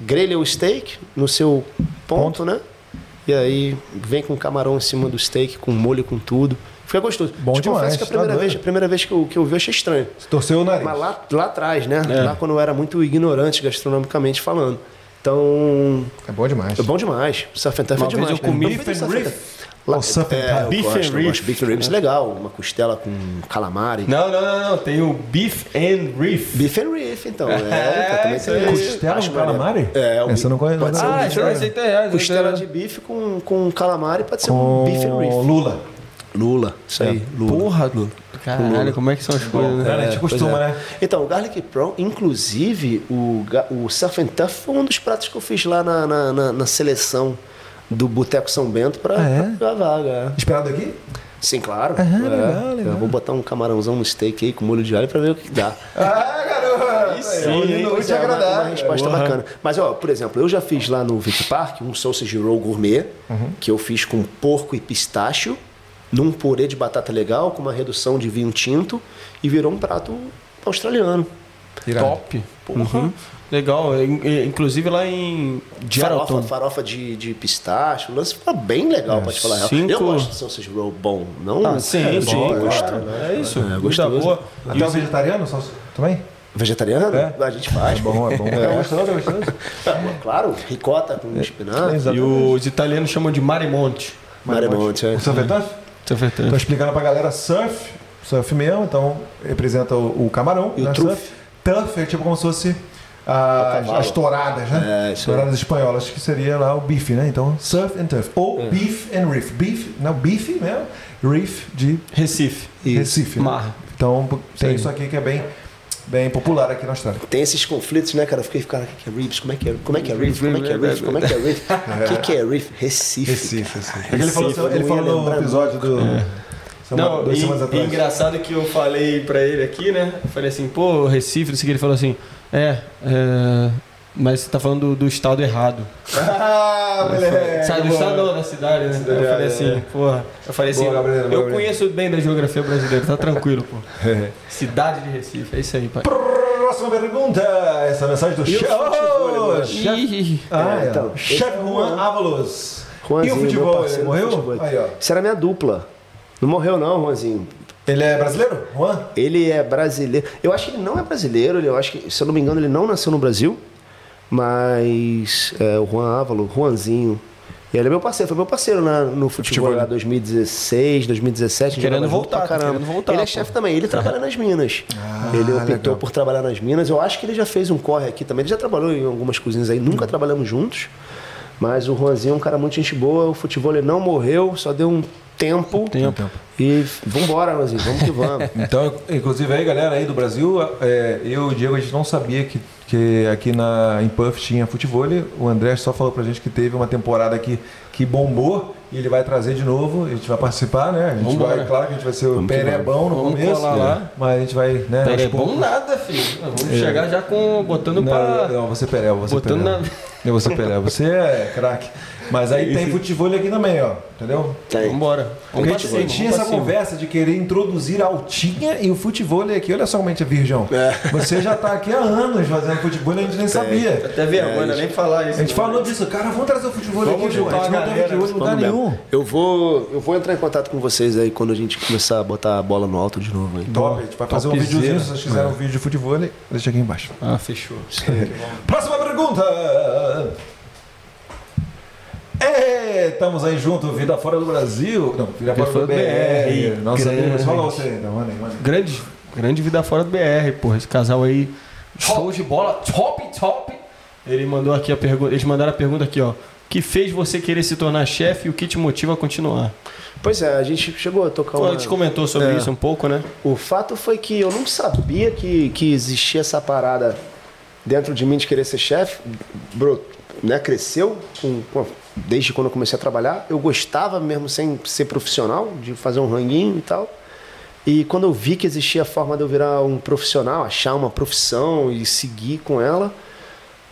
Grelha o steak no seu ponto, ponto. né? E aí vem com camarão em cima do steak, com molho, com tudo. Fica gostoso. Bom Te demais. que a primeira, tá vez, a primeira vez que eu, que eu vi, eu achei estranho. Você torceu o nariz. Mas lá, lá atrás, né? É. Lá quando eu era muito ignorante gastronomicamente falando. Então. É bom demais. É bom demais. Surf and turf é demais. eu comi beef and. Lá, surf é, beef gosto, and ribs. Beef and ribs é legal. Uma costela com calamari. Não, não, não, não. Tem o beef and riff. Beef and riff, então. É, é também tem Costela com calamari? É. O Essa eu não conheço. Pode ser ah, isso é receita real. Costela de bife com, com calamari pode ser com um beef and riff. Lula. Lula, isso aí. É. Lula. Porra, Lula. Caralho, Lula. como é que são as coisas, né? Cara, a gente costuma, é. né? Então, o Garlic Prawn, inclusive, o, o Surf and Tough foi um dos pratos que eu fiz lá na, na, na, na seleção do Boteco São Bento pra, ah, é? pra vaga. É. Esperado aqui? Sim, claro. Ah, legal, é. legal. Eu vou botar um camarãozão no steak aí com molho de alho pra ver o que dá. [LAUGHS] ah, garoto! Isso sim, muito é, agradável. Uma, uma resposta uhum. bacana. Mas, ó, por exemplo, eu já fiz lá no Vic Park um sausage roll gourmet, uhum. que eu fiz com porco e pistácio num purê de batata legal, com uma redução de vinho tinto, e virou um prato australiano. Irado. Top. Porra. Uhum. Legal, inclusive lá em Farofa, farofa de, de pistache, o lance ficou bem legal, é, pode falar. Cinco... Eu gosto de sausage roll bom, não ah, sim, é, sim, bom, gosto. É, é isso, é, gostoso. boa. Até o vegetariano também? Vegetariano? É. A gente faz. É bom, é bom. É, é gostoso, é gostoso. claro, ricota com é. espinafre. E os italianos chamam de marimonte. Marimonte, é. O sorvetante? Sorvetante. Estou explicando pra galera surf, surf mesmo, então representa o, o camarão. E né, o truff. Turf é tipo como se fosse as, as touradas, né? É, touradas espanholas, que seria lá o bife, né? Então, surf and turf. Ou é. beef and reef. Beef, não, beef mesmo, reef de Recife. Recife. Né? Mar. Então, tem Sim. isso aqui que é bem bem popular aqui na Austrália. Tem esses conflitos, né, cara? Eu fiquei ficando, o que é Reefs? Como é que é? Como é que é Reef? Como é que é Reef? Como é que é Reef? [LAUGHS] O que, que é Reef? Recife. Recife, Recife. É ele falou, ele falou no episódio do. É. Não, e, semanas atrás. E engraçado que eu falei pra ele aqui, né? Eu falei assim, pô, Recife, não sei o que. Ele falou assim, é, é mas você tá falando do, do estado errado. [LAUGHS] Ah, moleque! Sai do estado não, da cidade, né? Cidade, eu falei assim, é. porra. Eu falei assim, boa, Gabriel, eu Gabriel. conheço bem da geografia brasileira, tá tranquilo, pô. [LAUGHS] cidade de Recife, é isso aí, pai. Próxima pergunta, essa mensagem do chefe. Oh, chefe ah, é, então, chef Juan Ávalos. Juanzinho, e o futebol, ele morreu? Aí, ó. Isso era minha dupla. Não morreu não, Juanzinho. Ele é brasileiro, Juan? Ele é brasileiro. Eu acho que ele não é brasileiro, eu acho que, se eu não me engano, ele não nasceu no Brasil. Mas é, o Juan Ávalo, Juanzinho, ele é meu parceiro, foi meu parceiro na, no futebol, futebol. lá 2016, 2017. Querendo voltar, querendo voltar. Ele é chefe também, ele trabalha nas minas. Ah, ele optou legal. por trabalhar nas minas. Eu acho que ele já fez um corre aqui também. Ele já trabalhou em algumas cozinhas aí, nunca trabalhamos juntos. Mas o Juanzinho é um cara muito gente boa, o futebol ele não morreu, só deu um tempo. Tempo. E vambora, Juanzinho, vamos que vamos. [LAUGHS] então, inclusive aí, galera aí do Brasil, é, eu e o Diego, a gente não sabia que que aqui na, em Puff tinha futebol. O André só falou pra gente que teve uma temporada aqui que bombou e ele vai trazer de novo. A gente vai participar, né? A gente Vambora. vai, claro que a gente vai ser o perebão no Vamos começo. Lá. Mas a gente vai, né? Perebão nada, filho. Vamos é. chegar já com. botando não, pra. Não, você pereba, você botando pereba. Na... Eu você pereba. Você é craque. Mas aí tem futebol aqui também, ó. Entendeu? Tem. Vambora. Porque a gente, tinha essa conversa de querer introduzir a altinha e o futebol aqui. Olha só como a gente é virgão. É. Você já tá aqui há anos fazendo futebol e a gente nem tem. sabia. Até vergonha, é, nem falar isso. A gente falou disso. Cara, vamos trazer o futebol vamos aqui, João. A gente não teve aqui hoje lugar nenhum. Eu vou, eu vou entrar em contato com vocês aí quando a gente começar a botar a bola no alto de novo. Aí. Top. A gente vai fazer um videozinho. Se vocês quiserem um vídeo de futebol, deixa aqui embaixo. Ah, fechou. [LAUGHS] Próxima pergunta. É, estamos aí junto, Vida Fora do Brasil. Não, Vida Fora do BR. BR. Nossa, grande. fala você ainda, manda aí. Grande, grande Vida Fora do BR, porra. Esse casal aí, show de bola, top, top. Ele mandou aqui a pergunta, eles mandaram a pergunta aqui, ó. O que fez você querer se tornar chefe e o que te motiva a continuar? Pois é, a gente chegou a tocar uma... A gente comentou sobre é. isso um pouco, né? O fato foi que eu não sabia que, que existia essa parada dentro de mim de querer ser chefe. Bro, né, cresceu com, com desde quando eu comecei a trabalhar. Eu gostava mesmo sem ser profissional, de fazer um ranguinho e tal. E quando eu vi que existia a forma de eu virar um profissional, achar uma profissão e seguir com ela,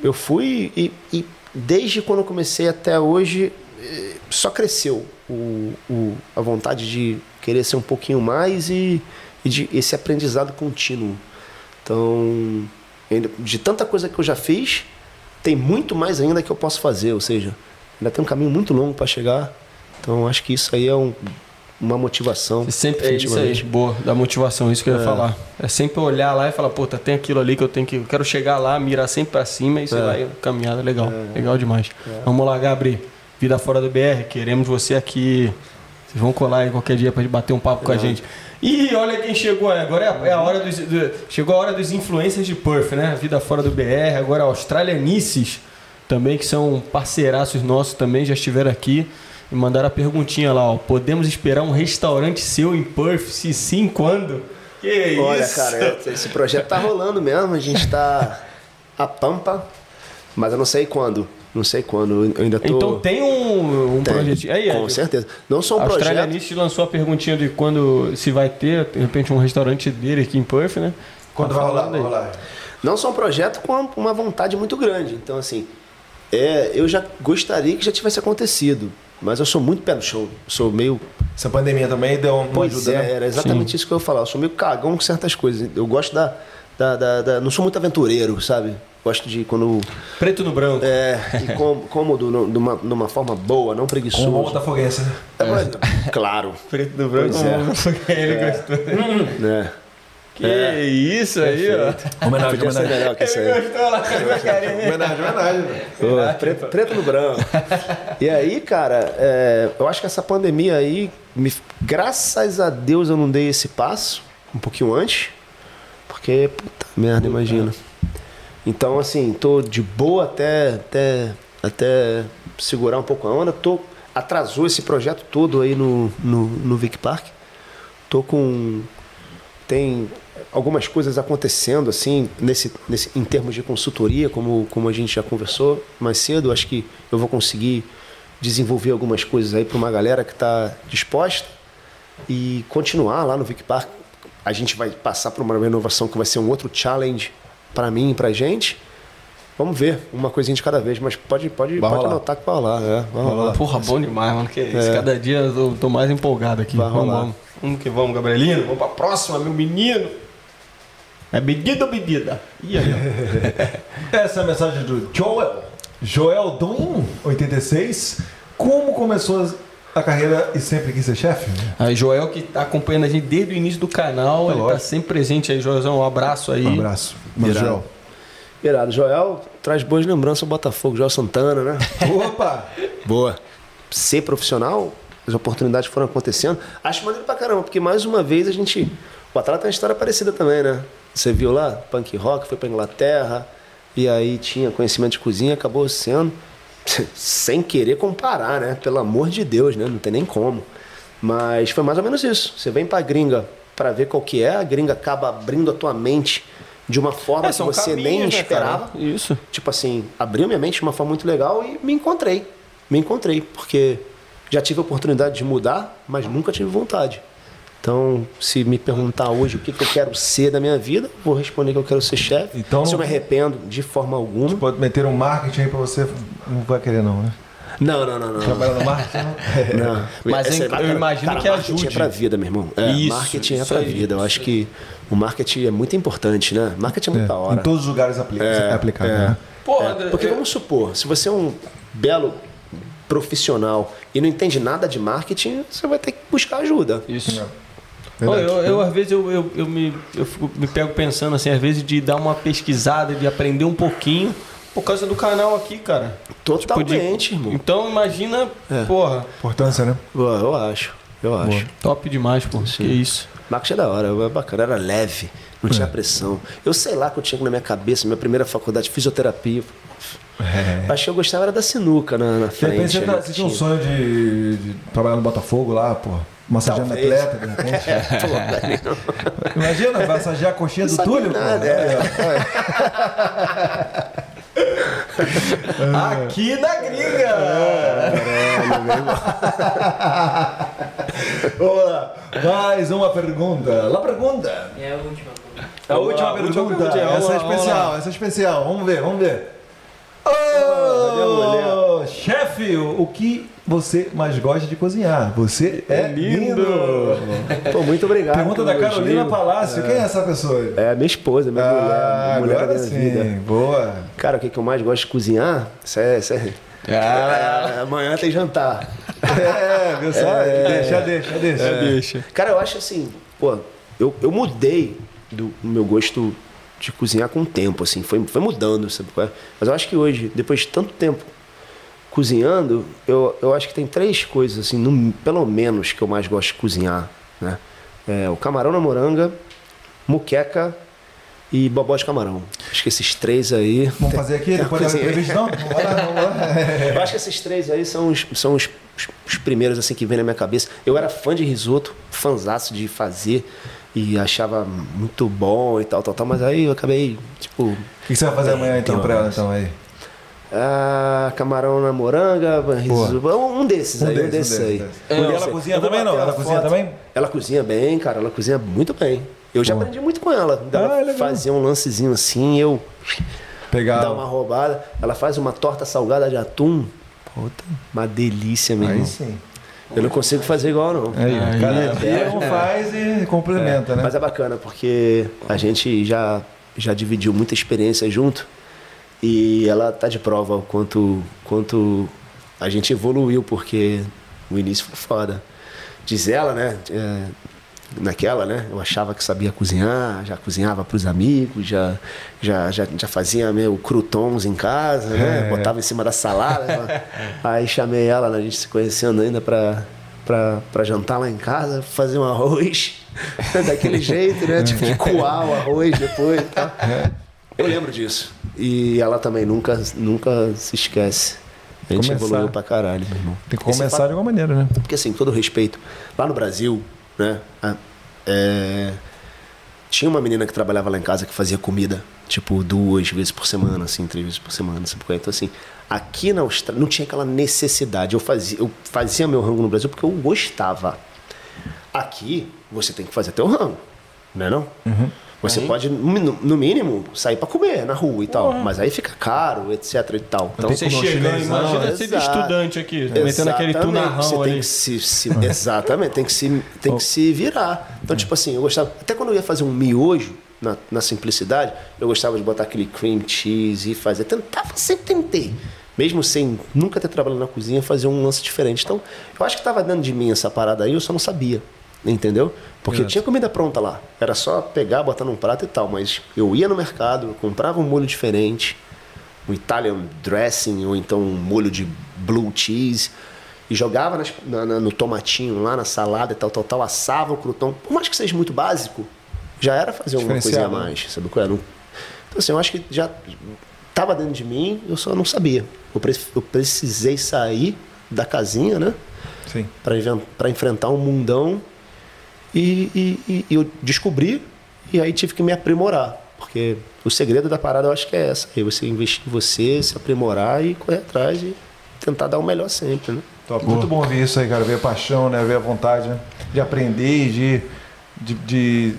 eu fui e, e desde quando eu comecei até hoje eh, só cresceu o, o, a vontade de querer ser um pouquinho mais e, e de esse aprendizado contínuo. Então, de tanta coisa que eu já fiz, tem muito mais ainda que eu posso fazer, ou seja, ainda tem um caminho muito longo para chegar. Então acho que isso aí é um, uma motivação. Você sempre é isso aí, boa, da motivação, isso que eu ia é. falar. É sempre olhar lá e falar, puta, tem aquilo ali que eu tenho que. Eu quero chegar lá, mirar sempre para cima e você é. vai caminhada legal. É. Legal demais. É. Vamos lá, Gabriel. Vida fora do BR, queremos você aqui. Vocês vão colar aí qualquer dia para bater um papo com a gente. E olha quem chegou, agora é a, é a hora dos. Do, chegou a hora dos influencers de Perth, né? Vida fora do BR, agora Australianices também, que são parceiraços nossos também, já estiveram aqui e mandaram a perguntinha lá, ó. Podemos esperar um restaurante seu em Perth? Se sim, quando? Que Olha, isso? cara, esse projeto tá rolando mesmo, a gente tá a pampa, mas eu não sei quando. Não sei quando, eu ainda tô... Então tem um, um projeto. Aí, com certeza. Não só um a projeto. A Australianist lançou a perguntinha de quando se vai ter, de repente, um restaurante dele aqui em Perth, né? Quando tá vai rolar, rolar. Não só um projeto com uma vontade muito grande. Então, assim, é, eu já gostaria que já tivesse acontecido. Mas eu sou muito pé no chão. Sou meio. Essa pandemia também deu uma pois ajuda, é, né? Era exatamente Sim. isso que eu ia falar. Eu sou meio cagão com certas coisas. Eu gosto da, da, da, da, Não sou muito aventureiro, sabe? Gosto de quando. Preto no branco. É, e [LAUGHS] cômodo, numa, numa forma boa, não preguiçoso. Como botafoguense, né? É, Claro. Preto no branco, pois é. ele é. gostou. É. Que é. isso aí, ó. Homenagem, Podia homenagem. melhor que isso aí. Ele gostou lá, [LAUGHS] homenagem, homenagem. Preto, preto, no branco. E aí, cara, é, eu acho que essa pandemia aí, me, graças a Deus eu não dei esse passo um pouquinho antes, porque, puta merda, imagina. Então, assim, tô de boa até, até, até segurar um pouco a onda. Tô, atrasou esse projeto todo aí no, no, no Vic Park. Tô com. Tem algumas coisas acontecendo assim nesse, nesse em termos de consultoria como como a gente já conversou mais cedo acho que eu vou conseguir desenvolver algumas coisas aí para uma galera que está disposta e continuar lá no Vic Park. A gente vai passar por uma renovação que vai ser um outro challenge para mim e pra gente. Vamos ver, uma coisinha de cada vez, mas pode, pode, Vai pode rolar. anotar que vai rolar. É, vai rolar. Porra, bom demais, mano. Que isso. Cada dia eu tô, mais empolgado aqui. Vai vamos, vamos. Vamos que vamos, Gabrielino. Vamos pra próxima, meu menino. É medida ou medida? Ih, aí, ó. [LAUGHS] Essa é a mensagem do Joel. Joel Dum, 86. Como começou a carreira e sempre quis ser chefe? Aí, Joel, que tá acompanhando a gente desde o início do canal, É ele tá lógico. sempre presente aí, Joelzão. Um abraço aí. Um abraço. Mas. Joel. Irado. Joel traz boas lembranças ao Botafogo, Joel Santana, né? [LAUGHS] Opa! Boa. Ser profissional, as oportunidades foram acontecendo. Acho maneiro pra caramba, porque mais uma vez a gente. O atleta tem uma história parecida também, né? Você viu lá, punk rock, foi pra Inglaterra, e aí tinha conhecimento de cozinha, acabou sendo. [LAUGHS] Sem querer comparar, né? Pelo amor de Deus, né? Não tem nem como. Mas foi mais ou menos isso. Você vem pra gringa pra ver qual que é, a gringa acaba abrindo a tua mente de uma forma É, que você nem caminhos, né, cara? esperava Isso. tipo assim, abriu minha mente de uma forma muito legal e me encontrei. Me encontrei, porque já tive a oportunidade de mudar, mas nunca tive vontade. Então, se me perguntar hoje o que, que eu quero ser da minha vida, vou responder que eu quero ser chefe. Então se eu não- me arrependo de forma alguma. Pode meter um marketing aí pra você. Não vai querer, não, né? Não, não, não, não. Trabalhar no marketing, não? [LAUGHS] Não. Mas Essa eu- é- eu imagino cara, que marketing ajude. é pra vida, meu irmão. É, Isso, marketing é isso pra aí, vida. Eu acho que o marketing é muito importante, né? Marketing é muito da Em hora. todos os lugares aplica, é, aplicado, é. né? É, André, porque vamos supor, se você é um belo profissional e não entende nada de marketing, você vai ter que buscar ajuda. Isso. É. Verdade. eu, eu, às vezes eu, eu, eu me, eu fico- me pego pensando assim, às vezes de dar uma pesquisada, de aprender um pouquinho por causa do canal aqui, cara. Totalmente, Tipo de- irmão. Então imagina, É. porra, Importância, né? Boa, Eu acho, eu acho. top demais, pô. Que isso. Marketing é da hora, é bacana, era leve, não É. tinha pressão. Eu sei lá que eu tinha na minha cabeça, minha primeira faculdade de fisioterapia. Acho que eu gostava era da sinuca na, na De frente. repente você, tá- que você tinha um sonho de, de trabalhar no Botafogo lá, pô. Massageando Talvez. atleta, de repente. [LAUGHS] Velho. Imagina, massagear a coxinha do Túlio, nada, é. [LAUGHS] Aqui na gringa! Vamos lá. Mais uma pergunta. La pergunta. É a última. A última pergunta. última pergunta. Vamos Essa é especial, essa é especial. Vamos ver, vamos ver. Ô, chefe, o que você mais gosta de cozinhar? Você é lindo. Pô, muito obrigado. Pergunta da Carolina. Palácio. Quem é essa pessoa? É minha esposa, minha Ah, mulher, mulher da minha sim. vida. Boa. Cara, o que, que eu mais gosto de cozinhar? Isso é. Isso é... É, amanhã tem jantar. É, viu só? Deixa, deixa, deixa. Deixa. Cara, eu acho assim, pô, eu, eu mudei do meu gosto de cozinhar com o tempo, assim, foi, foi mudando, sabe qual é? Mas eu acho que hoje, depois de tanto tempo cozinhando, eu, eu acho que tem três coisas, assim, no- pelo menos, que eu mais gosto de cozinhar, né? É, o camarão na moranga, muqueca e bobó de camarão. Acho que esses três aí... Vamos fazer aqui [LAUGHS] depois da vamos lá. [LAUGHS] Eu acho que esses três aí são os, são os, os- os primeiros assim que vem na minha cabeça. Eu era fã de risoto, fãzaço de fazer e achava muito bom e tal, tal, tal, mas aí eu acabei, tipo, O que você vai fazer amanhã então Tem pra ela umas. então aí? Ah, camarão na moranga, risoto, um desses aí, um desses aí. desses. Um E ela aí. cozinha também, não? Ela cozinha foto. também? Ela cozinha bem, cara, ela cozinha muito bem. Eu já Boa. aprendi muito com ela. Ela Ah, legal. fazia um lancezinho assim, eu Pegar. dar uma roubada. Ela faz uma torta salgada de atum. Puta, uma delícia mesmo. Aí sim. Eu não consigo fazer igual, não. Aí, Aí, cada é. dia um faz e complementa, né? Mas é bacana, porque a gente já, já dividiu muita experiência junto e ela tá de prova o quanto, quanto a gente evoluiu, porque o início foi foda. Diz ela, né? é, naquela, né? Eu achava que sabia cozinhar, já cozinhava pros amigos, já, já, já, já fazia meu croutons em casa, né? É. Botava em cima da salada. Aí chamei ela, né? a gente se conhecendo ainda pra, pra, pra jantar lá em casa, fazer um arroz [LAUGHS] daquele jeito, né? Tive que coar o arroz depois e tal. Eu lembro disso. E ela também nunca, nunca se esquece. A gente Começar. evoluiu pra caralho, meu irmão. Tem que Esse começar fato- de alguma maneira, né? porque assim, com todo respeito, lá no Brasil, né? a- é, tinha uma menina que trabalhava lá em casa que fazia comida, tipo, duas vezes por semana, assim, três vezes por semana, sabe qual é? Então, assim, aqui na Austrália não tinha aquela necessidade. Eu fazia, eu fazia meu rango no Brasil porque eu gostava. Aqui, você tem que fazer teu ramo, não é não? Você pode, no mínimo, sair para comer na rua e tal. Mas aí fica caro, etc e tal. Então, Você chega, imagina ser Exato. estudante aqui, metendo aquele tunarrão você tem ali. que se, se- exatamente, tem que se, tem que se virar. Então, tipo assim, eu gostava. Até quando eu ia fazer um miojo, na, na simplicidade, eu gostava de botar aquele cream cheese e fazer. Tentava, sempre tentei. Mesmo sem nunca ter trabalhado na cozinha, fazer um lance diferente. Então, eu acho que estava dentro de mim essa parada aí, eu só não sabia. Entendeu? Porque tinha comida pronta lá. Era só pegar, botar num prato e tal. Mas eu ia no mercado, eu comprava um molho diferente um Italian dressing ou então um molho de blue cheese e jogava nas- na- na- no tomatinho lá na salada e tal, tal, tal, assava o crouton. Por mais que seja muito básico, já era fazer uma coisinha a né? mais, sabe qual é? Não- Então assim, eu acho que já estava dentro de mim, eu só não sabia. Eu, pre- eu precisei sair da casinha, né? Sim. para enfrentar um mundão e, e- e- e eu descobri e aí tive que me aprimorar porque o segredo da parada eu acho que é essa aí você investir em você se aprimorar e correr atrás e tentar dar o melhor sempre né Top. Muito bom ver isso aí, cara. Ver a paixão, né? Ver a vontade né? de aprender e de, de, de,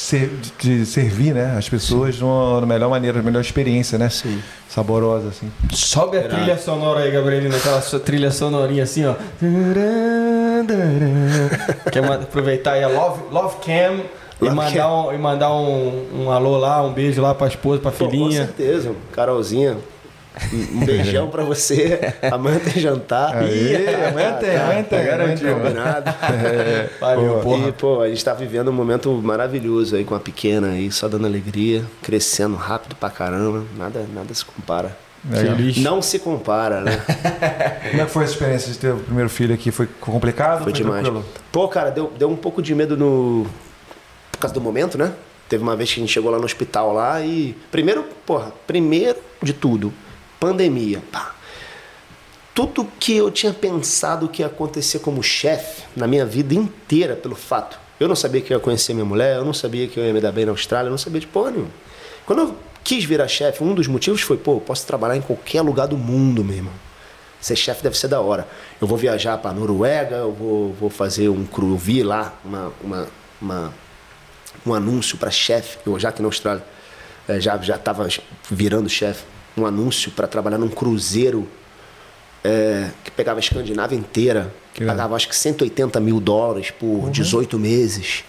ser- de- de servir né? as pessoas de uma, da melhor maneira, da melhor experiência, né? Sim. Saborosa, assim. Sobe a trilha sonora aí, Gabrielina, aquela sua trilha sonorinha assim, ó. [LAUGHS] Quer aproveitar aí a Love, Love Cam e mandar, um, e mandar um, um alô lá, um beijo lá pra esposa, pra Pô, com filhinha. certeza Carolzinha um beijão pra você amanhã tem jantar Aí, amanhã tem, amanhã tem, garantido amanhã tem. combinado [LAUGHS] Valeu, porra. E, pô, a gente tá vivendo um momento maravilhoso aí com a pequena aí, só dando alegria, crescendo rápido pra caramba. Nada, nada se compara. Feliz. Não se compara, né? [LAUGHS] Como é que foi a experiência de ter o primeiro filho aqui? Foi complicado? Foi demais. tranquilo? Pô, cara, deu, deu um pouco de medo no. Por causa do momento, né? Teve uma vez que a gente chegou lá no hospital lá e. Primeiro, porra, primeiro de tudo, pandemia. Pá. Tudo que eu tinha pensado que ia acontecer como chefe na minha vida inteira, pelo fato. Eu não sabia que eu ia conhecer minha mulher, eu não sabia que eu ia me dar bem na Austrália, eu não sabia de porra nenhuma. Quando eu quis virar chefe, um dos motivos foi, pô, eu posso trabalhar em qualquer lugar do mundo, meu irmão. Ser chefe deve ser da hora. Eu vou viajar para Noruega, eu vou, vou fazer um cru. Eu vi lá uma, uma, uma- um anúncio para chefe, eu já aqui na Austrália, eh, já já estava virando chefe, um anúncio para trabalhar num cruzeiro eh, que pegava a Escandinávia inteira, que legal. pagava acho que 180 mil dólares por 18 meses.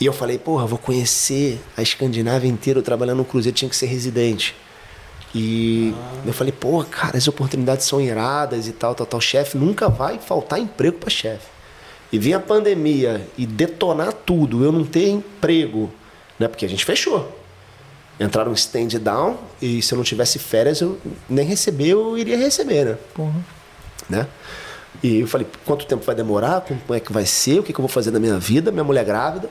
E eu falei, porra, vou conhecer a Escandinávia inteira, eu trabalhando num cruzeiro, tinha que ser residente. E eu falei, pô, cara, as oportunidades são iradas e tal, tal, tal. Chefe, nunca vai faltar emprego para chefe. E vir a pandemia e detonar tudo, eu não ter emprego, né? Porque a gente fechou. Entraram stand down e se eu não tivesse férias, eu nem receber, eu iria receber, né? né? E eu falei, quanto tempo vai demorar? Como é que vai ser? O que, que eu vou fazer da minha vida? Minha mulher grávida.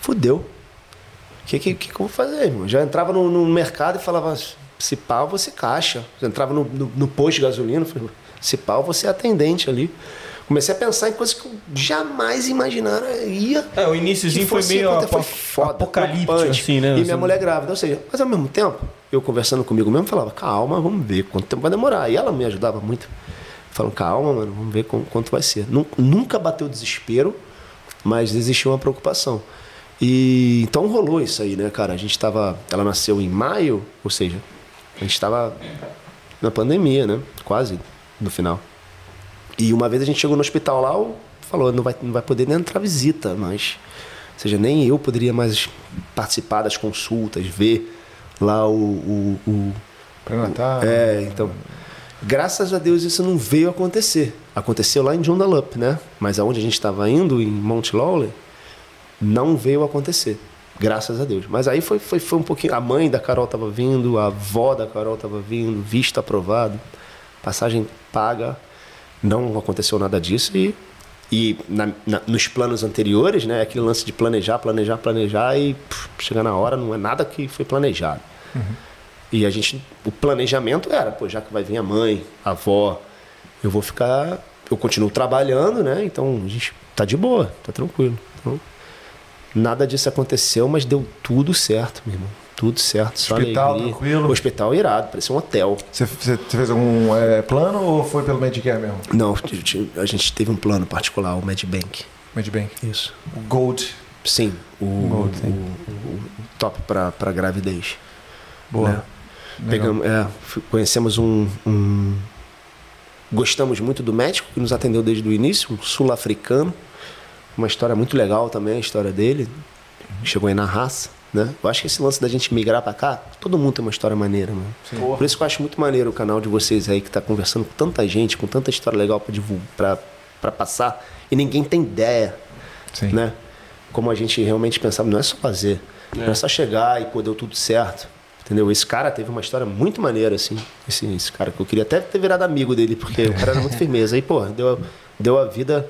Fudeu. O que, que, que, eu vou fazer, irmão? Já entrava no, no mercado e falava, se pau, ser caixa. Entrava no, no, no posto de gasolina, falei, se pau, vou ser atendente ali. Comecei a pensar em coisas que eu jamais imaginaria. É, o iníciozinho foi meio apo- foi foda, apocalíptico, assim, né? E minha mulher grávida, ou seja, mas ao mesmo tempo, eu conversando comigo mesmo, falava, calma, vamos ver quanto tempo vai demorar. E ela me ajudava muito. Falando, calma, mano, vamos ver com- quanto vai ser. Nu- Nunca bateu desespero, mas existiu uma preocupação. E então rolou isso aí, né, cara? A gente tava. Ela nasceu em maio, ou seja, a gente tava na pandemia, né? Quase no final. E uma vez a gente chegou no hospital lá, falou, não vai, não vai poder nem entrar visita, mas. Ou seja, nem eu poderia mais participar das consultas, ver lá o. o, o- Pré-natal. é, então. Graças a Deus isso não veio acontecer. Aconteceu lá em Joondalup, né? Mas aonde a gente estava indo, em Mount Lawley, não veio acontecer. Graças a Deus. Mas aí foi, foi, foi um pouquinho. A mãe da Carol estava vindo, a avó da Carol estava vindo, visto aprovado, passagem paga. Não aconteceu nada disso e, e na- na- nos planos anteriores, né? Aquele lance de planejar, planejar, planejar e pff, chegar na hora não é nada que foi planejado. E a gente, o planejamento era, pô, já que vai vir a mãe, a avó, eu vou ficar, eu continuo trabalhando, né? Então a gente tá de boa, tá tranquilo. Então, nada disso aconteceu, mas deu tudo certo, meu irmão. Tudo certo, só Hospital, alegria. tranquilo? Hospital irado, parecia um hotel. Você, fez algum é, plano ou foi pelo Medicare mesmo? Não, a gente- teve um plano particular, o Medbank. Medbank. Isso. O Gold. Sim, o, Gold, sim. o- o- top para gravidez. Boa. né? Pegamos, é, conhecemos um, um- Gostamos muito do médico que nos atendeu desde o início, um sul-africano. Uma história muito legal também, a história dele. Chegou aí na raça, né? Eu acho que esse lance da gente migrar para cá, todo mundo tem uma história maneira, mano. Por isso que eu acho muito maneiro o canal de vocês aí, que tá conversando com tanta gente, com tanta história legal para divulgar, pra- pra passar. E ninguém tem ideia Sim. né? Como a gente realmente pensava, não é só fazer, não é só chegar e pô, deu tudo certo. Entendeu? Esse cara teve uma história muito maneira, assim. Esse, esse cara que eu queria até ter virado amigo dele, porque o cara era muito [LAUGHS] firmeza. Aí, pô, deu, deu a vida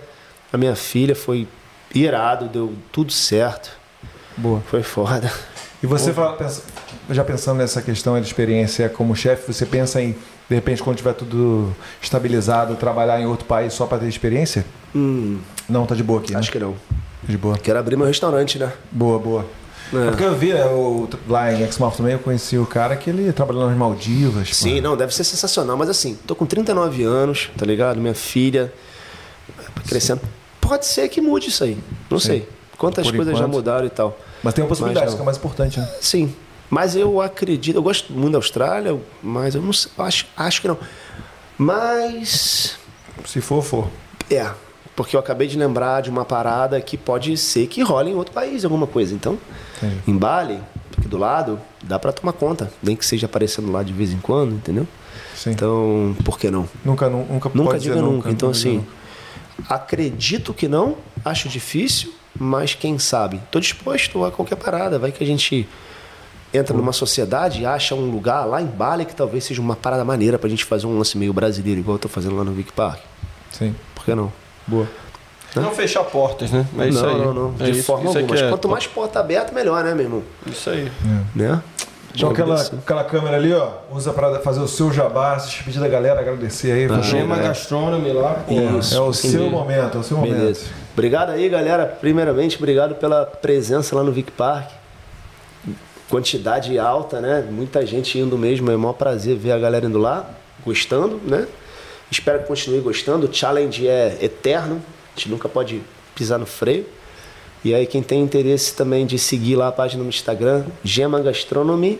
à minha filha, foi irado, deu tudo certo. Boa. Foi foda. E você fala- pensa- já pensando nessa questão de experiência como chefe, você pensa em, de repente, quando tiver tudo estabilizado, trabalhar em outro país só para ter experiência? Hum, Não, tá de boa aqui, né? acho que não. De boa. Quero abrir meu restaurante, né? Boa, boa. É. porque eu vi né, o, lá em Exmouth também, eu conheci o cara que ele trabalhou nas Maldivas. Sim, pô. não, deve ser sensacional. Mas assim, tô com 39 anos, tá ligado? Minha filha crescendo. Pode ser que mude isso aí. Não Sim. sei. Quantas coisas já enquanto. mudaram e tal. Mas tem uma possibilidade, isso que é mais importante, né? Sim. Mas eu acredito, eu gosto muito da Austrália, mas eu não sei, acho, acho que não. Mas. Se for, for. É. Porque eu acabei de lembrar de uma parada que pode ser que role em outro país, alguma coisa. Então, Entendi. em Bali, aqui do lado, dá pra tomar conta. Nem que seja aparecendo lá de vez em quando, entendeu? Sim. Então, por que não? nunca, nu- nunca, Nunca pode diga dizer nunca. Então, nunca assim, nunca. acredito que não, acho difícil, mas quem sabe? Tô disposto a qualquer parada. Vai que a gente entra numa sociedade e acha um lugar lá em Bali que talvez seja uma parada maneira pra gente fazer um lance meio brasileiro, igual eu tô fazendo lá no Vic Park. Sim. Por que não? Boa. Não fechar portas, né? É isso não, aí. não, não. É De isso- forma isso alguma. Mas é quanto mais porta aberta, melhor, né, meu irmão? Isso aí. Né? Então aquela, aquela câmera ali, ó, usa para fazer o seu jabá, se despedir da galera, agradecer aí. fechou? Gema É. Gastronomy lá. Isso. É o seu momento, é o seu momento. Beleza. Obrigado aí, galera. Primeiramente, obrigado pela presença lá no Vic Park. Quantidade alta, né? Muita gente indo mesmo. É um maior prazer ver a galera indo lá, gostando, né? Espero que continue gostando. O challenge é eterno. A gente nunca pode pisar no freio. E aí, quem tem interesse também de seguir lá a página no Instagram, Gema Gastronomy,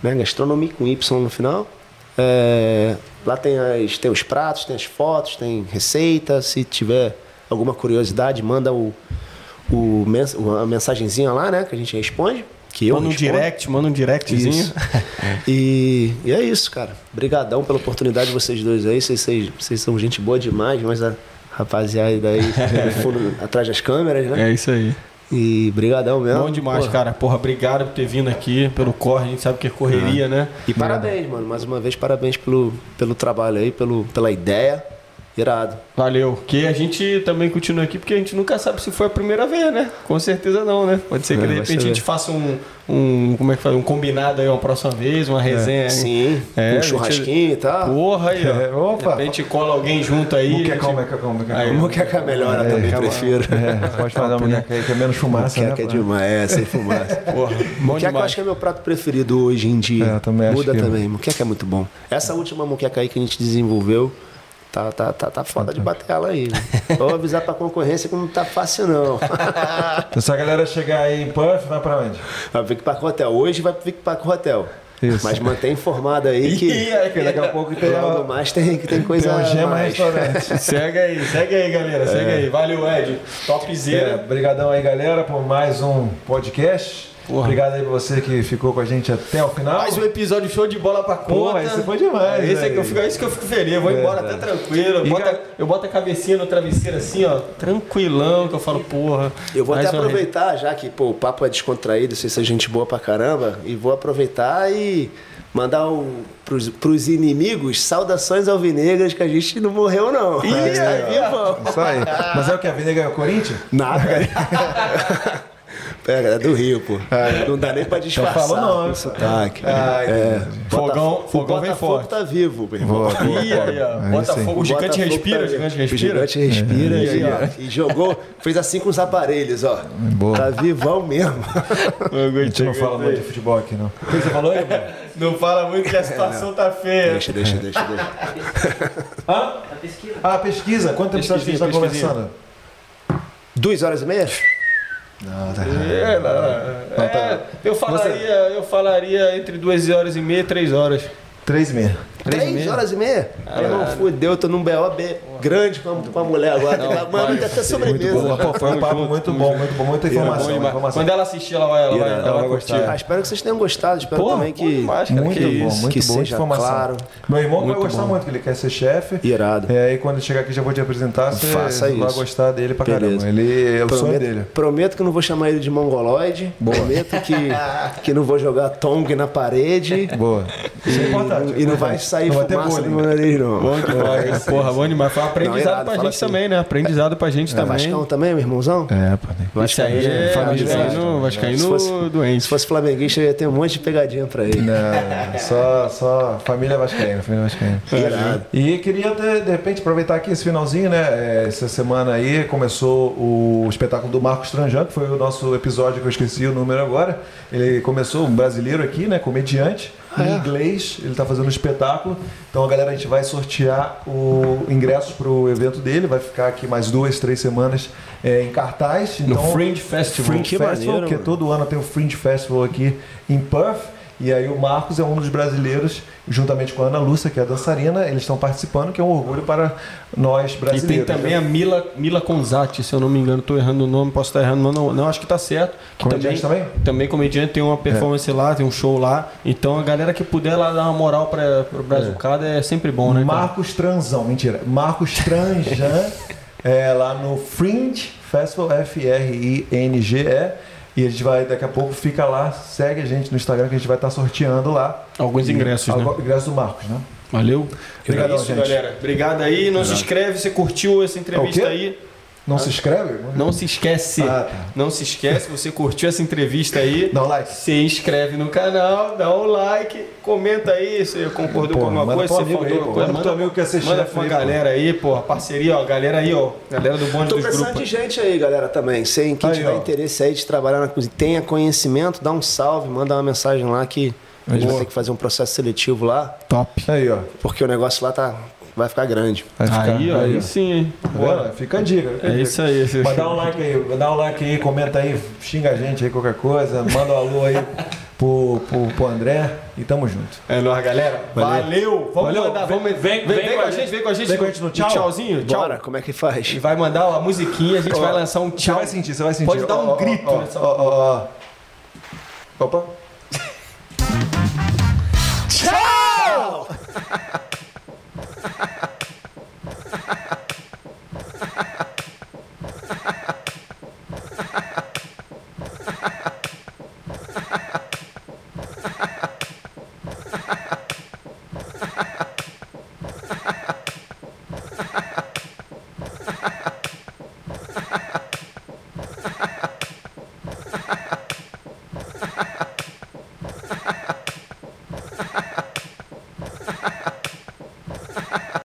né? Gastronomy com Y no final. É, lá tem, as, tem os pratos, tem as fotos, tem receita. Se tiver alguma curiosidade, manda o, o mens, a mensagenzinha lá, né? Que a gente responde. Que eu Manda um respondo. direct, manda um directzinho. [LAUGHS] E, e é isso, cara. Obrigadão pela oportunidade de vocês dois aí. Vocês, vocês, vocês são gente boa demais, mas a rapaziada aí no [LAUGHS] fundo, atrás das câmeras, né? É isso aí. E brigadão mesmo. Bom demais, Porra. cara. Porra, obrigado por ter vindo aqui pelo corre. A gente sabe que é correria, né? E parabéns, mano. Mais uma vez, parabéns pelo, pelo trabalho aí, pelo, pela ideia. Irado. Valeu. Que a gente também continua aqui, porque a gente nunca sabe se foi a primeira vez, né? Com certeza não, né? Pode ser que É, de repente a gente faça um, um. Como é que faz? Um combinado aí uma próxima vez, uma resenha. aí. Sim, É, um a gente- churrasquinho e tal. Porra aí, ó. É, opa. De repente cola alguém junto aí. Muquecão, a gente- muquecão, muquecão. Aí, Moqueca melhora também, prefiro. É, pode fazer uma muqueca aí que é menos fumaça, né? Moqueca é demais, é, sem fumaça. [LAUGHS] Porra, bom Moqueca eu demais. acho que é meu prato preferido hoje em dia. É, eu também acho Muda que- também. Moqueca é muito bom. Essa última moqueca aí que a gente desenvolveu, tá, tá, tá, tá foda de bater ela aí. né? Vou avisar pra concorrência que não tá fácil, não. [LAUGHS] Então, se a galera chegar aí em Puff, vai pra onde? Vai pro Vic Park Hotel. Hoje vai pro Vic Park Hotel. Isso. Mas mantém informado aí que Ih, aí, Porque daqui a [LAUGHS] pouco tem, logo a, mais tem, tem coisa tem o Gema mais. Restaurante. [LAUGHS] Segue aí, segue aí, galera. Segue aí. Valeu, Ed. É, Topzera. Obrigadão aí, galera, por mais um podcast. Porra. Obrigado aí pra você que ficou com a gente até o final. Mais um episódio show de bola pra conta. Porra, esse foi demais, Esse é que eu fico, é isso que eu fico feliz. Eu vou embora até tranquilo. Eu boto, ga- eu boto a cabecinha no travesseiro assim, ó, tranquilão, que eu falo, porra. Eu vou até aproveitar, já que pô, o papo é descontraído, vocês são gente boa pra caramba, e vou aproveitar e mandar um, pros, pros inimigos saudações alvinegras que a gente não morreu, não. Ih, a ó. vivo. Isso aí. Mas é o que? A Vinega é o Corinthians? Nada, [LAUGHS] Pega, é do Rio, pô. Não dá nem pra disfarçar fala o nome. sotaque. Ai, é. Fogão, o fogão vem Botafogo forte. tá vivo, meu irmão. Boa, boa, aí, ó. Aí Botafogo, o gigante Botafogo respira, tá o gigante respira. O gigante respira É. e, E ó, e jogou, fez assim com os aparelhos, ó. Boa. Tá vivão mesmo. [LAUGHS] A gente não fala muito de futebol aqui, não. O que você falou aí, mano? [LAUGHS] Não fala muito que a situação tá feia. Deixa, deixa, deixa, deixa. [LAUGHS] Hã? Ah, pesquisa. Quanto tempo você a tá pesquisinha. conversando? Duas horas e meia? Não, tá. É, não, é, eu, falaria, eu falaria entre duas horas e meia e três horas. Três e meia. Três e Três meia? horas e meia? Meu irmão, fudeu, tô num BOB grande com a, com a mulher agora. Não, Mano, vai. até Muito sobremesa. Pô, foi um papo muito bom, muito bom. Muita informação. Bom demais. informação. Quando ela assistir, ela vai, ela vai, ela vai Ela vai curtir. gostar. Ah, espero que vocês tenham gostado. Espero Pô, também que, demais, cara. Muito que bom, isso. muito que boa seja informação. claro. Meu irmão vai Muito gostar bom. muito, que ele quer ser chefe. Irado. É, aí quando chegar aqui já vou te apresentar, você Faça vai isso. gostar dele pra Beleza. caramba. Ele é o sonho dele. prometo que não vou chamar ele de mongoloide. Prometo que, que não vou jogar tong na parede. Boa. Isso é importante. E não vai sair vai fumaça do meu nariz, não. Bom demais. Porra, bom demais. Foi aprendizado irado, pra gente assim. também, né? Aprendizado pra gente Tá também. Vascão também, meu irmãozão? É, pô. Isso aí é família. Vascaíno, Se Vascaíno fosse- doente. Se fosse flamenguista, eu ia ter um monte de pegadinha pra ele. Não, só, só família vascaína, família vascaína. Irado. E queria, de, de repente, aproveitar aqui esse finalzinho, né? É, Essa semana aí começou o espetáculo do Marcos Tranjan, que foi o nosso episódio que eu esqueci o número agora. Ele começou, um brasileiro aqui, né? Comediante, Ah, é? em inglês. Ele tá fazendo um espetáculo. Então, a galera, a gente vai sortear o ingressos pro evento dele. Vai ficar aqui mais duas, três semanas é, em cartaz. No Então, Fringe Festival. Fringe Que Festival, maneiro, que mano. todo ano tem o Fringe Festival aqui em Perth. E aí o Marcos é um dos brasileiros, juntamente com a Ana Lúcia, que é a dançarina, eles estão participando, que é um orgulho para nós E brasileiros. tem também né? a Mila, Mila Conzati, se eu não me engano, tô errando o nome, posso estar errando, mas não, não acho que tá certo. Que Comediante também? Também comediante, tem uma performance lá, tem um show lá. Então a galera que puder lá dar uma moral para o Brazucada é. sempre bom, né? cara? Marcos Transão, mentira. Marcos Tranjan, [LAUGHS] é, lá no Fringe Festival, F-R-I-N-G-E. E a gente vai, daqui a pouco, fica lá, segue a gente no Instagram que a gente vai estar sorteando lá. Alguns ingressos, né? Alguns ingressos do Marcos, né? Valeu. Obrigadão, é isso, gente. galera. Obrigado aí. Não se inscreve, você curtiu essa É entrevista quê? aí. Não se inscreve? Não se esquece. Ah, tá. Não se esquece, você curtiu essa entrevista aí. Dá um like. Se inscreve no canal, dá um like, comenta aí se concordou com alguma coisa, se faltou alguma coisa. Manda amigo que ser Manda pra uma galera aí, pô. Parceria, ó. Galera aí, ó. Galera do bonde Tô dos precisando grupos. de gente aí, galera, também. Sem quem Aí, tiver ó. interesse aí de trabalhar na cozinha, tenha conhecimento, dá um salve, manda uma mensagem lá que a gente vai ter que fazer um processo seletivo lá, Top. Aí, ó. porque o negócio lá tá, vai ficar grande. Vai ficar- Aí, ó. aí, Aí sim, hein. Tá vendo? Fica a dica. É isso aí. Mas dá um like aí, dá um like aí, comenta aí, xinga a gente aí, qualquer coisa, manda um alô aí pro, pro, pro André e tamo junto. É nóis, galera. Valeu. Vamos Valeu. mandar. Vem- Vamos, vem, vem, com a gente, vem com a gente. Vem com a gente no tchau. tchauzinho. Tchau. Bora, como é que faz? E vai mandar a musiquinha, a gente vai lançar um Você tchau. vai sentir, você vai sentir. Pode dar um ó, grito ó, nessa ó, ó, ó. Opa. Tchau! [LAUGHS]